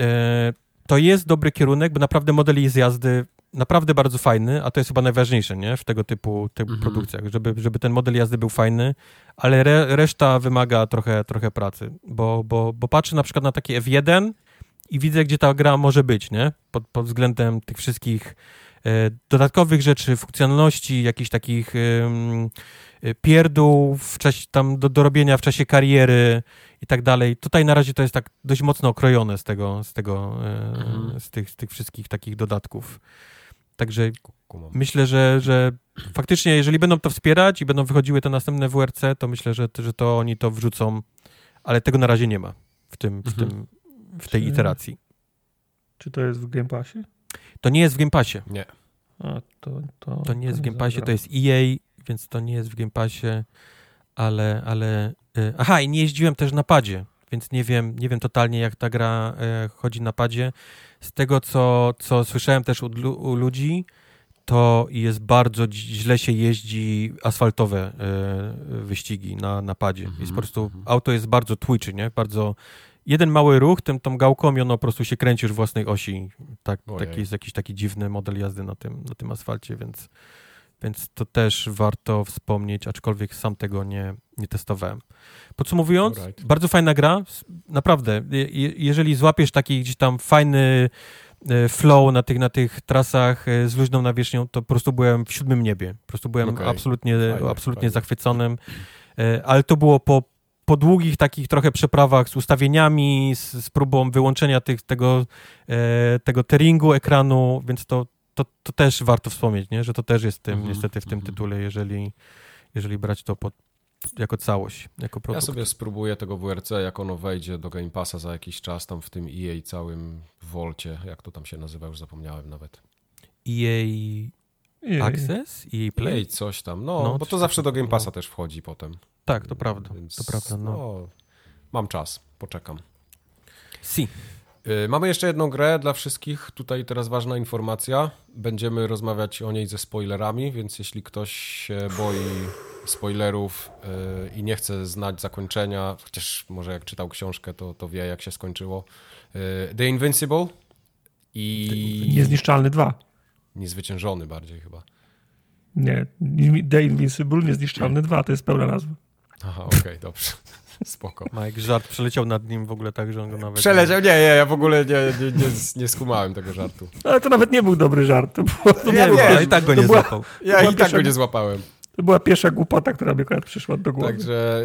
E, to jest dobry kierunek, bo naprawdę model jest jazdy naprawdę bardzo fajny, a to jest chyba najważniejsze, nie? W tego typu, typu Mhm. produkcjach, żeby, żeby ten model jazdy był fajny, ale re, reszta wymaga trochę, trochę pracy, bo, bo, bo patrzę na przykład na takie F1 i widzę, gdzie ta gra może być, nie? Pod, pod względem tych wszystkich e, dodatkowych rzeczy, funkcjonalności, jakichś takich e, pierdół w czasie, tam do, do robienia w czasie kariery i tak dalej. Tutaj na razie to jest tak dość mocno okrojone z tego, z tego, e, Mhm. z, tych, z tych wszystkich takich dodatków. Także myślę, że, że faktycznie, jeżeli będą to wspierać i będą wychodziły te następne WRC, to myślę, że, że to oni to wrzucą, ale tego na razie nie ma w, tym, w, Mhm. tym, w tej Czy- iteracji. Czy to jest w Game Passie? To nie jest w Game Passie. Nie. A, to, to, To nie jest w Game Passie, zagram. to jest EA, więc to nie jest w Game Passie, ale, ale... y, Aha, i nie jeździłem też na padzie, więc nie wiem, nie wiem totalnie, jak ta gra e, chodzi na padzie. Z tego, co, co słyszałem też u, u ludzi, to jest bardzo źle się jeździ asfaltowe e, wyścigi na, na padzie. Mhm, Jest po prostu, mhm. auto jest bardzo twitchy, nie? Bardzo... Jeden mały ruch, tym, tą gałką i ono po prostu się kręci już własnej osi. Tak, Ojej. taki jest jakiś taki dziwny model jazdy na tym, na tym asfalcie, więc, więc to też warto wspomnieć, aczkolwiek sam tego nie, nie testowałem. Podsumowując, Alright. bardzo fajna gra, naprawdę. Je, je- jeżeli złapiesz taki gdzieś tam fajny e, flow na tych, na tych trasach e, z luźną nawierzchnią, to po prostu byłem w siódmym niebie. Po prostu byłem Okej. absolutnie, Fajnie, absolutnie fajnie. zachwyconym. E, Ale to było po, po długich takich trochę przeprawach z ustawieniami, z, z próbą wyłączenia tych, tego, e, tego tearingu ekranu, więc to, to, to też warto wspomnieć, nie? że to też jest tym, Mhm, niestety w tym mhm. tytule, jeżeli, jeżeli brać to pod, jako całość, jako Ja produkt. sobie spróbuję tego WRC, jak ono wejdzie do Game Passa za jakiś czas, tam w tym EA całym Volcie, jak to tam się nazywa, już zapomniałem nawet. EA Jej. Access? EA Play? EA coś tam, no, No, bo to zawsze do Game Passa było. też wchodzi potem. Tak, to prawda, Więc, to prawda, no. Mam czas, poczekam. Si. Y, Mamy jeszcze jedną grę dla wszystkich. Tutaj teraz ważna informacja. Będziemy rozmawiać o niej ze spoilerami, więc jeśli ktoś się boi spoilerów y, i nie chce znać zakończenia, chociaż może jak czytał książkę, to, to wie, jak się skończyło. Y, The Invincible i Niezniszczalny 2. Niezwyciężony bardziej chyba. Nie, The Invincible, Niezniszczalny 2, to jest pełna nazwa. Aha, okej, dobrze. [LAUGHS] Spoko. Mike, żart przeleciał nad nim w ogóle tak, że on go nawet... Przeleciał, nie, nie, ja w ogóle nie, nie, nie, nie skumałem tego żartu. Ale to nawet nie był dobry żart. To, było, to, Ja Nie, wiem, ale i tak go nie była- złapał. Ja i tak go nie złapałem. To była pierwsza głupota, która mi akurat przyszła do głowy. Także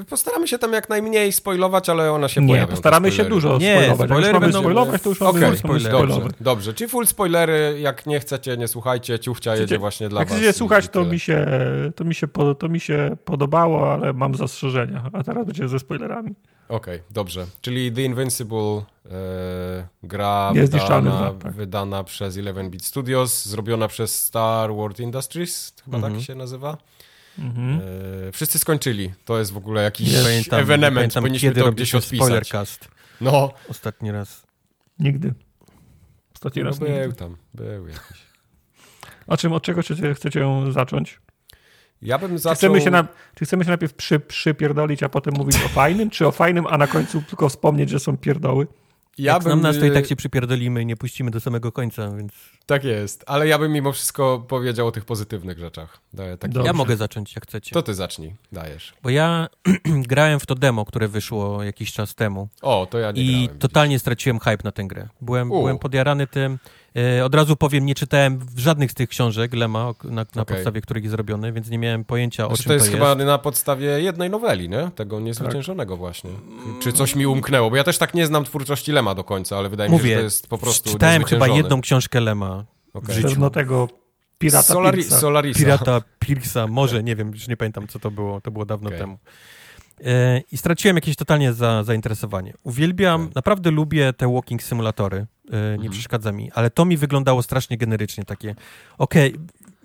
y, postaramy się tam jak najmniej spoilować, ale ona się nie, postaramy się dużo Nie, spoilować. Jak spoilery będą- spoilować, to już Okej, mamy spoilery. dobrze, dobrze. Czyli full spoilery, jak nie chcecie, nie słuchajcie, ciuchcia jedzie Chcecie- właśnie dla Jak was. chcecie i- słuchać, to mi, się, to, mi się to mi się podobało, ale mam zastrzeżenia. A teraz będzie ze spoilerami. Okej, dobrze. Czyli The Invincible, e, gra wydana, tak. wydana przez 11-bit Studios, zrobiona przez Star Wars Industries, chyba Mhm. tak się nazywa. Mhm. E, wszyscy skończyli. To jest w ogóle jakiś Nie pamiętam, nie ewenement, pamiętam powinniśmy kiedy to gdzieś się odpisać. Spoilercast No, ostatni raz. Nigdy. Ostatni no raz był nigdy. tam, był jakiś. A czym, od czego chcecie, chcecie ją zacząć? Ja bym Czy zaczął... chcemy, się na, czy chcemy się najpierw przy, przypierdolić, a potem mówić o fajnym, czy o fajnym, a na końcu tylko wspomnieć, że są pierdoły? ja Jak znam nas, to i y, tak się przypierdolimy i nie puścimy do samego końca, więc Tak jest, ale ja bym mimo wszystko powiedział o tych pozytywnych rzeczach. Daję taki... Dobrze. ja mogę zacząć, jak chcecie. To ty zacznij, dajesz. Bo ja [CLEARS THROAT] grałem w to demo, które wyszło jakiś czas temu O, to ja nie i grałem. totalnie straciłem hype na tę grę. Byłem, U. byłem podjarany tym. E, od razu powiem, nie czytałem żadnych z tych książek Lema, o- na, na Okej. podstawie których jest zrobiony, więc nie miałem pojęcia, o Znaczy, czym to jest to chyba jest. na podstawie jednej noweli, nie? Tego niezwyciężonego właśnie. Czy coś mi umknęło? Bo ja też tak nie znam twórczości Lema do końca, ale wydaje mi się, Mówię, że to jest po prostu czytałem chyba jedną książkę Lema Okej. w życiu. Tego pirata Solari- Pilsa. Solarisa. Pirata Pirksa, może, nie wiem, już nie pamiętam, co to było, to było dawno Okej. temu. E, I straciłem jakieś totalnie za, zainteresowanie. Uwielbiam, Okej. naprawdę lubię te walking symulatory, e, nie Mhm. przeszkadza mi, ale to mi wyglądało strasznie generycznie, takie, okej,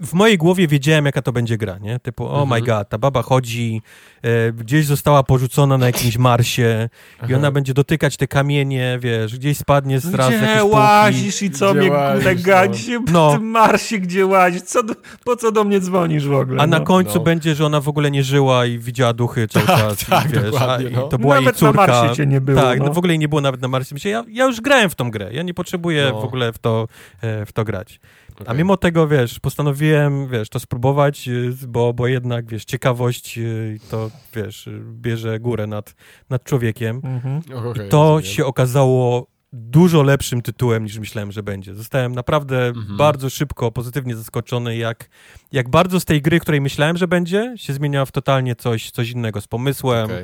w mojej głowie wiedziałem, jaka to będzie gra, nie? Typu, oh my Mhm. god, ta baba chodzi, e, gdzieś została porzucona na jakimś Marsie i Aha. ona będzie dotykać te kamienie, wiesz, gdzieś spadnie z raz Gdzie łazisz i co Gdzie mnie łazisz, no. gadzisz No. no. w tym Marsie, gdzie łazisz? Co do, po co do mnie dzwonisz w ogóle? A na no? końcu No. będzie, że ona w ogóle nie żyła i widziała duchy cały Tak, czas. tak, i, wiesz, a, no. I to była Nawet jej córka. na Marsie cię nie było. tak, no. no w ogóle jej nie było nawet na Marsie. Myślę, Ja, ja już grałem w tą grę, ja nie potrzebuję No. w ogóle w to, e, w to grać. A Okej. mimo tego, wiesz, postanowiłem, wiesz, to spróbować, y, bo, bo jednak, wiesz, ciekawość y, to, wiesz, y, bierze górę nad, nad człowiekiem. Mhm. Okej, To rozumiem. się okazało dużo lepszym tytułem niż myślałem, że będzie. Zostałem naprawdę Mhm. bardzo szybko, pozytywnie zaskoczony, jak, jak bardzo z tej gry, której myślałem, że będzie, się zmienia w totalnie coś, coś innego, z pomysłem, Okej.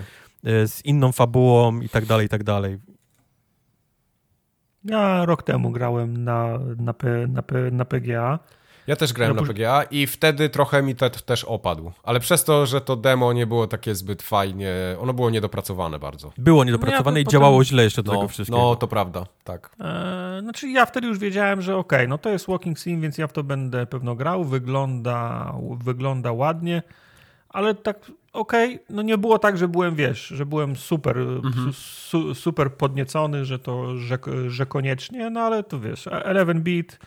y, z inną fabułą i tak dalej, i tak dalej. Ja rok temu grałem na, na, P, na, P, na PGA. Ja też grałem Ja na PGA i wtedy trochę mi te, też opadł. Ale przez to, że to demo nie było takie zbyt fajnie, ono było niedopracowane bardzo. Było niedopracowane Ja i potem- działało źle jeszcze do No, tego wszystkiego. no to prawda, tak. E, znaczy ja wtedy już wiedziałem, że okej, no to jest Walking Sim, więc ja w to będę pewno grał. Wygląda, wygląda ładnie, ale tak okej, no nie było tak, że byłem, wiesz, że byłem super, su, super podniecony, że to, że, że koniecznie, no ale to wiesz, 11-bit,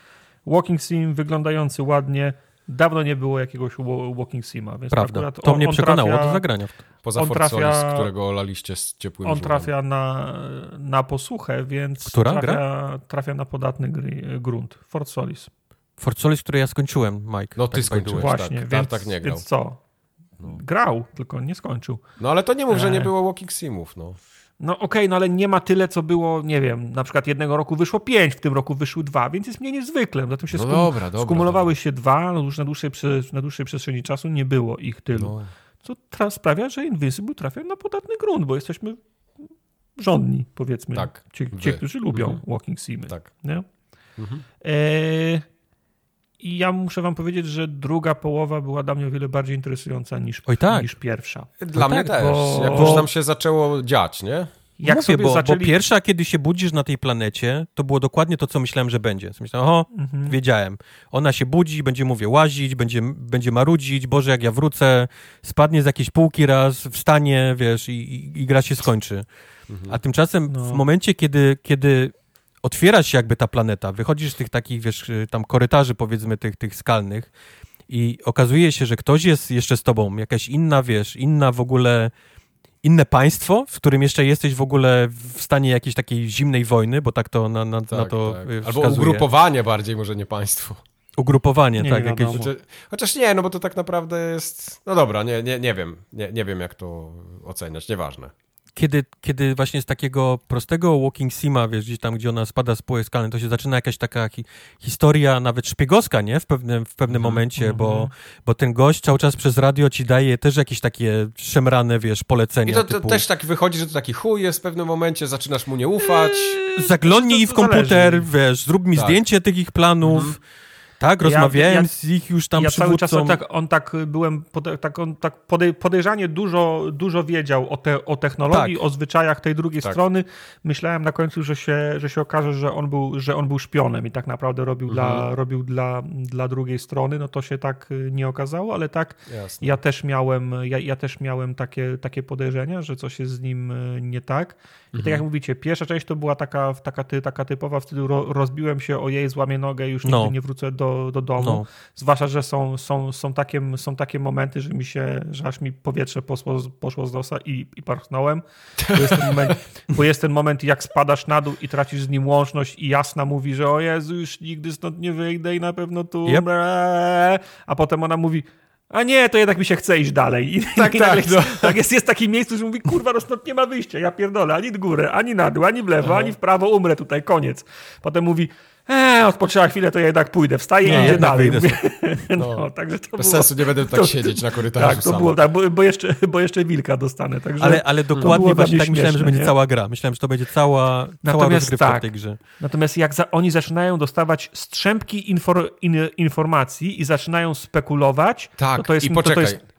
Walking Sim wyglądający ładnie, dawno nie było jakiegoś wa- Walking Sima, więc Prawda. akurat To on- mnie on przekonało trafia- do zagrania. Poza Solis, którego olaliście z ciepłym On trafia na, na posłuchę, więc Która trafia, trafia na podatny gry, grunt. Fort Solis. Fort Solis, które ja skończyłem, Mike. No ty the way. skończyłeś. Właśnie, tak. więc, Tartak nie grał. więc co? Grał, tylko nie skończył. No ale to nie mów, że nie Eee. było walking simów, no. No okej, no ale nie ma tyle, co było, nie wiem, na przykład jednego roku wyszło pięć, w tym roku wyszły dwa, więc jest mniej niż zwykle. Zatem się No skum- dobra, dobra. skumulowały się dwa, no już na dłuższej, prze- na dłuższej przestrzeni czasu nie było ich tylu. No. co sprawia, że Invincible trafia na podatny grunt, bo jesteśmy rządni, powiedzmy. Tak, Ci, ci którzy lubią Mhm. walking simy. Tak. Nie? Mhm. E, I ja muszę wam powiedzieć, że druga połowa była dla mnie o wiele bardziej interesująca niż, Oj, tak. niż pierwsza. Dla No mnie tak, też. bo- Jak już tam się zaczęło dziać, nie? Jak Mówię, sobie bo, zaczęli... bo pierwsza, kiedy się budzisz na tej planecie, to było dokładnie to, co myślałem, że będzie. Co Myślałem, oho, Mhm. wiedziałem. Ona się budzi, będzie, mówię, łazić, będzie, będzie marudzić, Boże, jak ja wrócę, spadnie z jakiejś półki raz, wstanie, wiesz, i, i, i gra się skończy. A tymczasem No. w momencie, kiedy, kiedy otwiera się jakby ta planeta, wychodzisz z tych takich, wiesz, y, tam korytarzy, powiedzmy, tych, tych skalnych i okazuje się, że ktoś jest jeszcze z tobą, jakaś inna, wiesz, inna w ogóle, inne państwo, w którym jeszcze jesteś w ogóle w stanie jakiejś takiej zimnej wojny, bo tak to na, na, Tak, na to tak. y, Albo ugrupowanie bardziej, może nie państwo. Ugrupowanie, Nie tak. Jakieś, Chociaż, chociaż nie, no bo to tak naprawdę jest... No dobra, nie, nie, nie wiem. Nie, nie wiem, jak to oceniać, nieważne. Kiedy, kiedy właśnie z takiego prostego walking sima, wiesz, gdzieś tam, gdzie ona spada z półek to się zaczyna jakaś taka hi historia nawet szpiegowska, nie? W pewnym, w pewnym Mhm, momencie, bo, bo ten gość cały czas przez radio ci daje też jakieś takie szemrane, wiesz, polecenia. I to, to typu, też tak wychodzi, że to taki chuj jest w pewnym momencie, zaczynasz mu nie ufać. Zaglądnij to w komputer, zależy. wiesz, zrób mi Tak. zdjęcie tych ich planów. Mhm. Tak, rozmawiałem ja- z ich już tam ja cały czas przywódcą. on tak, on tak byłem, tak, on tak podej, podejrzanie dużo, dużo wiedział o, te, o technologii, Tak. o zwyczajach tej drugiej Tak. strony. Myślałem na końcu, że się, że się okaże, że on był, że on był szpionem i tak naprawdę robił, Mhm. dla, robił dla, dla drugiej strony. No to się tak y, nie okazało, ale tak Jasne. ja też miałem, ja, ja też miałem takie, takie podejrzenia, że coś jest z nim y, nie tak. I tak Mhm. jak mówicie, pierwsza część to była taka, taka, ty, taka typowa, wtedy ro, rozbiłem się o jej, złamię nogę, już nigdy No. nie wrócę do, do domu. No. Zwłaszcza, że są, są, są, takie, są takie momenty, że mi się, że aż mi powietrze poszło, z- poszło z nosa i, i parchnąłem. Bo jest, ten moment, [LAUGHS] bo jest ten moment, jak spadasz na dół i tracisz z nim łączność i jasna mówi, że o Jezu, już nigdy stąd nie wyjdę i na pewno tu Yep. A potem ona mówi, a nie, to jednak mi się chce iść dalej. I, Tak, [LAUGHS] i tak, nagle- no. tak jest, jest takie miejsce, że mówi, kurwa, no stąd nie ma wyjścia, ja pierdolę, ani w górę, ani na dół, ani w lewo, ani w prawo, umrę tutaj, koniec. Potem mówi, eee, odpoczęła chwilę, to ja jednak pójdę, wstaje Nie, i idzie jednak dalej. wyjdę Mówię, [LAUGHS] no, także to Bez było... sensu, nie będę tak to- siedzieć na korytarzu Tak, to sam. było tak, bo, bo, jeszcze, bo jeszcze wilka dostanę, także... Ale, ale to dokładnie właśnie tak myślałem, że będzie nie? cała gra. Myślałem, że to będzie cała, cała Natomiast rozgrywka tak. w tej grze. Natomiast jak za, oni zaczynają dostawać strzępki infor, in, informacji i zaczynają spekulować, Tak, to, to jest, i to, poczekaj. to jest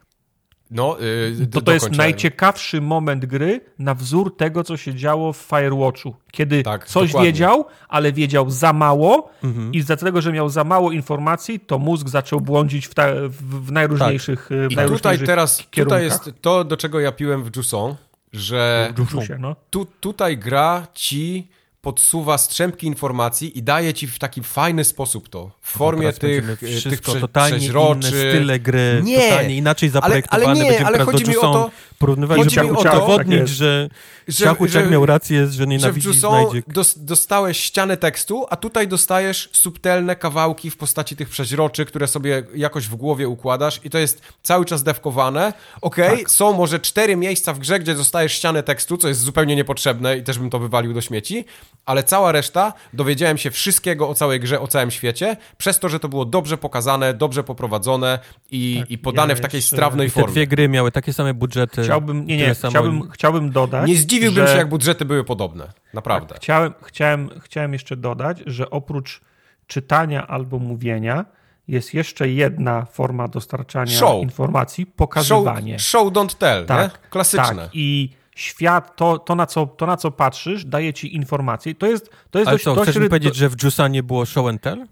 No, yy, To to jest najciekawszy moment gry na wzór tego, co się działo w Firewatchu. Kiedy Tak, coś dokładnie. wiedział, ale wiedział za mało Mhm. i dlatego, że miał za mało informacji, to mózg zaczął błądzić w, ta, w, w najróżniejszych, w I tutaj najróżniejszych teraz, tutaj kierunkach. jest to, do czego ja piłem w Jusson, że Juszusie, no. tu, tutaj gra ci podsuwa strzępki informacji i daje ci w taki fajny sposób to. W formie tych, będziemy tych prze, totalnie przeźroczy. inne style gry, Nie, totalnie inaczej ale- zaprojektowane. ale nie, Będziemy ale teraz chodzi do mi o to- porównywać, chodzi żeby mi o to- udowodnić, tak że, Że- Ciachuciak że- miał rację, że że w nienawidzi znajdzie. dos, dostałeś ścianę tekstu, a tutaj dostajesz subtelne kawałki w postaci tych przeźroczy, które sobie jakoś w głowie układasz i to jest cały czas dewkowane. Okej, Tak. są może cztery miejsca w grze, gdzie dostajesz ścianę tekstu, co jest zupełnie niepotrzebne i też bym to wywalił do śmieci, ale cała reszta, dowiedziałem się wszystkiego o całej grze, o całym świecie, przez to, że to było dobrze pokazane, dobrze poprowadzone i, Tak, i podane ja w takiej jeszcze- strawnej Te formie. dwie gry miały takie same budżety. Chciałbym, nie, nie, samo- chciałbym, chciałbym dodać, Nie zdziwiłbym że... się, jak budżety były podobne. Naprawdę. Tak, chciałem, chciałem, chciałem jeszcze dodać, że oprócz czytania albo mówienia jest jeszcze jedna forma dostarczania Show. informacji, Show, pokazywanie. show don't tell, tak, nie? Klasyczne. Tak. I świat, to, to, na co, to na co patrzysz, daje ci informacje. To jest, to jest Ale dość, co, dość chcesz mi ry- powiedzieć, że w Jusanie było show and tell?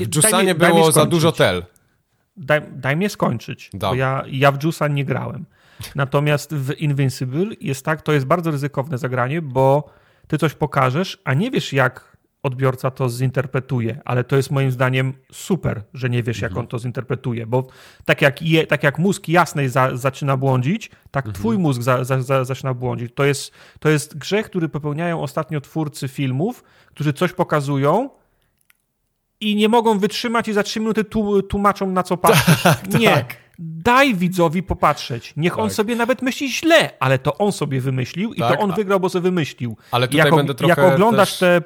W Jusanie mi- mi było za dużo tel. Daj, daj mnie skończyć, Dobra. bo ja, ja w Jusa nie grałem. Natomiast w Invincible jest tak, to jest bardzo ryzykowne zagranie, bo ty coś pokażesz, a nie wiesz jak odbiorca to zinterpretuje, ale to jest moim zdaniem super, że nie wiesz jak on to zinterpretuje, bo tak jak, je, tak jak mózg jasnej za, zaczyna błądzić, tak twój mózg za, za, za, zaczyna błądzić. To jest, to jest grzech, który popełniają ostatnio twórcy filmów, którzy coś pokazują, i nie mogą wytrzymać i za trzy minuty tłumaczą na co patrzeć. [LAUGHS] nie. Daj widzowi popatrzeć. Niech on Tak. sobie nawet myśli źle, ale to on sobie wymyślił i Tak, to on a- wygrał, bo sobie wymyślił. Ale tutaj jak, będę trochę jak oglądasz też- te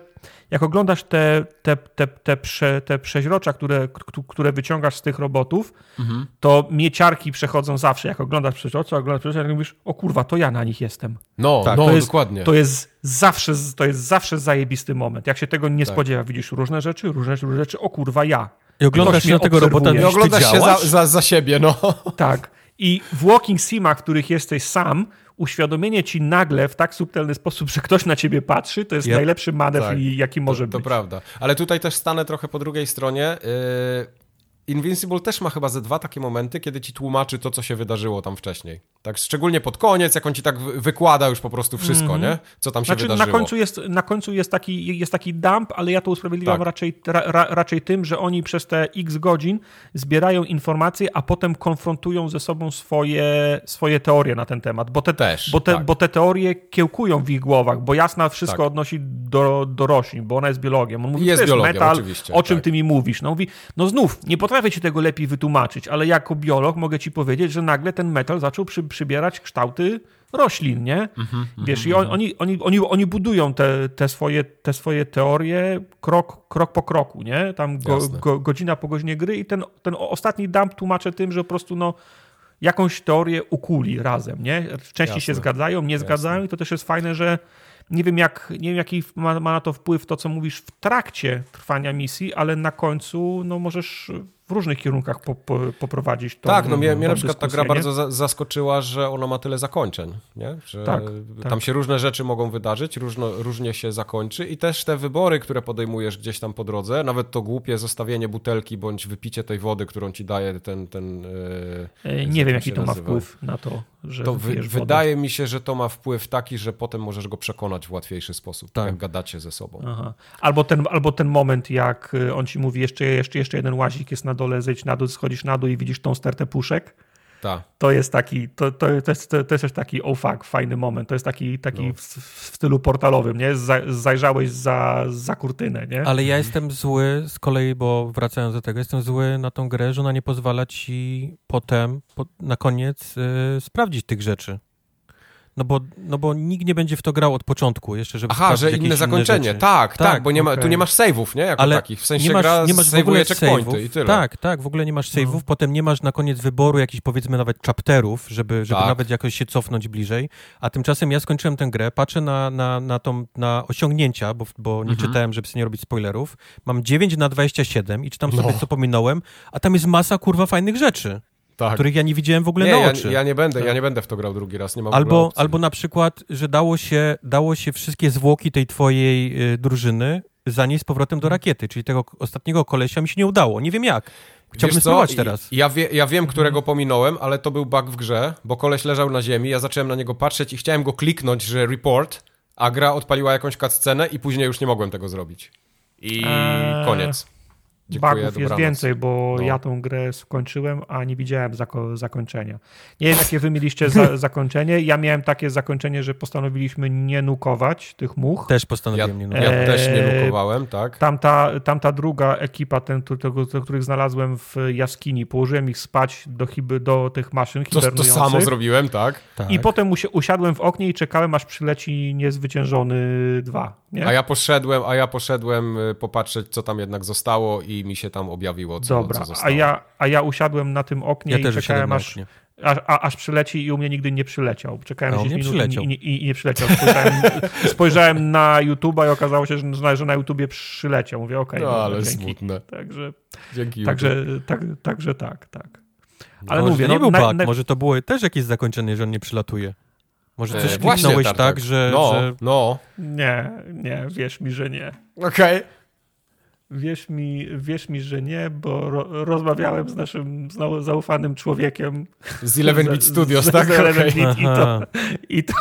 jak oglądasz te, te, te, te, prze, te przeźrocza, które, które wyciągasz z tych robotów, mhm. to mieciarki przechodzą zawsze. Jak oglądasz przeźrocza, oglądasz przeźrocza, mówisz, o kurwa, to ja na nich jestem. No, tak, no to jest, dokładnie. To jest, zawsze, to jest zawsze zajebisty moment. Jak się tego nie tak. spodziewa, widzisz różne rzeczy, różne, różne rzeczy, o kurwa, ja. I oglądasz się na tego robota, i oglądasz się za, za, za siebie, no. Tak. I w walking simach, w których jesteś sam, uświadomienie ci nagle w tak subtelny sposób, że ktoś na ciebie patrzy, to jest yep. najlepszy manewr, tak. jaki może to, to być. To prawda. Ale tutaj też stanę trochę po drugiej stronie. Yy Invincible też ma chyba ze dwa takie momenty, kiedy ci tłumaczy to, co się wydarzyło tam wcześniej. Tak, szczególnie pod koniec, jak on ci tak wykłada już po prostu wszystko, mm -hmm. nie? Co tam się znaczy, wydarzyło. Na końcu, jest, na końcu jest taki, jest taki dump, ale ja to usprawiedliwiam tak. raczej, ra, raczej tym, że oni przez te x godzin zbierają informacje, a potem konfrontują ze sobą swoje, swoje teorie na ten temat. Bo te, też, bo te, tak. bo te teorie kiełkują w ich głowach, bo Jasna wszystko tak. odnosi do, do roślin, bo ona jest biologiem. On mówi, jest, to jest biologiem, metal, o czym tak. ty mi mówisz? No mówi, no znów, nie potrafię potrafię ci tego lepiej wytłumaczyć, ale jako biolog mogę ci powiedzieć, że nagle ten metal zaczął przy, przybierać kształty roślin, nie? Mm-hmm, Wiesz, mm-hmm. i on, oni, oni, oni, oni budują te, te, swoje, te swoje teorie krok, krok po kroku, nie? Tam go, go, godzina po godzinie gry i ten, ten ostatni dump tłumaczę tym, że po prostu no jakąś teorię ukuli razem, nie? Części Jasne. się zgadzają, nie Jasne. zgadzają i to też jest fajne, że nie wiem, jak, nie wiem jaki ma, ma, na to wpływ to, co mówisz w trakcie trwania misji, ale na końcu no, możesz w różnych kierunkach po, po, poprowadzić to. Tak, no mnie, mnie na przykład ta gra bardzo za, zaskoczyła, że ona ma tyle zakończeń, nie? że tak, tam tak. się różne rzeczy mogą wydarzyć, różno, różnie się zakończy i też te wybory, które podejmujesz gdzieś tam po drodze, nawet to głupie zostawienie butelki bądź wypicie tej wody, którą ci daje ten... ten e, nie wiem, jaki to nazywa. ma wpływ na to, że to wy, Wydaje mi się, że to ma wpływ taki, że potem możesz go przekonać w łatwiejszy sposób, tak. jak gadacie ze sobą. Aha. Albo, ten, albo ten moment, jak on ci mówi, jeszcze, jeszcze, jeszcze jeden łazik jest na dole, zejdź na dół, schodzisz na dół i widzisz tą stertę puszek. Ta. To jest taki, to, to, to, jest, to jest też taki oh fuck, fajny moment. To jest taki, taki no. w, w, stylu portalowym, nie? Zajrzałeś za, za kurtynę, nie? Ale ja jestem zły z kolei, bo wracając do tego, jestem zły na tą grę, że ona nie pozwala ci potem, po, na koniec yy, sprawdzić tych rzeczy. No bo, no bo nikt nie będzie w to grał od początku, jeszcze żeby Aha, że inne zakończenie. Inne tak, tak, tak, bo nie ma, tu nie masz save'ów, nie? Jako Ale takich. W sensie nie masz, gra nie masz w ogóle checkpointy i tyle. Tak, tak, w ogóle nie masz save'ów, no. potem nie masz na koniec wyboru jakichś powiedzmy nawet chapterów, żeby, żeby tak. nawet jakoś się cofnąć bliżej, a tymczasem ja skończyłem tę grę, patrzę na, na, na, tą, na osiągnięcia, bo, bo nie mhm. czytałem, żeby sobie nie robić spoilerów, mam 9 na 27 i czytam sobie, no. co pominąłem, a tam jest masa kurwa fajnych rzeczy tak. których ja nie widziałem w ogóle nie, na oczy. Ja, ja, nie będę, tak. ja nie będę w to grał drugi raz, nie mam albo, albo na przykład, że dało się, dało się wszystkie zwłoki tej twojej y, drużyny zanieść z powrotem do rakiety, czyli tego ostatniego kolesia mi się nie udało. Nie wiem jak. Chciałbym spróbować teraz. Ja, wie, ja wiem, którego pominąłem, ale to był bug w grze, bo koleś leżał na ziemi, ja zacząłem na niego patrzeć i chciałem go kliknąć, że report, a gra odpaliła jakąś cutscenę i później już nie mogłem tego zrobić. I eee... koniec. Dziękuję, bugów jest więcej, bo no. ja tą grę skończyłem, a nie widziałem zako zakończenia. Nie wiem, jakie wy mieliście za [LAUGHS] zakończenie. Ja miałem takie zakończenie, że postanowiliśmy nie nukować tych much. Też postanowiłem ja, nie nukować. Ja też nie nukowałem, tak. Tamta, tamta druga ekipa, ten, tego, których znalazłem w jaskini, położyłem ich spać do, do tych maszyn. To, to samo zrobiłem, tak. tak. I potem usiadłem w oknie i czekałem, aż przyleci niezwyciężony dwa. Nie? A ja poszedłem, a ja poszedłem y, popatrzeć, co tam jednak zostało i i mi się tam objawiło, co, Dobra, co zostało. A ja, a ja usiadłem na tym oknie ja i czekałem aż, aż, aż przyleci i u mnie nigdy nie przyleciał. Czekałem 10 minut przyleciał. I, i, i, nie przyleciał. Spojrzałem, [LAUGHS] spojrzałem na YouTube'a i okazało się, że, że na YouTubie przyleciał. Mówię, okej. Okay, no, ale dzięki. smutne. Także, dzięki także, tak, także tak, tak. Ale może mówię, to nie no, był bug, na... może to było też jakieś zakończenie, że on nie przylatuje. Może coś e, kliknąłeś tak, że, no, że... No, Nie, nie, wierz mi, że nie. Okej. Okay. Wierz mi, wierz mi, że nie, bo ro, rozmawiałem z naszym zaufanym człowiekiem. Z 11 Bit Studios, z, tak? Z 11 okay. Bit i, to, i, to,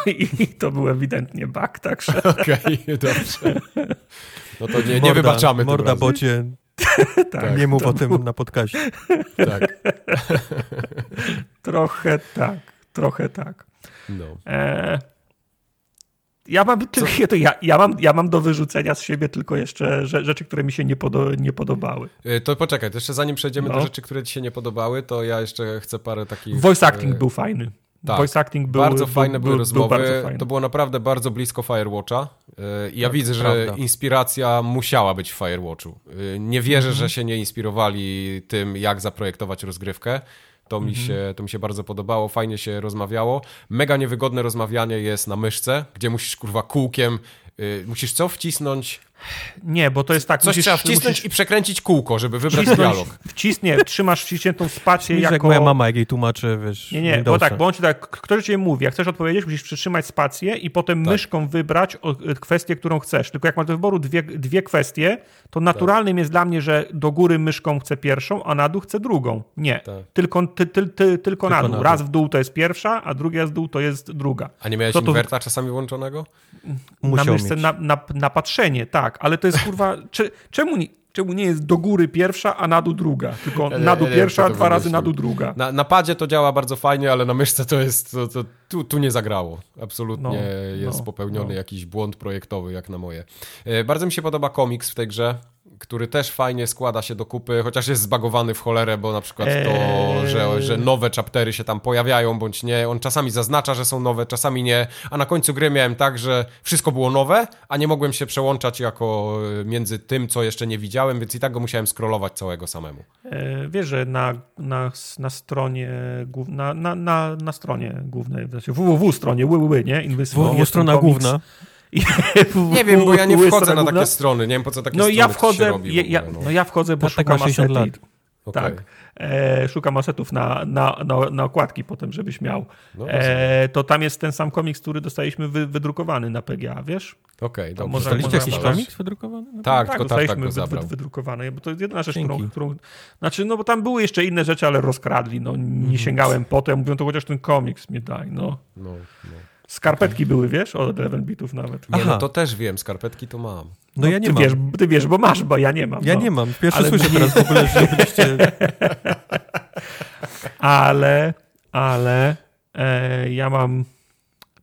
i to był ewidentnie bug, także... Okej, okay, dobrze. No to nie, nie wybaczamy Morda bocie. tak, nie mów o tym był... na podcaście. Tak. [LAUGHS] trochę tak, trochę tak. No. E ja mam, [LAUGHS] to ja, ja, mam, ja mam do wyrzucenia z siebie tylko jeszcze rzeczy, które mi się nie, podo, nie podobały. E, to poczekaj, to jeszcze zanim przejdziemy no. do rzeczy, które ci się nie podobały, to ja jeszcze chcę parę takich... Voice acting e, był fajny. Tak. Voice acting był bardzo był, fajne był, były rozmowy. Był fajny. To było naprawdę bardzo blisko Firewatcha. Yy, I ja Tak, widzę, że prawda. inspiracja musiała być w Firewatchu. Nie wierzę, że się nie inspirowali tym, jak zaprojektować rozgrywkę. To mi, Mhm. się, to mi się bardzo podobało, fajnie się rozmawiało. Mega niewygodne rozmawianie jest na myszce, gdzie musisz kurwa kółkiem, yy, musisz co wcisnąć? Nie, bo to jest tak, Coś musisz, trzeba wcisnąć musisz i przekręcić kółko, żeby wybrać wcisnąć, dialog. wcisnie, trzymasz wciśniętą spację Widzisz, jako... jak moja mama, jak jej tłumaczy, wiesz, Nie, nie, bo Windowsa. tak, bo on ci tak, ktoś ciebie mówi, jak chcesz odpowiedzieć, musisz przytrzymać spację i potem Tak. myszką wybrać y, kwestię, którą chcesz. Tylko jak masz do wyboru dwie, dwie kwestie, to naturalnym jest dla mnie, że do góry myszką chcę pierwszą, a na dół chcę drugą. Nie, Tak. tylko, ty, ty, ty, tylko, na na dół. dół. Raz w dół to jest pierwsza, a druga z dół to jest druga. A nie miałeś To to- inwerta czasami włączonego? na Musiał myszce mieć. na, na, na patrzenie, tak, ale to jest kurwa, [LAUGHS] cze, czemu, nie, czemu nie jest do góry pierwsza, a na dół druga? Tylko nie- na dół wiem, pierwsza, dwa razy na dół druga. Na, na padzie to działa bardzo fajnie, ale na myszce to jest. To, to, tu, tu nie zagrało. Absolutnie No, jest no, popełniony no. jakiś błąd projektowy, jak na moje. E, bardzo mi się podoba komiks w tej grze, który też fajnie składa się do kupy, chociaż jest zbagowany w cholerę, bo na przykład to, Eee. że, że nowe chaptery się tam pojawiają, bądź nie. On czasami zaznacza, że są nowe, czasami nie. A na końcu gry miałem tak, że wszystko było nowe, a nie mogłem się przełączać jako e, między tym, co jeszcze nie widziałem, więc i tak go musiałem scrollować całego samemu. E, Wiesz, że na, na, na stronie na, na, na, na stronie głównej, www stronie, www, nie? Invincible, ten strona główna. Nie wiem, bo ja nie wchodzę na takie strony, nie wiem po co takie No strony ja się wchodzę, robi ja, ogóle, no ja wchodzę, bo Tak, tak szukam 60 asety. lat. Okej. Tak. E, szukam asetów na, na, na, na okładki potem, żebyś miał. No, e, to tam jest ten sam komiks, który dostaliśmy wy, wydrukowany na PGA, wiesz? Okej, dobrze. może- Dostaliście jakiś komiks wydrukowany? No. Tak, tak, tylko tak, tak dostaliśmy go wy, wy, wydrukowane, bo to jest jedna rzecz, którą, którą... Znaczy, no bo tam były jeszcze inne rzeczy, ale rozkradli, no nie Mhm. sięgałem po to, ja mówię, to chociaż ten komiks mi daj, no. No, no. Skarpetki były, wiesz, od 11 bitów nawet. Nie, no Aha. to też wiem, skarpetki to mam. No ja nie ty mam. Wiesz, ty wiesz, bo masz, bo ja nie mam. Ja no. nie mam. Pierwszy Ale słyszę mnie- teraz w ogóle, że byliście... [LAUGHS] Ale, ale e, ja mam,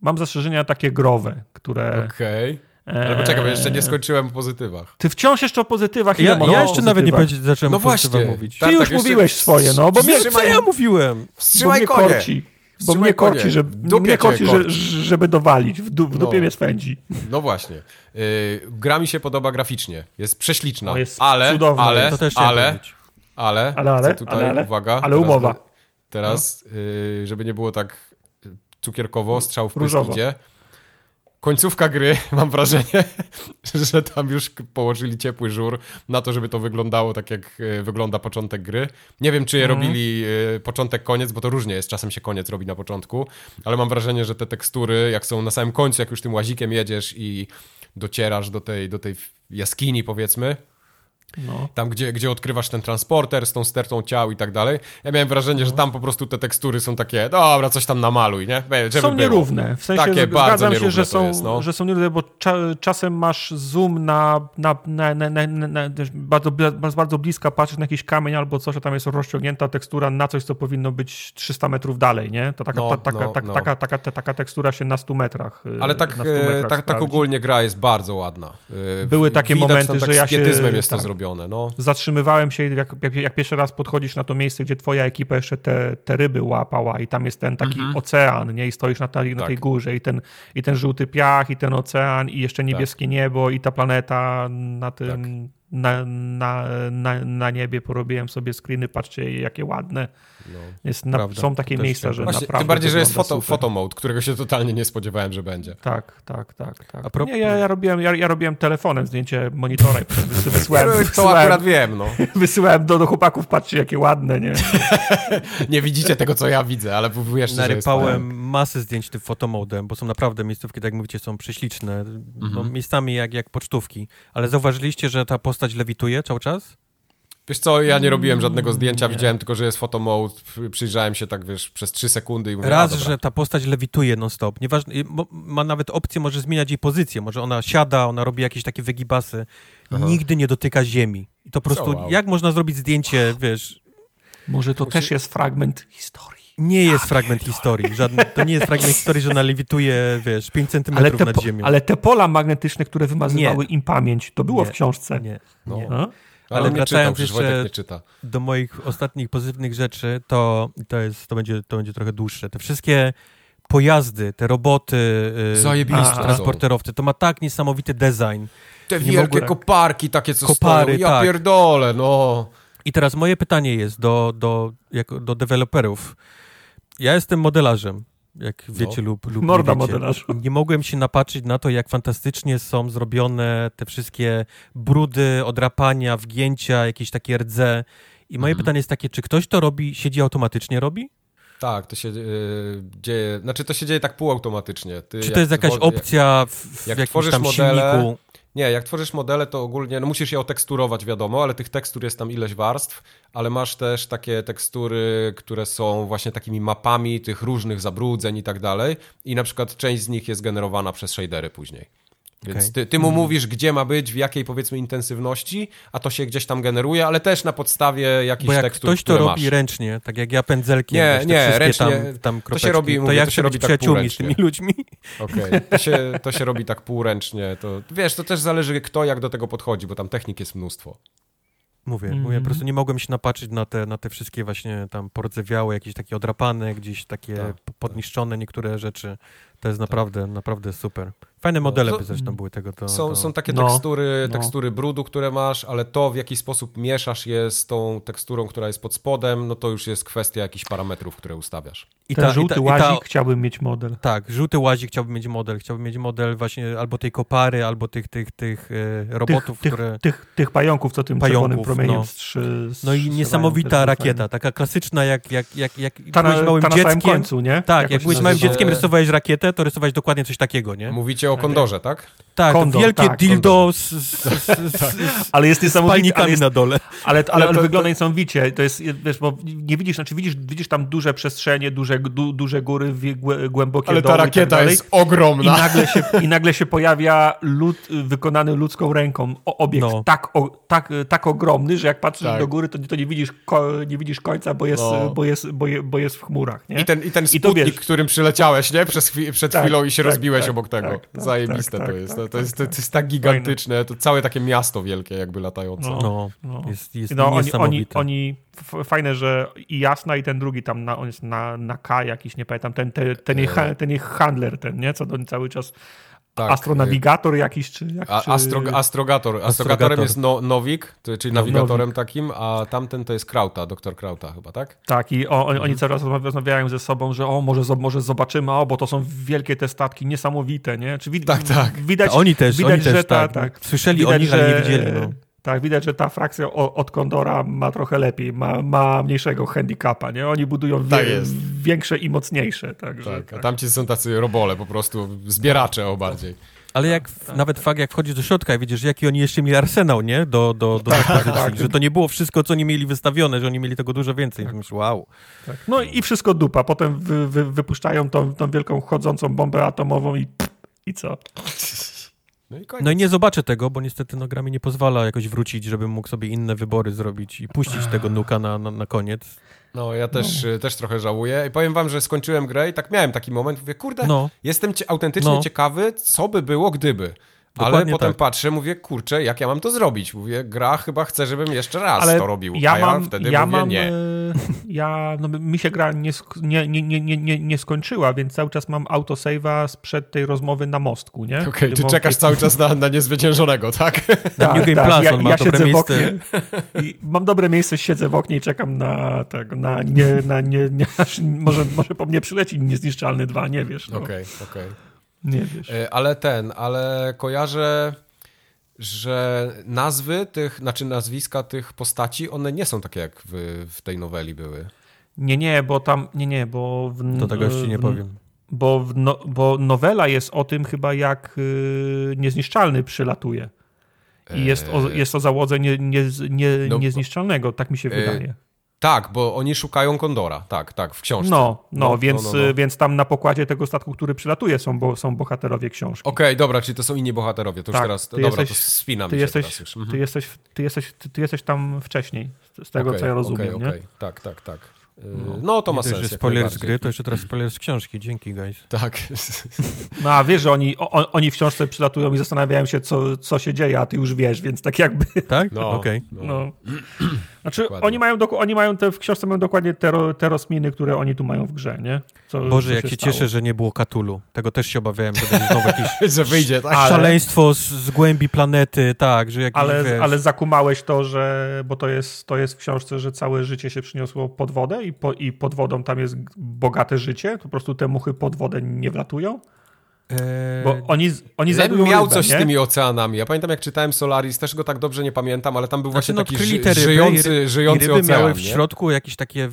mam zastrzeżenia takie growe, które... Okej. Ale poczekaj, bo jeszcze nie skończyłem o pozytywach. Ty wciąż jeszcze o pozytywach. Ja, ja o jeszcze nawet nie pozytywach? powiedzi- zacząłem No no właśnie, mówić. Tak, Ty już tak, jeszcze- mówiłeś swoje, no, bo mnie, Co ja mówiłem? bo Wstrzymaj mnie konie! korci. Bo mnie konie. korci, że, mnie cię korci, że, żeby dowalić. W, du, w dupie No. mnie spędzi. No właśnie. Yy, gra mi się podoba graficznie. Jest prześliczna. O, jest ale, cudowna. ale, To też chciałem ale, ale, Ale, ale, tutaj, ale, ale. uwaga. Ale teraz- umowa. Teraz, yy, żeby nie było tak yy, cukierkowo, strzał w pysk idzie. Końcówka gry, [LAUGHS] mam wrażenie, [LAUGHS] że tam już położyli ciepły żur na to, żeby to wyglądało tak, jak yy, wygląda początek gry. Nie wiem, czy je Mhm. robili yy, początek, koniec, bo to różnie jest. Czasem się koniec robi na początku, ale mam wrażenie, że te tekstury, jak są na samym końcu, jak już tym łazikiem jedziesz i docierasz do tej, do tej jaskini, powiedzmy, No. tam gdzie, gdzie odkrywasz ten transporter z tą stertą ciał i tak dalej. Ja miałem wrażenie, że tam po prostu te tekstury są takie, dobra, coś tam namaluj, nie? Żeby Są było. nierówne. W sensie Takie bardzo zgadzam się, nierówne że to są, jest, no. że są nierówne, bo cza, czasem masz zoom na, na, na, na, bardzo, bardzo bliska, patrzysz na jakiś kamień albo coś, a tam jest rozciągnięta tekstura na coś, co powinno być 300 metrów dalej, nie? To taka, No, ta, taka, no, tak- no. taka, taka, ta- taka tekstura się na 100 metrach y, Ale tak, na 100 metrach tak, tak sprawdzi. ogólnie gra jest bardzo ładna. E, Były takie widać momenty, tak że ja się- jest tak. to zrobione, no. zatrzymywałem się, jak, jak, jak pierwszy raz podchodzisz na to miejsce, gdzie twoja ekipa jeszcze te, te ryby łapała i tam jest ten taki ocean, nie? I stoisz na, tej- na Mhm. Tak. tej górze i ten, i ten żółty piach, i ten ocean, i jeszcze niebieskie niebo, i ta planeta na tym... Tak. Na, na, na, na niebie porobiłem sobie screeny, patrzcie jakie ładne. No. Jest na, są takie też miejsca, że Właśnie, naprawdę tym bardziej, że jest foto, photo mode, którego się totalnie nie spodziewałem, że będzie. Tak, tak, tak. tak. A Nie, ja, ja, robiłem, ja, ja robiłem telefonem zdjęcie monitora [LAUGHS] i wysyłałem, To wysyłałem, akurat wiem, no. [LAUGHS] wysyłałem do, do chłopaków, patrzcie jakie ładne, nie? [LAUGHS] Nie widzicie tego, co ja widzę, ale wiesz, że jest. Narypałem masę zdjęć tym fotomodem, bo są naprawdę miejscówki, tak jak mówicie, są prześliczne. No, Mhm. miejscami jak, jak pocztówki. Ale zauważyliście, że ta postać lewituje cały czas? Wiesz co, ja nie robiłem żadnego Mm, zdjęcia, widziałem tylko, że jest photo mode, przyjrzałem się tak, wiesz, przez 3 sekundy i mówię, Raz, że ta postać lewituje non-stop. Nieważne, ma nawet opcję, może zmieniać jej pozycję. Może ona siada, ona robi jakieś takie wygibasy. Aha. Nigdy nie dotyka ziemi. I to po prostu, wow. jak można zrobić zdjęcie, wiesz, Może to też jest fragment historii. nie jest fragment historii. Żadny, to nie jest fragment historii, że ona lewituje, wiesz, 5 Ale centymetrów nad ziemią. ale te pola magnetyczne, które wymazywały im pamięć, to było Nie. w książce. Nie, No. nie. Ale, Ale nie wracając przecież jeszcze- do moich ostatnich pozytywnych rzeczy, to, to, jest, to, będzie, to będzie trochę dłuższe. Te wszystkie pojazdy, te roboty, yy, Zajebiste są. transporterowcy, to ma tak niesamowity design. Te wielkie koparki takie, co Kopary, stoją. Ja tak. pierdolę, no. I teraz moje pytanie jest do, do, jako, do deweloperów. Ja jestem modelarzem, jak wiecie lub, lub Morda nie wiecie. modelarzu. Nie mogłem się napatrzeć na to, jak fantastycznie są zrobione te wszystkie brudy, odrapania, wgięcia, jakieś takie rdze. I moje Mhm. pytanie jest takie, czy ktoś to robi, siedzi automatycznie robi? Tak, to się y, dzieje, znaczy to się dzieje tak półautomatycznie. Ty Czy to jest jakaś tworzy- opcja w, w jak jakimś tworzysz tam modele, silniku? Nie, jak tworzysz modele, to ogólnie, no musisz je oteksturować, wiadomo, ale tych tekstur jest tam ileś warstw, ale masz też takie tekstury, które są właśnie takimi mapami tych różnych zabrudzeń i tak dalej i na przykład część z nich jest generowana przez shadery później. Więc Okej. ty, ty mu mówisz, gdzie ma być, w jakiej powiedzmy intensywności, a to się gdzieś tam generuje, ale też na podstawie jakichś Bo jak tekstur, ktoś to robi masz. ręcznie, tak jak ja pędzelkiem, Nie, te nie, ręcznie tam, tam to się kropeczki, robi, to mówię, jak to się robi tak przyjaciółmi z półręcznie. tymi ludźmi? Okej, to, się, to się robi tak półręcznie. To, wiesz, to też zależy kto jak do tego podchodzi, bo tam technik jest mnóstwo. Mówię, Mhm. mówię, po prostu nie mogłem się napatrzeć na te, na te wszystkie właśnie tam pordzewiałe, jakieś takie odrapane, gdzieś takie Tak, podniszczone niektóre rzeczy. To jest naprawdę, naprawdę super. Fajne modele to- by zresztą były tego. To, Są, to... są takie No, tekstury, no. tekstury brudu, które masz, ale to w jaki sposób mieszasz je z tą teksturą, która jest pod spodem, no to już jest kwestia jakichś parametrów, które ustawiasz. I Ten żółty i ta, łazik chciałbym mieć model. Tak, żółty łazik chciałbym mieć model. Chciałbym mieć model właśnie albo tej kopary, albo tych, tych, tych e, robotów, tych, które... tych, tych, tych pająków, co tym Pająków, czerwonym promieniem no. strzy, No i niesamowita rakieta, fajne. taka klasyczna jak, jak, jak, jak Ta, byłeś małym ta na samym dzieckiem. końcu, nie? Tak, Jak jak to byłeś małym dzieckiem, rysowałeś rakietę, to rysowałeś dokładnie coś takiego, nie? Mówicie o kondorze, tak? Tak, Kondor, to wielkie tak, dildo z, z, [LAUGHS] z, z, z Ale jest ale, jest, na dole. ale, ale, ale to- wygląda niesamowicie. To jest, wiesz, bo nie widzisz, znaczy widzisz, widzisz tam duże przestrzenie, duże, du, duże góry, głębokie Ale ta doły i tak rakieta dalej. jest ogromna. I nagle, się, I nagle się pojawia lud, wykonany ludzką ręką o- obiekt No. tak, o, tak, tak ogromny, że jak patrzysz Tak. do góry, to, to nie, widzisz ko, nie widzisz końca, bo jest, No. bo jest, bo je, bo jest w chmurach. Nie? I ten, I ten I to sputnik, wiesz- którym przyleciałeś, nie? Przez chwi- przed Tak, chwilą i się tak, rozbiłeś tak, obok tego. Tak, tak, Zajebiste tak, to tak, jest. tak, to, to, tak, jest to, tak. jest tak gigantyczne, to całe takie miasto wielkie jakby latające. No. No, No. jest, jest No, oni, oni, oni, fajne, że i Jasna i ten drugi tam, na, on jest na, na K jakiś, nie pamiętam, ten, ten, ten, ich, ha- ten ich handler, ten, nie, co do cały czas, Tak, astronawigator jakiś, czy jak, czy... astro, astrogator. Astrogatorem jest no, Nowik, to- czyli nawigatorem Nowik. takim, a tamten to jest Krauta, doktor Krauta chyba, tak? Tak, i o, oni, Mhm. oni coraz rozmawia- rozmawiają ze sobą, że o, może, może zobaczymy, o, bo to są wielkie te statki, niesamowite, nie? Czy wid- Tak, tak. Widać, oni też, widać, oni też, że ta, tak. tak. Słyszeli Widać, nich, ale nie że- widzieli. No. Tak, widać, że ta frakcja od Kondora ma trochę lepiej, ma, ma mniejszego handicapa, nie? Oni budują Tak wie, większe i mocniejsze, także... Tak, a tak. tamci są tacy robole po prostu, zbieracze o bardziej. Ale jak Tak, nawet fakt, jak wchodzisz do środka i widzisz, jaki oni jeszcze mieli arsenał, nie? Do, do, do dyspozycji. tak. Że to nie było wszystko, co oni mieli wystawione, że oni mieli tego dużo więcej. Tak. Myślę, wow. Tak. No i wszystko dupa. Potem wy, wy, wypuszczają tą, tą wielką chodzącą bombę atomową i, i co? [LAUGHS] No i koniec. No i nie zobaczę tego, bo niestety no, gra mi nie pozwala jakoś wrócić, żebym mógł sobie inne wybory zrobić i puścić tego nuka na, na, na koniec. No, ja też, y, też trochę żałuję. I powiem wam, że skończyłem grę i tak miałem taki moment, mówię, kurde, No. jestem cie, autentycznie No. ciekawy, co by było, gdyby. Ale Dokładnie potem tak. patrzę, mówię, kurczę, jak ja mam to zrobić? Mówię, gra chyba chce, żebym jeszcze raz Ale to robił. ja a ja mam, wtedy ja mówię, mam, nie. e, Ja, no, mi się gra nie, nie, nie, nie, nie, nie, skończyła, więc cały czas mam autosave'a sprzed tej rozmowy na mostku, nie? Okej, czy mo- czekasz cały czas na, na niezwyciężonego, tak? [LAUGHS] Na New Game Plus on ma dobre siedzę w miejsce. oknie i mam dobre miejsce, siedzę w oknie i czekam na, tak, na, nie, na nie, nie, [LAUGHS] aż może, może po mnie przyleci niezniszczalny dwa, nie wiesz. No, Okej, okej. Nie wiesz. E, Ale ten, ale kojarzę, że nazwy tych, znaczy nazwiska tych postaci, one nie są takie jak w, w tej noweli były. Nie, nie, bo tam, nie, nie, bo... W, To tego ci nie powiem. Bo, w no, bo nowela jest o tym chyba, jak y, niezniszczalny przylatuje. I jest o, Eee. jest o załodze nie, nie, nie, No, niezniszczalnego, tak mi się e, wydaje. Tak, bo oni szukają Kondora, tak, tak, w książce. No, no, no, więc, no, no, no. y, więc tam na pokładzie tego statku, który przylatuje, są, bo, są bohaterowie książki. Okej, dobra, czyli to są inni bohaterowie, to już Tak, teraz, ty dobra, jesteś- to spinam Ty się jesteś, teraz już. Mhm. ty, jesteś, ty, jesteś, ty, ty jesteś tam wcześniej, z tego Okej, co ja rozumiem. okej, nie? okej. Tak, tak, tak. Yy, No to ma sens. jak spoiler z gry, to jeszcze teraz spoiler z książki. Dzięki, guys. Tak. No a wiesz, że oni, o, oni w książce przylatują i zastanawiają się, co, co się dzieje, a ty już wiesz, więc tak jakby... Tak? No, Okej. no. No. Znaczy, Dokładnie. oni mają, doku- oni mają te, w książce mają dokładnie te, te rozminy, które oni tu mają w grze, nie? Co, Boże, co jak się stało. cieszę, że nie było Katulu. Tego też się obawiałem, że będzie znowu jakieś [LAUGHS] Że wyjdzie, tak? Ale- szaleństwo z, z głębi planety, tak, że jakieś, Ale, wiesz, ale zakumałeś to, że, bo to jest, to jest w książce, że całe życie się przyniosło pod wodę i, po, i pod wodą tam jest bogate życie, po prostu te muchy pod wodę nie wlatują, bo oni, oni znajdują miał rybę, coś nie? z tymi oceanami. Ja pamiętam, jak czytałem Solaris, też go tak dobrze nie pamiętam, ale tam był Znaczy, właśnie no, taki ży, ryby żyjący, i, żyjący ryby ocean. miały w nie? środku jakieś takie,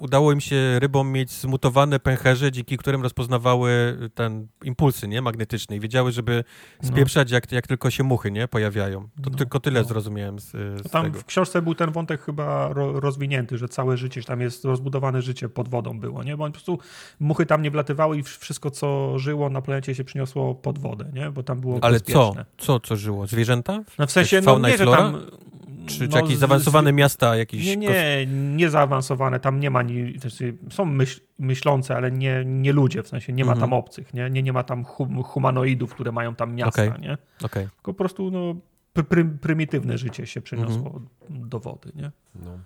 udało im się rybom mieć zmutowane pęcherze, dzięki którym rozpoznawały ten impulsy, nie, magnetyczne i wiedziały, żeby spieprzać, jak, jak tylko się muchy, nie, pojawiają. To No, tylko tyle no. zrozumiałem z, z Tam tego. w książce był ten wątek chyba ro, rozwinięty, że całe życie, tam jest rozbudowane życie pod wodą było, nie? Bo po prostu muchy tam nie wlatywały i wszystko, co żyło na planecie się przyniosło pod wodę, nie? Bo tam było Ale co? bezpieczne. Co, co żyło? Zwierzęta? No w sensie, no nie, że flora? tam... Czy, no, czy jakieś z- zaawansowane miasta? Jakieś Nie, nie, nie zaawansowane, tam nie ma, ni, znaczy są myśl, myślące, ale nie, nie ludzie, w sensie nie ma Mhm. tam obcych, nie? Nie, nie ma tam hum, humanoidów, które mają tam miasta, Okej. nie? Okej. Tylko po prostu no, pr, pry, prymitywne życie się przeniosło Mhm. do wody, nie? No.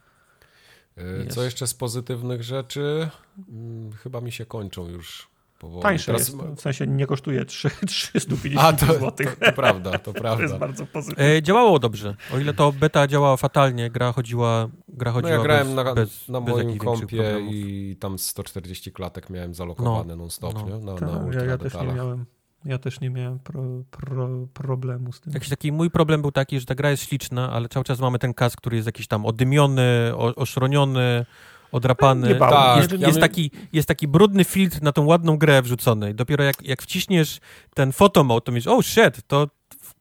Jest. Co jeszcze z pozytywnych rzeczy? Mm, Chyba mi się kończą już powoli. Tańsze Teraz- jest, w sensie nie kosztuje 3, 350 [LAUGHS] A, to, zł. to, to prawda, to [LAUGHS] To jest prawda. bardzo pozytywne. E, działało dobrze. O ile to beta działała fatalnie, gra chodziła, gra No chodziła ja grałem bez, na, bez, na bez moim kompie i tam 140 klatek miałem zalokowane non-stop, no. nie? Na, Tak, na ja, ultra ja też nie miałem, ja też nie miałem pro, pro, problemu z tym. Jakiś taki mój problem był taki, że ta gra jest śliczna, ale cały czas mamy ten kask, który jest jakiś tam oddymiony, o, oszroniony, odrapany. Nie bałem Tak, jest, ja jest, my- taki, jest taki brudny filtr na tą ładną grę wrzucony. Dopiero jak, jak wciśniesz ten photomode, to myślisz, oh shit, to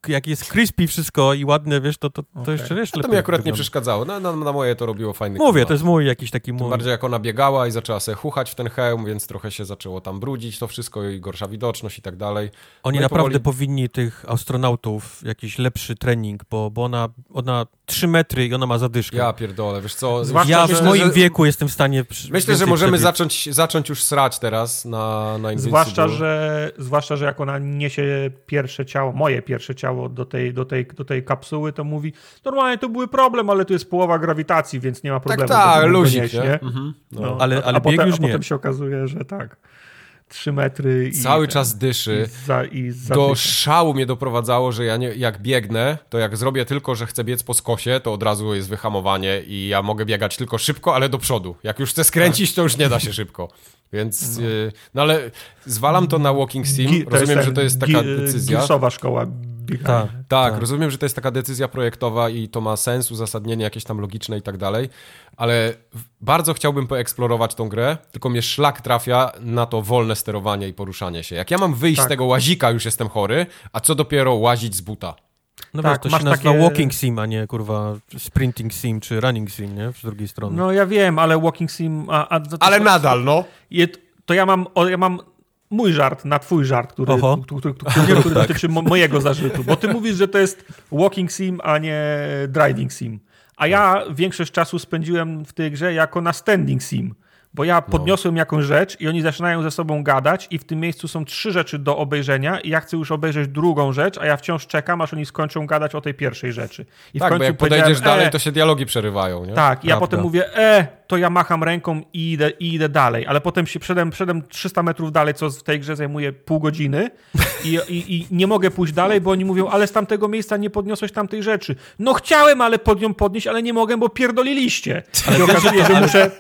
jak jest crispy wszystko i ładne, wiesz, to, to, to Okej. jeszcze wiesz, A to mi akurat nie przeszkadzało. Na, na, na moje to robiło fajny Mówię, klimat. to jest mój jakiś taki Tym mój... bardziej jak ona biegała i zaczęła sobie chuchać w ten hełm, więc trochę się zaczęło tam brudzić to wszystko i gorsza widoczność i tak dalej. Oni No naprawdę powoli- powinni tych astronautów jakiś lepszy trening, bo, bo ona, ona 3 metry i ona ma zadyszkę. Ja pierdolę, wiesz co? Zwłaszcza, ja że- w moim że, wieku jestem w stanie. Myślę, że możemy przebiec. zacząć, zacząć już srać teraz na, na Invincible. Zwłaszcza że, zwłaszcza, że jak ona niesie pierwsze ciało, moje pierwsze ciało do tej, do tej, do tej kapsuły, to mówi, normalnie to były problem, ale tu jest połowa grawitacji, więc nie ma Tak, problemu. tak, go luzik, nie? nie? Mhm. No. No, Ale- a, ale a bieg potem, już a potem nie. się okazuje, że tak. Trzy metry i... Cały ten, czas dyszy. I, za, i za Do szału mnie doprowadzało, że ja nie, jak biegnę, to jak zrobię tylko, że chcę biec po skosie, to od razu jest wyhamowanie i ja mogę biegać tylko szybko, ale do przodu. Jak już chcę skręcić, to już nie da się szybko. Więc, no, no ale zwalam to na Walking Sim. Gi- Rozumiem, jest że to jest taka decyzja. Gilsowa szkoła biegania. Tak. Tak, Tak. rozumiem, że to jest taka decyzja projektowa i to ma sens, uzasadnienie jakieś tam logiczne i tak dalej, ale bardzo chciałbym poeksplorować tą grę, tylko mnie szlak trafia na to wolne sterowanie i poruszanie się. Jak ja mam wyjść Tak. z tego łazika, już jestem chory, a co dopiero łazić z buta? No Tak, wiesz, to się masz nazywa takie- walking sim, a nie kurwa sprinting sim czy running sim, nie? Z drugiej strony. No ja wiem, ale Walking Sim... A, a, to, Ale to, nadal, no. Je, to ja mam, o, ja mam mój żart na twój żart, który, Oho. który, który, który, który [LAUGHS] dotyczy mo, mojego zarzutu. Bo ty mówisz, że to jest walking sim, a nie driving sim. A ja większość czasu spędziłem w tej grze jako na standing sim. Bo ja podniosłem jakąś rzecz i oni zaczynają ze sobą gadać i w tym miejscu są trzy rzeczy do obejrzenia i ja chcę już obejrzeć drugą rzecz, a ja wciąż czekam, aż oni skończą gadać o tej pierwszej rzeczy. I w Tak, bo końcu jak podejdziesz powiedziałem, dalej, e, to się dialogi przerywają, nie? tak, ja Prawda. potem mówię, e, to ja macham ręką i idę, i idę dalej, ale potem się przedem, przedem 300 metrów dalej, co w tej grze zajmuje pół godziny i, i, i nie mogę pójść dalej, bo oni mówią, ale z tamtego miejsca nie podniosłeś tamtej rzeczy. No chciałem, ale pod nią podnieść, ale nie mogę, bo pierdoliliście. I się okazuje, że muszę...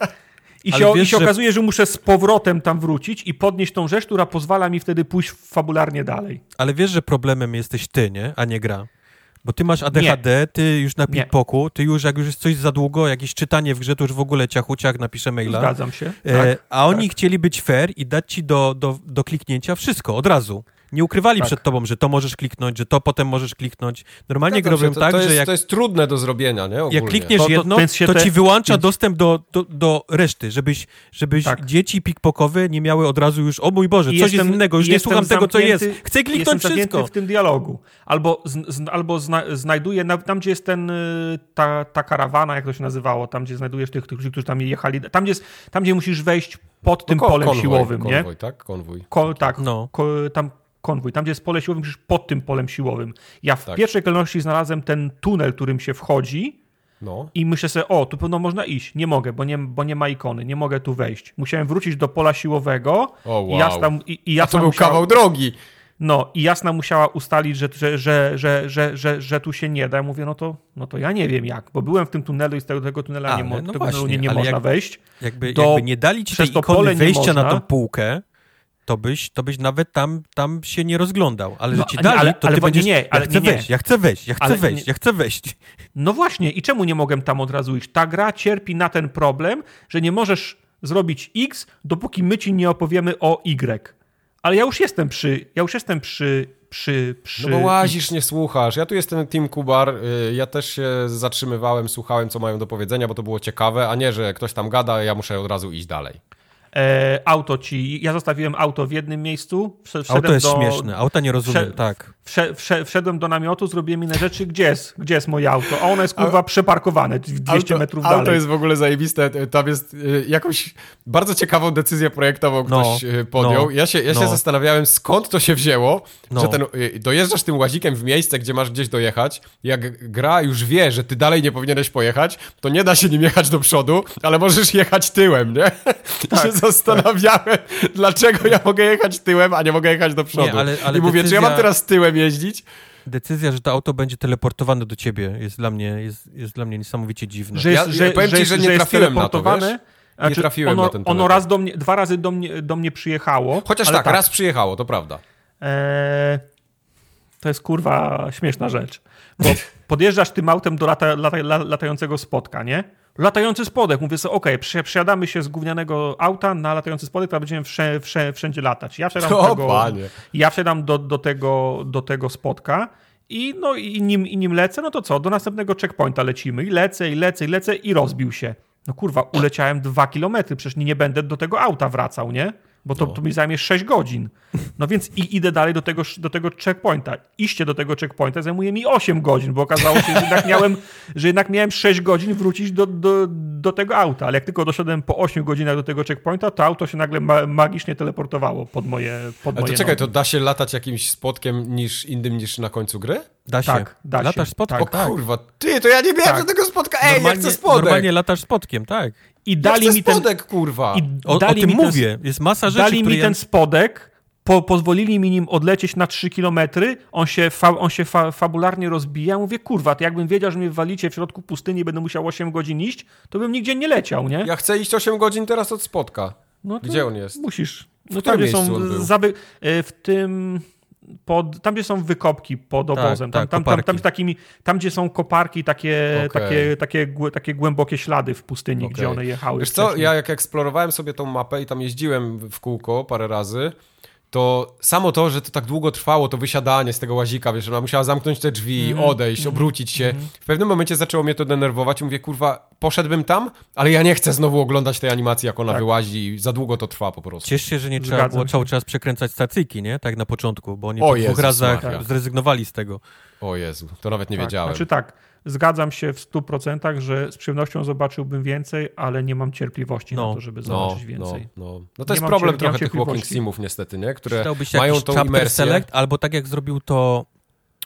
I się, wiesz, I się że- okazuje, że muszę z powrotem tam wrócić i podnieść tą rzecz, która pozwala mi wtedy pójść fabularnie dalej. Ale wiesz, że problemem jesteś ty, nie? A nie gra. Bo ty masz ADHD, ty już na Nie. pipoku, ty już jak już jest coś za długo, jakieś czytanie w grze, to już w ogóle ciachu ciach napiszę maila. Zgadzam się. E, Tak, a oni tak. chcieli być fair i dać ci do, do, do kliknięcia wszystko od razu. Nie ukrywali Tak. przed tobą, że to możesz kliknąć, że to potem możesz kliknąć. Normalnie robią to, tak, to jest, że jak, to jest trudne do zrobienia, nie? Ogólnie. jak klikniesz To- to- jedno, to te- ci wyłącza więc- dostęp do, do, do reszty, żebyś, żebyś Tak. dzieci pikpokowe nie miały od razu już, o mój Boże, I coś jestem- jest innego, już nie słucham tego, co jest. Chcę kliknąć wszystko. w tym dialogu. Albo, z, z, albo zna, znajduję, na- tam gdzie jest ten, y, ta, ta karawana, jak to się nazywało, tam gdzie znajdujesz tych, tych którzy tam jechali, tam gdzie, jest, tam gdzie musisz wejść pod tym No, ko- polem konwoj, siłowym, nie? konwoj, tak? Konwój. Ko, tak, No. ko, tam konwój, tam gdzie jest pole siłowe, musisz pod tym polem siłowym. Ja w Tak. pierwszej kolejności znalazłem ten tunel, którym się wchodzi No. i myślę sobie, o, tu pewno można iść. Nie mogę, bo nie, bo nie ma ikony, nie mogę tu wejść. Musiałem wrócić do pola siłowego O, wow. i jasna, i, i A jasna to był kawał drogi. No i jasna musiała ustalić, że, że, że, że, że, że, że tu się nie da. Ja mówię, no to, no to ja nie wiem jak, bo byłem w tym tunelu i z tego, tego tunela Ale, nie, mo- no tego tunelu właśnie, nie, nie ale można jak- wejść. Jakby, Do- jakby nie dali ci tej to ikony pole wejścia na tą półkę, to byś, to byś nawet tam, tam się nie rozglądał. Ale No, że ci nie, dali, ale- to ale ty nie, będziesz, nie, ale ja chcę nie, nie. wejść, ja chcę wejść, ja chcę Ale wejść, nie- ja chcę wejść. No właśnie, i czemu nie mogłem tam od razu iść? Ta gra cierpi na ten problem, że nie możesz zrobić X, dopóki my ci nie opowiemy o Y. Ale ja już jestem przy, ja już jestem przy, przy, przy No bo łazisz, nie słuchasz. Ja tu jestem Team Kubar, y, ja też się zatrzymywałem, słuchałem, co mają do powiedzenia, bo to było ciekawe, a nie, że ktoś tam gada, ja muszę od razu iść dalej. E, auto ci, ja zostawiłem auto w jednym miejscu, Auto jest do, śmieszne, auta nie rozumiem, Prze- tak. Wsze, wsze, wszedłem do namiotu, zrobiłem inne rzeczy. Gdzie jest? Gdzie jest moje auto? A ono jest kurwa przeparkowane 200 metrów dalej. Auto jest w ogóle zajebiste. Tam jest y, jakąś bardzo ciekawą decyzję projektową No, ktoś y, podjął. no, ja się, ja się no. zastanawiałem, skąd to się wzięło, No. że ten, y, dojeżdżasz tym łazikiem w miejsce, gdzie masz gdzieś dojechać. Jak gra już wie, że ty dalej nie powinieneś pojechać, to nie da się nim jechać do przodu, ale możesz jechać tyłem, nie? Tak, [LAUGHS] się zastanawiałem, dlaczego ja mogę jechać tyłem, a nie mogę jechać do przodu. ale- ale I mówię, czy ja mam decyzja- teraz tyłem jeździć? Decyzja, że to auto będzie teleportowane do ciebie jest dla mnie, jest, jest dla mnie niesamowicie dziwna. że jest, Ja- że, ja powiem że ci, że nie że jest trafiłem na to, teleportowane. Znaczy, trafiłem ono, na ten Ono raz do mnie, dwa razy do mnie, do mnie przyjechało. Chociaż ale tak, raz przyjechało, to prawda. Eee, to jest kurwa śmieszna rzecz. Bo podjeżdżasz tym autem do lata, lata, la- latającego spotka, nie? Latający spodek. Mówię sobie, okej, okay, przesiadamy się z gównianego auta na latający spodek, a będziemy wsze, wsze, wszędzie latać. Ja wsiadam, do [LAUGHS] tego, panie. ja wsiadam do, do, tego, do tego spotka i, no, i, nim, i nim lecę, no to co? Do następnego checkpointa lecimy. I lecę, i lecę, i lecę i rozbił się. No kurwa, uleciałem dwa kilometry, przecież nie będę do tego auta wracał, nie? Bo to, to mi zajmie 6 godzin. No więc i idę dalej do tego, do tego checkpointa. Iście do tego checkpointa zajmuje mi 8 godzin, bo okazało się, że jednak miałem, [LAUGHS] że jednak miałem 6 godzin wrócić do, do, do tego auta. Ale jak tylko doszedłem po 8 godzinach do tego checkpointa, to auto się nagle ma, magicznie teleportowało pod moje pod Ale moje to czekaj, nogi. to da się latać jakimś spotkiem niż innym niż na końcu gry? Da się. Tak, da się. Latasz spotkiem, O tak. kurwa, ty, to ja nie miałem Tak. żadnego spotka. Ej, ja normalnie, chcę spodek. normalnie latasz spotkiem, tak. I ja dali chcę mi ten, spodek, kurwa. i O, o dali tym mi ten, mówię. Jest masa rzeczy, Dali mi ja... ten spodek, po, pozwolili mi nim odlecieć na 3 kilometry, on się, fa, on się fa, fabularnie rozbija. Mówię, kurwa, to jakbym wiedział, że mnie walicie w środku pustyni i będę musiał 8 godzin iść, to bym nigdzie nie leciał, nie? Ja chcę iść 8 godzin teraz od spotka. No Gdzie on jest? Musisz. No którym tam, gdzie są był? zaby... e, w tym... Pod, tam, gdzie są wykopki pod obozem, tak, tam, tam, tam, tam, takimi, tam, gdzie są koparki, takie, Okej. takie, takie, takie głębokie ślady w pustyni, Okej. gdzie one jechały. Wiesz co, ja jak eksplorowałem sobie tą mapę i tam jeździłem w kółko parę razy, to samo to, że to tak długo trwało, to wysiadanie z tego łazika, wiesz, ona musiała zamknąć te drzwi, Mhm. odejść, obrócić się. W pewnym momencie zaczęło mnie to denerwować mówię, kurwa, poszedłbym tam, ale ja nie chcę znowu oglądać tej animacji, jak ona Tak. wyłazi i za długo to trwa po prostu. Ciesz się, że nie trzeba Zgadzam było się. cały czas przekręcać stacyjki, nie? Tak na początku, bo oni O po Jezus dwóch razach Maria. zrezygnowali z tego. O Jezu, to nawet nie Tak, wiedziałem. Znaczy tak, zgadzam się w 100%, że z przyjemnością zobaczyłbym więcej, ale nie mam cierpliwości No, na to, żeby No, zobaczyć no, więcej. no. no to jest problem trochę tych walking simów niestety, nie? Które mają jakiś tą chapter imersję. select, albo tak jak zrobił to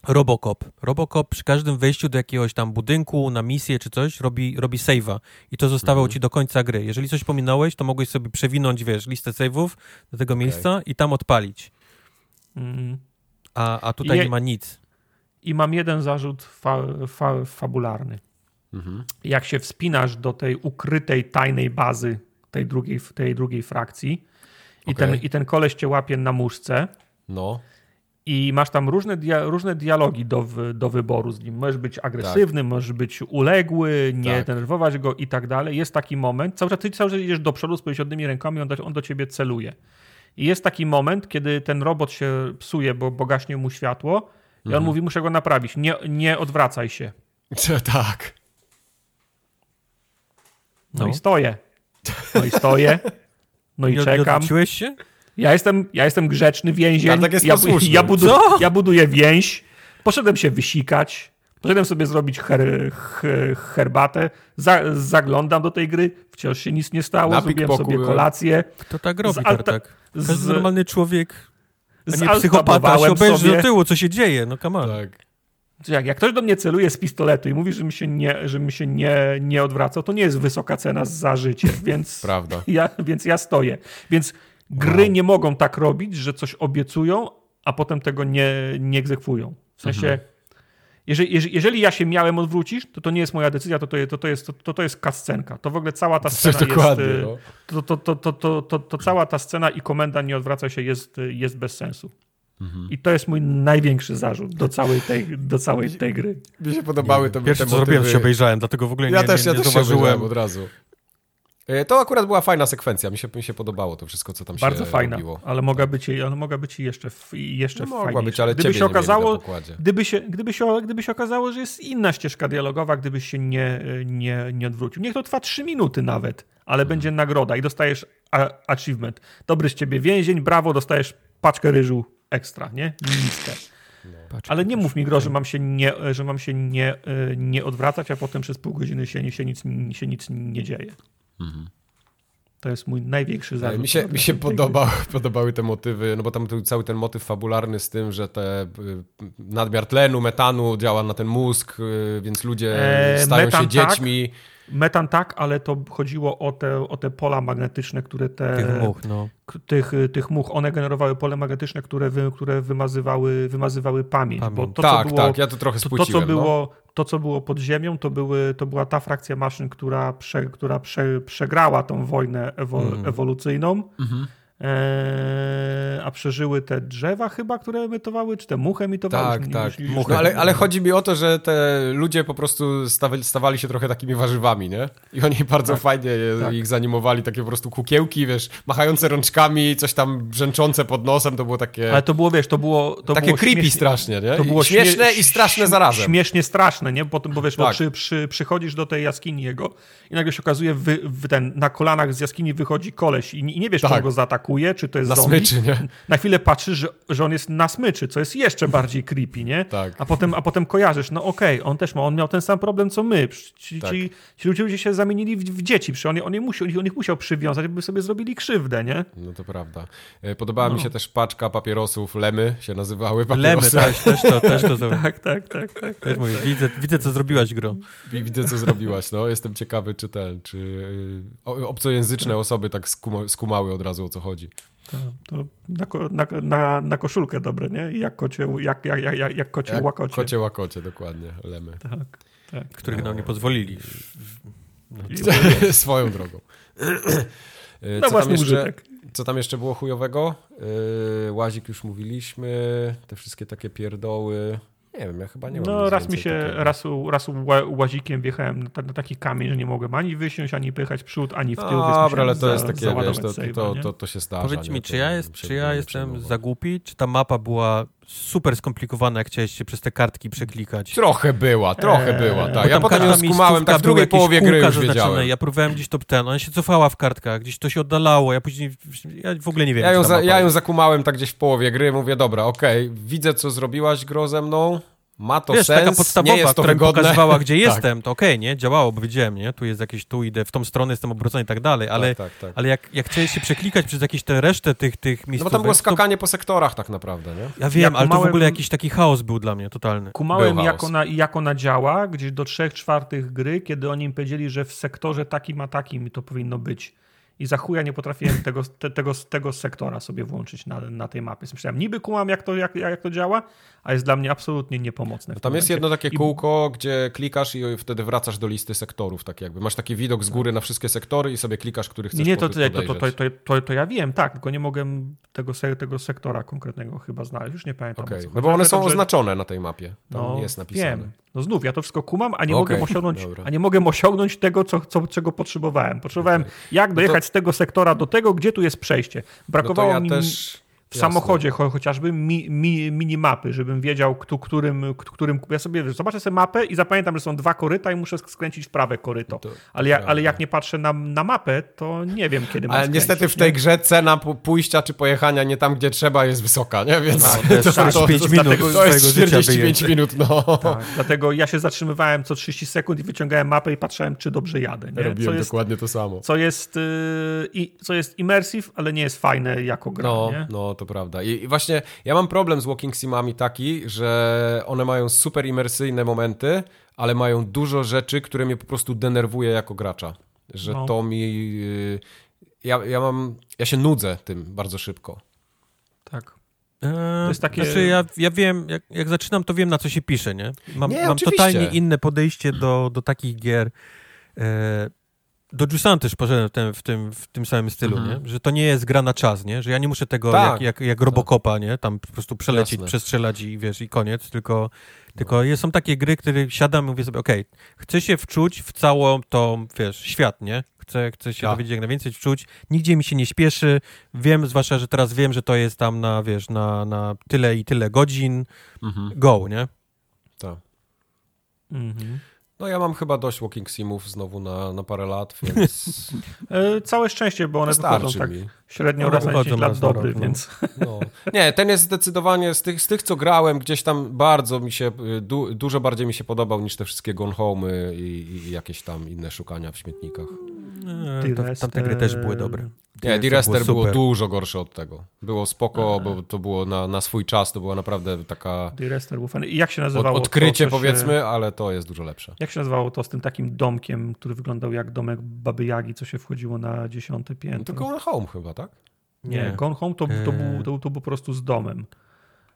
Robocop. Robocop przy każdym wejściu do jakiegoś tam budynku, na misję czy coś, robi, robi save'a i to zostawiał Mhm. ci do końca gry. Jeżeli coś pominąłeś, to mogłeś sobie przewinąć, wiesz, listę save'ów do tego miejsca i tam odpalić. Mm. A, a tutaj Je- nie ma nic. I mam jeden zarzut fa, fa, fabularny. Mhm. Jak się wspinasz do tej ukrytej, tajnej bazy tej drugiej, tej drugiej frakcji i, ten, i ten koleś cię łapie na muszce No, i masz tam różne, dia, różne dialogi do, do wyboru z nim. Możesz być agresywny, możesz być uległy, nie Tak. denerwować go i tak dalej. Jest taki moment, cały czas, ty cały czas idziesz do przodu z podniesionymi rękami, on do, on do ciebie celuje. I jest taki moment, kiedy ten robot się psuje, bo, bo gaśnie mu światło i on mówi, muszę go naprawić, nie, nie odwracaj się. Tak. No, No. i stoję. No i stoję. No i Nie- Nie czekam. odwróciłeś się? Ja jestem, ja jestem grzeczny więzień. Tartak jest ja, ja, budu, Co? ja buduję więź. Poszedłem się wysikać. Poszedłem sobie zrobić her, her, herbatę. Za, zaglądam do tej gry. Wciąż się nic nie stało. Na Zrobiłem sobie byłem. kolację. Kto tak robi, Z alta- Tartak? Każdy z- normalny człowiek, a nie psychopata się obejrzy sobie. do tyłu, co się dzieje, no come on. Tak. Jak, jak ktoś do mnie celuje z pistoletu i mówi, że mi się nie, że mi się nie, nie odwracał, to nie jest wysoka cena za życie, [LAUGHS] więc, Prawda. [LAUGHS] ja, więc ja stoję. Więc gry nie mogą tak robić, że coś obiecują, a potem tego nie, nie egzekwują. W sensie, Mhm. Jeżeli, jeżeli, jeżeli ja się miałem odwrócić, to to nie jest moja decyzja, to to, jest- to, to, jest, to, to, to jest kascenka. To w ogóle cała ta scena dokładnie, jest... y, no. To, to, to, to, to, to, to cała ta scena i komenda nie odwraca się jest, jest bez sensu. Mhm. I to jest mój największy zarzut do całej tej, do całej tej gry. Mi się podobały te Pierwsze co zrobiłem, to się obejrzałem, dlatego w ogóle Ja nie, też, nie, ja nie też się zauważyłem. od razu. E, To akurat była fajna sekwencja, mi się, mi się podobało to wszystko, co tam Bardzo się fajna, robiło. ale mogła być, ale mogła być jeszcze, jeszcze No, mogła fajniejsza. być, ale gdyby się okazało, gdyby się, gdyby, się, gdyby się okazało, że jest inna ścieżka dialogowa, gdybyś się nie, nie, nie odwrócił. Niech to trwa 3 minuty nawet, ale Mhm. będzie nagroda i dostajesz a, achievement. Dobry z ciebie więzień, brawo, dostajesz paczkę ryżu ekstra, nie? Miskę. Patrz, Ale nie mów mi, Gro, że mam się nie, że mam się nie, e, nie odwracać, a potem przez pół godziny się, się, nic, się nic nie dzieje. To jest mój największy zarzut. Mi się, mi się [LAUGHS] [LAUGHS] podobały te motywy, no bo tam był cały ten motyw fabularny z tym, że te y, nadmiar tlenu, metanu działa na ten mózg, y, więc ludzie E, stają metan się tak. Metan tak, ale to chodziło o te, o te pola magnetyczne, które te, Tych much, no. tych, tych much, one generowały pole magnetyczne, które, wy, które wymazywały, wymazywały pamięć. Pamięć. Bo to, tak, co było, tak, ja to trochę to, to, co no. było, to, co było pod ziemią, to, były, to była ta frakcja maszyn, która, prze, która prze, przegrała tą wojnę ewo, Mhm. ewolucyjną. Mhm. Eee, a przeżyły te drzewa chyba, które emitowały, czy te muchy emitowały? Tak, tak. już- Muchy. No, ale, ale chodzi mi o to, że te ludzie po prostu stawali, stawali się trochę takimi warzywami, nie? I oni [LAUGHS] bardzo Tak, fajnie je, tak. ich zanimowali, takie po prostu kukiełki, wiesz, machające rączkami, coś tam brzęczące pod nosem, to było takie, Ale to było, wiesz, to było... To takie było creepy śmiesznie- strasznie, nie? To było śmieszne śmie- i straszne zarazem. Śmiesznie straszne, nie? Potem, bo wiesz, bo Tak. przy, przy, przychodzisz do tej jaskini jego i nagle się okazuje, wy, ten, na kolanach z jaskini wychodzi koleś i, i nie wiesz, Tak. on go zaatakuje, czy to jest Na zombie. smyczy, nie? Na chwilę patrzysz, że, że on jest na smyczy, co jest jeszcze bardziej creepy, nie? Tak. A potem, a potem kojarzysz, no okej, on też ma, on miał ten sam problem, co my. Ci, Tak. ci, ci ludzie się zamienili w, w dzieci, przecież on, on, je on ich musiał przywiązać, by sobie zrobili krzywdę, nie? No to prawda. E, Podobała No. mi się też paczka papierosów, lemy się nazywały Lemy, papierosy. tak, też to, też to. [LAUGHS] Tak, tak, tak, tak. Też mówię, widzę, widzę, co zrobiłaś, Gro. Widzę, co zrobiłaś, no. Jestem ciekawy, czy ten, czy y, obcojęzyczne osoby tak skuma, skumały od razu, o co chodzi. To, to na, na, na, na koszulkę dobre, nie? Jak kocie, jak, jak, jak, jak, kocie Jak łakocie. Kocie łakocie, dokładnie, lemy. Tak, tak. Których nam nie pozwolili. I- [LAUGHS] Swoją drogą. Y, Na co, tam jeszcze, użytek. co tam jeszcze było chujowego? Yy, Łazik już mówiliśmy, te wszystkie takie pierdoły. Nie wiem, ja chyba nie mam No nic raz mi się, takiego. raz, u- raz ła- łazikiem wjechałem na, na taki kamień, że nie mogłem ani wysiąść, ani pychać w przód, ani w tył. więc Dobra, ale to jest za- takie, wiesz, to, save'a, to, to, to się zdarza. Powiedz mi, czy ja, jest, czy ja jestem za głupi, czy ta mapa była super skomplikowana, jak chciałeś się przez te kartki przeklikać? Trochę była, trochę Eee, była, tak. Ja potem ją skumałem, tak w drugiej połowie gry już wiedziałem. Ja próbowałem gdzieś top ten, ona się cofała w kartkach, gdzieś to się oddalało, ja później, ja w ogóle nie wiem. Ja ją, za, ja ją zakumałem tak gdzieś w połowie gry, mówię, dobra, okej, widzę co zrobiłaś gro ze mną, ma to Wiesz, sens, taka nie podstawowa, jest to która mi pokazywała, gdzie [LAUGHS] Tak. jestem, to okej, nie? Działało, bo wiedziałem, nie? Tu jest jakieś, tu idę, w tą stronę jestem obrócony i tak dalej, ale, tak, tak, tak. ale jak, jak chciałeś się przeklikać przez jakieś te resztę tych, tych No miejsc, bo tam było skakanie po sektorach tak naprawdę, nie? Ja wiem, Ja ale to w kumałem- ogóle jakiś taki chaos był dla mnie, totalny. Kumałem, jak ona, jak ona działa, gdzieś do trzech czwartych gry, kiedy oni im powiedzieli, że w sektorze takim a takim to powinno być. I za chuja nie potrafiłem tego, te, tego, tego sektora sobie włączyć na, na tej mapie. Myślałem, niby kumam, jak to, jak, jak to działa, a jest dla mnie absolutnie niepomocne. Tam jest jedno takie I- kółko, gdzie klikasz i wtedy wracasz do listy sektorów, tak jakby. Masz taki widok z góry na wszystkie sektory i sobie klikasz, który chcesz Nie, to, to, to, to, to, to, ja wiem, tak, tylko nie mogłem tego, tego sektora konkretnego chyba znaleźć. Już nie pamiętam. o Okej, co No bo one są oznaczone na tej mapie. Tam No, jest napisane. Wiem. No znów, ja to wszystko kumam, a nie Okej, mogę osiągnąć, dobra. a nie mogę osiągnąć tego, co, co, czego potrzebowałem. Potrzebowałem, jak No dojechać z tego sektora do tego, gdzie tu jest przejście. Brakowało no to mi ja też... w samochodzie cho chociażby mi, mi, minimapy, żebym wiedział, kto, którym, którym. Ja sobie wiesz, zobaczę sobie mapę i zapamiętam, że są dwa koryta i muszę skręcić w prawe koryto. To- ale, ja, ale jak nie patrzę na, na mapę, to nie wiem, kiedy mam Ale skręcić, niestety w nie? tej grze cena pójścia czy pojechania nie tam, gdzie trzeba jest wysoka, nie? Więc No, [LAUGHS] to jest 45 minut dlatego to swojego jest życia 45 wyjęte. minut, no. Tak, dlatego ja się zatrzymywałem co 30 sekund i wyciągałem mapę i patrzałem, czy dobrze jadę. Nie? Robiłem Co jest, dokładnie to samo. co, jest, yy, i, co jest immersive, ale nie jest fajne jako gra. No, nie? no, to prawda. I, I właśnie ja mam problem z Walking Simami taki, że one mają super imersyjne momenty, ale mają dużo rzeczy, które mnie po prostu denerwuje jako gracza. Że No. to mi... y, Ja, ja mam... Ja się nudzę tym bardzo szybko. tak. To jest takie- Znaczy ja, ja wiem, jak, jak zaczynam, to wiem na co się pisze, nie? Mam, Nie, mam totalnie inne podejście do, do takich gier. E, do Jusan też poszedłem w tym, w tym, w tym samym stylu, Mhm. nie? Że to nie jest gra na czas, nie? Że ja nie muszę tego Tak. jak, jak, jak Robocopa, nie? Tam po prostu przelecieć, Jasne. przestrzelać i wiesz, i koniec, tylko, tylko jest, są takie gry, które siadam i mówię sobie, okej, chcę się wczuć w całą tą, wiesz, świat, nie? Chcę, chcę się Tak. dowiedzieć jak najwięcej wczuć, nigdzie mi się nie śpieszy, wiem, zwłaszcza, że teraz wiem, że to jest tam na, wiesz, na, na tyle i tyle godzin, Mhm. go, nie? Tak. Mhm. No ja mam chyba dość Walking Simów znowu na, na parę lat, [LAUGHS] więc E, całe szczęście, bo one wychodzą tak mi. średnio No, raz na wychodzą 10 lat dobry, rok, no. więc No. Nie, ten jest zdecydowanie z tych, z tych, co grałem, gdzieś tam bardzo mi się, y, du, dużo bardziej mi się podobał niż te wszystkie Gone Home'y i, i jakieś tam inne szukania w śmietnikach. Nie, to, tamte gry też były dobre. Nie, D-Rester było super. dużo gorsze od tego. Było spoko, bo to było na, na swój czas, to była naprawdę taka The Rester był fajny. I jak się od, nazywało odkrycie to, powiedzmy, Się, ale to jest dużo lepsze. jak się nazywało to z tym takim domkiem, który wyglądał jak domek Baby Jagi, co się wchodziło na dziesiąte No piętro? to Gone Home chyba, tak? Nie, Gone Home to, to, był, to, to był po prostu z domem.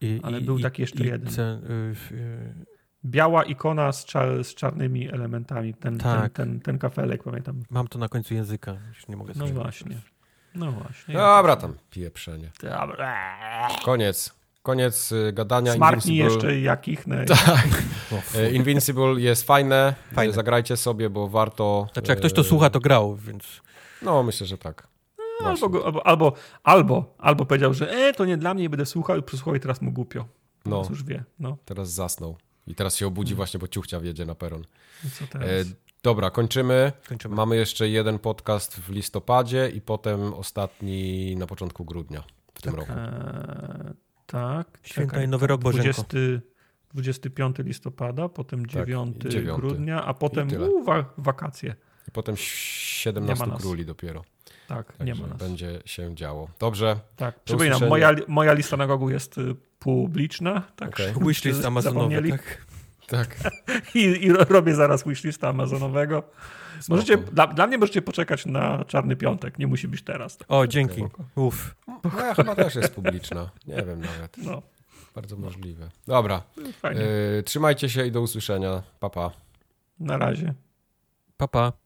I, ale był taki jeszcze jeden. Ten, y, y, Biała ikona z, cza, z czarnymi elementami. Ten, Tak. ten, ten, ten kafelek, pamiętam. mam to na końcu języka, już nie mogę No sobie- właśnie. No właśnie. Dobra, tam pieprzenie. Dobra. Koniec. Koniec y, gadania. Smartni Invincible- jeszcze jak ich. No, O, fu. E, Invincible jest fajne. Fajne. E, Zagrajcie sobie, bo warto. Znaczy, jak ktoś to e, słucha, to grał, więc... No, myślę, że tak. Albo, go- albo, albo, albo, albo powiedział, że e, to nie dla mnie, będę słuchał i przesłuchał i teraz mu głupio. No. No. Cóż wie. No, Teraz zasnął. I teraz się obudzi właśnie, bo ciuchcia wjedzie na peron. i co teraz? Dobra, kończymy. Kończymy. Mamy jeszcze jeden podcast w listopadzie i potem ostatni na początku grudnia w tym roku. E, tak. Święta czekaj, i Nowy Rok, Bożenko. 20, 25 listopada, potem 9 Tak, dziewiąty. grudnia, a potem u, wa, wakacje. I potem Nie 17 ma nas. króli dopiero. Tak, Także nie ma nas. będzie się działo. Dobrze. Tak, Do przypominam, moja, moja lista na Gogu jest y, publiczna. Tak, żebyście Wishlist Amazonowy, tak? Tak. [LAUGHS] I, I ro- robię zaraz wishlista Amazonowego. Możecie, dla, dla mnie możecie poczekać na Czarny Piątek, nie musi być teraz. O, dzięki. Uff. Moja chyba też jest publiczna. Nie wiem nawet. No, Bardzo możliwe. Dobra. fajnie. E, trzymajcie się i do usłyszenia. Pa, pa. Na razie. Papa. Woody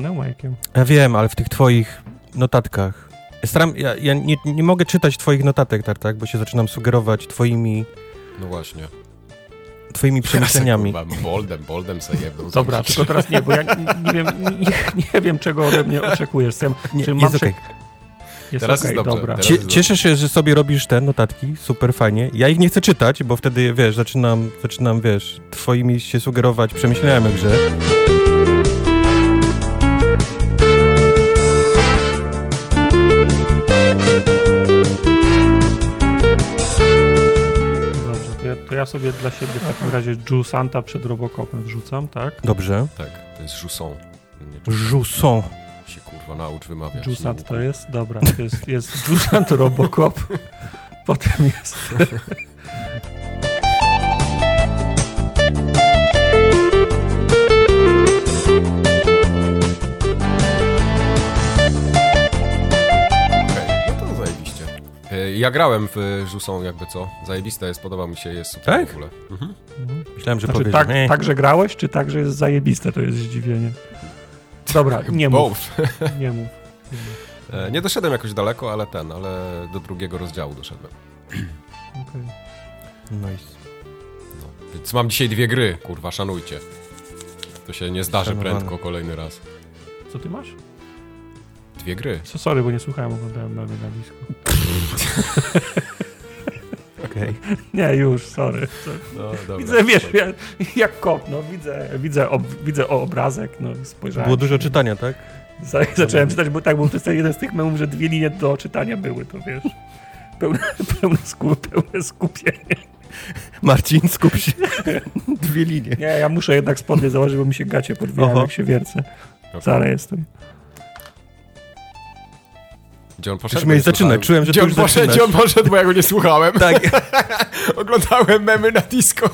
jest. Ja wiem, ale w tych twoich notatkach. Ja Staram, ja, ja nie, nie mogę czytać twoich notatek, Tartak, bo się zaczynam sugerować twoimi, No właśnie. twoimi przemyśleniami. Kurwa, Boldem, boldem sobie jebną. [LAUGHS] Dobra, tylko teraz nie, bo ja nie, nie, wiem, nie, nie wiem, czego ode mnie oczekujesz. Sam, Nie, czy mam jest okej. Jest Teraz okej, jest dobrze, dobra. teraz- Cie, cieszę się, że sobie robisz te notatki, super fajnie. Ja ich nie chcę czytać, bo wtedy, wiesz, zaczynam, zaczynam wiesz, twoimi się sugerować przemyśleniami o to ja, sobie dla siebie w takim razie Ju Santa przed Robocopem wrzucam, tak? Dobrze. Tak, to jest Jusson. Jusson. się kurwa naucz wymawiać. Jusant to jest? Dobra, to jest, jest Jusant Robocop. [LAUGHS] Potem jest... [LAUGHS] Ja grałem w Żusą, jakby co. Zajebiste jest, podoba mi się, jest super Tak? w ogóle. Mhm. Myślałem, że Znaczy, tak, nie. tak, że grałeś, czy tak, że jest zajebiste, to jest zdziwienie. Dobra, [LAUGHS] nie mów, nie mów. [LAUGHS] E, Nie doszedłem jakoś daleko, ale ten, ale do drugiego rozdziału doszedłem. [CLEARS THROAT] Okej. Nice. No. Więc mam dzisiaj dwie gry, kurwa, szanujcie. To się nie zdarzy Szanowane. prędko kolejny raz. Co ty masz? Dwie gry. So, sorry, bo nie słuchałem, oglądałem na na blisko. [LAUGHS] Okej. Nie, już, sorry. No, dobra. Widzę, wiesz, ja, jak kot, no, widzę, widzę, ob, widzę obrazek, no, spojrzałem. Było dużo czytania, tak? Za, zacząłem czytać, bo tak, bo to jest jeden z tych memów, że dwie linie do czytania były, to wiesz. Pełne, pełne, skup, pełne skupienie. Marcin, skup się. Dwie linie. Nie, ja muszę jednak spodnie założyć, bo mi się gacie podwijają, jak się wiercę. Okej. Wcale jestem. Gdzie on poszedł? Już zaczynać, słuchałem. czułem, że Gdzie ty on już poszedł, zaczynasz. gdzie on poszedł, bo ja go nie słuchałem. Tak, [LAUGHS] Oglądałem memy na disco.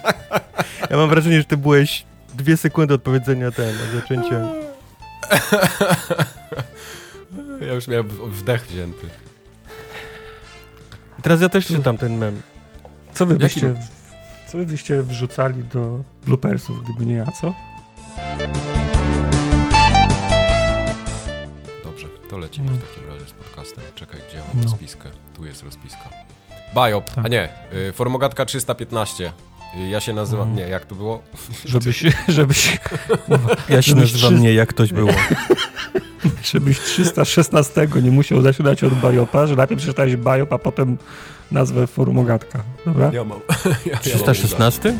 [LAUGHS] ja mam wrażenie, że ty byłeś dwie sekundy od powiedzenia ten, od zaczęcia. [LAUGHS] Ja już miałem wdech wzięty. I teraz ja też czytam ten mem. Co wy byście, co wy byście wrzucali do bloopersów, gdyby nie ja, co? To lecimy No. w takim razie z podcastem. Czekaj, gdzie ja mam No. rozpiskę? Tu jest rozpiska. Biop, Tak. a nie, y, Formogatka 315. Y, Ja się nazywam, Mhm. nie, jak to było? [LAUGHS] Żebyś, [LAUGHS] żebyś, [LAUGHS] Ja się Żebyś nazywam nie jak ktoś było. żebyś 316 nie musiał zaczynać od Biopa, że najpierw przeczytałeś Biop, a potem nazwę forumogatka. Dobra? Ja mam. Ja, ja mam 316?